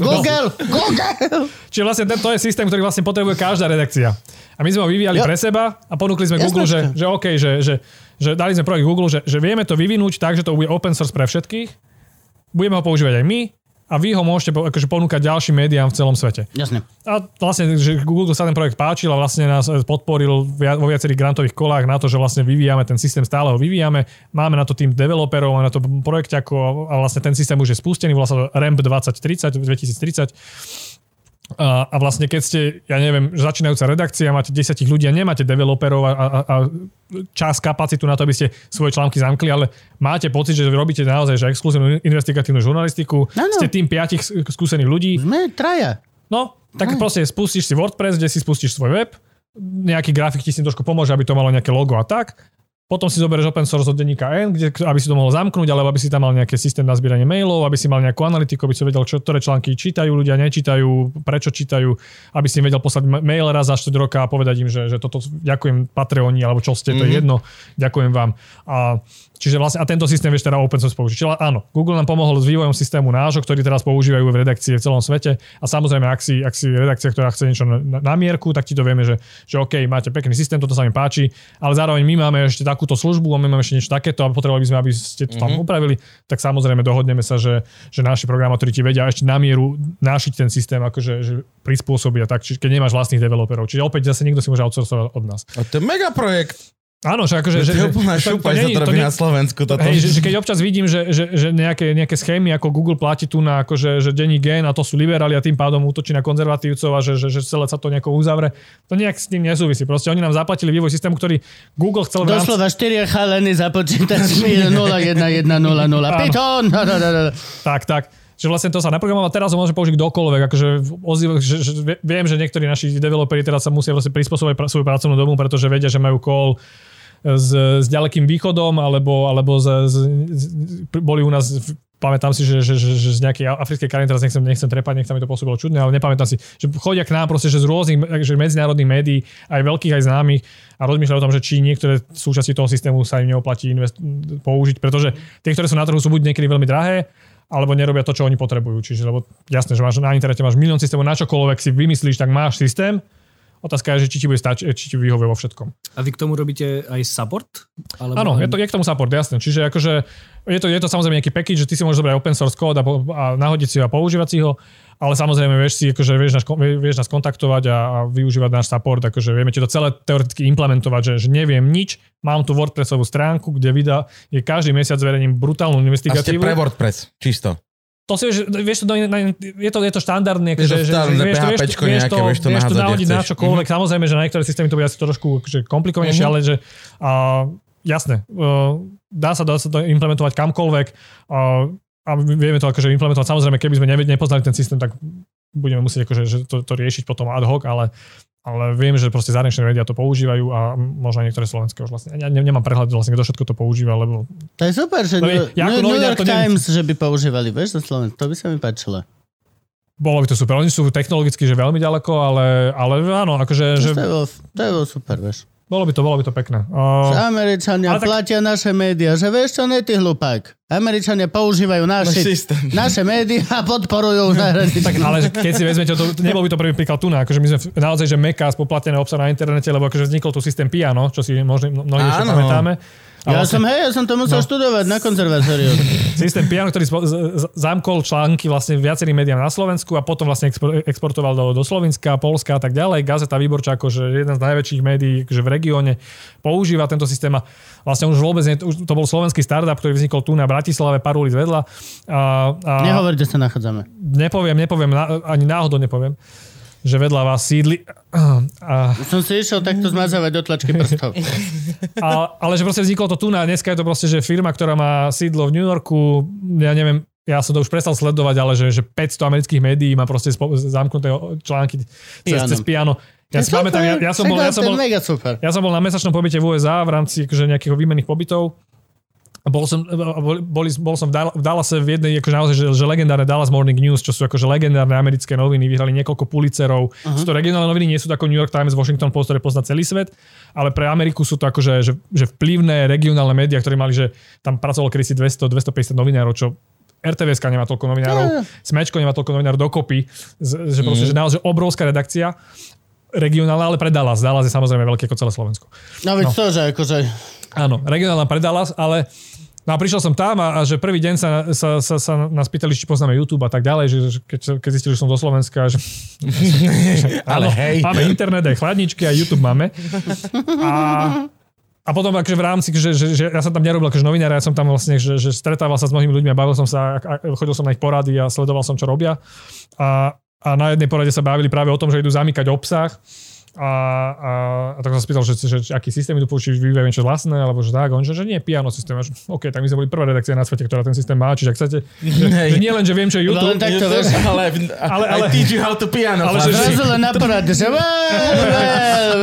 [SPEAKER 1] Google, Google.
[SPEAKER 3] Čiže vlastne to je systém, ktorý vlastne potrebuje každá redakcia. A my sme ho vyvíjali
[SPEAKER 1] Jo.
[SPEAKER 3] pre seba a ponúkli sme Google, že, že OK, že, že, že dali sme projekt Google, že, že vieme to vyvinúť tak, že to bude open source pre všetkých. Budeme ho používať aj my a vy ho môžete akože ponúkať ďalším médiám v celom svete.
[SPEAKER 1] Jasne.
[SPEAKER 3] A vlastne, že Google sa ten projekt páčil a vlastne nás podporil via- vo viacerých grantových kolách na to, že vlastne vyvíjame ten systém, stále ho vyvíjame. Máme na to tým developerov, máme na to projekťako a vlastne ten systém už je spustený, volá sa to RAMP 2030, 2030. A, a vlastne keď ste, ja neviem, začínajúca redakcia, máte 10 ľudí a nemáte developerov a, a, a čas, kapacitu na to, aby ste svoje články zamkli, ale máte pocit, že robíte naozaj že exkluzívnu investigatívnu žurnalistiku,
[SPEAKER 1] Áno.
[SPEAKER 3] ste tým piatich skúsených ľudí,
[SPEAKER 1] Sme traja.
[SPEAKER 3] no, tak proste spustíš si WordPress, kde si spustíš svoj web, nejaký grafik ti s tým trošku pomôže, aby to malo nejaké logo a tak. Potom si zoberieš open source od denníka N, kde, aby si to mohol zamknúť, alebo aby si tam mal nejaký systém na zbieranie mailov, aby si mal nejakú analytiku, aby si vedel, čo, ktoré články čítajú ľudia, nečítajú, prečo čítajú, aby si im vedel poslať ma- mail raz za 4 roka a povedať im, že, že toto ďakujem Patreoni, alebo čo ste, to je jedno, ďakujem vám. A, čiže vlastne, a tento systém vieš teda open source použiť. Čiže áno, Google nám pomohol s vývojom systému nášho, ktorý teraz používajú v redakcii v celom svete. A samozrejme, ak si, ak si redakcia, ktorá chce niečo na, na mierku, tak ti to vieme, že, že OK, máte pekný systém, toto sa mi páči, ale zároveň my máme ešte takúto službu a my máme ešte niečo takéto a potrebovali by sme, aby ste to tam upravili, tak samozrejme dohodneme sa, že, že naši programátori ti vedia ešte na mieru nášiť ten systém, akože že prispôsobia tak, čiže keď nemáš vlastných developerov. Čiže opäť zase niekto si môže outsourcovať od nás.
[SPEAKER 4] A to je mega projekt.
[SPEAKER 3] Áno, že akože...
[SPEAKER 4] To
[SPEAKER 3] že,
[SPEAKER 4] je úplná
[SPEAKER 3] to- to
[SPEAKER 4] šupa, že to
[SPEAKER 3] to
[SPEAKER 4] robí
[SPEAKER 3] nie-
[SPEAKER 4] na Slovensku. Toto.
[SPEAKER 3] Hej, že, že keď občas vidím, že, že, že nejaké, nejaké schémy, ako Google platí tu na akože, že denní gen a to sú liberáli a tým pádom útočí na konzervatívcov a že, že, že celé sa to nejako uzavre, to nejak s tým nesúvisí. Proste oni nám zaplatili vývoj systému, ktorý Google chcel v rámci...
[SPEAKER 1] Doslova štyria chaleny za počítačmi 011000. Python! Da, da, da, da.
[SPEAKER 3] Tak, tak. Že vlastne to sa naprogramovalo, teraz ho môže použiť kdokoľvek. Akože ozýva, že, že, vie- viem, že niektorí naši developeri teraz sa musia vlastne prispôsobiť svoju pracovnú dobu, pretože vedia, že majú call s, s ďalekým východom, alebo, alebo z, z, z, boli u nás v- pamätám si, že, že, že, že z nejakej africkej krajiny, teraz nechcem, nechcem trepať, nech sa mi to pôsobilo čudné, ale nepamätám si, že chodia k nám proste, že z rôznych že medzinárodných médií, aj veľkých, aj známych a rozmýšľajú o tom, že či niektoré súčasti toho systému sa im neoplatí invest- použiť, pretože tie, ktoré sú na trhu, sú buď niekedy veľmi drahé, alebo nerobia to, čo oni potrebujú. Čiže, lebo jasné, že máš na internete máš milión systémov, na čokoľvek si vymyslíš, tak máš systém. Otázka je, že či ti bude stať, či ti vyhovuje vo všetkom.
[SPEAKER 5] A vy k tomu robíte aj support? Alebo
[SPEAKER 3] Áno,
[SPEAKER 5] aj...
[SPEAKER 3] je to, je k tomu support, jasné. Čiže akože je to, je to samozrejme nejaký package, že ty si môžeš zobrať open source kód a, a nahodiť si ho a používať si ho, ale samozrejme vieš si, akože vieš nás, vieš nás kontaktovať a, a využívať náš support, akože vieme ti to celé teoreticky implementovať, že, že neviem nič, mám tu WordPressovú stránku, kde vydá, je každý mesiac zverejním brutálnu
[SPEAKER 4] A ste
[SPEAKER 3] investigatívu.
[SPEAKER 4] pre WordPress, čisto.
[SPEAKER 3] To si vieš, vieš to, do, je to, je to štandardné,
[SPEAKER 4] Je to
[SPEAKER 3] že, že, že
[SPEAKER 4] štandardné
[SPEAKER 3] vieš, to, vieš, vieš, to,
[SPEAKER 4] vieš to
[SPEAKER 3] vieš to nahodiť na čokoľvek. Samozrejme, že na niektoré systémy to bude asi trošku akože, komplikovanejšie,
[SPEAKER 4] Mhm.
[SPEAKER 3] ale že a, jasné, uh, dá sa, dá sa to implementovať kamkoľvek a, a vieme to akože implementovať. Samozrejme, keby sme ne, nepoznali ten systém, tak budeme musieť akože, že to, to riešiť potom ad hoc, ale, ale viem, že proste zahraničné médiá to používajú a možno niektoré slovenské už vlastne. Ja ne, nemám prehľad vlastne, kto všetko to používa, lebo
[SPEAKER 1] To je super, že New,
[SPEAKER 3] ja ako
[SPEAKER 1] New
[SPEAKER 3] novinár
[SPEAKER 1] York
[SPEAKER 3] to neviem.
[SPEAKER 1] Times, že by používali, vieš, za Slovensku. To by sa mi páčilo.
[SPEAKER 3] bolo by to super. Oni sú technologicky že veľmi ďaleko, ale, ale áno, akože, že
[SPEAKER 1] To, je bolo, to je bolo super, vieš.
[SPEAKER 3] bolo by to, bolo by to pekné. Uh,
[SPEAKER 1] Američania
[SPEAKER 3] tak-
[SPEAKER 1] platia naše médiá, že vieš čo, ne ty hlupák. Američania používajú naši,
[SPEAKER 4] systém.
[SPEAKER 1] naše médiá a podporujú zahraničné.
[SPEAKER 3] tak, ale že keď si vezmete, to, to nebol by to prvý príklad tu akože my sme naozaj, že Meka spoplatené obsah na internete, lebo akože vznikol tu systém Piano, čo si možno mnohí ešte pamätáme. A
[SPEAKER 1] Ja
[SPEAKER 3] vlastne
[SPEAKER 1] som, hej, ja som to musel
[SPEAKER 3] No.
[SPEAKER 1] študovať na konzervatóriu.
[SPEAKER 3] systém Piano, ktorý spo- z- z- zamkol články vlastne viacerým médiám na Slovensku a potom vlastne expor- exportoval do, do Slovenska, Polska a tak ďalej. Gazeta Výborča, akože jeden z najväčších médií akože v regióne, používa tento systém a vlastne už vôbec nie, už to bol slovenský startup, ktorý vznikol tu na Bratislave, pár ulic vedľa. A, a,
[SPEAKER 1] Nehovor, kde sa nachádzame.
[SPEAKER 3] Nepoviem, nepoviem, ani náhodou nepoviem, že vedľa vás sídli. A,
[SPEAKER 1] Som si išiel takto zmazávať otlačky prstov.
[SPEAKER 3] a, ale že proste vzniklo to tu na dneska je to proste, že firma, ktorá má sídlo v New Yorku, ja neviem, ja som to už prestal sledovať, ale že, že 500 amerických médií má proste spo, zamknuté články cez, cez piano. Ja si pamätám, ja, ja, som bol, ja, som bol, ja som bol na mesačnom pobyte v USA v rámci akože, nejakých výmenných pobytov. A bol som, bol, bol som v, Dal- v Dallase v jednej, akože naozaj, že, že legendárne Dallas Morning News, čo sú akože legendárne americké noviny, vyhrali niekoľko Pulitzerov. Uh-huh. Sú to regionálne noviny, nie sú to ako New York Times, Washington Post, ktoré pozná celý svet, ale pre Ameriku sú to akože, že, že vplyvné regionálne médiá, ktoré mali, že tam pracovalo kedysi 200, 250 novinárov, čo RTVSK nemá toľko novinárov, Smečko nemá toľko novinárov dokopy, že proste, že naozaj obrovská redakcia regionálna, ale pre Dallas. Dallas je samozrejme veľký ako celé Slovensko.
[SPEAKER 1] No veď to, že akože...
[SPEAKER 3] Áno, regionálna pre Dallas, ale No a prišiel som tam a, a že prvý deň sa, sa, sa, sa nás pýtali, či poznáme YouTube a tak ďalej, že, že keď, keď zistili, že som zo Slovenska, že, že
[SPEAKER 4] Ale
[SPEAKER 3] áno,
[SPEAKER 4] hej.
[SPEAKER 3] máme internet, aj chladničky, aj YouTube máme. A, a potom akože v rámci, že, že, že ja som tam nerobil akože novinár, ja som tam vlastne, že, že stretával sa s mnohými ľuďmi a bavil som sa, a- a chodil som na ich porady a sledoval som, čo robia. A, a na jednej porade sa bavili práve o tom, že idú zamykať obsah a, a, a tak som sa spýtal, že, že, že aký systém idú použiť, vyvíjajú niečo vlastné, alebo že tak, on že, že nie, piano systém. A že, OK, tak my sme boli prvá redakcia na svete, ktorá ten systém má, čiže ak chcete, že, že nie len, že viem, čo je
[SPEAKER 1] No
[SPEAKER 3] YouTube,
[SPEAKER 1] len takto, vieš.
[SPEAKER 4] ale, ale,
[SPEAKER 3] ale-
[SPEAKER 4] I teach you how to piano.
[SPEAKER 3] Ale že-
[SPEAKER 1] na že well.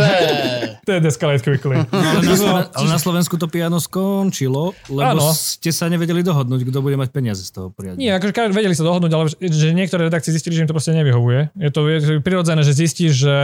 [SPEAKER 3] to je escalate quickly.
[SPEAKER 5] Ale na, Sloven- ale na Slovensku to piano skončilo, lebo
[SPEAKER 3] Áno.
[SPEAKER 5] ste sa nevedeli dohodnúť, kto bude mať peniaze z toho poriadne.
[SPEAKER 3] Nie, akože vedeli sa dohodnúť, ale že- že niektoré redakcie zistili, že im to proste nevyhovuje. Je to, je to prirodzené, že zistíš, že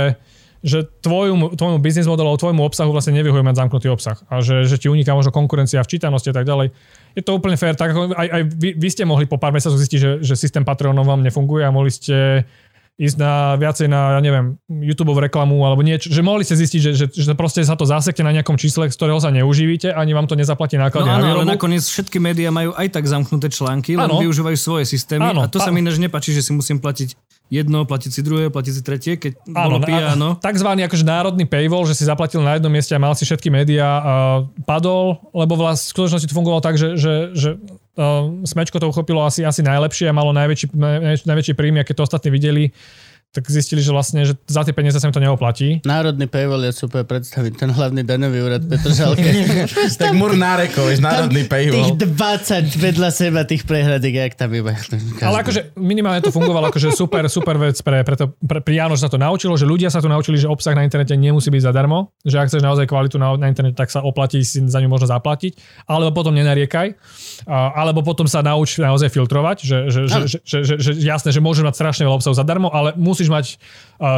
[SPEAKER 3] že tvojmu, tvojmu biznis modelu, tvojmu obsahu vlastne nevyhovuje mať zamknutý obsah a že, že ti uniká možno konkurencia v čítanosti a tak ďalej. Je to úplne fér, tak ako aj, aj vy, vy, ste mohli po pár mesiacoch zistiť, že, že systém Patreonov vám nefunguje a mohli ste ísť na viacej na, ja neviem, YouTube reklamu alebo niečo, že mohli ste zistiť, že, že, že proste sa to zasekte na nejakom čísle, z ktorého sa neuživíte, ani vám to nezaplatí
[SPEAKER 5] No
[SPEAKER 3] náklady na
[SPEAKER 5] áno, ale
[SPEAKER 3] výrobu.
[SPEAKER 5] nakoniec všetky médiá majú aj tak zamknuté články, len
[SPEAKER 3] Áno.
[SPEAKER 5] využívajú svoje systémy
[SPEAKER 3] Áno,
[SPEAKER 5] a to sa mi ináč nepáči, že si musím platiť jedno, platiť si druhé, platiť si tretie, keď bolo
[SPEAKER 3] Áno,
[SPEAKER 5] piano.
[SPEAKER 3] a- takzvaný akože národný paywall, že si zaplatil na jednom mieste a mal si všetky médiá, uh, padol, lebo vlastne v skutočnosti to fungovalo tak, že, že, že Smečko to uchopilo asi, asi najlepšie a malo najväčší, naj, najväčší príjmy, a keď to ostatní videli, tak zistili, že vlastne, že za tie peniaze sa im to neoplatí.
[SPEAKER 1] Národný paywall je super predstaviť, ten hlavný daňový úrad Petržalke.
[SPEAKER 4] tak mur nárekov, vieš, národný paywall.
[SPEAKER 1] Tých 20 vedľa seba tých prehradík, jak tam iba.
[SPEAKER 3] Ale akože minimálne to fungovalo akože super, super vec pre, pre, to, pre, pri Jáno, že sa to naučilo, že ľudia sa tu naučili, že obsah na internete nemusí byť zadarmo, že ak chceš naozaj kvalitu na, na internete, tak sa oplatí si za ňu možno zaplatiť, alebo potom nenariekaj, alebo potom sa nauč naozaj filtrovať, že, že, že, že, že, že, že jasné, že môžeš mať strašne veľa obsahu zadarmo, ale musíš mať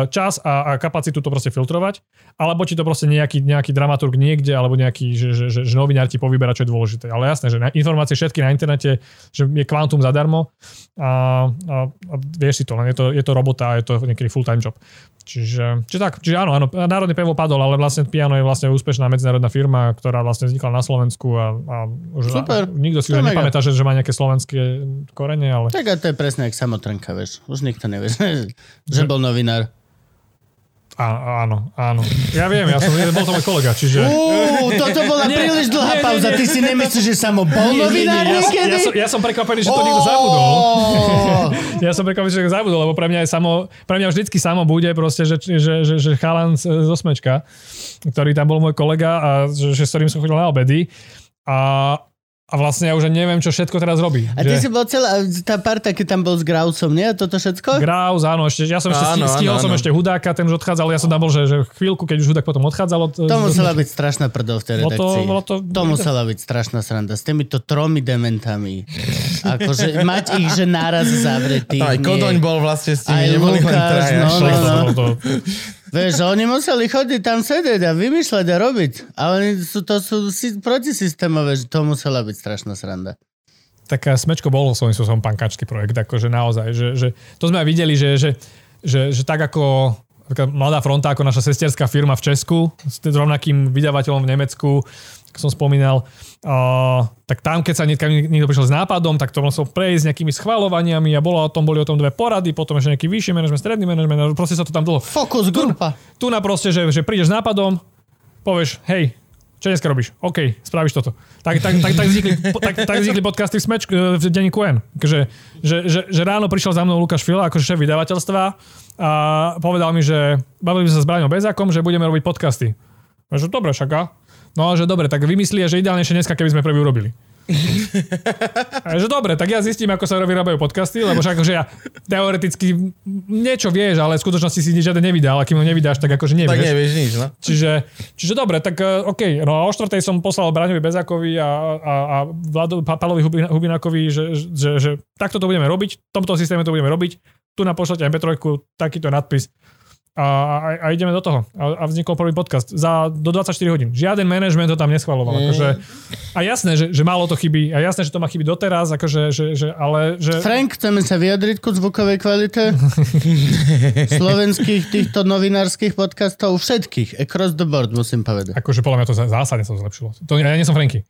[SPEAKER 3] čas a, a kapacitu to proste filtrovať, alebo ti to proste nejaký, nejaký dramaturg niekde, alebo nejaký, že, že, že, že novinár ti povyberá, čo je dôležité. Ale jasné, že informácie všetky na internete, že je kvantum zadarmo a, a, a vieš si to, len je to, je to robota a je to niekedy full-time job. Čiže, čiže tak, čiže áno, áno, národný pevo padol, ale vlastne Piano je vlastne úspešná medzinárodná firma, ktorá vlastne vznikla na Slovensku a, a už
[SPEAKER 1] Super.
[SPEAKER 3] nikto si
[SPEAKER 1] To
[SPEAKER 3] nepamätá, že, že má nejaké slovenské korene, ale
[SPEAKER 1] Tak a to je presne jak samotrnka, vieš. Už nikto nevie, že, že bol novinár.
[SPEAKER 3] Áno, áno. Ja viem, ja som, bol to môj kolega, čiže...
[SPEAKER 1] Uú, toto bola príliš dlhá
[SPEAKER 3] nie, nie,
[SPEAKER 1] pauza.
[SPEAKER 3] nie.
[SPEAKER 1] Ty si nemyslíš, že sa mu bol novinár
[SPEAKER 3] ja, ja, som, ja som prekvapený, že to niekto zabudol. Ja som prekvapený, že to zabudol, lebo pre mňa, je samo, pre mňa vždycky samo bude proste, že, že, že, že chalan z, z Osmečka, ktorý tam bol môj kolega a že, že s ktorým som chodil na obedy. A, a vlastne ja už neviem, čo všetko teraz robí.
[SPEAKER 1] A ty
[SPEAKER 3] že...
[SPEAKER 1] si bol celá, tá parta, keď tam bol s Grausom, nie? Toto všetko?
[SPEAKER 3] Graus, áno, ešte, ja som ešte
[SPEAKER 4] Áno,
[SPEAKER 3] stihol
[SPEAKER 4] áno,
[SPEAKER 3] som
[SPEAKER 4] áno.
[SPEAKER 3] ešte Hudáka, ten už odchádzal, ja som tam bol, že, že chvíľku, keď už Hudák potom odchádzal. Od,
[SPEAKER 1] To musela byť strašná prdol v tej
[SPEAKER 3] Bolo to-
[SPEAKER 1] redakcii.
[SPEAKER 3] bolo to-
[SPEAKER 1] to musela byť strašná sranda. S týmito tromi dementami. Akože mať ich, že naraz zavretých.
[SPEAKER 4] Aj. Kodoň bol vlastne s tými, neboli len traja.
[SPEAKER 1] no, no, no. Vieš, oni museli chodiť tam sedieť a vymýšľať a robiť. A oni sú, to sú si, protisystémové, že to musela byť strašná sranda.
[SPEAKER 3] tak Smečko bol svojím spôsobom pankačský projekt, akože naozaj, že, že to sme aj videli, že, že, že, že tak ako mladá fronta, ako naša sesterská firma v Česku, s rovnakým vydavateľom v Nemecku, ako som spomínal, uh, tak tam, keď sa niekto, niekto prišiel s nápadom, tak to musel prejsť s nejakými schvalovaniami a bolo o tom, boli o tom dve porady, potom ešte nejaký vyšší manažment, stredný manažment, proste sa to tam dlho
[SPEAKER 1] Fokus grupa.
[SPEAKER 3] tu na proste, že, že prídeš s nápadom, povieš, hej, čo dneska robíš? OK, spravíš toto. Tak, tak, tak, tak, vznikli, tak, tak vznikli podcasty v, Smeč, v denníku N. Že, že, že, že, ráno prišiel za mnou Lukáš Fila, akože šéf vydavateľstva a povedal mi, že bavili sme sa s Braňom Bezákom, že budeme robiť podcasty. A že dobre, však a? No a že dobre, tak vymyslí, že ideálnejšie dneska, keby sme prvý urobili. A že dobre, tak ja zistím, ako sa vyrábajú podcasty, lebo však akože ja teoreticky niečo vieš, ale v skutočnosti si nič žiaden nevydal, a kým ho nevydáš, tak akože nevieš.
[SPEAKER 4] Tak nevieš nič, no.
[SPEAKER 3] Čiže, čiže dobre, tak uh, OK. No a o štvrtej som poslal Braňovi Bezákovi a, a, a Vlado, Pa- Palovi Hubin- Hubinákovi, že, že, že takto to budeme robiť, v tomto systéme to budeme robiť, tu na pošlete MP3, takýto nadpis a, a, a ideme do toho. A, a vznikol prvý podcast za, do 24 hodín. Žiaden manažment to tam neschvaloval.
[SPEAKER 1] Mm.
[SPEAKER 3] Akože, a jasné, že, že málo to chybí. A jasné, že to má chyby doteraz, akože, že, že, ale že...
[SPEAKER 1] Frank, chceme sa vyjadriť ku zvukovej kvalite slovenských týchto novinárskych podcastov, všetkých, across the board, musím povedať.
[SPEAKER 3] Akože podľa mňa to zá- zásadne sa zlepšilo. To, ja nie som Franky.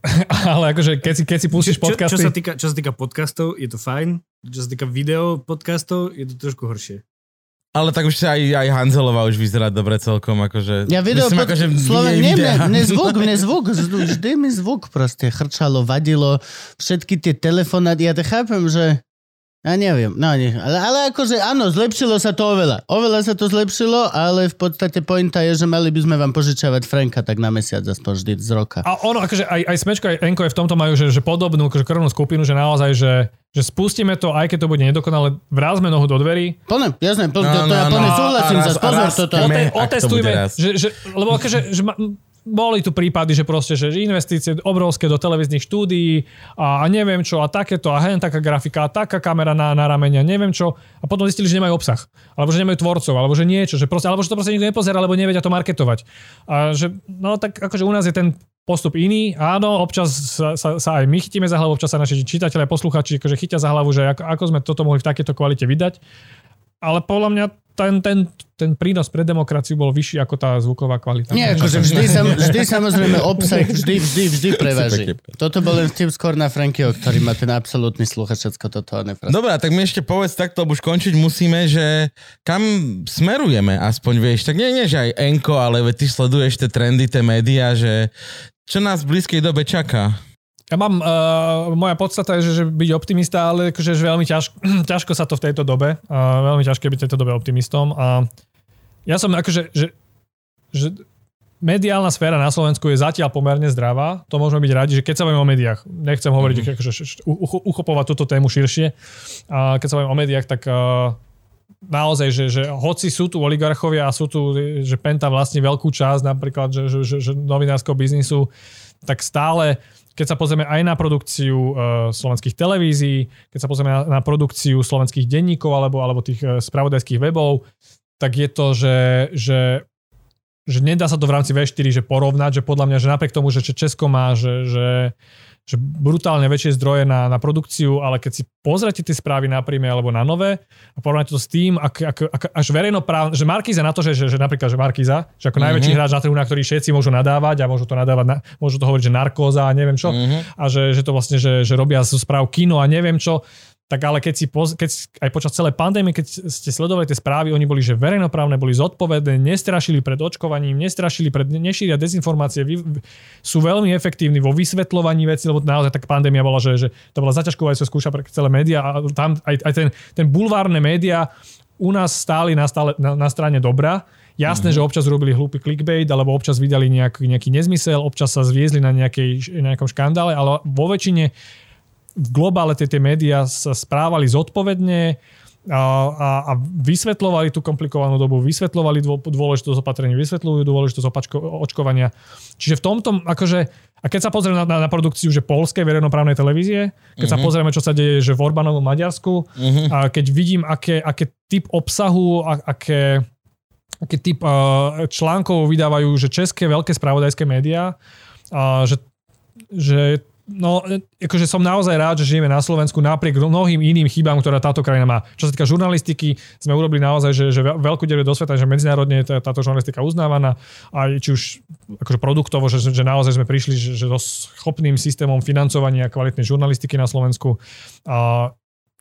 [SPEAKER 3] ale akože keď si, keď si pustíš
[SPEAKER 5] Čo, čo,
[SPEAKER 3] podcasty...
[SPEAKER 5] sa týka, čo sa týka podcastov, je to fajn. Čo sa týka video podcastov, je to trošku horšie.
[SPEAKER 4] Ale tak už sa aj, aj Hanzelová už vyzerá dobre celkom, akože...
[SPEAKER 1] Ja video
[SPEAKER 4] Myslím,
[SPEAKER 1] pod...
[SPEAKER 4] akože
[SPEAKER 1] Sloven... Nie, mne, mne zvuk, mne zvuk, vždy mi zvuk proste chrčalo, vadilo, všetky tie telefonáty, ja to chápem, že Ja neviem, no nie, ale, ale akože áno, zlepšilo sa to oveľa. Oveľa sa to zlepšilo, ale v podstate pointa je, že mali by sme vám požičavať Franka tak na mesiac aspoň vždy z roka.
[SPEAKER 3] A ono, akože aj, aj Smečko, aj Enko je v tomto majú, že, že podobnú akože krvnú skupinu, že naozaj, že, že spustíme to, aj keď to bude nedokonale, vrázme nohu do dverí,
[SPEAKER 1] Plne, jasné, plne,
[SPEAKER 4] No,
[SPEAKER 1] to, to ja
[SPEAKER 4] no,
[SPEAKER 1] plne
[SPEAKER 4] no,
[SPEAKER 1] súhlasím
[SPEAKER 4] a
[SPEAKER 1] za
[SPEAKER 4] raz- a
[SPEAKER 1] pozor
[SPEAKER 4] raz
[SPEAKER 1] toto.
[SPEAKER 4] to
[SPEAKER 3] otestujme,
[SPEAKER 4] raz.
[SPEAKER 3] že, že, lebo akože, že ma, boli tu prípady, že proste, že investície obrovské do televíznych štúdií a, neviem čo a takéto a hen taká grafika a taká kamera na, na ramene a neviem čo a potom zistili, že nemajú obsah alebo že nemajú tvorcov alebo že niečo, že proste, alebo že to proste nikto nepozerá, alebo nevedia to marketovať. A že, no tak akože u nás je ten postup iný. Áno, občas sa, sa, sa aj my chytíme za hlavu, občas sa naši čitatelia, posluchači akože chytia za hlavu, že ako, ako sme toto mohli v takejto kvalite vydať. Ale podľa mňa ten, ten, ten prínos pre demokraciu bol vyšší ako tá zvuková kvalita.
[SPEAKER 1] Nie, akože vždy, sam, vždy samozrejme obsah, vždy, vždy, vždy preváži. Toto bol len vtip skôr na Frankieho, ktorý má ten absolútny sluch a všetko toto. neproste.
[SPEAKER 4] Dobre, tak mi ešte povedz takto, lebo už končiť musíme, že kam smerujeme, aspoň vieš. Tak nie, nie, že aj Enko, ale ty sleduješ tie trendy, tie médiá, že čo nás v blízkej dobe čaká?
[SPEAKER 3] Ja mám, uh, moja podstata je, že, že byť optimista, ale akože že veľmi ťažko, ťažko sa to v tejto dobe, uh, veľmi ťažké byť v tejto dobe optimistom a ja som akože, že, že mediálna sféra na Slovensku je zatiaľ pomerne zdravá, to môžeme byť radi, že keď sa bavíme o médiách, nechcem hovoriť, mm-hmm. akože, uchopovať túto tému širšie, a keď sa bavíme o médiách, tak uh, naozaj, že, že hoci sú tu oligarchovia a sú tu, že Penta vlastní veľkú časť napríklad, že, že, že, že novinárskeho biznisu, tak stále keď sa pozrieme aj na produkciu uh, slovenských televízií, keď sa pozrieme na, na produkciu slovenských denníkov alebo, alebo tých uh, spravodajských webov, tak je to, že, že, že nedá sa to v rámci V4 že porovnať, že podľa mňa, že napriek tomu, že Česko má, že, že, že brutálne väčšie zdroje na, na produkciu, ale keď si pozrete tie správy na príjme alebo na nové a porovnáte to s tým, ak, ak, ak, až verejnoprávne, že Markíza na to, že, že, že napríklad, že Markíza, že ako mm-hmm. najväčší hráč na trhu, na ktorý všetci môžu nadávať a môžu to nadávať, na, môžu to hovoriť, že narkóza a neviem čo, mm-hmm. a že, že to vlastne, že, že robia zo správ kino a neviem čo, tak ale keď si poz, keď aj počas celej pandémie, keď ste sledovali tie správy, oni boli že verejnoprávne, boli zodpovedné, nestrašili pred očkovaním, nestrašili pred, nešíria dezinformácie, vy, sú veľmi efektívni vo vysvetľovaní veci, lebo naozaj tak pandémia bola, že, že to bola zaťažkovacia skúša pre celé médiá a tam aj, aj ten, ten bulvárne médiá u nás stáli na, stále, na, na strane dobra. Jasné, mm-hmm. že občas robili hlúpy clickbait, alebo občas vydali nejaký, nejaký nezmysel, občas sa zviezli na nejakej, nejakom škandále, ale vo väčšine v globále tie, tie médiá sa správali zodpovedne a, a, a vysvetľovali tú komplikovanú dobu, vysvetľovali dô, dôležitosť opatrení, vysvetľujú dôležitosť opačko, očkovania. Čiže v tomto, akože, a keď sa pozrieme na, na, na produkciu že polskej verejnoprávnej televízie, keď uh-huh. sa pozrieme, čo sa deje že v Orbánovom Maďarsku, uh-huh. a keď vidím, aké, aké typ obsahu, a, aké, aký typ uh, článkov vydávajú, že české veľké spravodajské médiá, uh, že, že No, akože som naozaj rád, že žijeme na Slovensku napriek mnohým iným chybám, ktoré táto krajina má. Čo sa týka žurnalistiky, sme urobili naozaj, že, že veľkú deru do sveta, že medzinárodne je táto žurnalistika uznávaná, aj či už akože produktovo, že, že naozaj sme prišli že, že so schopným systémom financovania kvalitnej žurnalistiky na Slovensku. A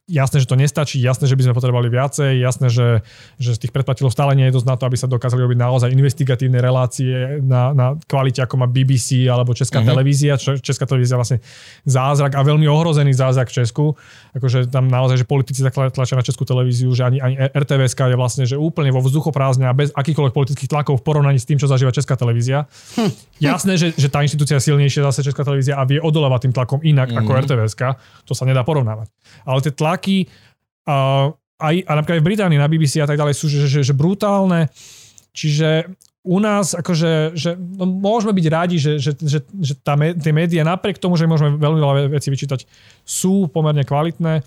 [SPEAKER 3] jasné, že to nestačí, jasné, že by sme potrebovali viacej, jasné, že, že z tých predplatilov stále nie je dosť na to, aby sa dokázali robiť naozaj investigatívne relácie na, na kvalite, ako má BBC alebo Česká uh-huh. televízia. Česká televízia je vlastne zázrak a veľmi ohrozený zázrak v Česku. Akože tam naozaj, že politici tlačia na Českú televíziu, že ani, ani RTVS je vlastne že úplne vo vzduchoprázdne a bez akýchkoľvek politických tlakov v porovnaní s tým, čo zažíva Česká televízia. Hm. Jasné, že, že tá inštitúcia je silnejšia zase Česká televízia a vie odolávať tým tlakom inak uh-huh. ako RTVS. To sa nedá porovnávať. Ale tie tlaky tlaky, uh, aj, a napríklad aj v Británii na BBC a tak ďalej sú že, že, že brutálne. Čiže u nás akože, že no, môžeme byť radi, že, že, že, že tá, tie médiá napriek tomu, že môžeme veľmi veľa vecí vyčítať, sú pomerne kvalitné.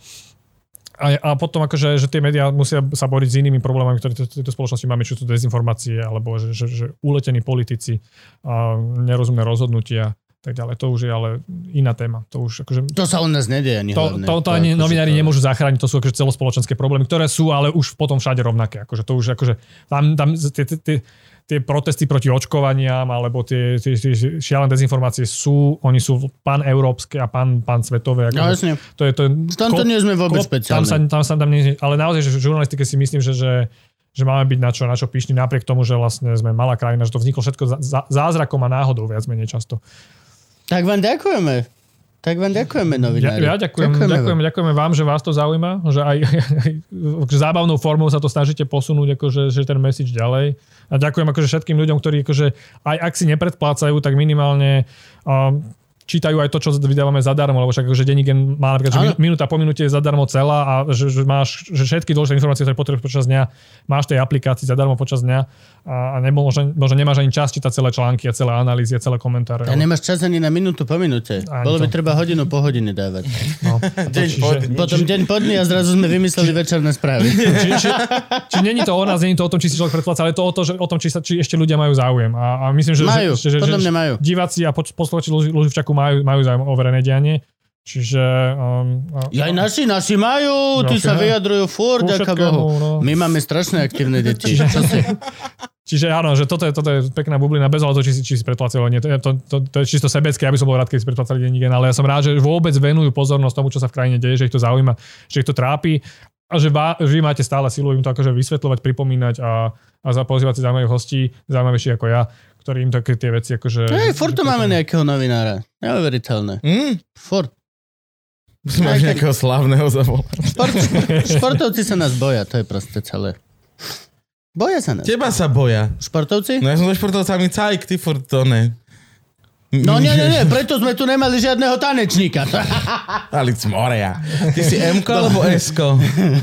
[SPEAKER 3] A, a potom akože, že tie médiá musia sa boriť s inými problémami, ktoré v tejto spoločnosti máme, čo sú dezinformácie, alebo že, že, že uletení politici, a nerozumné rozhodnutia tak ďalej. To už je ale iná téma. To, už akože,
[SPEAKER 1] to sa u nás nedieje ani
[SPEAKER 3] to,
[SPEAKER 1] hlavne.
[SPEAKER 3] to, to, to ani novinári to... nemôžu zachrániť, to sú akože celospoločenské problémy, ktoré sú ale už potom všade rovnaké. Akože to už akože, tam, tam tie, tie, tie protesty proti očkovaniam alebo tie, tie, tie šialené dezinformácie sú, oni sú pan-európske a pan, pan-svetové.
[SPEAKER 1] Akože, no jasne.
[SPEAKER 3] To je, to je,
[SPEAKER 1] tam to nie sme vôbec
[SPEAKER 3] Tam
[SPEAKER 1] špeciálne.
[SPEAKER 3] sa, tam sa tam nie, ale naozaj, že v žurnalistike si myslím, že, že že máme byť na čo, na čo pyšní, napriek tomu, že vlastne sme malá krajina, že to vzniklo všetko zázrakom a náhodou viac menej často.
[SPEAKER 1] Tak vám ďakujeme. Tak vám ďakujeme,
[SPEAKER 3] Ja,
[SPEAKER 1] novinári.
[SPEAKER 3] ja ďakujem,
[SPEAKER 1] Ďakujeme
[SPEAKER 3] ďakujem, ďakujeme vám, že vás to zaujíma, že aj, aj, aj zábavnou formou sa to snažíte posunúť, akože, že ten message ďalej. A ďakujem akože všetkým ľuďom, ktorí akože, aj ak si nepredplácajú, tak minimálne um, čítajú aj to, čo vydávame zadarmo, lebo však akože denník má napríklad, že min- minúta po minúte je zadarmo celá a že, že máš že všetky dôležité informácie, ktoré potrebuješ počas dňa, máš tej aplikácii zadarmo počas dňa a, a nebo, možno, možno nemáš ani čas čítať celé články a celé analýzy a celé komentáre.
[SPEAKER 1] A nemáš čas ani na minútu po minúte.
[SPEAKER 3] Ani
[SPEAKER 1] Bolo by
[SPEAKER 3] to.
[SPEAKER 1] treba hodinu po hodine dávať.
[SPEAKER 3] No.
[SPEAKER 4] Deň po dni.
[SPEAKER 1] Potom deň po dni a zrazu sme vymysleli večerné správy.
[SPEAKER 3] či, či, či není to o nás, není to o tom, či si človek predpláca, ale to o, to, že, o tom, či, sa, či ešte ľudia majú záujem. A, a myslím, že,
[SPEAKER 1] Majú,
[SPEAKER 3] že, že, že,
[SPEAKER 1] mňa majú.
[SPEAKER 3] diváci a posluchači Luži- Luživčaku majú, majú záujem o verejné dianie. Čiže... Um,
[SPEAKER 1] Ja aj naši, naši majú, tí
[SPEAKER 3] Naši,
[SPEAKER 1] sa vyjadrujú furt,
[SPEAKER 3] všetkému,
[SPEAKER 1] Bohu.
[SPEAKER 3] no.
[SPEAKER 1] My máme strašne aktívne deti. Si?
[SPEAKER 3] Čiže áno, že toto je, toto je pekná bublina, bez ohľadu, či či si predplácajú, alebo nie. To, je- to, to, to, je čisto sebecké, aby som bol rád, keď si predplácali denník, ale ja som rád, že vôbec venujú pozornosť tomu, čo sa v krajine deje, že ich to zaujíma, že ich to trápi a že vy máte stále silu im to akože vysvetľovať, pripomínať a, a zapozývať si zaujímavých hostí, zaujímavejších ako ja, ktorí im také tie veci akože...
[SPEAKER 1] Hej, furt tu máme nejakého novinára. Neuveriteľné.
[SPEAKER 4] Hm?
[SPEAKER 1] Furt.
[SPEAKER 4] Máš nejakého slavného zavolať.
[SPEAKER 1] Šport, športovci sa nás boja, to je proste celé. Boja sa nás.
[SPEAKER 4] Teba sa boja.
[SPEAKER 1] Športovci?
[SPEAKER 4] No ja som so športovcami cajk, ty furt to ne.
[SPEAKER 1] No nie, nie, nie, preto sme tu nemali žiadneho tanečníka.
[SPEAKER 4] Ale moria. Ty si m alebo s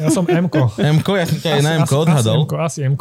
[SPEAKER 3] Ja som m
[SPEAKER 4] m ja som ťa aj na
[SPEAKER 3] m
[SPEAKER 4] odhadol.
[SPEAKER 3] Asi, m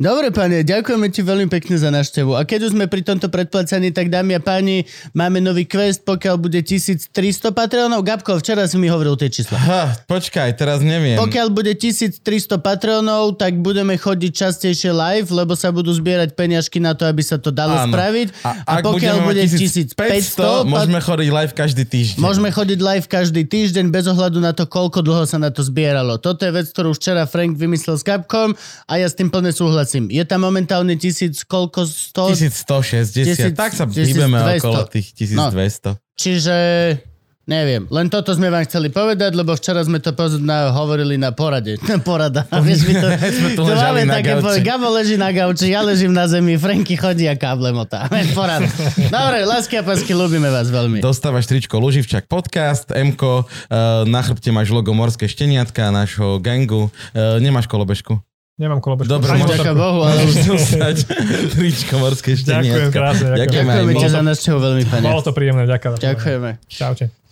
[SPEAKER 1] Dobre, pane, ďakujeme ti veľmi pekne za návštevu. A keď už sme pri tomto predplacaní, tak dámy a páni, máme nový quest, pokiaľ bude 1300 patreonov. Gabko, včera si mi hovoril tie čísla.
[SPEAKER 4] Ha, počkaj, teraz neviem.
[SPEAKER 1] Pokiaľ bude 1300 patreonov, tak budeme chodiť častejšie live, lebo sa budú zbierať peniažky na to, aby sa to dalo
[SPEAKER 4] Áno.
[SPEAKER 1] spraviť.
[SPEAKER 4] A, a
[SPEAKER 1] pokiaľ bude
[SPEAKER 4] 1000
[SPEAKER 1] 1500
[SPEAKER 4] môžeme chodiť live každý týždeň.
[SPEAKER 1] Môžeme chodiť live každý týždeň bez ohľadu na to, koľko dlho sa na to zbieralo. Toto je vec, ktorú včera Frank vymyslel s Capcom a ja s tým plne súhlasím. Je tam momentálne tisíc, koľko? 100?
[SPEAKER 4] 1160. 1000, tak sa
[SPEAKER 1] 1200.
[SPEAKER 4] okolo tých 1200. No.
[SPEAKER 1] Čiže neviem, len toto sme vám chceli povedať, lebo včera sme to na, hovorili na porade. Na porada. Vieš, my to,
[SPEAKER 4] Sme tu
[SPEAKER 1] to máme
[SPEAKER 4] na
[SPEAKER 1] také, po-
[SPEAKER 4] gauči.
[SPEAKER 1] Gabo leží na gauči, ja ležím na zemi, Franky chodí a káble motá. Porada. Dobre, lásky a pásky, ľúbime vás veľmi.
[SPEAKER 4] Dostávaš tričko Luživčak podcast, Mko, uh, na chrbte máš logo Morské šteniatka nášho gangu. Uh, nemáš kolobežku.
[SPEAKER 3] Nemám kolobežku.
[SPEAKER 4] Dobre,
[SPEAKER 1] Ďaká
[SPEAKER 3] motorku.
[SPEAKER 1] Bohu, ale už
[SPEAKER 4] Dostať tričko Morské
[SPEAKER 3] Ďakujem
[SPEAKER 4] šteniatka.
[SPEAKER 3] krásne, ďakujem.
[SPEAKER 4] Ďakujeme
[SPEAKER 1] ti za návštevu veľmi, pane.
[SPEAKER 3] Bolo to príjemné, ďakujem.
[SPEAKER 1] Ďakujeme.
[SPEAKER 3] Čaute.